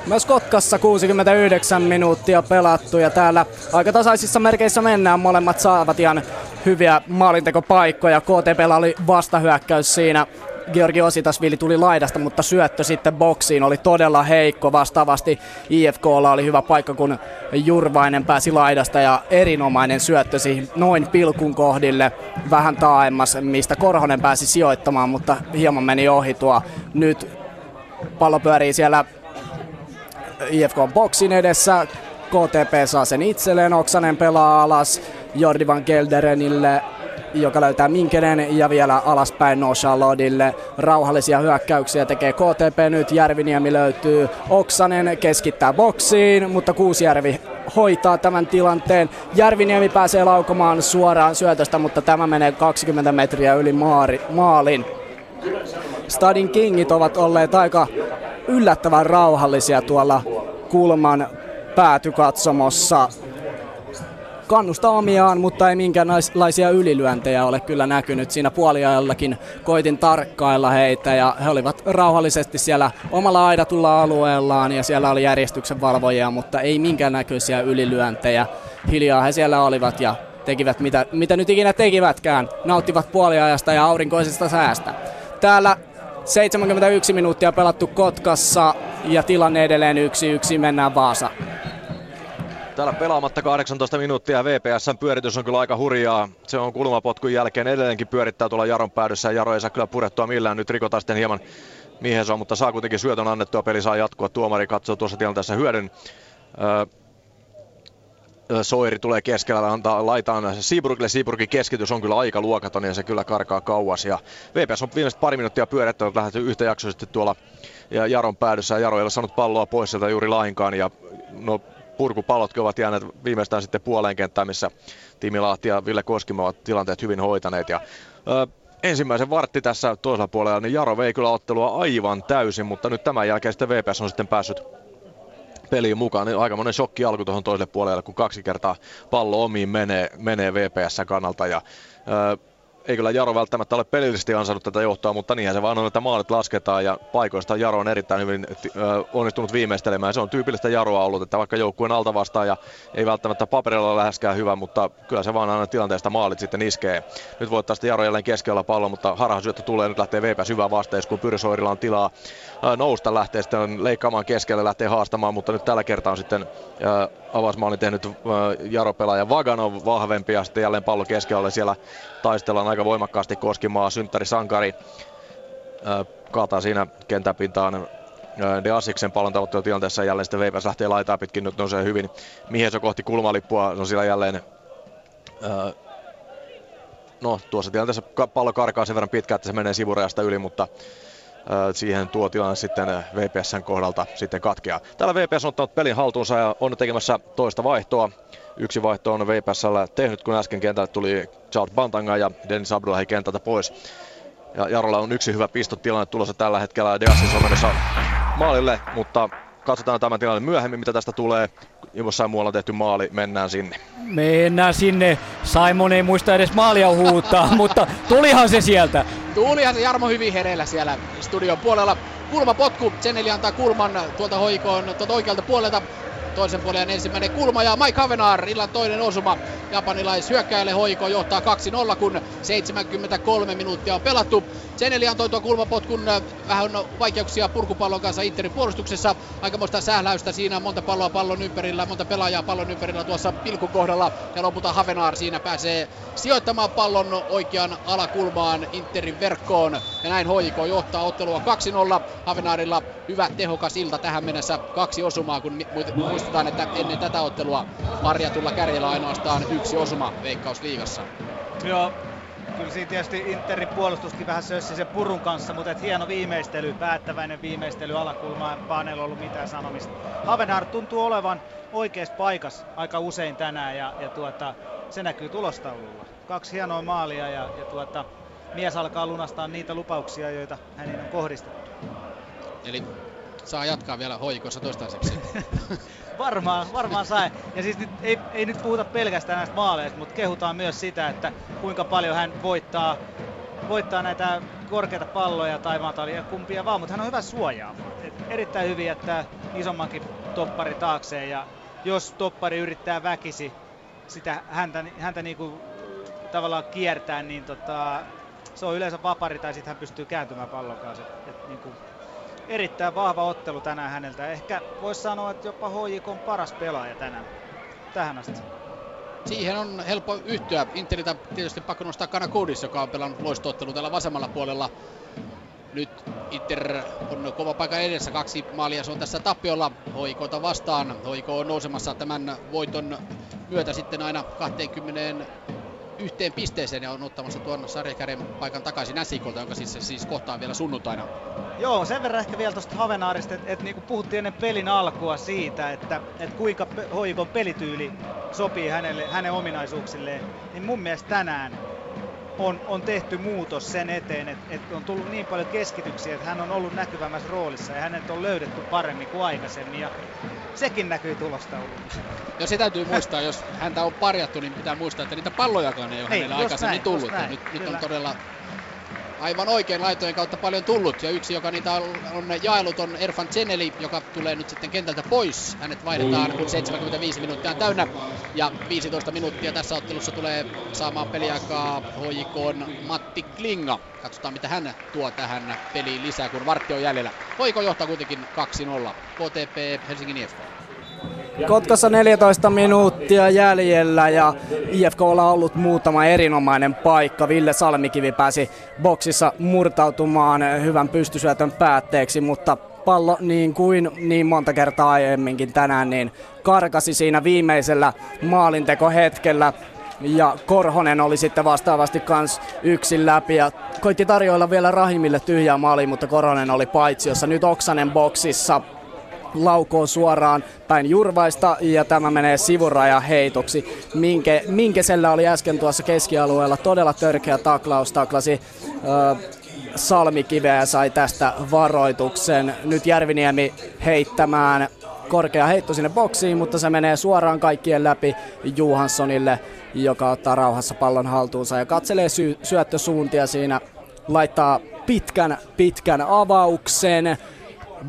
[SPEAKER 5] Myös Kotkassa 69 minuuttia pelattu ja täällä aika tasaisissa merkeissä mennään. Molemmat saavat ihan hyviä maalintekopaikkoja. KTP oli vastahyökkäys siinä. Georgi Ositasvili tuli laidasta, mutta syöttö sitten boksiin oli todella heikko. Vastaavasti IFKlla oli hyvä paikka, kun Jurvainen pääsi laidasta ja erinomainen syöttö siihen noin pilkun kohdille vähän taaemmas, mistä Korhonen pääsi sijoittamaan, mutta hieman meni ohi tuo. Nyt pallo pyörii siellä IFK boksin edessä. KTP saa sen itselleen, Oksanen pelaa alas Jordi Van Gelderenille, joka löytää Minkenen ja vielä alaspäin Noshalodille. Rauhallisia hyökkäyksiä tekee KTP nyt, Järviniemi löytyy, Oksanen keskittää boksiin, mutta Kuusjärvi hoitaa tämän tilanteen. Järviniemi pääsee laukomaan suoraan syötöstä, mutta tämä menee 20 metriä yli maari, maalin. Stadin Kingit ovat olleet aika yllättävän rauhallisia tuolla kulman päätykatsomossa. Kannusta omiaan, mutta ei minkäänlaisia ylilyöntejä ole kyllä näkynyt. Siinä puoliajallakin koitin tarkkailla heitä ja he olivat rauhallisesti siellä omalla aidatulla alueellaan ja siellä oli järjestyksen valvojia, mutta ei minkäännäköisiä ylilyöntejä. Hiljaa he siellä olivat ja tekivät mitä, mitä nyt ikinä tekivätkään. Nauttivat puoliajasta ja aurinkoisesta säästä. Täällä 71 minuuttia pelattu Kotkassa ja tilanne edelleen yksi yksi mennään Vaasa.
[SPEAKER 8] Täällä pelaamatta 18 minuuttia VPSn pyöritys on kyllä aika hurjaa. Se on kulmapotkun jälkeen edelleenkin pyörittää tuolla Jaron päädyssä ja Jaro ei saa kyllä purettua millään. Nyt rikotaan sitten hieman mihin se on, mutta saa kuitenkin syötön annettua. Peli saa jatkua. Tuomari katsoo tuossa tilanteessa hyödyn. Soiri tulee keskellä, antaa laitaan Seaburgille. Seaburgin keskitys on kyllä aika luokaton ja se kyllä karkaa kauas. Ja VPS on viimeiset pari minuuttia pyörittänyt, lähdetty yhtä jaksoisesti tuolla ja Jaron päädyssä. Jaro ei ole saanut palloa pois sieltä juuri lainkaan ja no, purkupallotkin ovat jääneet viimeistään sitten puoleen kenttään, missä Timi Lahti ja Ville Koskimo ovat tilanteet hyvin hoitaneet. Ja, ö, ensimmäisen vartti tässä toisella puolella, niin Jaro vei kyllä ottelua aivan täysin, mutta nyt tämän jälkeen sitten VPS on sitten päässyt peliin mukaan. Niin aika monen shokki alku tuohon toiselle puolelle, kun kaksi kertaa pallo omiin menee, menee VPS kannalta. Ja, ö, ei kyllä Jaro välttämättä ole pelillisesti ansainnut tätä johtoa, mutta niinhän se vaan on, että maalit lasketaan ja paikoista Jaro on erittäin hyvin onnistunut viimeistelemään. Se on tyypillistä Jaroa ollut, että vaikka joukkueen alta vastaan ja ei välttämättä paperilla ole läheskään hyvä, mutta kyllä se vaan aina tilanteesta maalit sitten iskee. Nyt voittaa sitten Jaro jälleen keskellä pallo, mutta harhasyöttö tulee, nyt lähtee VPS hyvä vasteessa, kun Pyrsoirilla on tilaa nousta, lähtee sitten leikkaamaan keskelle, lähtee haastamaan, mutta nyt tällä kertaa on sitten avausmaalin tehnyt Jaro-pelaaja Vaganov vahvempi ja sitten jälleen pallo keskellä siellä taistellaan aika voimakkaasti Koskimaa, synttäri Sankari. Kaataa siinä kentäpintaan De Assiksen pallon tavoittelutilanteessa. Jälleen sitten Veipäs lähtee laitaa pitkin, nyt nousee hyvin Miheso kohti kulmalippua, on siellä jälleen no tuossa tilanteessa pallo karkaa sen verran pitkään, että se menee sivurajasta yli, mutta siihen tuo tilanne sitten VPSn kohdalta sitten katkeaa. Täällä VPS on ottanut pelin haltuunsa ja on tikemässä toista vaihtoa. Yksi vaihto on VPSllä tehnyt, kun äsken kentälle tuli Charles Bantanga ja Dennis Abdullahi kentältä pois. Ja Jarolla on yksi hyvä pistotilanne tulossa tällä hetkellä. Deassis on menossa maalille, mutta katsotaan tämä tilanne myöhemmin, mitä tästä tulee. Jossain muualla on tehty maali, mennään sinne.
[SPEAKER 2] Mennään sinne. Simon ei muista edes maalia huutaa, mutta tulihan se sieltä.
[SPEAKER 3] Tulihan se Jarmo hyvin hereillä siellä studion puolella. Kulmapotku, Seneli antaa kulman tuolta hoikoon tuolta oikealta puolelta toisen puolen ensimmäinen kulma ja Mike Havenar illan toinen osuma. Japanilais hyökkäjälle hoiko johtaa 2-0 kun 73 minuuttia on pelattu. Seneli antoi tuon kulmapotkun äh, vähän vaikeuksia purkupallon kanssa Interin puolustuksessa. Aikamoista sähläystä siinä, monta palloa pallon ympärillä, monta pelaajaa pallon ympärillä tuossa pilkun kohdalla. Ja lopulta Havenar siinä pääsee sijoittamaan pallon oikean alakulmaan Interin verkkoon. Ja näin hoiko johtaa ottelua 2-0. Havenarilla hyvä tehokas ilta tähän mennessä. Kaksi osumaa, kun muistetaan, että ennen tätä ottelua Marjatulla kärjellä ainoastaan yksi osuma Veikkausliigassa.
[SPEAKER 4] Joo, kyllä siinä tietysti Interin puolustuskin vähän sössi sen purun kanssa, mutta et hieno viimeistely, päättäväinen viimeistely alakulmaan, Paanella ollut mitään sanomista. Havenhart tuntuu olevan oikeassa paikassa aika usein tänään ja, ja tuota, se näkyy tulostaululla. Kaksi hienoa maalia ja, ja tuota, mies alkaa lunastaa niitä lupauksia, joita hänen on kohdistettu.
[SPEAKER 3] Eli saa jatkaa vielä hoikossa toistaiseksi.
[SPEAKER 4] varmaan, varmaan sai. Ja siis nyt, ei, ei nyt puhuta pelkästään näistä maaleista, mutta kehutaan myös sitä, että kuinka paljon hän voittaa, voittaa näitä korkeita palloja ja kumpia vaan, mutta hän on hyvä suojaa. Et erittäin hyvin jättää isommankin toppari taakseen ja jos toppari yrittää väkisi sitä häntä, häntä niinku tavallaan kiertää, niin tota, se on yleensä vapari tai sitten hän pystyy kääntymään pallon kanssa. Et, et, niinku, erittäin vahva ottelu tänään häneltä. Ehkä voisi sanoa, että jopa HJK on paras pelaaja tänään. Tähän asti.
[SPEAKER 3] Siihen on helppo yhtyä. Interiltä tietysti pakko nostaa Kanakoudis, joka on pelannut loistoottelu tällä vasemmalla puolella. Nyt Inter on kova paikka edessä, kaksi maalia se on tässä tappiolla Hoikota vastaan. Hoiko on nousemassa tämän voiton myötä sitten aina 20 yhteen pisteeseen ja on ottamassa tuon sarjakärjen paikan takaisin SIKolta, jonka siis, siis kohtaa vielä sunnuntaina.
[SPEAKER 4] Joo, sen verran ehkä vielä tuosta Havenaarista, että, että niin kuin puhuttiin ennen pelin alkua siitä, että, että kuinka Hoikon pelityyli sopii hänelle, hänen ominaisuuksilleen, niin mun mielestä tänään on, on tehty muutos sen eteen, että, että on tullut niin paljon keskityksiä, että hän on ollut näkyvämmässä roolissa ja hänet on löydetty paremmin kuin aikaisemmin ja sekin näkyy tulostaulussa.
[SPEAKER 3] Ja se täytyy muistaa, jos häntä on parjattu, niin pitää muistaa, että niitä pallojakaan ei ole hänellä aikaisemmin näin, tullut. Ja nyt, nyt on todella aivan oikein laitojen kautta paljon tullut. Ja yksi, joka niitä on, jaellut, on Erfan Zeneli, joka tulee nyt sitten kentältä pois. Hänet vaihdetaan, kun 75 minuuttia on täynnä. Ja 15 minuuttia tässä ottelussa tulee saamaan peliaikaa HJK Matti Klinga. Katsotaan, mitä hän tuo tähän peliin lisää, kun vartti on jäljellä. Hoiko johtaa kuitenkin 2-0. KTP Helsingin IFK.
[SPEAKER 5] Kotkassa 14 minuuttia jäljellä ja IFKlla on ollut muutama erinomainen paikka. Ville Salmikivi pääsi boksissa murtautumaan hyvän pystysyötön päätteeksi, mutta pallo niin kuin niin monta kertaa aiemminkin tänään niin karkasi siinä viimeisellä maalintekohetkellä. Ja Korhonen oli sitten vastaavasti kans yksin läpi ja koitti tarjoilla vielä Rahimille tyhjää maaliin, mutta Korhonen oli paitsi, jossa nyt Oksanen boksissa laukoo suoraan päin Jurvaista ja tämä menee sivuraja heitoksi. Minke, Minkesellä oli äsken tuossa keskialueella todella törkeä taklaus, taklasi äh, Salmikiveä sai tästä varoituksen. Nyt Järviniemi heittämään korkea heitto sinne boksiin, mutta se menee suoraan kaikkien läpi Johanssonille, joka ottaa rauhassa pallon haltuunsa ja katselee sy- syöttösuuntia siinä, laittaa pitkän, pitkän avauksen.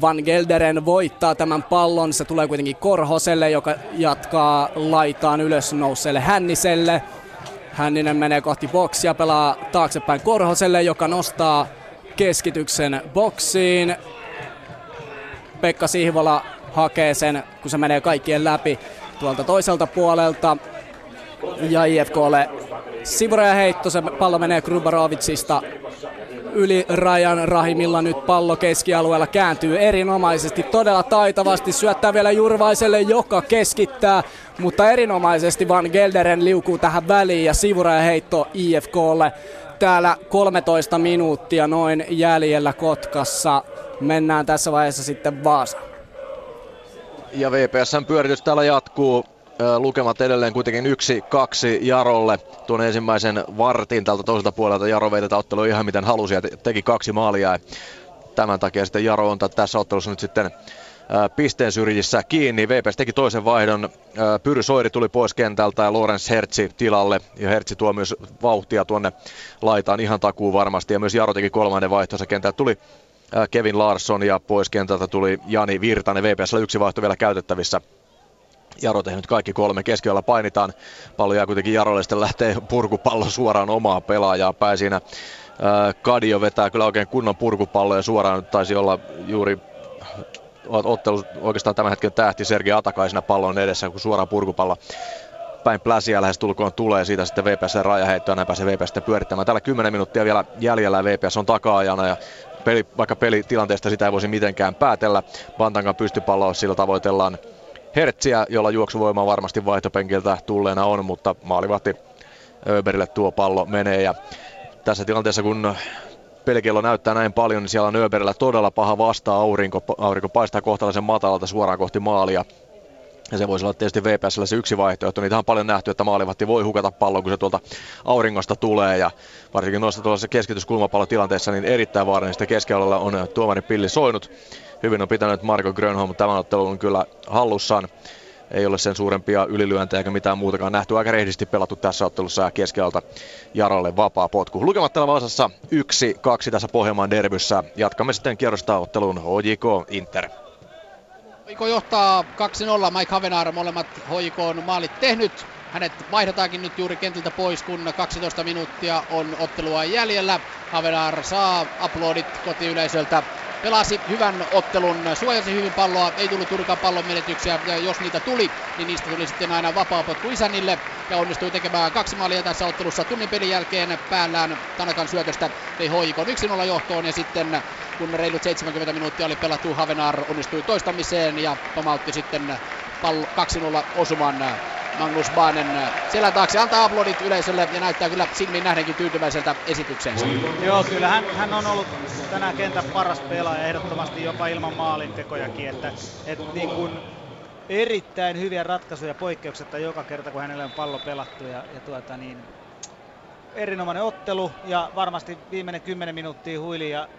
[SPEAKER 5] Van Gelderen voittaa tämän pallon. Se tulee kuitenkin Korhoselle, joka jatkaa laitaan ylös nousseelle Hänniselle. Hänninen menee kohti boksia, pelaa taaksepäin Korhoselle, joka nostaa keskityksen boksiin. Pekka Sihvola hakee sen, kun se menee kaikkien läpi tuolta toiselta puolelta. Ja IFKlle sivuraja heitto, se pallo menee Grubarovicista yli rajan Rahimilla nyt pallo keskialueella kääntyy erinomaisesti, todella taitavasti, syöttää vielä Jurvaiselle, joka keskittää, mutta erinomaisesti Van Gelderen liukuu tähän väliin ja sivuraja heitto IFKlle. Täällä 13 minuuttia noin jäljellä Kotkassa. Mennään tässä vaiheessa sitten Vaasa.
[SPEAKER 8] Ja VPSn pyöritys täällä jatkuu. Lukemat edelleen kuitenkin yksi, kaksi Jarolle tuon ensimmäisen vartin tältä toiselta puolelta. Jaro vei tätä ottelua ihan miten halusi ja teki kaksi maalia. Ja tämän takia sitten Jaro on tässä ottelussa nyt sitten pisteen syrjissä kiinni. VPS teki toisen vaihdon. Pyry Soiri tuli pois kentältä ja Lorenz Hertzi tilalle. Ja Hertzi tuo myös vauhtia tuonne laitaan ihan takuu varmasti. Ja myös Jaro teki kolmannen vaihtonsa kentältä. Tuli Kevin Larsson ja pois kentältä tuli Jani Virtanen. VPSllä yksi vaihto vielä käytettävissä. Jaro tehnyt kaikki kolme. Keskiöllä painitaan. Pallo jää kuitenkin Jarolle. Sitten lähtee purkupallo suoraan omaa pelaajaa päin siinä. Kadio vetää kyllä oikein kunnon purkupalloja suoraan. Taisi olla juuri ottelu oikeastaan tämän hetken tähti Sergi Atakaisena pallon edessä, kun suoraan purkupallo päin pläsiä lähes tulkoon tulee. Siitä sitten VPS rajaheitto ja näin pääsee VPS sitten pyörittämään. Täällä 10 minuuttia vielä jäljellä VPS on taka-ajana ja peli, vaikka pelitilanteesta sitä ei voisi mitenkään päätellä. Bantangan pystypalloa sillä tavoitellaan Hertsiä, jolla juoksuvoima varmasti vaihtopenkiltä tulleena on, mutta maalivahti Öberille tuo pallo menee ja tässä tilanteessa kun pelikello näyttää näin paljon, niin siellä on Öberillä todella paha vasta aurinko. Aurinko paistaa kohtalaisen matalalta suoraan kohti maalia. Ja se voisi olla tietysti VPSllä se yksi vaihtoehto. Niitä on paljon nähty, että maalivahti voi hukata pallon, kun se tuolta auringosta tulee. Ja varsinkin noissa tuollaisessa keskityskulmapallotilanteessa, niin erittäin vaarallista keskialalla on tuomari Pilli soinut. Hyvin on pitänyt Marko Grönholm tämän ottelun kyllä hallussaan. Ei ole sen suurempia ylilyöntejä eikä mitään muutakaan nähty. Aika rehdisti pelattu tässä ottelussa ja keskialta Jarolle vapaa potku. Lukemat täällä Vaasassa 1-2 tässä Pohjanmaan derbyssä. Jatkamme sitten kierrosta otteluun HJK Inter.
[SPEAKER 3] HJK johtaa 2-0. Mike Havenaar molemmat HJK on maalit tehnyt. Hänet vaihdetaankin nyt juuri kentiltä pois, kun 12 minuuttia on ottelua jäljellä. Havenaar saa aplodit kotiyleisöltä pelasi hyvän ottelun, suojasi hyvin palloa, ei tullut juurikaan pallon menetyksiä ja jos niitä tuli, niin niistä tuli sitten aina vapaa potku isänille ja onnistui tekemään kaksi maalia tässä ottelussa. Tunnin pelin jälkeen päällään Tanakan syötöstä vei Hoikon 1-0 johtoon ja sitten kun reilut 70 minuuttia oli pelattu, Havenar onnistui toistamiseen ja pamautti sitten pallo 2-0 osuman Magnus Baanen selän taakse, antaa aplodit yleisölle ja näyttää kyllä silmiin nähdenkin tyytyväiseltä esitykseensä.
[SPEAKER 4] Joo, kyllä hän, hän on ollut tänään kentän paras pelaaja, ehdottomasti jopa ilman maalintekojakin, että, että niin kuin erittäin hyviä ratkaisuja poikkeuksetta joka kerta, kun hänelle on pallo pelattu ja, ja tuota niin, erinomainen ottelu ja varmasti viimeinen 10 minuuttia huili ja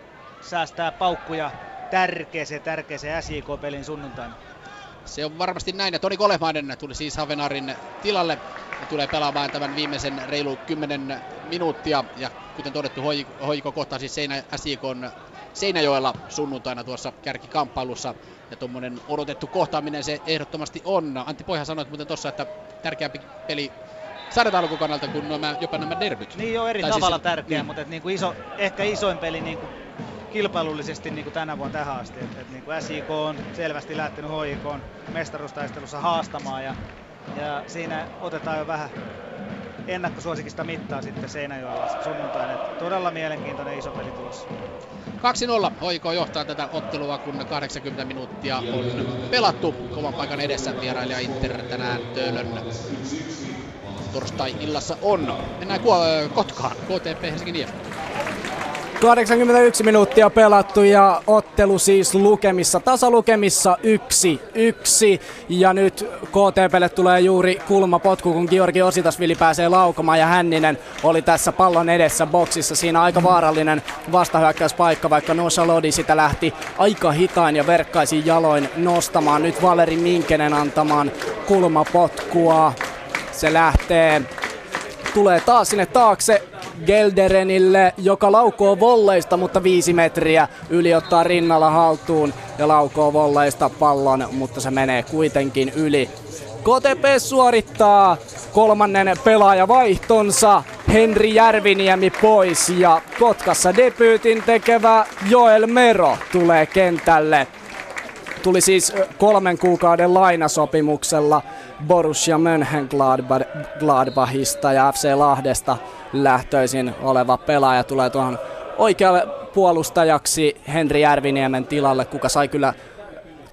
[SPEAKER 4] säästää paukkuja tärkeäseen, tärkeäseen SJK-pelin sunnuntaina.
[SPEAKER 3] Se on varmasti näin. Ja Toni Kolehmainen tuli siis Havenarin tilalle ja tulee pelaamaan tämän viimeisen reilu 10 minuuttia. Ja kuten todettu, Hoiko kohtaa siis Seinä, SJK Seinäjoella sunnuntaina tuossa kärkikamppailussa. Ja tuommoinen odotettu kohtaaminen se ehdottomasti on. Antti Poiha sanoi muuten tuossa, että tärkeämpi peli sarjataulukon kannalta kuin nämä, jopa nämä derbyt.
[SPEAKER 4] Niin jo eri tai tavalla siis, tärkeä, niin. mutta niin kuin iso, ehkä isoin peli niin kuin kilpailullisesti niin kuin tänä vuonna tähän asti. Et, et niin kuin SIK on selvästi lähtenyt HIK on mestaruustaistelussa haastamaan ja, ja siinä otetaan jo vähän ennakkosuosikista mittaa sitten Seinäjoella sunnuntaina. Et todella mielenkiintoinen iso peli tulossa.
[SPEAKER 3] 2-0 HIK johtaa tätä ottelua, kun 80 minuuttia on pelattu kovan paikan edessä vierailija Inter tänään Töölön torstai-illassa on. Mennään Kotkaan, KTP Helsingin IFK.
[SPEAKER 5] 81 minuuttia pelattu ja ottelu siis lukemissa, tasalukemissa 1-1. Ja nyt KTPlle tulee juuri kulmapotku, kun Georgi Ositasvili pääsee laukomaan ja Hänninen oli tässä pallon edessä boksissa. Siinä aika vaarallinen vastahyökkäyspaikka, vaikka Nosa Lodi sitä lähti aika hitain ja verkkaisin jaloin nostamaan. Nyt Valeri Minkenen antamaan kulmapotkua. Se lähtee tulee taas sinne taakse Gelderenille, joka laukoo volleista, mutta viisi metriä yli ottaa rinnalla haltuun ja laukoo volleista pallon, mutta se menee kuitenkin yli. KTP suorittaa kolmannen pelaajavaihtonsa. Henri Järviniemi pois ja Kotkassa debyytin tekevä Joel Mero tulee kentälle. Tuli siis kolmen kuukauden lainasopimuksella Borussia Mönchengladbachista ja FC Lahdesta lähtöisin oleva pelaaja tulee tuohon oikealle puolustajaksi Henri Järviniemen tilalle, kuka sai kyllä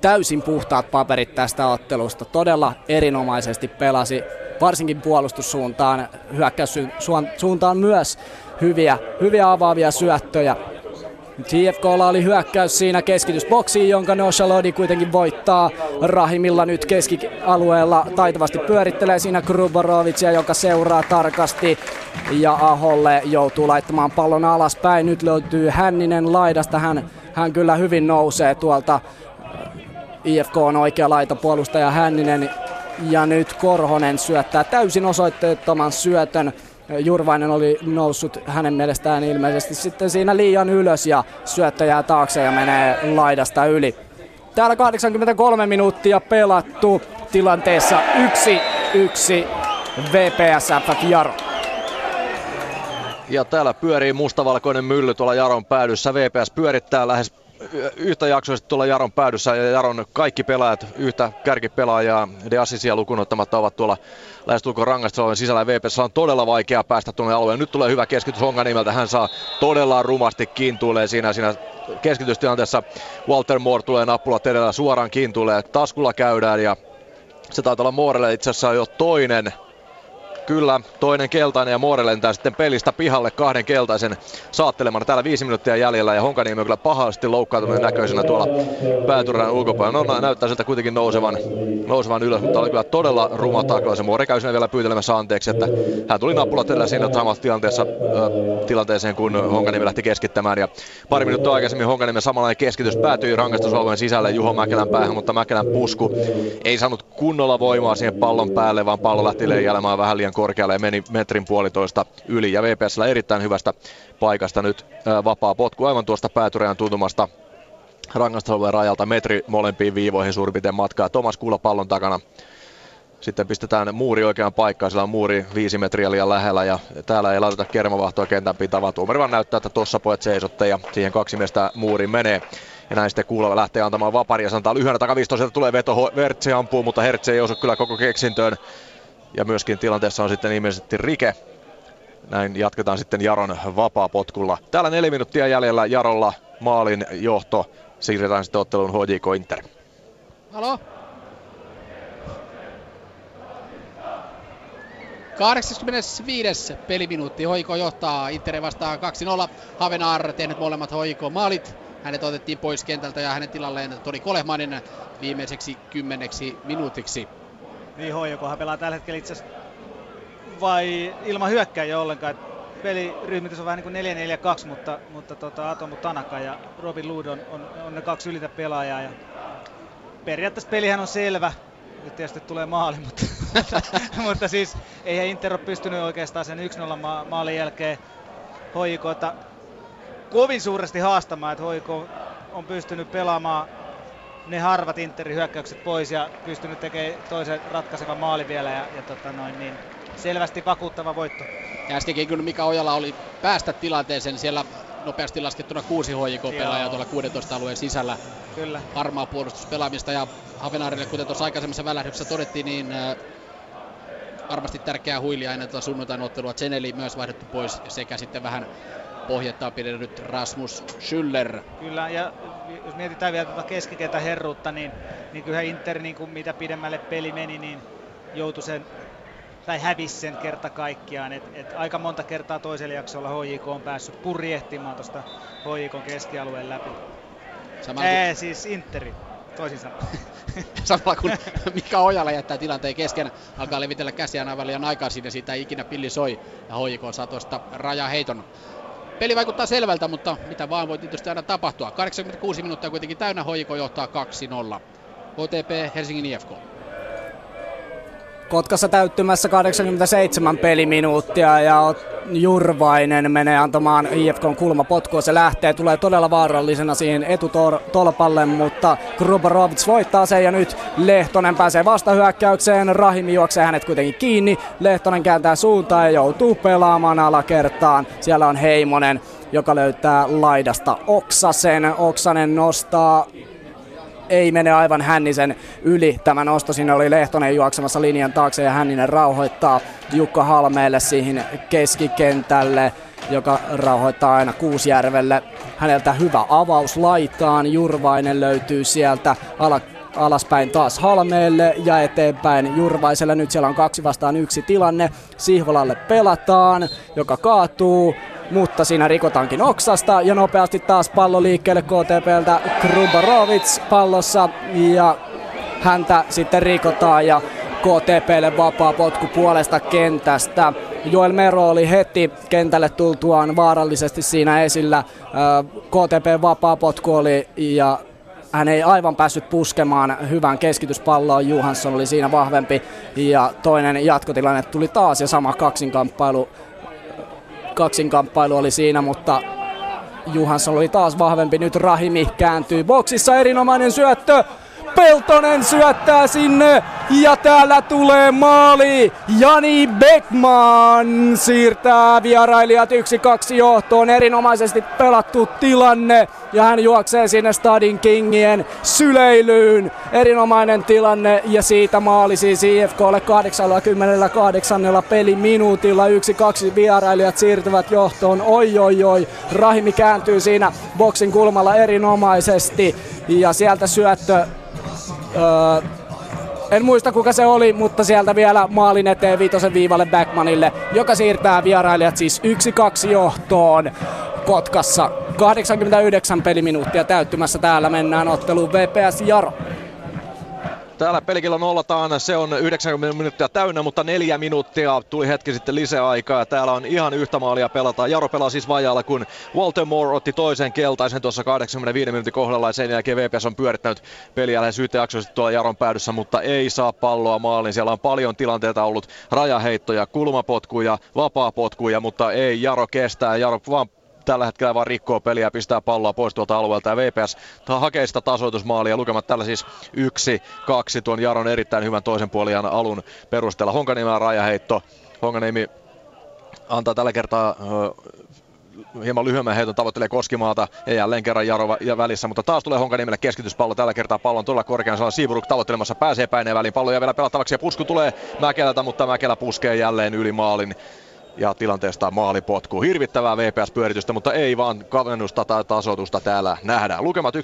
[SPEAKER 5] täysin puhtaat paperit tästä ottelusta. Todella erinomaisesti pelasi, varsinkin puolustussuuntaan, hyökkäyssuuntaan myös hyviä, hyviä avaavia syöttöjä. TFKlla oli hyökkäys siinä keskitysboksiin, jonka Nosha Lodi kuitenkin voittaa. Rahimilla nyt keskialueella taitavasti pyörittelee siinä Kruborovicia, joka seuraa tarkasti. Ja Aholle joutuu laittamaan pallon alaspäin. Nyt löytyy Hänninen laidasta. Hän, hän kyllä hyvin nousee tuolta IFK on oikea laita puolustaja Hänninen. Ja nyt Korhonen syöttää täysin osoitteettoman syötön Jurvainen oli noussut hänen mielestään ilmeisesti sitten siinä liian ylös ja syöttö jää taakse ja menee laidasta yli. Täällä 83 minuuttia pelattu tilanteessa 1-1 VPS FF Jaro.
[SPEAKER 8] Ja täällä pyörii mustavalkoinen mylly tuolla Jaron päädyssä. VPS pyörittää lähes yhtä jaksoisesti tuolla Jaron päädyssä ja Jaron kaikki pelaajat, yhtä kärkipelaajaa, De Assisia lukunottamatta ovat tuolla lähestulkoon rangaistusalueen sisällä. VPS on todella vaikea päästä tuonne alueen. Nyt tulee hyvä keskitys Hongan nimeltä. Hän saa todella rumasti kiintuilee siinä, siinä keskitystilanteessa. Walter Moore tulee nappula edellä suoraan kiintuilee. Taskulla käydään ja se taitaa olla Moorelle itse asiassa jo toinen Kyllä, toinen keltainen ja Moore lentää sitten pelistä pihalle kahden keltaisen saattelemana. Täällä viisi minuuttia jäljellä ja Honkaniemi on kyllä pahasti loukkaantunut näköisenä tuolla päätyrän ulkopuolella. No, näyttää siltä kuitenkin nousevan, nousevan ylös, mutta oli kyllä todella ruma taklaus. Ja Moore käy vielä pyytelemässä anteeksi, että hän tuli nappulat edellä siinä samassa tilanteessa, äh, tilanteeseen, kun Honkaniemi lähti keskittämään. Ja pari minuuttia aikaisemmin Honkaniemen samanlainen keskitys päätyi rangaistusalueen sisälle Juho Mäkelän päähän, mutta Mäkelän pusku ei saanut kunnolla voimaa siihen pallon päälle, vaan pallo lähti leijailemaan vähän liian korkealle ja meni metrin puolitoista yli. Ja VPSllä erittäin hyvästä paikasta nyt vapaa potku aivan tuosta päätyreen tuntumasta rangaistusalueen rajalta metri molempiin viivoihin suurin piirtein matkaa. Tomas Kuula pallon takana. Sitten pistetään muuri oikeaan paikkaan, sillä on muuri viisi metriä liian lähellä ja täällä ei laiteta kermavahtoa kentän pitää, tuomari vaan näyttää, että tuossa pojat seisotte ja siihen kaksi miestä muuriin menee. Ja näin sitten Kuulava lähtee antamaan vaparia, sanotaan lyhyenä takavistoon, tulee veto, Vertsi ampuu, mutta Hertsi ei osu kyllä koko keksintöön ja myöskin tilanteessa on sitten ilmeisesti Rike. Näin jatketaan sitten Jaron vapaa-potkulla. Täällä neljä minuuttia jäljellä Jarolla maalin johto. Siirretään sitten otteluun HJK Inter.
[SPEAKER 3] Halo? 85. peliminuutti. Hoiko johtaa Inter vastaan 2-0. Havenar tehnyt molemmat Hoiko maalit. Hänet otettiin pois kentältä ja hänen tilalleen Toni Kolehmanin viimeiseksi kymmeneksi minuutiksi.
[SPEAKER 4] Niin HJK pelaa tällä hetkellä itse vai ilman hyökkäjä ollenkaan. Peliryhmitys on vähän niin kuin 4-4-2, mutta, mutta tota, Atomu Tanaka ja Robin Lood on, on, on ne kaksi ylitä pelaajaa. Ja periaatteessa pelihän on selvä. Nyt tietysti tulee maali, mutta, mutta siis eihän Inter ole pystynyt oikeastaan sen 1-0 ma- maalin jälkeen HJKta kovin suuresti haastamaan, että HJK on pystynyt pelaamaan ne harvat Interin hyökkäykset pois ja pystynyt tekemään toisen ratkaisevan maali vielä ja, ja tota noin, niin selvästi vakuuttava voitto.
[SPEAKER 3] Ja äskenkin kun Mika Ojala oli päästä tilanteeseen, siellä nopeasti laskettuna kuusi HJK-pelaajaa tuolla 16 alueen sisällä. Kyllä. Harmaa puolustuspelaamista ja Havenaarille, kuten tuossa aikaisemmassa välähdyksessä todettiin, niin äh, varmasti tärkeää huilia ennen tuota sunnuntain ottelua. Zeneli myös vaihdettu pois sekä sitten vähän pohjettaa pidenyt Rasmus Schüller.
[SPEAKER 4] Kyllä, ja jos mietitään vielä tuota keskikentä herruutta, niin, niin kyllä Inter, niin kuin mitä pidemmälle peli meni, niin joutui sen tai hävisi sen kerta kaikkiaan. Et, et aika monta kertaa toisella jaksolla HJK on päässyt purjehtimaan tuosta HJK keskialueen läpi. Samalla Ee, kun... siis Interi, toisin sanoen.
[SPEAKER 3] Samalla kun Mika Ojala jättää tilanteen kesken, alkaa levitellä käsiään aivan liian aikaisin ja siitä ei ikinä pilli soi. Ja HJK saa tuosta rajaheiton. Peli vaikuttaa selvältä, mutta mitä vaan voi tietysti aina tapahtua. 86 minuuttia kuitenkin täynnä, HJK johtaa 2-0. HTP Helsingin IFK.
[SPEAKER 5] Kotkassa täyttymässä 87 peliminuuttia ja Jurvainen menee antamaan IFKn kulmapotkua. Se lähtee, tulee todella vaarallisena siihen etutolpalle, mutta Gruborovic voittaa sen ja nyt Lehtonen pääsee vastahyökkäykseen. Rahimi juoksee hänet kuitenkin kiinni. Lehtonen kääntää suuntaan ja joutuu pelaamaan alakertaan. Siellä on Heimonen, joka löytää laidasta Oksasen. Oksanen nostaa ei mene aivan Hännisen yli. Tämä nosto sinne oli Lehtonen juoksemassa linjan taakse ja Hänninen rauhoittaa Jukka Halmeelle siihen keskikentälle joka rauhoittaa aina Kuusjärvelle. Häneltä hyvä avaus laitaan. Jurvainen löytyy sieltä ala, alaspäin taas Halmeelle ja eteenpäin Jurvaiselle. Nyt siellä on kaksi vastaan yksi tilanne. Sihvolalle pelataan, joka kaatuu mutta siinä rikotaankin oksasta ja nopeasti taas pallo liikkeelle KTPltä Krubarovic pallossa ja häntä sitten rikotaan ja KTPlle vapaa potku puolesta kentästä. Joel Mero oli heti kentälle tultuaan vaarallisesti siinä esillä. KTP vapaa potku oli ja hän ei aivan päässyt puskemaan hyvän keskityspalloon. Johansson oli siinä vahvempi ja toinen jatkotilanne tuli taas ja sama kaksinkamppailu kaksinkamppailu oli siinä, mutta Juhansson oli taas vahvempi. Nyt Rahimi kääntyy boksissa, erinomainen syöttö. Peltonen syöttää sinne ja täällä tulee maali. Jani Beckman siirtää vierailijat 1-2 johtoon. Erinomaisesti pelattu tilanne ja hän juoksee sinne Stadin Kingien syleilyyn. Erinomainen tilanne ja siitä maali siis IFKlle 88. peliminuutilla. 1-2 vierailijat siirtyvät johtoon. Oi oi oi. Rahimi kääntyy siinä boksin kulmalla erinomaisesti ja sieltä syöttö Öö, en muista kuka se oli, mutta sieltä vielä maalin eteen viitosen viivalle Backmanille, joka siirtää vierailijat siis 1-2 johtoon. Kotkassa 89 peliminuuttia täyttymässä. Täällä mennään otteluun VPS Jaro.
[SPEAKER 8] Täällä pelikillä nollataan, se on 90 minuuttia täynnä, mutta neljä minuuttia tuli hetki sitten lisäaikaa. Täällä on ihan yhtä maalia pelataan. Jaro pelaa siis vajalla, kun Walter Moore otti toisen keltaisen tuossa 85 minuutin kohdalla ja sen jälkeen VPS on pyörittänyt peliä lähes yhtäjaksoisesti tuolla Jaron päädyssä, mutta ei saa palloa maaliin. Siellä on paljon tilanteita ollut, rajaheittoja, kulmapotkuja, vapaapotkuja, mutta ei Jaro kestää. Jaro vaan tällä hetkellä vaan rikkoo peliä ja pistää palloa pois tuolta alueelta. Ja VPS hakee sitä tasoitusmaalia. Lukemat tällä siis yksi, kaksi tuon Jaron erittäin hyvän toisen puolijan alun perusteella. Honkaniemen rajaheitto. Honkaniemi antaa tällä kertaa hieman lyhyemmän heiton tavoittelee Koskimaata ja jälleen kerran Jaro ja välissä, mutta taas tulee Honkaniemelle keskityspallo. Tällä kertaa pallon todella korkean saa Siiburuk tavoittelemassa, pääsee päineen väliin. Pallo vielä pelattavaksi ja pusku tulee Mäkelältä, mutta Mäkelä puskee jälleen yli maalin ja tilanteesta maalipotku. Hirvittävää VPS-pyöritystä, mutta ei vaan kavennusta tai tasoitusta täällä nähdään. Lukemat 1-2,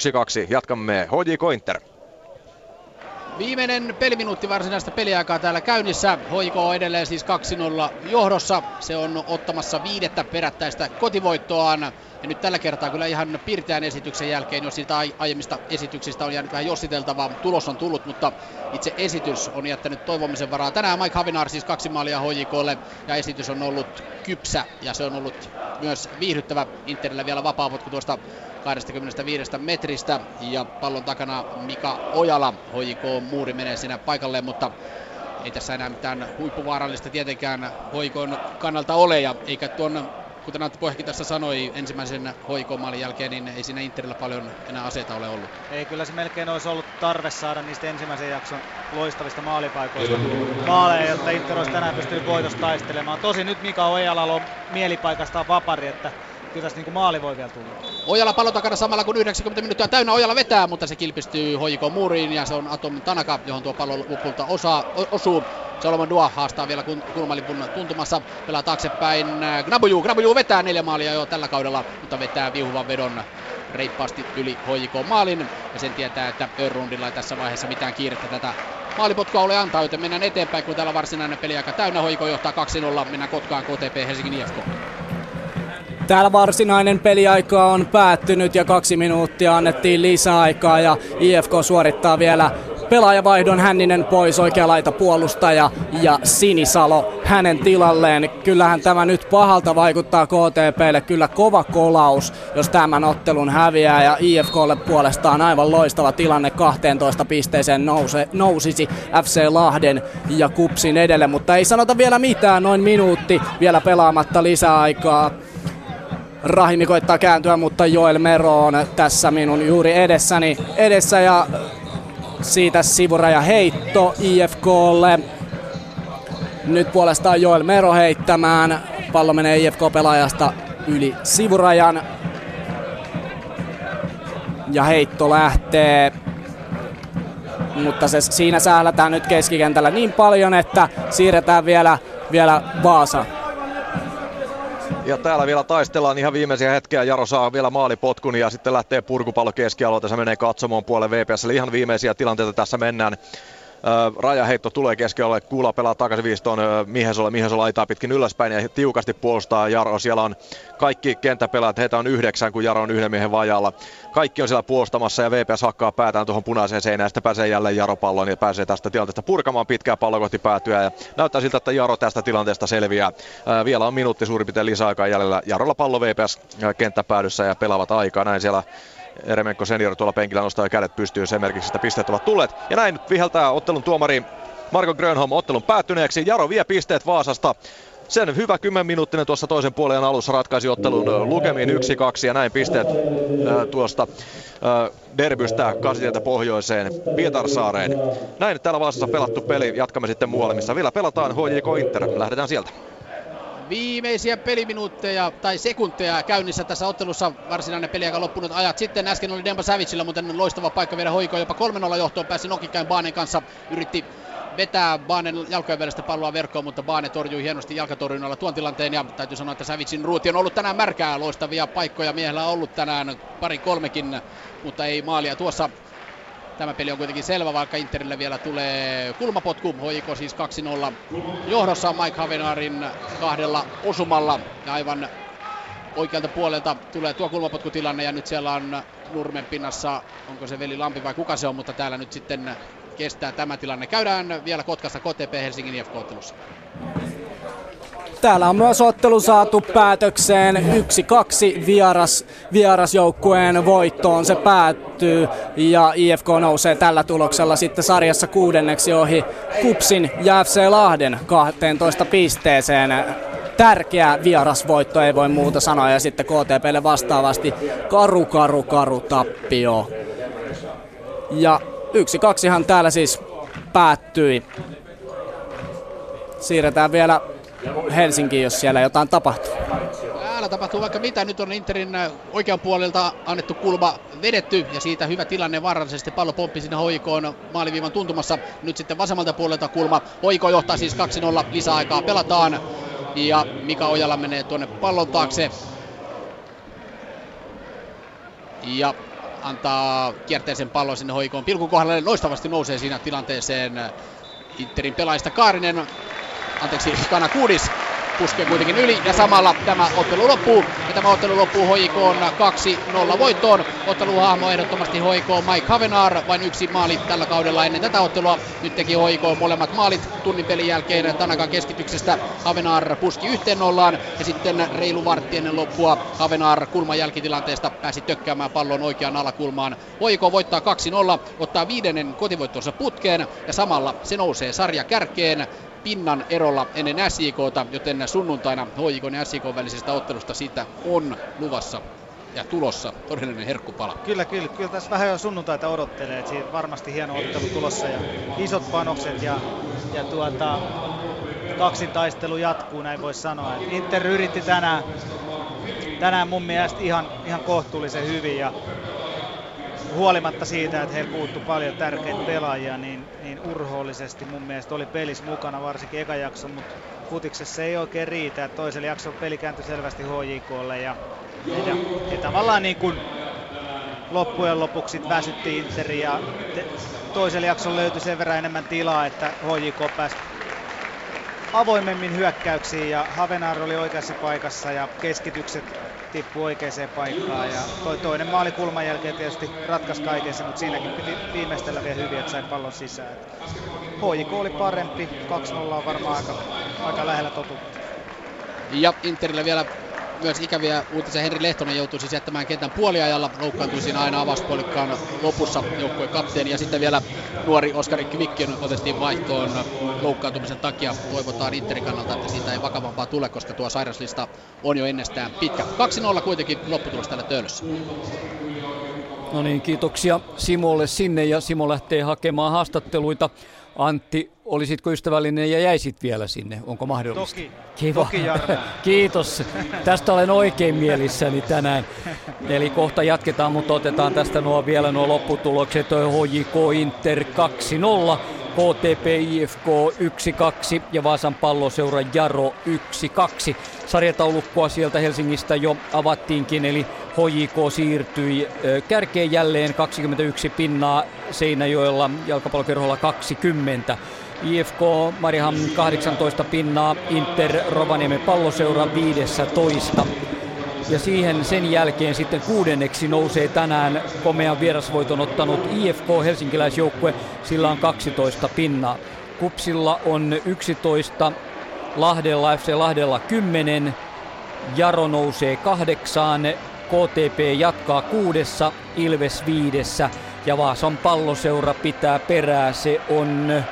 [SPEAKER 8] jatkamme HJK Inter.
[SPEAKER 3] Viimeinen peliminuutti varsinaista peliaikaa täällä käynnissä. HJK on edelleen siis 2-0 johdossa. Se on ottamassa viidettä perättäistä kotivoittoaan. Ja nyt tällä kertaa kyllä ihan pirteän esityksen jälkeen, jos siitä aiemmista esityksistä on jäänyt vähän jossiteltavaa, tulos on tullut, mutta itse esitys on jättänyt toivomisen varaa. Tänään Mike Havinaar siis kaksi maalia HJKlle ja esitys on ollut kypsä ja se on ollut myös viihdyttävä. Interillä vielä vapaapotku tuosta 25 metristä ja pallon takana Mika Ojala. HJK muuri menee siinä paikalleen, mutta ei tässä enää mitään huippuvaarallista tietenkään hoikon kannalta ole ja eikä tuon kuten Antti Pohjakin tässä sanoi ensimmäisen hoikomaalin jälkeen, niin ei siinä Interillä paljon enää aseita ole ollut.
[SPEAKER 4] Ei, kyllä se melkein olisi ollut tarve saada niistä ensimmäisen jakson loistavista maalipaikoista maaleja, jotta Inter olisi tänään pystynyt voitosta taistelemaan. Tosi nyt Mika Ojalalla on mielipaikasta vapari, että tässä niin maali voi vielä tulla.
[SPEAKER 3] Ojala pallo takana samalla kun 90 minuuttia täynnä Ojala vetää, mutta se kilpistyy hoiko muuriin ja se on Atom Tanaka, johon tuo pallo lopulta osaa, osuu. Solomon Dua haastaa vielä kulmalipun tuntumassa, pelaa taaksepäin. Gnabuju, Gnabuju vetää neljä maalia jo tällä kaudella, mutta vetää viuhuvan vedon reippaasti yli HJK maalin. Ja sen tietää, että Örrundilla ei tässä vaiheessa mitään kiirettä tätä maalipotkua ole antaa, joten mennään eteenpäin, kun täällä varsinainen peliaika täynnä. Hoiko johtaa 2-0, mennään Kotkaan KTP Helsingin IFK.
[SPEAKER 5] Täällä varsinainen peliaika on päättynyt ja kaksi minuuttia annettiin lisäaikaa ja IFK suorittaa vielä pelaajavaihdon Hänninen pois, oikea laita puolustaja ja Sinisalo hänen tilalleen. Kyllähän tämä nyt pahalta vaikuttaa KTPlle, kyllä kova kolaus, jos tämän ottelun häviää ja IFKlle puolestaan aivan loistava tilanne 12 pisteeseen nouse, nousisi FC Lahden ja Kupsin edelle, mutta ei sanota vielä mitään, noin minuutti vielä pelaamatta lisäaikaa. Rahimi koittaa kääntyä, mutta Joel Mero on tässä minun juuri edessäni edessä ja siitä sivuraja heitto IFKlle. Nyt puolestaan Joel Mero heittämään. Pallo menee IFK-pelaajasta yli sivurajan. Ja heitto lähtee. Mutta se, siinä sählätään nyt keskikentällä niin paljon, että siirretään vielä, vielä Vaasa
[SPEAKER 8] ja täällä vielä taistellaan ihan viimeisiä hetkiä. Jaro saa vielä maalipotkun ja sitten lähtee purkupallo keskialueelta. Se menee katsomoon puolen VPS. Eli ihan viimeisiä tilanteita tässä mennään. Rajaheitto tulee keskialueelle, Kuula pelaa takaisin viistoon Mihesolle, Mihesolla laitaa pitkin ylöspäin ja tiukasti puolustaa Jaro. Siellä on kaikki kenttäpelaajat, heitä on yhdeksän, kun Jaro on yhden miehen vajalla. Kaikki on siellä puolustamassa ja VPS hakkaa päätään tuohon punaiseen seinään sitten pääsee jälleen Jaro palloon ja pääsee tästä tilanteesta purkamaan pitkää pallo kohti päätyä ja näyttää siltä, että Jaro tästä tilanteesta selviää. vielä on minuutti suurin piirtein lisäaikaa jäljellä. Jarolla pallo VPS kenttäpäädyssä ja pelaavat aikaa. Näin siellä Eremenko senior tuolla penkillä nostaa kädet pystyyn sen merkiksi, että pisteet ovat tulleet. Ja näin nyt viheltää ottelun tuomari Marko Grönholm ottelun päättyneeksi. Jaro vie pisteet Vaasasta. Sen hyvä 10 minuuttinen tuossa toisen puolen alussa ratkaisi ottelun lukemiin 1-2 ja näin pisteet äh, tuosta äh, derbystä Kasitieltä pohjoiseen Pietarsaareen. Näin täällä Vaasassa pelattu peli. Jatkamme sitten muualle, missä vielä pelataan HJK Inter. Lähdetään sieltä
[SPEAKER 3] viimeisiä peliminuutteja tai sekunteja käynnissä tässä ottelussa. Varsinainen peliaika loppunut ajat sitten. Äsken oli Demba Savicilla, mutta loistava paikka viedä hoikoon. Jopa 3-0 johtoon pääsi Nokikäin Baanen kanssa. Yritti vetää Baanen jalkojen välistä palloa verkkoon, mutta Baane torjui hienosti jalkatorjunnalla tuon tilanteen. Ja täytyy sanoa, että Savicin ruuti on ollut tänään märkää. Loistavia paikkoja miehellä on ollut tänään pari kolmekin, mutta ei maalia tuossa Tämä peli on kuitenkin selvä, vaikka Interille vielä tulee kulmapotku. Hoiko siis 2-0 johdossa Mike Havenarin kahdella osumalla. Ja aivan oikealta puolelta tulee tuo kulmapotkutilanne ja nyt siellä on Nurmen pinnassa, onko se Veli Lampi vai kuka se on, mutta täällä nyt sitten kestää tämä tilanne. Käydään vielä Kotkassa KTP Helsingin IFK-ottelussa.
[SPEAKER 5] Täällä on myös ottelu saatu päätökseen 1-2 vieras, vierasjoukkueen voittoon se päättyy ja IFK nousee tällä tuloksella sitten sarjassa kuudenneksi ohi Kupsin ja FC Lahden 12 pisteeseen tärkeä vierasvoitto, ei voi muuta sanoa. Ja sitten KTPlle vastaavasti karu, karu, karu tappio. Ja yksi kaksihan täällä siis päättyi. Siirretään vielä Helsinkiin, jos siellä jotain tapahtuu.
[SPEAKER 3] Täällä tapahtuu vaikka mitä. Nyt on Interin oikean puolelta annettu kulma vedetty ja siitä hyvä tilanne vaarallisesti. Pallo pomppi sinne hoikoon maaliviivan tuntumassa. Nyt sitten vasemmalta puolelta kulma. Hoiko johtaa siis 2-0 lisäaikaa. Pelataan ja Mika Ojala menee tuonne pallon taakse. Ja antaa kierteisen pallon sinne hoikoon. Pilkun kohdalle loistavasti nousee siinä tilanteeseen Interin pelaajista Kaarinen anteeksi, Kana Kuudis puskee kuitenkin yli ja samalla tämä ottelu loppuu. Ja tämä ottelu loppuu hoikoon 2-0 voittoon. Otteluhahmo ehdottomasti hoikoon Mike Havenar, vain yksi maali tällä kaudella ennen tätä ottelua. Nyt teki hoikoon molemmat maalit tunnin pelin jälkeen Tanakan keskityksestä. Havenar puski yhteen nollaan ja sitten reilu vartti ennen loppua Havenar kulman jälkitilanteesta pääsi tökkäämään pallon oikeaan alakulmaan. Hoiko voittaa 2-0, ottaa viidennen kotivoittonsa putkeen ja samalla se nousee sarja kärkeen pinnan erolla ennen SJKta, joten sunnuntaina HJK ja SJK välisestä ottelusta siitä on luvassa ja tulossa todellinen herkkupala.
[SPEAKER 4] Kyllä, kyllä. Kyllä tässä vähän jo sunnuntaita odottelee. Että siinä varmasti hieno ottelu tulossa ja isot panokset ja, ja tuota, taistelu jatkuu, näin voisi sanoa. Inter yritti tänään, tänään mun mielestä ihan, ihan kohtuullisen hyvin ja huolimatta siitä, että heillä puuttu paljon tärkeitä pelaajia, niin, niin urhoollisesti mun mielestä oli pelissä mukana, varsinkin eka jakso, mutta futiksessa ei oikein riitä. Että toisella jaksolla peli kääntyi selvästi HJKlle ja, ja, ja tavallaan niin kuin loppujen lopuksi väsytti Interi ja te, toisella jaksolla löytyi sen verran enemmän tilaa, että HJK pääsi avoimemmin hyökkäyksiin ja Havenar oli oikeassa paikassa ja keskitykset tippui oikeaan paikkaan ja toi toinen maali kulman jälkeen tietysti ratkaisi kaikessa, mutta siinäkin piti viimeistellä vielä hyvin, että sai pallon sisään. HJK oli parempi, 2-0 on varmaan aika, aika lähellä totuutta.
[SPEAKER 3] Ja Interille vielä myös ikäviä uutisia. Henri Lehtonen joutui siis jättämään kentän puoliajalla. Loukkaantui siinä aina avauspuolikkaan lopussa joukkueen kapteeni. Ja sitten vielä nuori Oskari Kvikkiön otettiin vaihtoon loukkaantumisen takia. Toivotaan Interin kannalta, että siitä ei vakavampaa tule, koska tuo sairaslista on jo ennestään pitkä. 2-0 kuitenkin lopputulos tällä töölössä.
[SPEAKER 2] No niin, kiitoksia Simolle sinne ja Simo lähtee hakemaan haastatteluita. Antti, olisitko ystävällinen ja jäisit vielä sinne? Onko mahdollista?
[SPEAKER 4] Toki.
[SPEAKER 2] Kiva.
[SPEAKER 4] Toki,
[SPEAKER 2] Kiitos. Tästä olen oikein mielissäni tänään. Eli kohta jatketaan, mutta otetaan tästä nuo vielä nuo lopputulokset. HJK Inter 2-0. KTP IFK 1-2 ja Vaasan palloseura Jaro 1-2. Sarjataulukkoa sieltä Helsingistä jo avattiinkin, eli HJK siirtyi kärkeen jälleen 21 pinnaa Seinäjoella, jalkapallokerholla 20. IFK Mariham 18 pinnaa, Inter Rovaniemen palloseura 15. Ja siihen sen jälkeen sitten kuudenneksi nousee tänään komean vierasvoiton ottanut IFK helsinkiläisjoukkue, sillä on 12 pinnaa. Kupsilla on 11, Lahdella FC Lahdella 10, Jaro nousee kahdeksaan, KTP jatkaa kuudessa, Ilves viidessä ja Vaasan palloseura pitää perää. Se on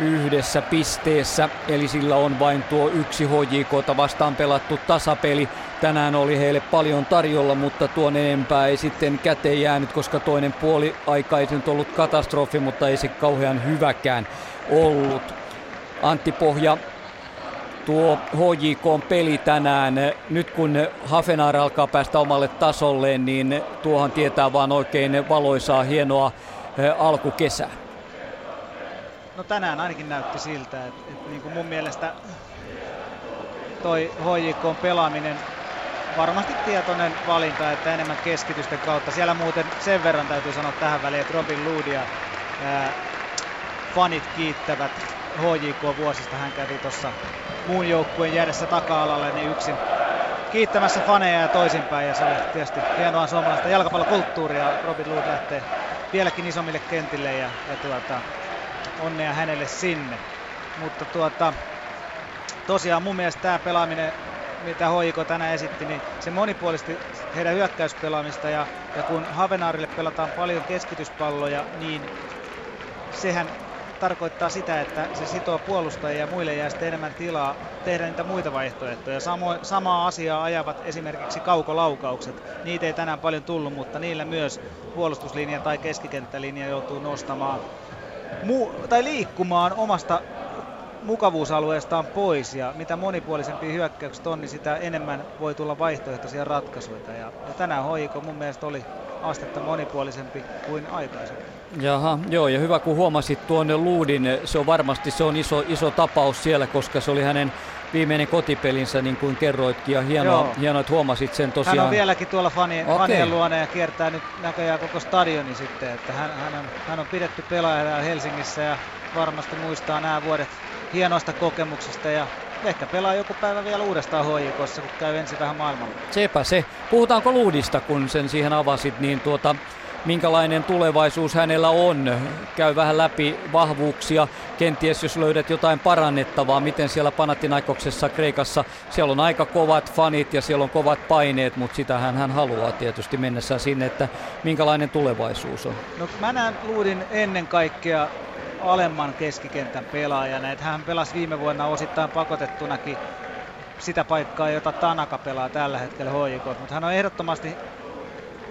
[SPEAKER 2] yhdessä pisteessä, eli sillä on vain tuo yksi HJK vastaan pelattu tasapeli. Tänään oli heille paljon tarjolla, mutta tuon enempää ei sitten käteen jäänyt, koska toinen puoli aika ei nyt ollut katastrofi, mutta ei se kauhean hyväkään ollut. Antti Pohja, tuo HJK peli tänään, nyt kun Hafenar alkaa päästä omalle tasolleen, niin tuohan tietää vaan oikein valoisaa, hienoa alkukesää.
[SPEAKER 4] No tänään ainakin näytti siltä, että, että niin kuin mun mielestä toi HJK pelaaminen varmasti tietoinen valinta, että enemmän keskitysten kautta. Siellä muuten sen verran täytyy sanoa tähän väliin, että Robin Loodia ää, fanit kiittävät HJK vuosista. Hän kävi tuossa muun joukkueen jäädessä taka-alalle niin yksin kiittämässä faneja ja toisinpäin. Ja se oli tietysti hienoa suomalaista jalkapallokulttuuria. Robin Lood lähtee vieläkin isommille kentille ja, ja tuota, onnea hänelle sinne. Mutta tuota, tosiaan mun mielestä tämä pelaaminen, mitä Hoiko tänään esitti, niin se monipuolisti heidän hyökkäyspelaamista ja, ja kun Havenaarille pelataan paljon keskityspalloja, niin sehän tarkoittaa sitä, että se sitoo puolustajia ja muille jää sitten enemmän tilaa tehdä niitä muita vaihtoehtoja. Samo, samaa asiaa ajavat esimerkiksi kaukolaukaukset. Niitä ei tänään paljon tullut, mutta niillä myös puolustuslinja tai keskikenttälinja joutuu nostamaan mu- tai liikkumaan omasta mukavuusalueestaan pois ja mitä monipuolisempi hyökkäykset on, niin sitä enemmän voi tulla vaihtoehtoisia ratkaisuja. Ja, ja tänään hoiko mun mielestä oli astetta monipuolisempi kuin aikaisemmin.
[SPEAKER 2] Jaha, joo, ja hyvä kun huomasit tuonne Luudin, se on varmasti se on iso, iso tapaus siellä, koska se oli hänen viimeinen kotipelinsä, niin kuin kerroitkin, ja hienoa, hienoa että huomasit sen tosiaan.
[SPEAKER 4] Hän on vieläkin tuolla okay. fanien luona ja kiertää nyt näköjään koko stadioni sitten, että hän, hän, on, hän on pidetty pelaajana Helsingissä ja varmasti muistaa nämä vuodet hienoista kokemuksista ja ehkä pelaa joku päivä vielä uudestaan HJKssa, kun käy ensin vähän maailmalla.
[SPEAKER 2] Sepä se. Puhutaanko Luudista, kun sen siihen avasit, niin tuota, minkälainen tulevaisuus hänellä on. Käy vähän läpi vahvuuksia, kenties jos löydät jotain parannettavaa, miten siellä Panathinaikoksessa Kreikassa, siellä on aika kovat fanit ja siellä on kovat paineet, mutta sitähän hän haluaa tietysti mennessään sinne, että minkälainen tulevaisuus on.
[SPEAKER 4] No mä näen Luudin ennen kaikkea alemman keskikentän pelaajana, että hän pelasi viime vuonna osittain pakotettunakin sitä paikkaa, jota Tanaka pelaa tällä hetkellä HJK, mutta hän on ehdottomasti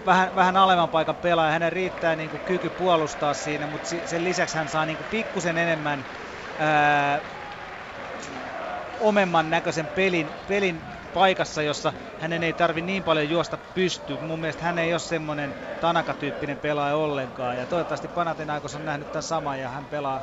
[SPEAKER 4] vähän, vähän alemman paikan pelaaja. Hänen riittää niin kuin kyky puolustaa siinä, mutta sen lisäksi hän saa niin kuin pikkusen enemmän ää, omemman näköisen pelin, pelin paikassa, jossa hänen ei tarvi niin paljon juosta pystyyn. Mun mielestä hän ei ole semmoinen Tanaka-tyyppinen pelaaja ollenkaan. Ja toivottavasti Panathinaikos on nähnyt tämän saman ja hän pelaa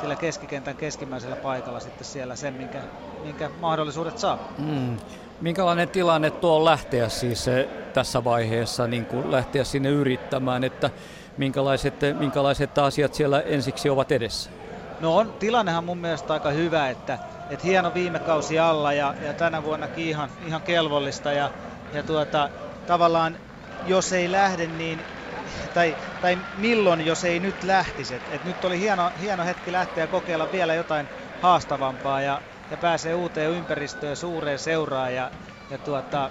[SPEAKER 4] sillä keskikentän keskimmäisellä paikalla sitten siellä sen, minkä, minkä mahdollisuudet saa.
[SPEAKER 2] Mm. Minkälainen tilanne tuo on lähteä siis tässä vaiheessa niin kuin lähteä sinne yrittämään, että minkälaiset, minkälaiset asiat siellä ensiksi ovat edessä?
[SPEAKER 4] No on, tilannehan mun mielestä aika hyvä, että, että hieno viime kausi alla ja, ja tänä vuonnakin ihan, ihan kelvollista. Ja, ja tuota, tavallaan jos ei lähde, niin tai, tai milloin, jos ei nyt lähtisi. Et, et nyt oli hieno, hieno hetki lähteä kokeilla vielä jotain haastavampaa ja, ja pääsee uuteen ympäristöön, suureen seuraan. Ja, ja tuota,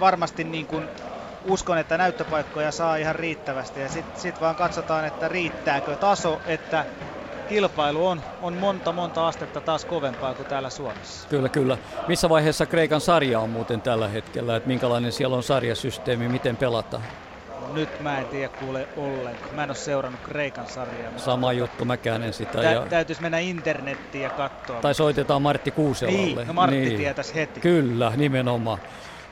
[SPEAKER 4] varmasti niin kuin uskon, että näyttöpaikkoja saa ihan riittävästi. Ja sitten sit vaan katsotaan, että riittääkö taso, että kilpailu on, on monta monta astetta taas kovempaa kuin täällä Suomessa.
[SPEAKER 2] Kyllä, kyllä. Missä vaiheessa Kreikan sarja on muuten tällä hetkellä, että minkälainen siellä on sarjasysteemi, miten pelataan?
[SPEAKER 4] Nyt mä en tiedä kuule ollenkaan. Mä en ole seurannut Kreikan sarjaa.
[SPEAKER 2] Sama juttu, mä en sitä.
[SPEAKER 4] Tä, ja... Täytyisi mennä internettiin ja katsoa.
[SPEAKER 2] Tai soitetaan Martti Kuuselalle.
[SPEAKER 4] Niin, no Martti niin. tietäisi heti.
[SPEAKER 2] Kyllä, nimenomaan.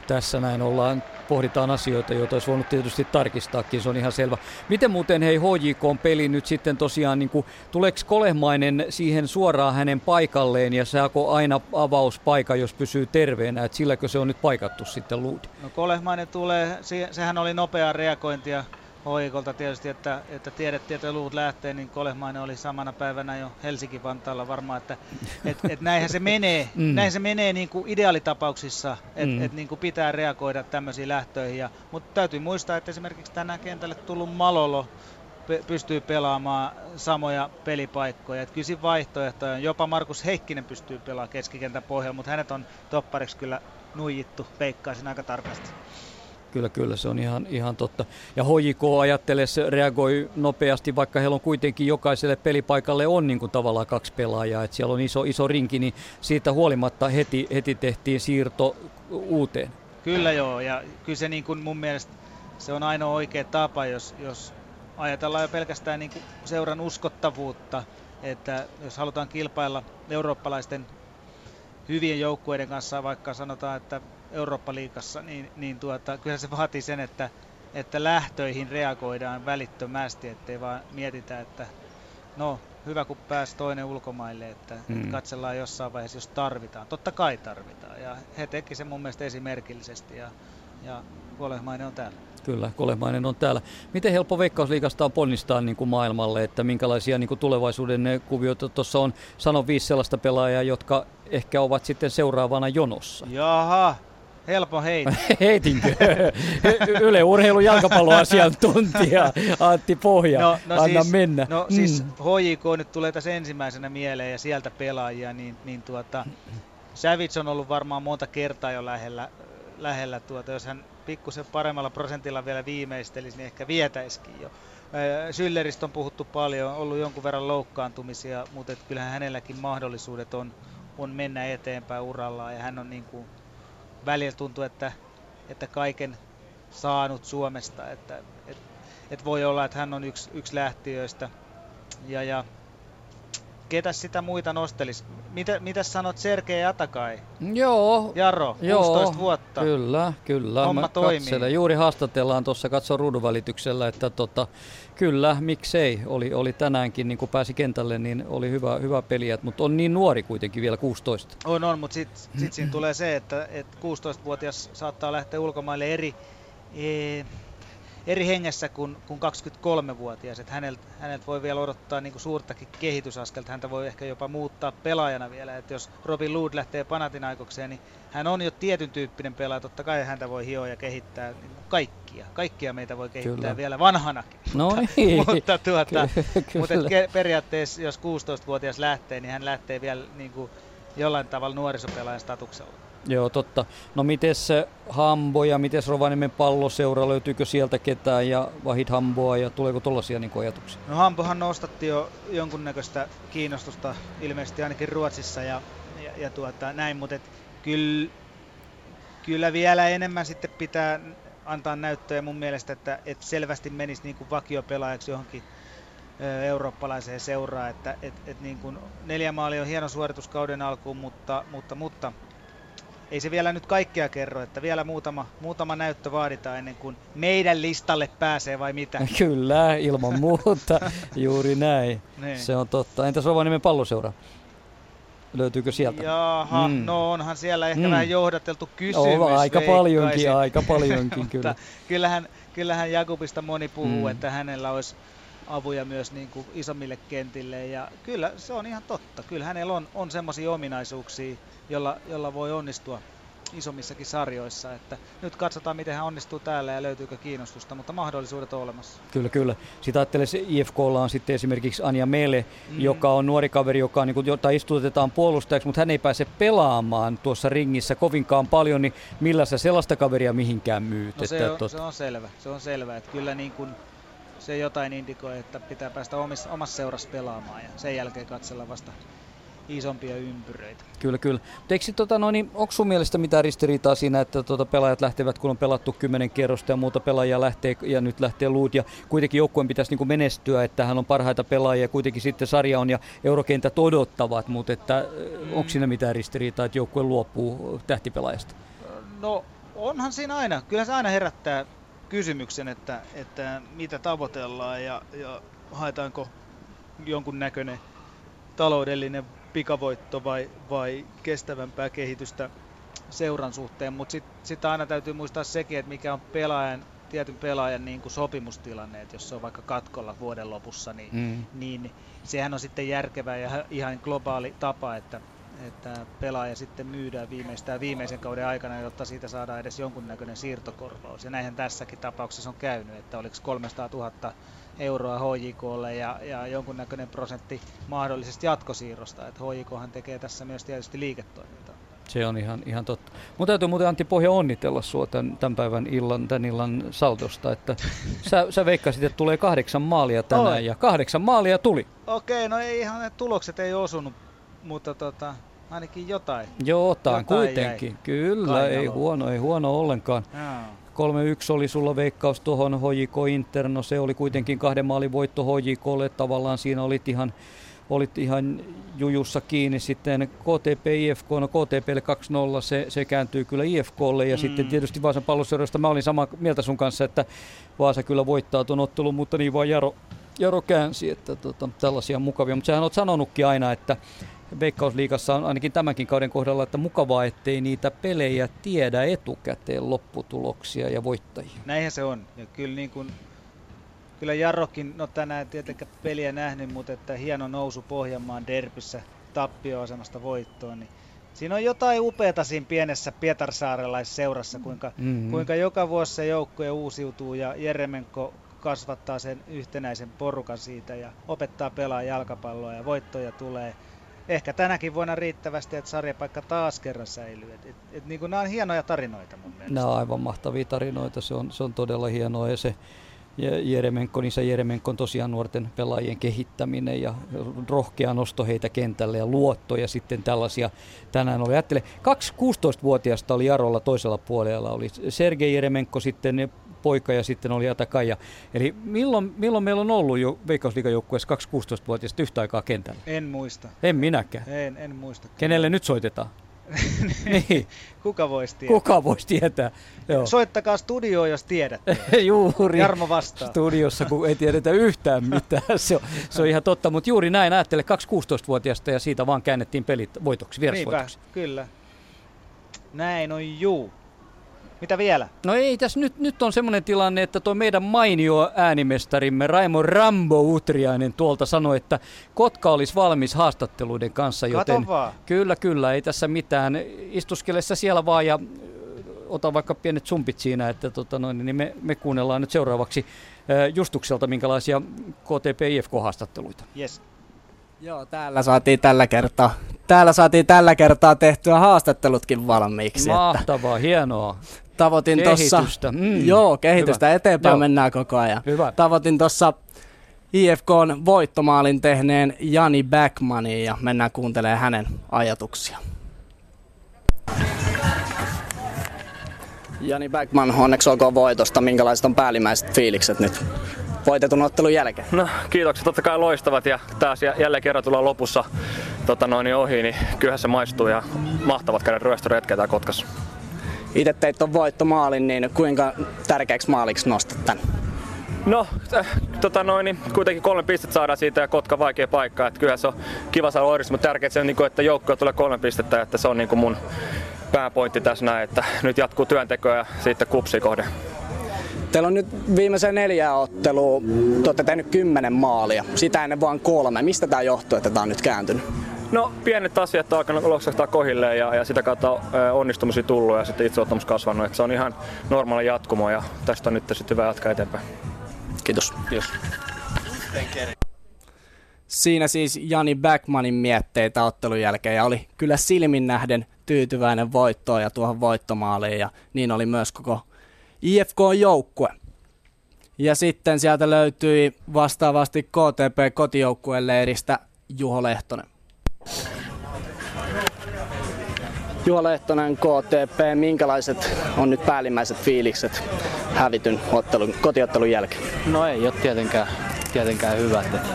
[SPEAKER 2] Tässä näin ollaan pohditaan asioita, joita olisi voinut tietysti tarkistaakin, se on ihan selvä. Miten muuten hei HJK peli nyt sitten tosiaan, niin kuin, tuleeko Kolehmainen siihen suoraan hänen paikalleen ja saako aina avauspaika, jos pysyy terveenä, että silläkö se on nyt paikattu sitten Luudi?
[SPEAKER 4] No Kolehmainen tulee, sehän oli nopeaa reagointia hoikolta tietysti, että, että tiedettiin, että luut lähtee, niin Kolehmainen oli samana päivänä jo Helsinki-Vantaalla varmaan, että et, et näinhän se menee, mm. näin se menee niin kuin ideaalitapauksissa, että mm. et niin kuin pitää reagoida tämmöisiin lähtöihin. Ja, mutta täytyy muistaa, että esimerkiksi tänään kentälle tullut Malolo pystyy pelaamaan samoja pelipaikkoja. Et kyllä vaihtoehtoja on. Jopa Markus Heikkinen pystyy pelaamaan keskikentän pohjalla, mutta hänet on toppariksi kyllä nuijittu, peikkaisin aika tarkasti.
[SPEAKER 2] Kyllä, kyllä, se on ihan, ihan totta. Ja HJK ajattelee, se reagoi nopeasti, vaikka heillä on kuitenkin jokaiselle pelipaikalle on niin kuin tavallaan kaksi pelaajaa, että siellä on iso, iso rinki, niin siitä huolimatta heti, heti tehtiin siirto uuteen.
[SPEAKER 4] Kyllä joo, ja kyllä se niin kuin mun mielestä se on ainoa oikea tapa, jos, jos ajatellaan jo pelkästään niin kuin seuran uskottavuutta, että jos halutaan kilpailla eurooppalaisten hyvien joukkueiden kanssa, vaikka sanotaan, että Eurooppa-liigassa, niin, niin tuota, kyllä se vaatii sen, että, että lähtöihin reagoidaan välittömästi, ettei vaan mietitä, että no hyvä kun pääsi toinen ulkomaille, että, hmm. että katsellaan jossain vaiheessa, jos tarvitaan. Totta kai tarvitaan ja he teki sen mun mielestä esimerkillisesti ja, ja Kolehmainen on täällä.
[SPEAKER 2] Kyllä, Kolehmainen on täällä. Miten helppo Veikkausliikasta on ponnistaa niin kuin maailmalle, että minkälaisia niin kuin tulevaisuuden kuvioita tuossa on? Sano viisi sellaista pelaajaa, jotka ehkä ovat sitten seuraavana jonossa.
[SPEAKER 4] Jaha, Helppo heitä.
[SPEAKER 2] Heitinkö? Yle Urheilun jalkapalloasiantuntija Antti Pohja, no, no anna
[SPEAKER 4] siis,
[SPEAKER 2] mennä.
[SPEAKER 4] No mm. siis HJK nyt tulee tässä ensimmäisenä mieleen ja sieltä pelaajia, niin, niin tuota, Savits on ollut varmaan monta kertaa jo lähellä, lähellä tuota, jos hän pikkusen paremmalla prosentilla vielä viimeistelisi, niin ehkä vietäisikin jo. Sylleristä on puhuttu paljon, on ollut jonkun verran loukkaantumisia, mutta et kyllähän hänelläkin mahdollisuudet on, on mennä eteenpäin urallaan ja hän on niin kuin välillä tuntuu, että, että kaiken saanut Suomesta, että et, et voi olla, että hän on yksi, yksi lähtiöistä. Ja, ja ketä sitä muita nostelisi? Mitä, mitä sanot Sergei Atakai?
[SPEAKER 2] Joo.
[SPEAKER 4] Jaro, joo, 16 vuotta.
[SPEAKER 2] Kyllä, kyllä.
[SPEAKER 4] Homma Mä toimii.
[SPEAKER 2] Katselen. Juuri haastatellaan tuossa, katso ruudun välityksellä, että tota, kyllä, miksei. Oli, oli tänäänkin, niin kun pääsi kentälle, niin oli hyvä, hyvä peli, mutta on niin nuori kuitenkin vielä 16.
[SPEAKER 4] On, on, mutta sitten sit siinä tulee se, että, että 16-vuotias saattaa lähteä ulkomaille eri, e, eri hengessä kuin, kuin 23-vuotias. Että häneltä, häneltä voi vielä odottaa niin kuin suurtakin kehitysaskelta. Häntä voi ehkä jopa muuttaa pelaajana vielä. Että jos Robin Lood lähtee Panathinaikokseen, niin hän on jo tietyn tyyppinen pelaaja. Totta kai häntä voi hioa ja kehittää niin kuin kaikkia. Kaikkia meitä voi kehittää Kyllä. vielä vanhanakin.
[SPEAKER 2] No niin.
[SPEAKER 4] mutta, tuota, mutta et periaatteessa jos 16-vuotias lähtee, niin hän lähtee vielä niin kuin jollain tavalla nuorisopelaajan statuksella.
[SPEAKER 2] Joo, totta. No mites Hambo ja mites Rovaniemen palloseura, löytyykö sieltä ketään ja Vahid Hamboa ja tuleeko tuollaisia niin ajatuksia?
[SPEAKER 4] No Hambohan nostatti jo jonkunnäköistä kiinnostusta ilmeisesti ainakin Ruotsissa ja, ja, ja tuota, näin, mutta kyllä, kyllä vielä enemmän sitten pitää antaa näyttöjä mun mielestä, että, että selvästi menisi niin kuin vakiopelaajaksi johonkin eurooppalaiseen seuraan, että et, et niin kuin neljä maalia on hieno suoritus kauden alkuun, mutta, mutta, mutta ei se vielä nyt kaikkea kerro, että vielä muutama, muutama näyttö vaaditaan ennen kuin meidän listalle pääsee vai mitä?
[SPEAKER 2] Kyllä, ilman muuta, juuri näin. niin. Se on totta. Entäs Rovaniemen palloseura? Löytyykö sieltä?
[SPEAKER 4] Jaha, mm. no onhan siellä ehkä mm. vähän johdateltu kysymys.
[SPEAKER 2] No, aika paljonkin, aika paljonkin kyllä.
[SPEAKER 4] kyllähän, kyllähän Jakubista moni puhuu, mm. että hänellä olisi avuja myös niin kuin isommille kentille ja kyllä se on ihan totta. Kyllä hänellä on, on semmoisia ominaisuuksia, jolla, jolla voi onnistua isommissakin sarjoissa. Että nyt katsotaan, miten hän onnistuu täällä ja löytyykö kiinnostusta, mutta mahdollisuudet on olemassa.
[SPEAKER 2] Kyllä, kyllä. Sitä ajattelee, IFKlla on sitten esimerkiksi Anja Mele, mm. joka on nuori kaveri, joka on, niin kuin, jota istutetaan puolustajaksi, mutta hän ei pääse pelaamaan tuossa ringissä kovinkaan paljon, niin millä sä sellaista kaveria mihinkään myyt?
[SPEAKER 4] No se, että, on, se on selvä, se on selvä, että kyllä niin kuin se jotain indikoi, että pitää päästä omissa, omassa seurassa pelaamaan ja sen jälkeen katsella vasta isompia ympyröitä.
[SPEAKER 2] Kyllä, kyllä. Mutta eikö tota, no, niin, onko sun mielestä mitään ristiriitaa siinä, että tota, pelaajat lähtevät, kun on pelattu kymmenen kierrosta ja muuta pelaajia lähtee ja nyt lähtee luut ja kuitenkin joukkueen pitäisi niin kuin menestyä, että hän on parhaita pelaajia ja kuitenkin sitten sarja on ja eurokentät odottavat, mutta että mm. onko siinä mitään ristiriitaa, että joukkue luopuu tähtipelaajasta?
[SPEAKER 4] No onhan siinä aina, kyllä se aina herättää kysymyksen, että, että mitä tavoitellaan ja, ja haetaanko jonkun näköinen taloudellinen pikavoitto vai, vai kestävämpää kehitystä seuran suhteen, mutta sitten sit aina täytyy muistaa sekin, että mikä on pelaajan, tietyn pelaajan niin kuin sopimustilanne, että jos se on vaikka katkolla vuoden lopussa, niin, mm. niin sehän on sitten järkevä ja ihan globaali tapa, että, että pelaaja sitten myydään viimeistään viimeisen kauden aikana, jotta siitä saadaan edes jonkunnäköinen siirtokorvaus. Ja näinhän tässäkin tapauksessa on käynyt, että oliko 300 000 euroa HJKlle ja, ja jonkunnäköinen prosentti mahdollisesti jatkosiirrosta. Että HJKhan tekee tässä myös tietysti liiketoimintaa.
[SPEAKER 2] Se on ihan, ihan totta. Mutta täytyy muuten Antti Pohja onnitella sinua tämän, tämän päivän illan, tämän illan saldosta, että sä, sä veikkasit, että tulee kahdeksan maalia tänään Oi. ja kahdeksan maalia tuli.
[SPEAKER 4] Okei, no ei ihan ne tulokset ei osunut, mutta tota, ainakin jotain.
[SPEAKER 2] Jotain, jotain kuitenkin. Jäi. Kyllä, Kainalo. ei huono, ei huono ollenkaan. Jaa. 3-1 oli sulla veikkaus tuohon HJK Inter, no se oli kuitenkin kahden maalin voitto HJKlle, tavallaan siinä olit ihan, olit ihan jujussa kiinni. Sitten KTP IFK, no KTPlle 2-0, se, se kääntyy kyllä IFKlle ja mm. sitten tietysti Vaasan palloseurasta mä olin samaa mieltä sun kanssa, että Vaasa kyllä voittaa tuon ottelun, mutta niin vaan Jaro, Jaro käänsi, että tota, tällaisia mukavia, mutta sähän oot sanonutkin aina, että Veikkausliigassa on ainakin tämänkin kauden kohdalla, että mukavaa, ettei niitä pelejä tiedä etukäteen lopputuloksia ja voittajia.
[SPEAKER 4] Näinhän se on. Ja kyllä, niin kuin, kyllä Jarrokin, no tänään tietenkään peliä nähnyt, mutta että hieno nousu Pohjanmaan derbyssä tappioasemasta voittoon, niin siinä on jotain upeata siinä pienessä Pietarsaarelaisseurassa, kuinka, mm-hmm. kuinka joka vuosi se joukkue uusiutuu ja Jeremenko kasvattaa sen yhtenäisen porukan siitä ja opettaa pelaa jalkapalloa ja voittoja tulee ehkä tänäkin vuonna riittävästi, että sarjapaikka taas kerran säilyy. Et, et, et, niin nämä on hienoja tarinoita mun mielestä.
[SPEAKER 2] Nämä on aivan mahtavia tarinoita, se on, se on todella hienoa ja se Jeremenko, niin se Jeremenkon tosiaan nuorten pelaajien kehittäminen ja rohkea nosto heitä kentälle ja luotto ja sitten tällaisia tänään oli. Ajattele, kaksi 16-vuotiaasta oli Jarolla toisella puolella, oli Sergei Jeremenko sitten poika ja sitten oli Atakaja. Eli milloin, milloin meillä on ollut jo Veikkausliigajoukkueessa kaksi 16-vuotiaista yhtä aikaa kentällä?
[SPEAKER 4] En muista.
[SPEAKER 2] En minäkään.
[SPEAKER 4] En, en muista.
[SPEAKER 2] Kenelle nyt soitetaan? niin.
[SPEAKER 4] Kuka voisi tietää?
[SPEAKER 2] Kuka voisi tietää?
[SPEAKER 4] Joo. Soittakaa studioon, jos tiedätte.
[SPEAKER 2] juuri.
[SPEAKER 4] Jarmo vastaa.
[SPEAKER 2] Studiossa, kun ei tiedetä yhtään mitään. se, on, se on ihan totta, mutta juuri näin ajattele kaksi 16-vuotiaasta ja siitä vaan käännettiin pelit voitoksi, vierasvoitoksi.
[SPEAKER 4] Niinpä, kyllä. Näin on juu. Mitä vielä?
[SPEAKER 2] No ei tässä nyt, nyt on semmoinen tilanne, että tuo meidän mainio äänimestarimme Raimo Rambo Utriainen tuolta sanoi, että Kotka olisi valmis haastatteluiden kanssa, joten
[SPEAKER 4] vaan.
[SPEAKER 2] kyllä, kyllä, ei tässä mitään. Istuskelessa siellä vaan ja ota vaikka pienet sumpit siinä, että tota noin, niin me, me kuunnellaan nyt seuraavaksi Justukselta, minkälaisia KTP-IFK-haastatteluita.
[SPEAKER 4] Yes.
[SPEAKER 5] Joo, täällä saatiin tällä kertaa, täällä saatiin tällä kertaa tehtyä haastattelutkin valmiiksi.
[SPEAKER 2] Mahtavaa, että hienoa.
[SPEAKER 5] Tavoitin tuossa, mm. joo, kehitystä Hyvä. eteenpäin joo. mennään koko ajan.
[SPEAKER 2] Hyvä.
[SPEAKER 5] Tavoitin tuossa IFKn voittomaalin tehneen Jani Backmanin ja mennään kuuntelemaan hänen ajatuksia. Jani Backman, onneksi olkoon voitosta. Minkälaiset on päällimmäiset fiilikset nyt voitetun ottelun jälkeen?
[SPEAKER 11] No kiitoksia, totta kai loistavat ja taas jälleen kerran tullaan lopussa tota noin, ohi, niin kyllähän se maistuu ja mahtavat käydä ryöstöretkeä täällä Kotkassa.
[SPEAKER 5] Itse teit ton voittomaalin, niin kuinka tärkeäksi maaliksi nostat tämän?
[SPEAKER 11] No, äh, tota noin, niin kuitenkin kolme pistettä saadaan siitä ja Kotka vaikea paikka. Että kyllä se on kiva saada oirista, mutta tärkeää se on, niin kuin, että joukkue tulee kolme pistettä, että se on niin kuin mun pääpointti tässä näin, että nyt jatkuu työntekoa ja sitten kupsi kohde.
[SPEAKER 5] Teillä on nyt viimeisen neljä ottelua, te olette tehnyt kymmenen maalia, sitä ennen vain kolme. Mistä tämä johtuu, että tämä on nyt kääntynyt?
[SPEAKER 11] No pienet asiat on alkanut loksahtaa kohilleen ja, ja sitä kautta onnistumisia tullut ja sitten itseottamus kasvanut. että se on ihan normaali jatkumo ja tästä on nyt sitten hyvä jatkaa eteenpäin.
[SPEAKER 5] Kiitos.
[SPEAKER 11] Kiitos.
[SPEAKER 5] Siinä siis Jani Backmanin mietteitä ottelun jälkeen ja oli kyllä silmin nähden tyytyväinen voittoon ja tuohon voittomaaliin ja niin oli myös koko IFK-joukkue. Ja sitten sieltä löytyi vastaavasti KTP kotijoukkueen leiristä Juho Lehtonen. Juha Lehtonen, KTP, minkälaiset on nyt päällimmäiset fiilikset hävityn ottelun, kotiottelun jälkeen?
[SPEAKER 12] No ei ole tietenkään, tietenkään hyvät. Että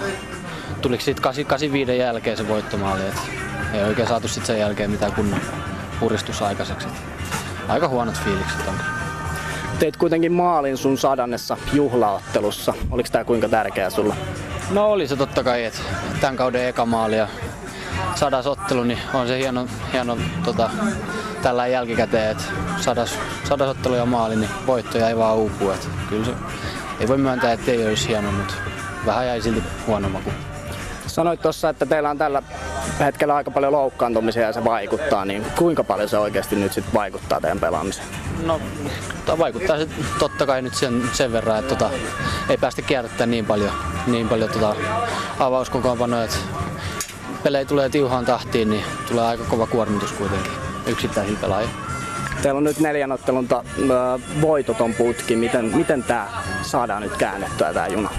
[SPEAKER 12] tuliko sitten 85 jälkeen se voittomaali, että ei oikein saatu sitten sen jälkeen mitään kunnon puristus aikaiseksi. Aika huonot fiilikset on.
[SPEAKER 5] Teit kuitenkin maalin sun sadannessa juhlaottelussa. Oliko tämä kuinka tärkeää sulla?
[SPEAKER 12] No oli se totta kai, että tämän kauden eka maali ja sadas ottelu, niin on se hieno, hieno tota, tällä jälkikäteen, että sadas, sadas ottelu ja maali, niin voitto jäi vaan uupuu. Että kyllä se, ei voi myöntää, että ei olisi hieno, mutta vähän jäi silti huono maku.
[SPEAKER 5] Sanoit tuossa, että teillä on tällä hetkellä aika paljon loukkaantumisia ja se vaikuttaa, niin kuinka paljon se oikeasti nyt sitten vaikuttaa teidän pelaamiseen?
[SPEAKER 12] No, vaikuttaa se totta kai nyt sen, sen verran, että tota, ei päästä kierrättämään niin paljon, niin paljon tota, avauskokoonpanoja, että pelejä tulee tiuhaan tahtiin, niin tulee aika kova kuormitus kuitenkin yksittäisillä pelaajilla.
[SPEAKER 5] Teillä on nyt neljän ottelun ta, voitoton putki. Miten, miten tämä saadaan nyt käännettyä tämä juna?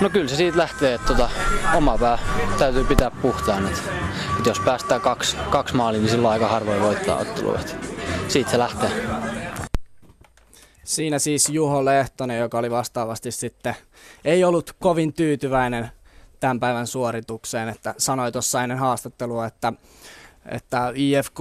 [SPEAKER 12] No kyllä se siitä lähtee, että tota, oma pää täytyy pitää puhtaan. Et, et jos päästään kaksi, kaksi maalia, niin silloin aika harvoin voittaa ottelua. Siitä se lähtee.
[SPEAKER 5] Siinä siis Juho Lehtonen, joka oli vastaavasti sitten, ei ollut kovin tyytyväinen tämän päivän suoritukseen, että sanoi tuossa ennen haastattelua, että että IFK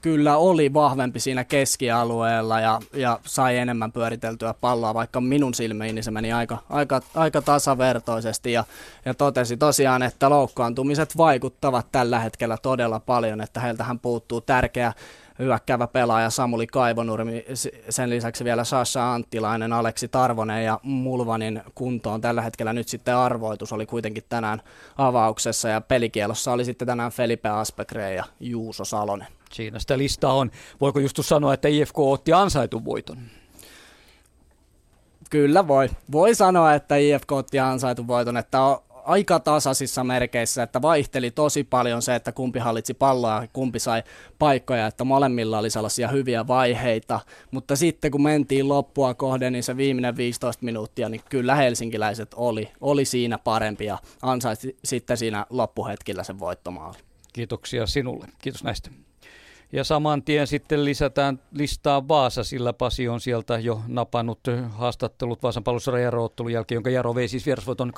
[SPEAKER 5] kyllä oli vahvempi siinä keskialueella ja, ja sai enemmän pyöriteltyä palloa, vaikka minun silmiini se meni aika, aika, aika tasavertoisesti ja, ja totesi tosiaan, että loukkaantumiset vaikuttavat tällä hetkellä todella paljon, että heiltähän puuttuu tärkeä hyökkäävä pelaaja Samuli Kaivonurmi, sen lisäksi vielä Sasha Anttilainen, Aleksi Tarvonen ja Mulvanin kuntoon. Tällä hetkellä nyt sitten arvoitus oli kuitenkin tänään avauksessa ja pelikielossa oli sitten tänään Felipe Aspegre ja Juuso Salonen.
[SPEAKER 2] Siinä sitä listaa on. Voiko just sanoa, että IFK otti ansaitun voiton?
[SPEAKER 5] Kyllä voi. Voi sanoa, että IFK otti ansaitun voiton, että aika tasaisissa merkeissä, että vaihteli tosi paljon se, että kumpi hallitsi palloa ja kumpi sai paikkoja, että molemmilla oli sellaisia hyviä vaiheita, mutta sitten kun mentiin loppua kohden, niin se viimeinen 15 minuuttia, niin kyllä helsinkiläiset oli, oli siinä parempi ja ansaitsi sitten siinä loppuhetkillä sen voittomaali.
[SPEAKER 2] Kiitoksia sinulle. Kiitos näistä. Ja saman tien sitten lisätään listaa Vaasa, sillä Pasi on sieltä jo napannut haastattelut Vaasan pallossa jaro jälkeen, jonka Jaro vei siis vierasvoiton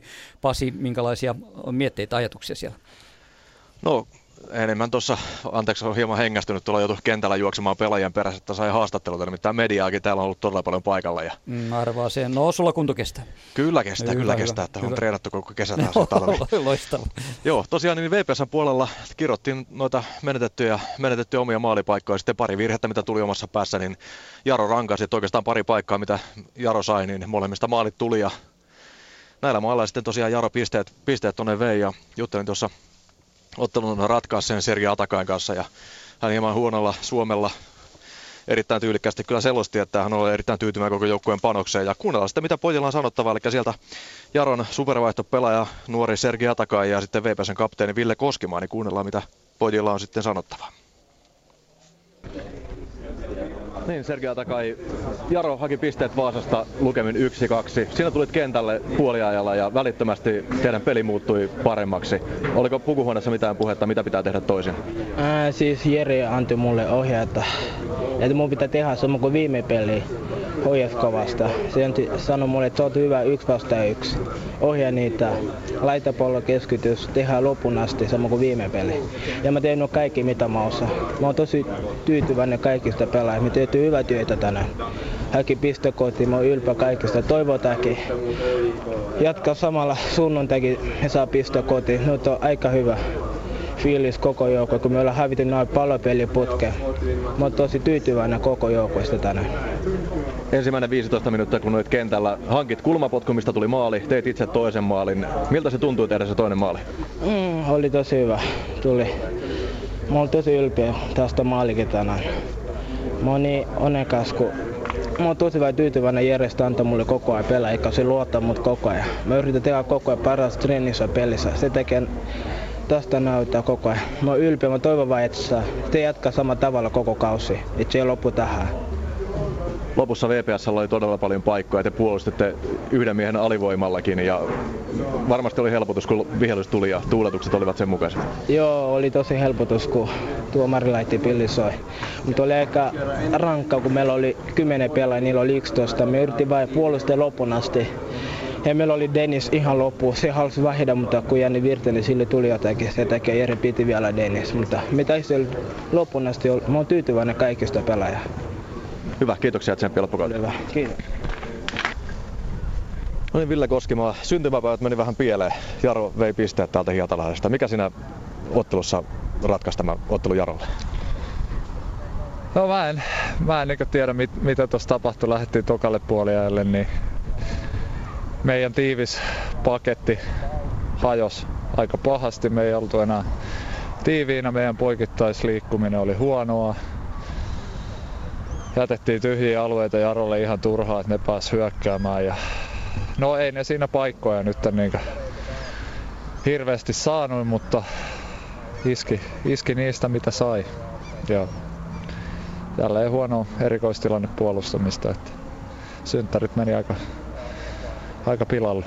[SPEAKER 2] 2-1. Pasi, minkälaisia mietteitä, ajatuksia siellä?
[SPEAKER 8] No enemmän tuossa, anteeksi on hieman hengästynyt, tuolla joutu kentällä juoksemaan pelaajien perässä, että sai haastatteluta, nimittäin mediaakin täällä on ollut todella paljon paikalla. Ja...
[SPEAKER 2] Mm, arvaa sen. No sulla kunto kestää.
[SPEAKER 8] Kyllä kestää, hyvä, kyllä hyvä, kestää, että hyvä. on treenattu koko kesä taas talvi.
[SPEAKER 2] Loistava.
[SPEAKER 8] Joo, tosiaan niin VPSn puolella kirottiin noita menetettyjä, menetettyjä omia maalipaikkoja, sitten pari virhettä, mitä tuli omassa päässä, niin Jaro rankasi, että oikeastaan pari paikkaa, mitä Jaro sai, niin molemmista maalit tuli ja näillä mailla sitten tosiaan Jaro pisteet, pisteet tuonne vei ja juttelin tuossa ottelun ratkaa sen Sergei Atakain kanssa ja hän hieman huonolla Suomella erittäin tyylikkästi kyllä selosti, että hän on erittäin tyytyväinen koko joukkueen panokseen ja kuunnellaan sitten mitä pojilla on sanottavaa, eli sieltä Jaron supervaihtopelaaja nuori Sergei Atakai ja sitten VPSn kapteeni Ville Koskimaa, niin kuunnellaan mitä pojilla on sitten sanottavaa. Niin, Sergei Takai. Jaro haki pisteet Vaasasta lukemin 1-2. Siinä tulit kentälle puoliajalla ja välittömästi teidän peli muuttui paremmaksi. Oliko pukuhuoneessa mitään puhetta, mitä pitää tehdä toisin?
[SPEAKER 13] Ää, siis Jere antoi mulle ohjaa, että, mun pitää tehdä sama kuin viime peli HFK vasta. Se sanoi mulle, että oot hyvä yksi vasta yksi. Ohjaa niitä, laita pallo keskitys, tehdään lopun asti sama kuin viime peli. Ja mä tein kaikki mitä mä osaan. Mä oon tosi tyytyväinen kaikista pelaajista tehty hyvää työtä tänään. haki pistokotiin. Mä oon ylpeä kaikista. Toivotaankin jatkaa samalla sunnuntakin me saa pistokotiin. Nyt on aika hyvä fiilis koko joukko, kun me ollaan hävitty noin palopeliputke. Mä oon tosi tyytyväinen koko joukkoista tänään.
[SPEAKER 8] Ensimmäinen 15 minuuttia, kun olit kentällä, hankit kulmapotkumista, tuli maali, teit itse toisen maalin. Miltä se tuntui tehdä se toinen maali?
[SPEAKER 13] Mm, oli tosi hyvä. Tuli. Mä olin tosi ylpeä tästä maalikin tänään. Niin onnekas, kun Mä oon tosi tyytyväinen järjestä antoi mulle koko ajan pelaa, eikä se luottaa mut koko ajan. Mä yritän tehdä koko ajan paras treenissä pelissä. Se tekee tästä näyttää koko ajan. Mä oon ylpeä, mä toivon vaan, että se jatkaa samalla tavalla koko kausi. Että se ei loppu tähän.
[SPEAKER 8] Lopussa VPS oli todella paljon paikkoja, te puolustitte yhden miehen alivoimallakin ja varmasti oli helpotus, kun vihellys tuli ja tuuletukset olivat sen mukaiset.
[SPEAKER 13] Joo, oli tosi helpotus, kun tuomari laitti pillisoi. Mutta oli aika rankka, kun meillä oli 10 pelaajia, niillä oli 11. Me yritin vain puolustaa lopun asti. Ja meillä oli Dennis ihan loppu. Se halusi vähidä, mutta kun Janni Virtanen sille tuli jotakin, se takia Jere piti vielä Dennis. Mutta me taistelin loppuun asti. Mä oon tyytyväinen kaikista pelaajia.
[SPEAKER 8] Hyvä, kiitoksia ja tsemppiä loppukauden.
[SPEAKER 13] Hyvä, kiitos.
[SPEAKER 8] No niin, Ville Koskimaa, syntymäpäivät meni vähän pieleen. Jaro vei pisteet täältä Hietalahdesta. Mikä siinä ottelussa ratkaisi tämä ottelu Jarolle?
[SPEAKER 14] No mä en, mä en niin tiedä mit, mitä tuossa tapahtui. Lähdettiin tokalle puoliajalle, niin meidän tiivis paketti hajos aika pahasti. Me ei oltu enää tiiviinä. Meidän poikittaisliikkuminen oli huonoa jätettiin tyhjiä alueita Jarolle ihan turhaa, että ne pääs hyökkäämään. Ja no ei ne siinä paikkoja nyt niin hirveästi saanut, mutta iski, iski niistä mitä sai. Ja jälleen huono erikoistilanne puolustamista, että synttärit meni aika, aika pilalle.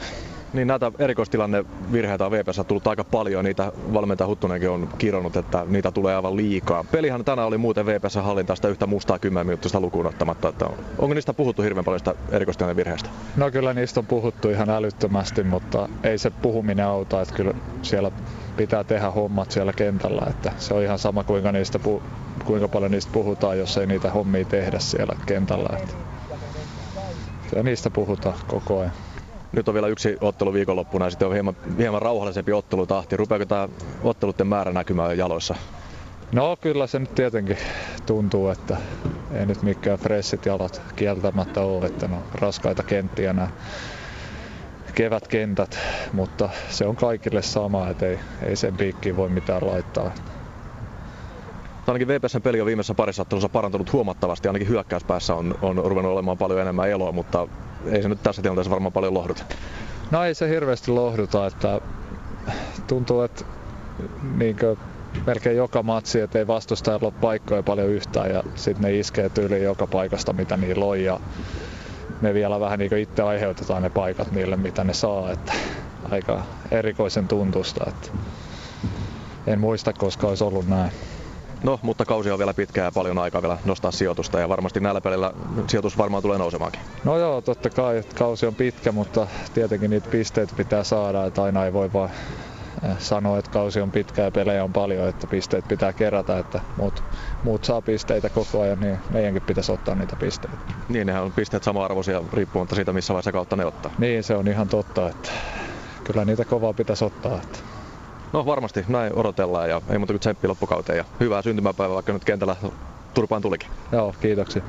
[SPEAKER 8] Niin näitä erikoistilanne virheitä on VPS tullut aika paljon. Niitä valmentaja Huttunenkin on kironnut, että niitä tulee aivan liikaa. Pelihan tänään oli muuten VPS hallintaista yhtä mustaa 10 minuuttista lukuun ottamatta. Että onko niistä puhuttu hirveän paljon sitä erikoistilanne virheistä?
[SPEAKER 14] No kyllä niistä on puhuttu ihan älyttömästi, mutta ei se puhuminen auta. Että kyllä siellä pitää tehdä hommat siellä kentällä. Että se on ihan sama kuinka, niistä pu- kuinka paljon niistä puhutaan, jos ei niitä hommia tehdä siellä kentällä. Että kyllä niistä puhutaan koko ajan.
[SPEAKER 8] Nyt on vielä yksi ottelu viikonloppuna ja sitten on hieman, hieman rauhallisempi ottelutahti. Rupeako tämä otteluiden määrä näkymään jaloissa?
[SPEAKER 14] No kyllä se nyt tietenkin tuntuu, että ei nyt mikään fressit jalat kieltämättä ole, että ne on raskaita kenttiä nämä kevätkentät, mutta se on kaikille sama, että ei, ei sen piikkiin voi mitään laittaa.
[SPEAKER 8] Ainakin VPSn peli on viimeisessä parissa ottelussa parantunut huomattavasti, ainakin hyökkäyspäässä on, on ruvennut olemaan paljon enemmän eloa, mutta ei se nyt tässä tilanteessa varmaan paljon lohduta.
[SPEAKER 14] No ei se hirveästi lohduta, että tuntuu, että niinkö melkein joka matsi, että ei vastustajalla ole paikkoja paljon yhtään ja sitten ne iskee tyyliin joka paikasta, mitä niillä on ja me vielä vähän niin itse aiheutetaan ne paikat niille, mitä ne saa, että aika erikoisen tuntusta, että en muista, koska olisi ollut näin.
[SPEAKER 8] No, mutta kausi on vielä pitkä ja paljon aikaa vielä nostaa sijoitusta ja varmasti näillä pelillä sijoitus varmaan tulee nousemaankin.
[SPEAKER 14] No joo, totta kai, että kausi on pitkä, mutta tietenkin niitä pisteitä pitää saada, että aina ei voi vaan eh, sanoa, että kausi on pitkä ja pelejä on paljon, että pisteet pitää kerätä, että muut, muut saa pisteitä koko ajan, niin meidänkin pitäisi ottaa niitä pisteitä.
[SPEAKER 8] Niin, nehän on pisteet sama-arvoisia riippumatta siitä, missä vaiheessa kautta ne ottaa.
[SPEAKER 14] Niin, se on ihan totta, että kyllä niitä kovaa pitäisi ottaa. Että
[SPEAKER 8] No varmasti, näin odotellaan ja ei muuta kuin tsemppi loppukauteen ja hyvää syntymäpäivää, vaikka nyt kentällä turpaan tulikin.
[SPEAKER 14] Joo, kiitoksia.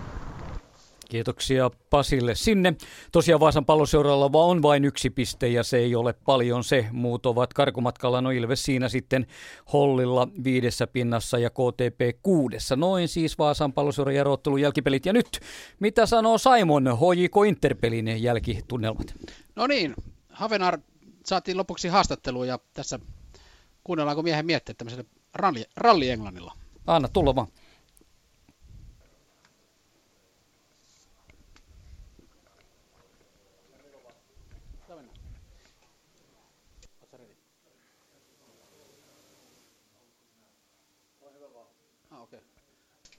[SPEAKER 2] Kiitoksia Pasille sinne. Tosiaan Vaasan palloseuralla vaan on vain yksi piste ja se ei ole paljon se. Muut ovat karkumatkalla, no Ilves siinä sitten Hollilla viidessä pinnassa ja KTP kuudessa. Noin siis Vaasan palloseuran järottelun jälkipelit. Ja nyt, mitä sanoo Simon HJK Interpelin jälkitunnelmat?
[SPEAKER 3] No niin, Havenar saatiin lopuksi haastatteluun ja tässä kuunnellaanko miehen miettiä tämmöiselle ralli, ralli Englannilla.
[SPEAKER 2] Anna tulla vaan.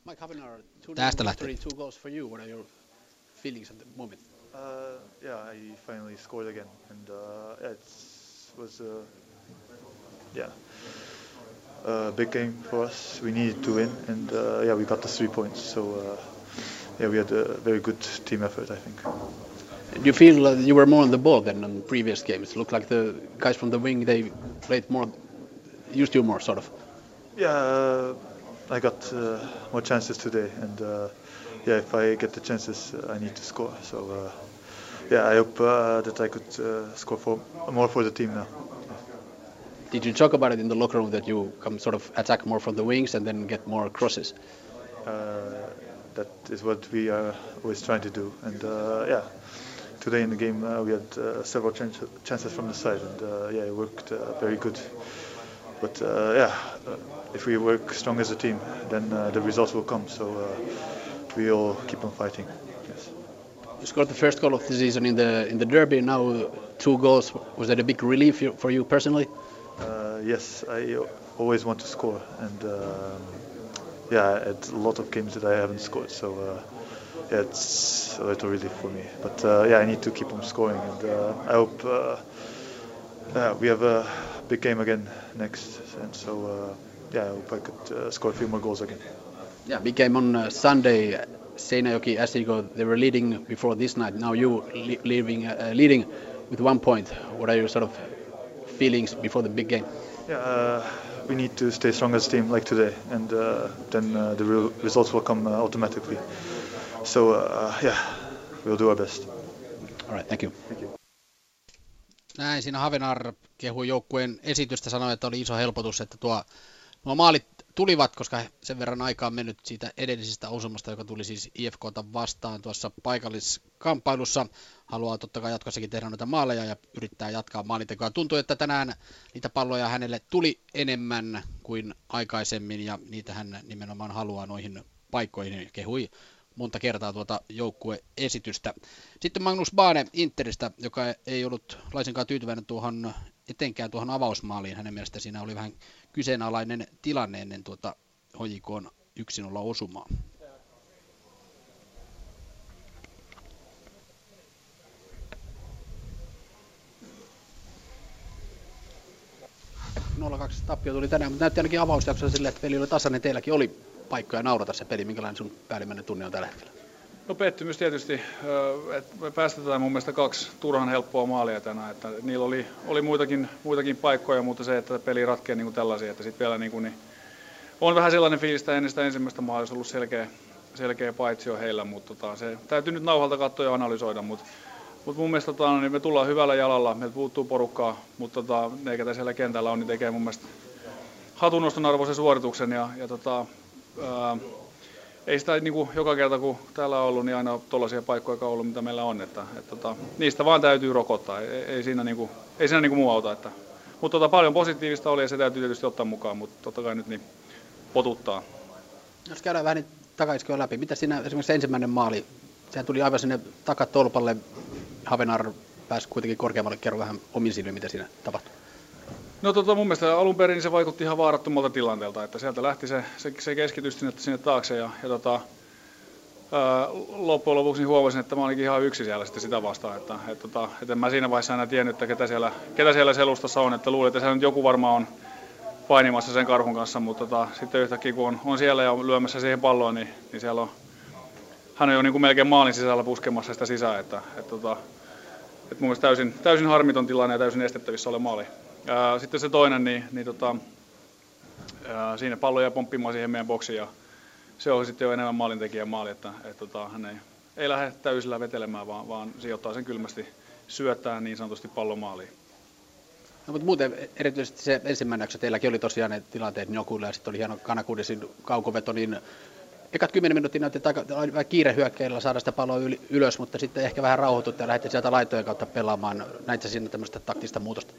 [SPEAKER 3] Mike Havenar, two Tästä lähtee. Two goals for you. What are your feelings at the moment?
[SPEAKER 15] Uh, yeah, I finally scored again, and uh, it was uh, yeah, a big game for us. We needed to win, and uh, yeah, we got the three points. So uh, yeah, we had a very good team effort, I think.
[SPEAKER 3] Do you feel uh, you were more on the ball than in previous games? It looked like the guys from the wing they played more, used you more, sort of.
[SPEAKER 15] Yeah, uh, I got uh, more chances today, and uh, yeah, if I get the chances, uh, I need to score. So uh, yeah, I hope uh, that I could uh, score for more for the team now.
[SPEAKER 3] Did you talk about it in the locker room that you come sort of attack more from the wings and then get more crosses?
[SPEAKER 15] Uh, that is what we are always trying to do, and uh, yeah, today in the game uh, we had uh, several chan- chances from the side, and uh, yeah, it worked uh, very good. But uh, yeah, uh, if we work strong as a team, then uh, the results will come. So uh, we all keep on fighting. Yes.
[SPEAKER 3] You scored the first goal of the season in the in the derby. Now two goals. Was that a big relief for you personally?
[SPEAKER 15] Uh, yes, I always want to score, and um, yeah, I had a lot of games that I haven't scored, so uh, yeah, it's a little relief for me. But uh, yeah, I need to keep on scoring, and I hope we have a big game again next, and so yeah, I hope I could score a few more goals again.
[SPEAKER 3] Yeah, big game on Sunday. Seinäjoki, Asiko, they were leading before this night. Now you le- leaving, uh, leading with one point. What are your sort of feelings before the big game?
[SPEAKER 15] Yeah, uh, we need to stay strong as a team like today, and uh, then uh, the real results will come uh, automatically. So uh, yeah, we'll do our best.
[SPEAKER 3] All right, thank you.
[SPEAKER 15] Thank you.
[SPEAKER 3] Näin siinä Havenar kehui joukkueen esitystä, sanoi, että oli iso helpotus, että tuo, nuo maalit tulivat, koska sen verran aikaa on mennyt siitä edellisestä osumasta, joka tuli siis IFKta vastaan tuossa paikalliskamppailussa. Haluaa totta kai jatkossakin tehdä noita maaleja ja yrittää jatkaa maalintekoa. Tuntuu, että tänään niitä palloja hänelle tuli enemmän kuin aikaisemmin ja niitä hän nimenomaan haluaa noihin paikkoihin. Kehui monta kertaa tuota joukkueesitystä. Sitten Magnus Baane Interistä, joka ei ollut laisinkaan tyytyväinen tuohon etenkään tuohon avausmaaliin. Hänen mielestä siinä oli vähän kyseenalainen tilanne ennen tuota HJKn 1-0 osumaa. Nolla kaksi tappio tuli tänään, mutta näytti ainakin avausjaksossa silleen, että peli oli tasainen. Teilläkin oli paikkoja naurata se peli. Minkälainen sun päällimmäinen tunne on tällä hetkellä?
[SPEAKER 16] No pettymys tietysti, että me päästetään mun mielestä kaksi turhan helppoa maalia tänään, että niillä oli, oli muitakin, muitakin paikkoja, mutta se, että peli ratkee niin kuin tällaisia, että sitten vielä niin kuin, niin on vähän sellainen fiilis, että ennen sitä ensimmäistä maalia olisi ollut selkeä, selkeä paitsio heillä, mutta tota, se täytyy nyt nauhalta katsoa ja analysoida, mutta mutta mun mielestä tota, niin me tullaan hyvällä jalalla, meiltä puuttuu porukkaa, mutta tota, ne, ketä siellä kentällä on, niin tekee mun mielestä hatunnoston arvoisen suorituksen ja, ja tota, ää, ei sitä niin kuin joka kerta kun täällä on ollut, niin aina tuollaisia paikkoja ollut, mitä meillä on. Että, et, tota, niistä vaan täytyy rokottaa, ei, ei siinä, niin kuin, ei siinä niin kuin muu auta. Että, mutta tota, paljon positiivista oli ja se täytyy tietysti ottaa mukaan, mutta totta kai nyt niin potuttaa.
[SPEAKER 3] Jos käydään vähän niin takaisin läpi, mitä siinä esimerkiksi ensimmäinen maali, sehän tuli aivan sinne takatolpalle, Havenar pääsi kuitenkin korkeammalle, kerro vähän omin silmin, mitä siinä tapahtui.
[SPEAKER 16] No tota, mun mielestä alun perin se vaikutti ihan vaarattomalta tilanteelta, että sieltä lähti se, se, se keskitys sinne, sinne taakse ja, ja tota, ää, loppujen lopuksi niin huomasin, että mä olinkin ihan yksi siellä sitten sitä vastaan, että, et, tota, et en mä siinä vaiheessa enää tiennyt, että ketä siellä, ketä siellä selustassa on, että luulin, että siellä nyt joku varmaan on painimassa sen karhun kanssa, mutta tota, sitten yhtäkkiä kun on, on siellä ja lyömässä siihen palloon, niin, niin siellä on, hän on jo niin kuin melkein maalin sisällä puskemassa sitä sisään, että, et, tota, et mun mielestä täysin, täysin harmiton tilanne ja täysin estettävissä ole maali. Ää, sitten se toinen, niin, niin tota, ää, siinä pallo jäi pomppimaan siihen meidän boksiin ja se on sitten jo enemmän maalintekijän maali, että et, tota, hän ei, ei lähde täysillä vetelemään, vaan, vaan sijoittaa sen kylmästi syöttää niin sanotusti pallon maaliin.
[SPEAKER 3] No, mutta muuten erityisesti se ensimmäinen jakso, teilläkin oli tosiaan ne tilanteet Njokuilla ja sitten oli hieno Kanakudesin kaukoveto, niin ekat 10 minuuttia näytti aika kiire hyökkäillä saada sitä palloa yli, ylös, mutta sitten ehkä vähän rauhoitutte ja lähdette sieltä laitojen kautta pelaamaan. Näitkö siinä tämmöistä taktista muutosta?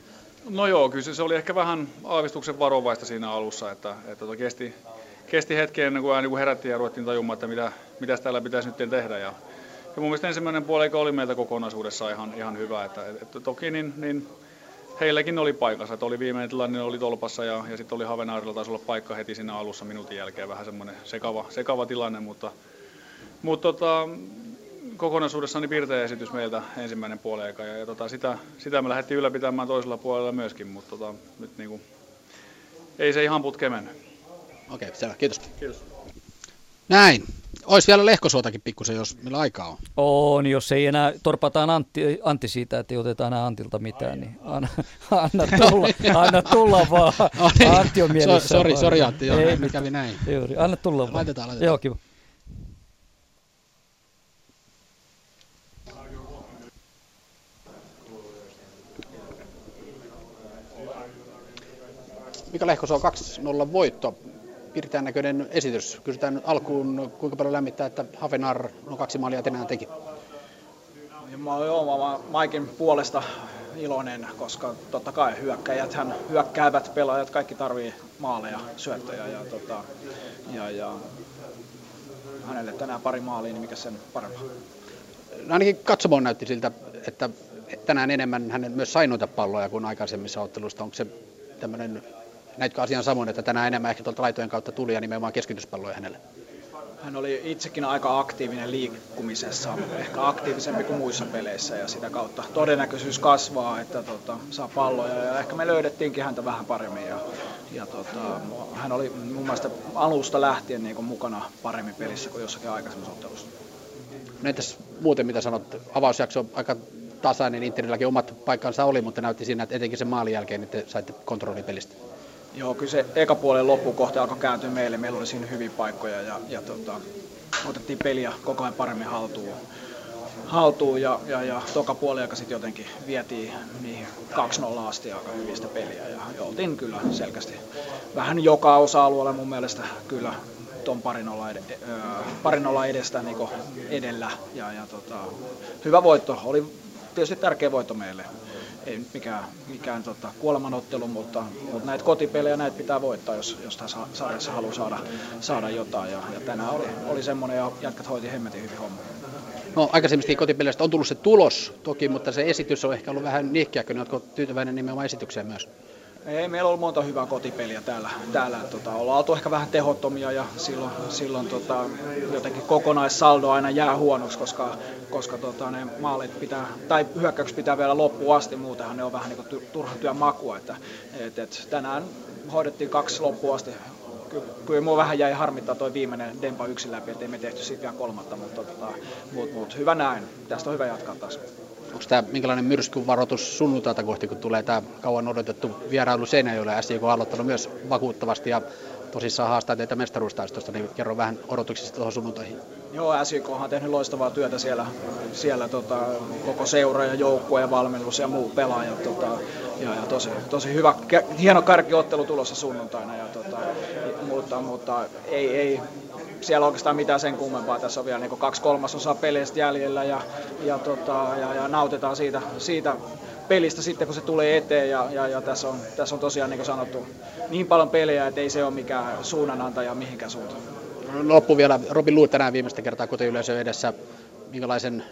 [SPEAKER 16] No joo, kyllä se, oli ehkä vähän aavistuksen varovaista siinä alussa, että, että kesti, kesti hetken ennen kuin, niin herättiin ja ruvettiin tajumaan, että mitä, mitä täällä pitäisi nyt tehdä. Ja, ja mun mielestä ensimmäinen puoli oli meiltä kokonaisuudessaan ihan, ihan hyvä. Että, että toki niin, niin heilläkin oli paikassa, että oli viimeinen tilanne, oli tolpassa ja, ja sitten oli Havenaarilla taisi olla paikka heti siinä alussa minuutin jälkeen, vähän semmoinen sekava, sekava tilanne, mutta, mutta tota, kokonaisuudessaan niin piirteä esitys meiltä ensimmäinen puoli aika ja, ja tota, sitä, sitä me lähdettiin ylläpitämään toisella puolella myöskin, mutta tota, nyt niin kuin, ei se ihan putkeen mennyt.
[SPEAKER 3] Okei, selvä. Kiitos.
[SPEAKER 16] Kiitos.
[SPEAKER 3] Näin. Olisi vielä Lehkosuotakin pikkusen, jos meillä aikaa on.
[SPEAKER 2] On, jos ei enää torpataan Antti, Antti siitä, että ei oteta enää Antilta mitään, niin anna, anna tulla, anna tulla vaan.
[SPEAKER 3] No niin.
[SPEAKER 2] Antti on mielessä.
[SPEAKER 3] So- sori,
[SPEAKER 2] vaan.
[SPEAKER 3] sori Antti, joo,
[SPEAKER 2] Ei
[SPEAKER 3] kävi näin.
[SPEAKER 2] Juuri, anna tulla vaan.
[SPEAKER 3] Laitetaan, laitetaan.
[SPEAKER 2] Joo, kiva.
[SPEAKER 3] Mika Lehkosuo 2-0 voitto. Piirtään näköinen esitys. Kysytään nyt alkuun, kuinka paljon lämmittää, että Hafenar no kaksi maalia tänään teki.
[SPEAKER 17] Ja Mä oon joo, mä Maikin puolesta iloinen, koska totta kai hyökkäjät, hän hyökkäävät pelaajat, kaikki tarvii maaleja, syöttöjä ja, tota, ja, ja hänelle tänään pari maalia, niin mikä sen parempaa.
[SPEAKER 3] No ainakin katsomoon näytti siltä, että tänään enemmän hän myös sai noita palloja kuin aikaisemmissa otteluissa. Onko se tämmöinen, näitkö asian samoin, että tänään enemmän ehkä tuolta laitojen kautta tuli ja nimenomaan keskityspalloja hänelle?
[SPEAKER 17] Hän oli itsekin aika aktiivinen liikkumisessa, ehkä aktiivisempi kuin muissa peleissä ja sitä kautta todennäköisyys kasvaa, että tota, saa palloja ja ehkä me löydettiinkin häntä vähän paremmin ja, ja tota, hän oli mun mielestä alusta lähtien niin kuin mukana paremmin pelissä kuin jossakin aikaisemmassa ottelussa.
[SPEAKER 3] No entäs muuten mitä sanot, avausjakso aika tasainen, Interilläkin omat paikkansa oli, mutta näytti siinä, että etenkin sen maalin jälkeen niin te saitte kontrollipelistä.
[SPEAKER 17] Joo, kyllä se eka puolen loppukohta alkoi kääntyä meille. Meillä oli siinä hyviä paikkoja ja, ja tota, otettiin peliä koko ajan paremmin haltuun. haltuun ja, ja, ja toka puoliaika sitten jotenkin vietiin niihin 2-0 asti aika hyvistä peliä ja, oltiin kyllä selkeästi vähän joka osa-alueella mun mielestä kyllä ton parin olla, ed- parin olla edestä niin edellä ja, ja tota, hyvä voitto. Oli tietysti tärkeä voitto meille. Ei nyt mikään, mikään tota, kuolemanottelu, mutta, mutta näitä kotipelejä näitä pitää voittaa, jos, jos tässä sarjassa haluaa saada, saada jotain. Ja, ja tänään oli, oli semmoinen ja jätkät hoiti hemmetin hyvin homma.
[SPEAKER 3] No aikaisemminkin kotipeleistä on tullut se tulos toki, mutta se esitys on ehkä ollut vähän nihkeäkö, oletko tyytyväinen nimenomaan esitykseen myös?
[SPEAKER 17] Ei, meillä on monta hyvää kotipeliä täällä. täällä tota, ollaan oltu ehkä vähän tehottomia ja silloin, silloin tota, jotenkin kokonaissaldo aina jää huonoksi, koska, koska tota, ne maalit pitää, tai hyökkäykset pitää vielä loppuun asti, muutenhan ne on vähän niin kuin turhan työn makua. Että, et, et, tänään hoidettiin kaksi loppuun asti. Ky- Kyllä mua vähän jäi harmittaa toi viimeinen Dempa yksin läpi, ettei me tehty siitä vielä kolmatta, mutta tota, mut, mut, hyvä näin. Tästä on hyvä jatkaa taas.
[SPEAKER 3] Onko tämä minkälainen myrskyvaroitus sunnuntaita kohti, kun tulee tämä kauan odotettu vierailu Seinäjoelle? SJK on aloittanut myös vakuuttavasti ja tosissaan haastaa teitä mestaruustaistosta, niin kerro vähän odotuksista tuohon sunnuntaihin.
[SPEAKER 17] Joo, SJK on tehnyt loistavaa työtä siellä, siellä tota, koko seura ja joukkue ja valmennus ja muut pelaajat. Tota, ja, ja tosi, tosi hyvä, hieno kärkiottelu tulossa sunnuntaina, ja, tota, mutta, mutta ei, ei, siellä oikeastaan mitään sen kummempaa. Tässä on vielä niin kaksi kolmasosaa peleistä jäljellä ja, ja, tota, ja, ja nautitaan siitä, siitä pelistä sitten, kun se tulee eteen. Ja, ja, ja tässä, on, tässä on tosiaan niin kuin sanottu niin paljon pelejä, että ei se ole mikään suunnanantaja mihinkään suuntaan.
[SPEAKER 3] Loppu vielä, Robin Luu tänään viimeistä kertaa kotiyleisön edessä. Minkälaisen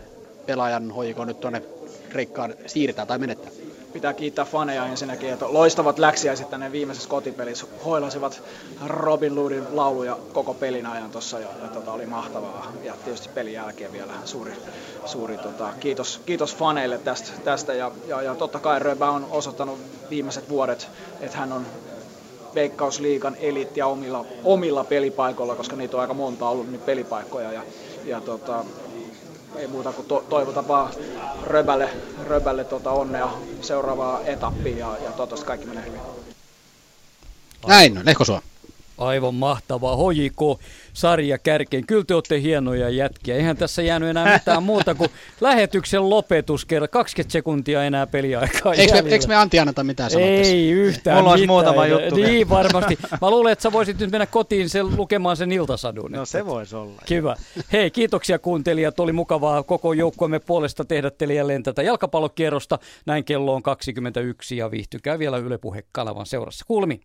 [SPEAKER 3] pelaajan hoiko nyt tuonne Kreikkaan siirtää tai menettää?
[SPEAKER 17] Pitää kiittää faneja ensinnäkin, että loistavat läksiäiset tänne viimeisessä kotipelissä. Hoilasivat Robin Loodin lauluja koko pelin ajan tuossa ja, ja tota, oli mahtavaa. Ja tietysti pelin jälkeen vielä suuri, suuri tota, kiitos, kiitos faneille tästä, tästä. Ja, ja, ja totta kai Röbä on osoittanut viimeiset vuodet, että hän on Veikkausliigan eliittiä omilla, omilla pelipaikoilla, koska niitä on aika monta ollut niin pelipaikkoja. Ja, ja tota, ei muuta kuin to- toivotan vaan Röbälle, Röbälle tota onnea seuraavaa etappia ja, ja toivottavasti kaikki menee hyvin.
[SPEAKER 3] Näin, Lehkosuo.
[SPEAKER 2] Aivan mahtavaa. HJK sarja kärkeen. Kyllä te olette hienoja jätkiä. Eihän tässä jäänyt enää mitään muuta kuin lähetyksen lopetus kerran. 20 sekuntia enää peliaikaa
[SPEAKER 3] Eikö me, eikö me Antti anneta mitään sanoa tässä?
[SPEAKER 2] Ei yhtään
[SPEAKER 4] Mulla olisi muutama juttu
[SPEAKER 2] Niin
[SPEAKER 4] vielä.
[SPEAKER 2] varmasti. Mä luulen, että sä voisit nyt mennä kotiin sen, lukemaan sen iltasadun.
[SPEAKER 4] No se voisi olla.
[SPEAKER 2] Kiva. Hei, kiitoksia kuuntelijat. Oli mukavaa koko joukkueemme puolesta tehdä teille jälleen tätä jalkapallokierrosta. Näin kello on 21 ja viihtykää vielä Yle Puhe kanavan seurassa. Kuulemiin.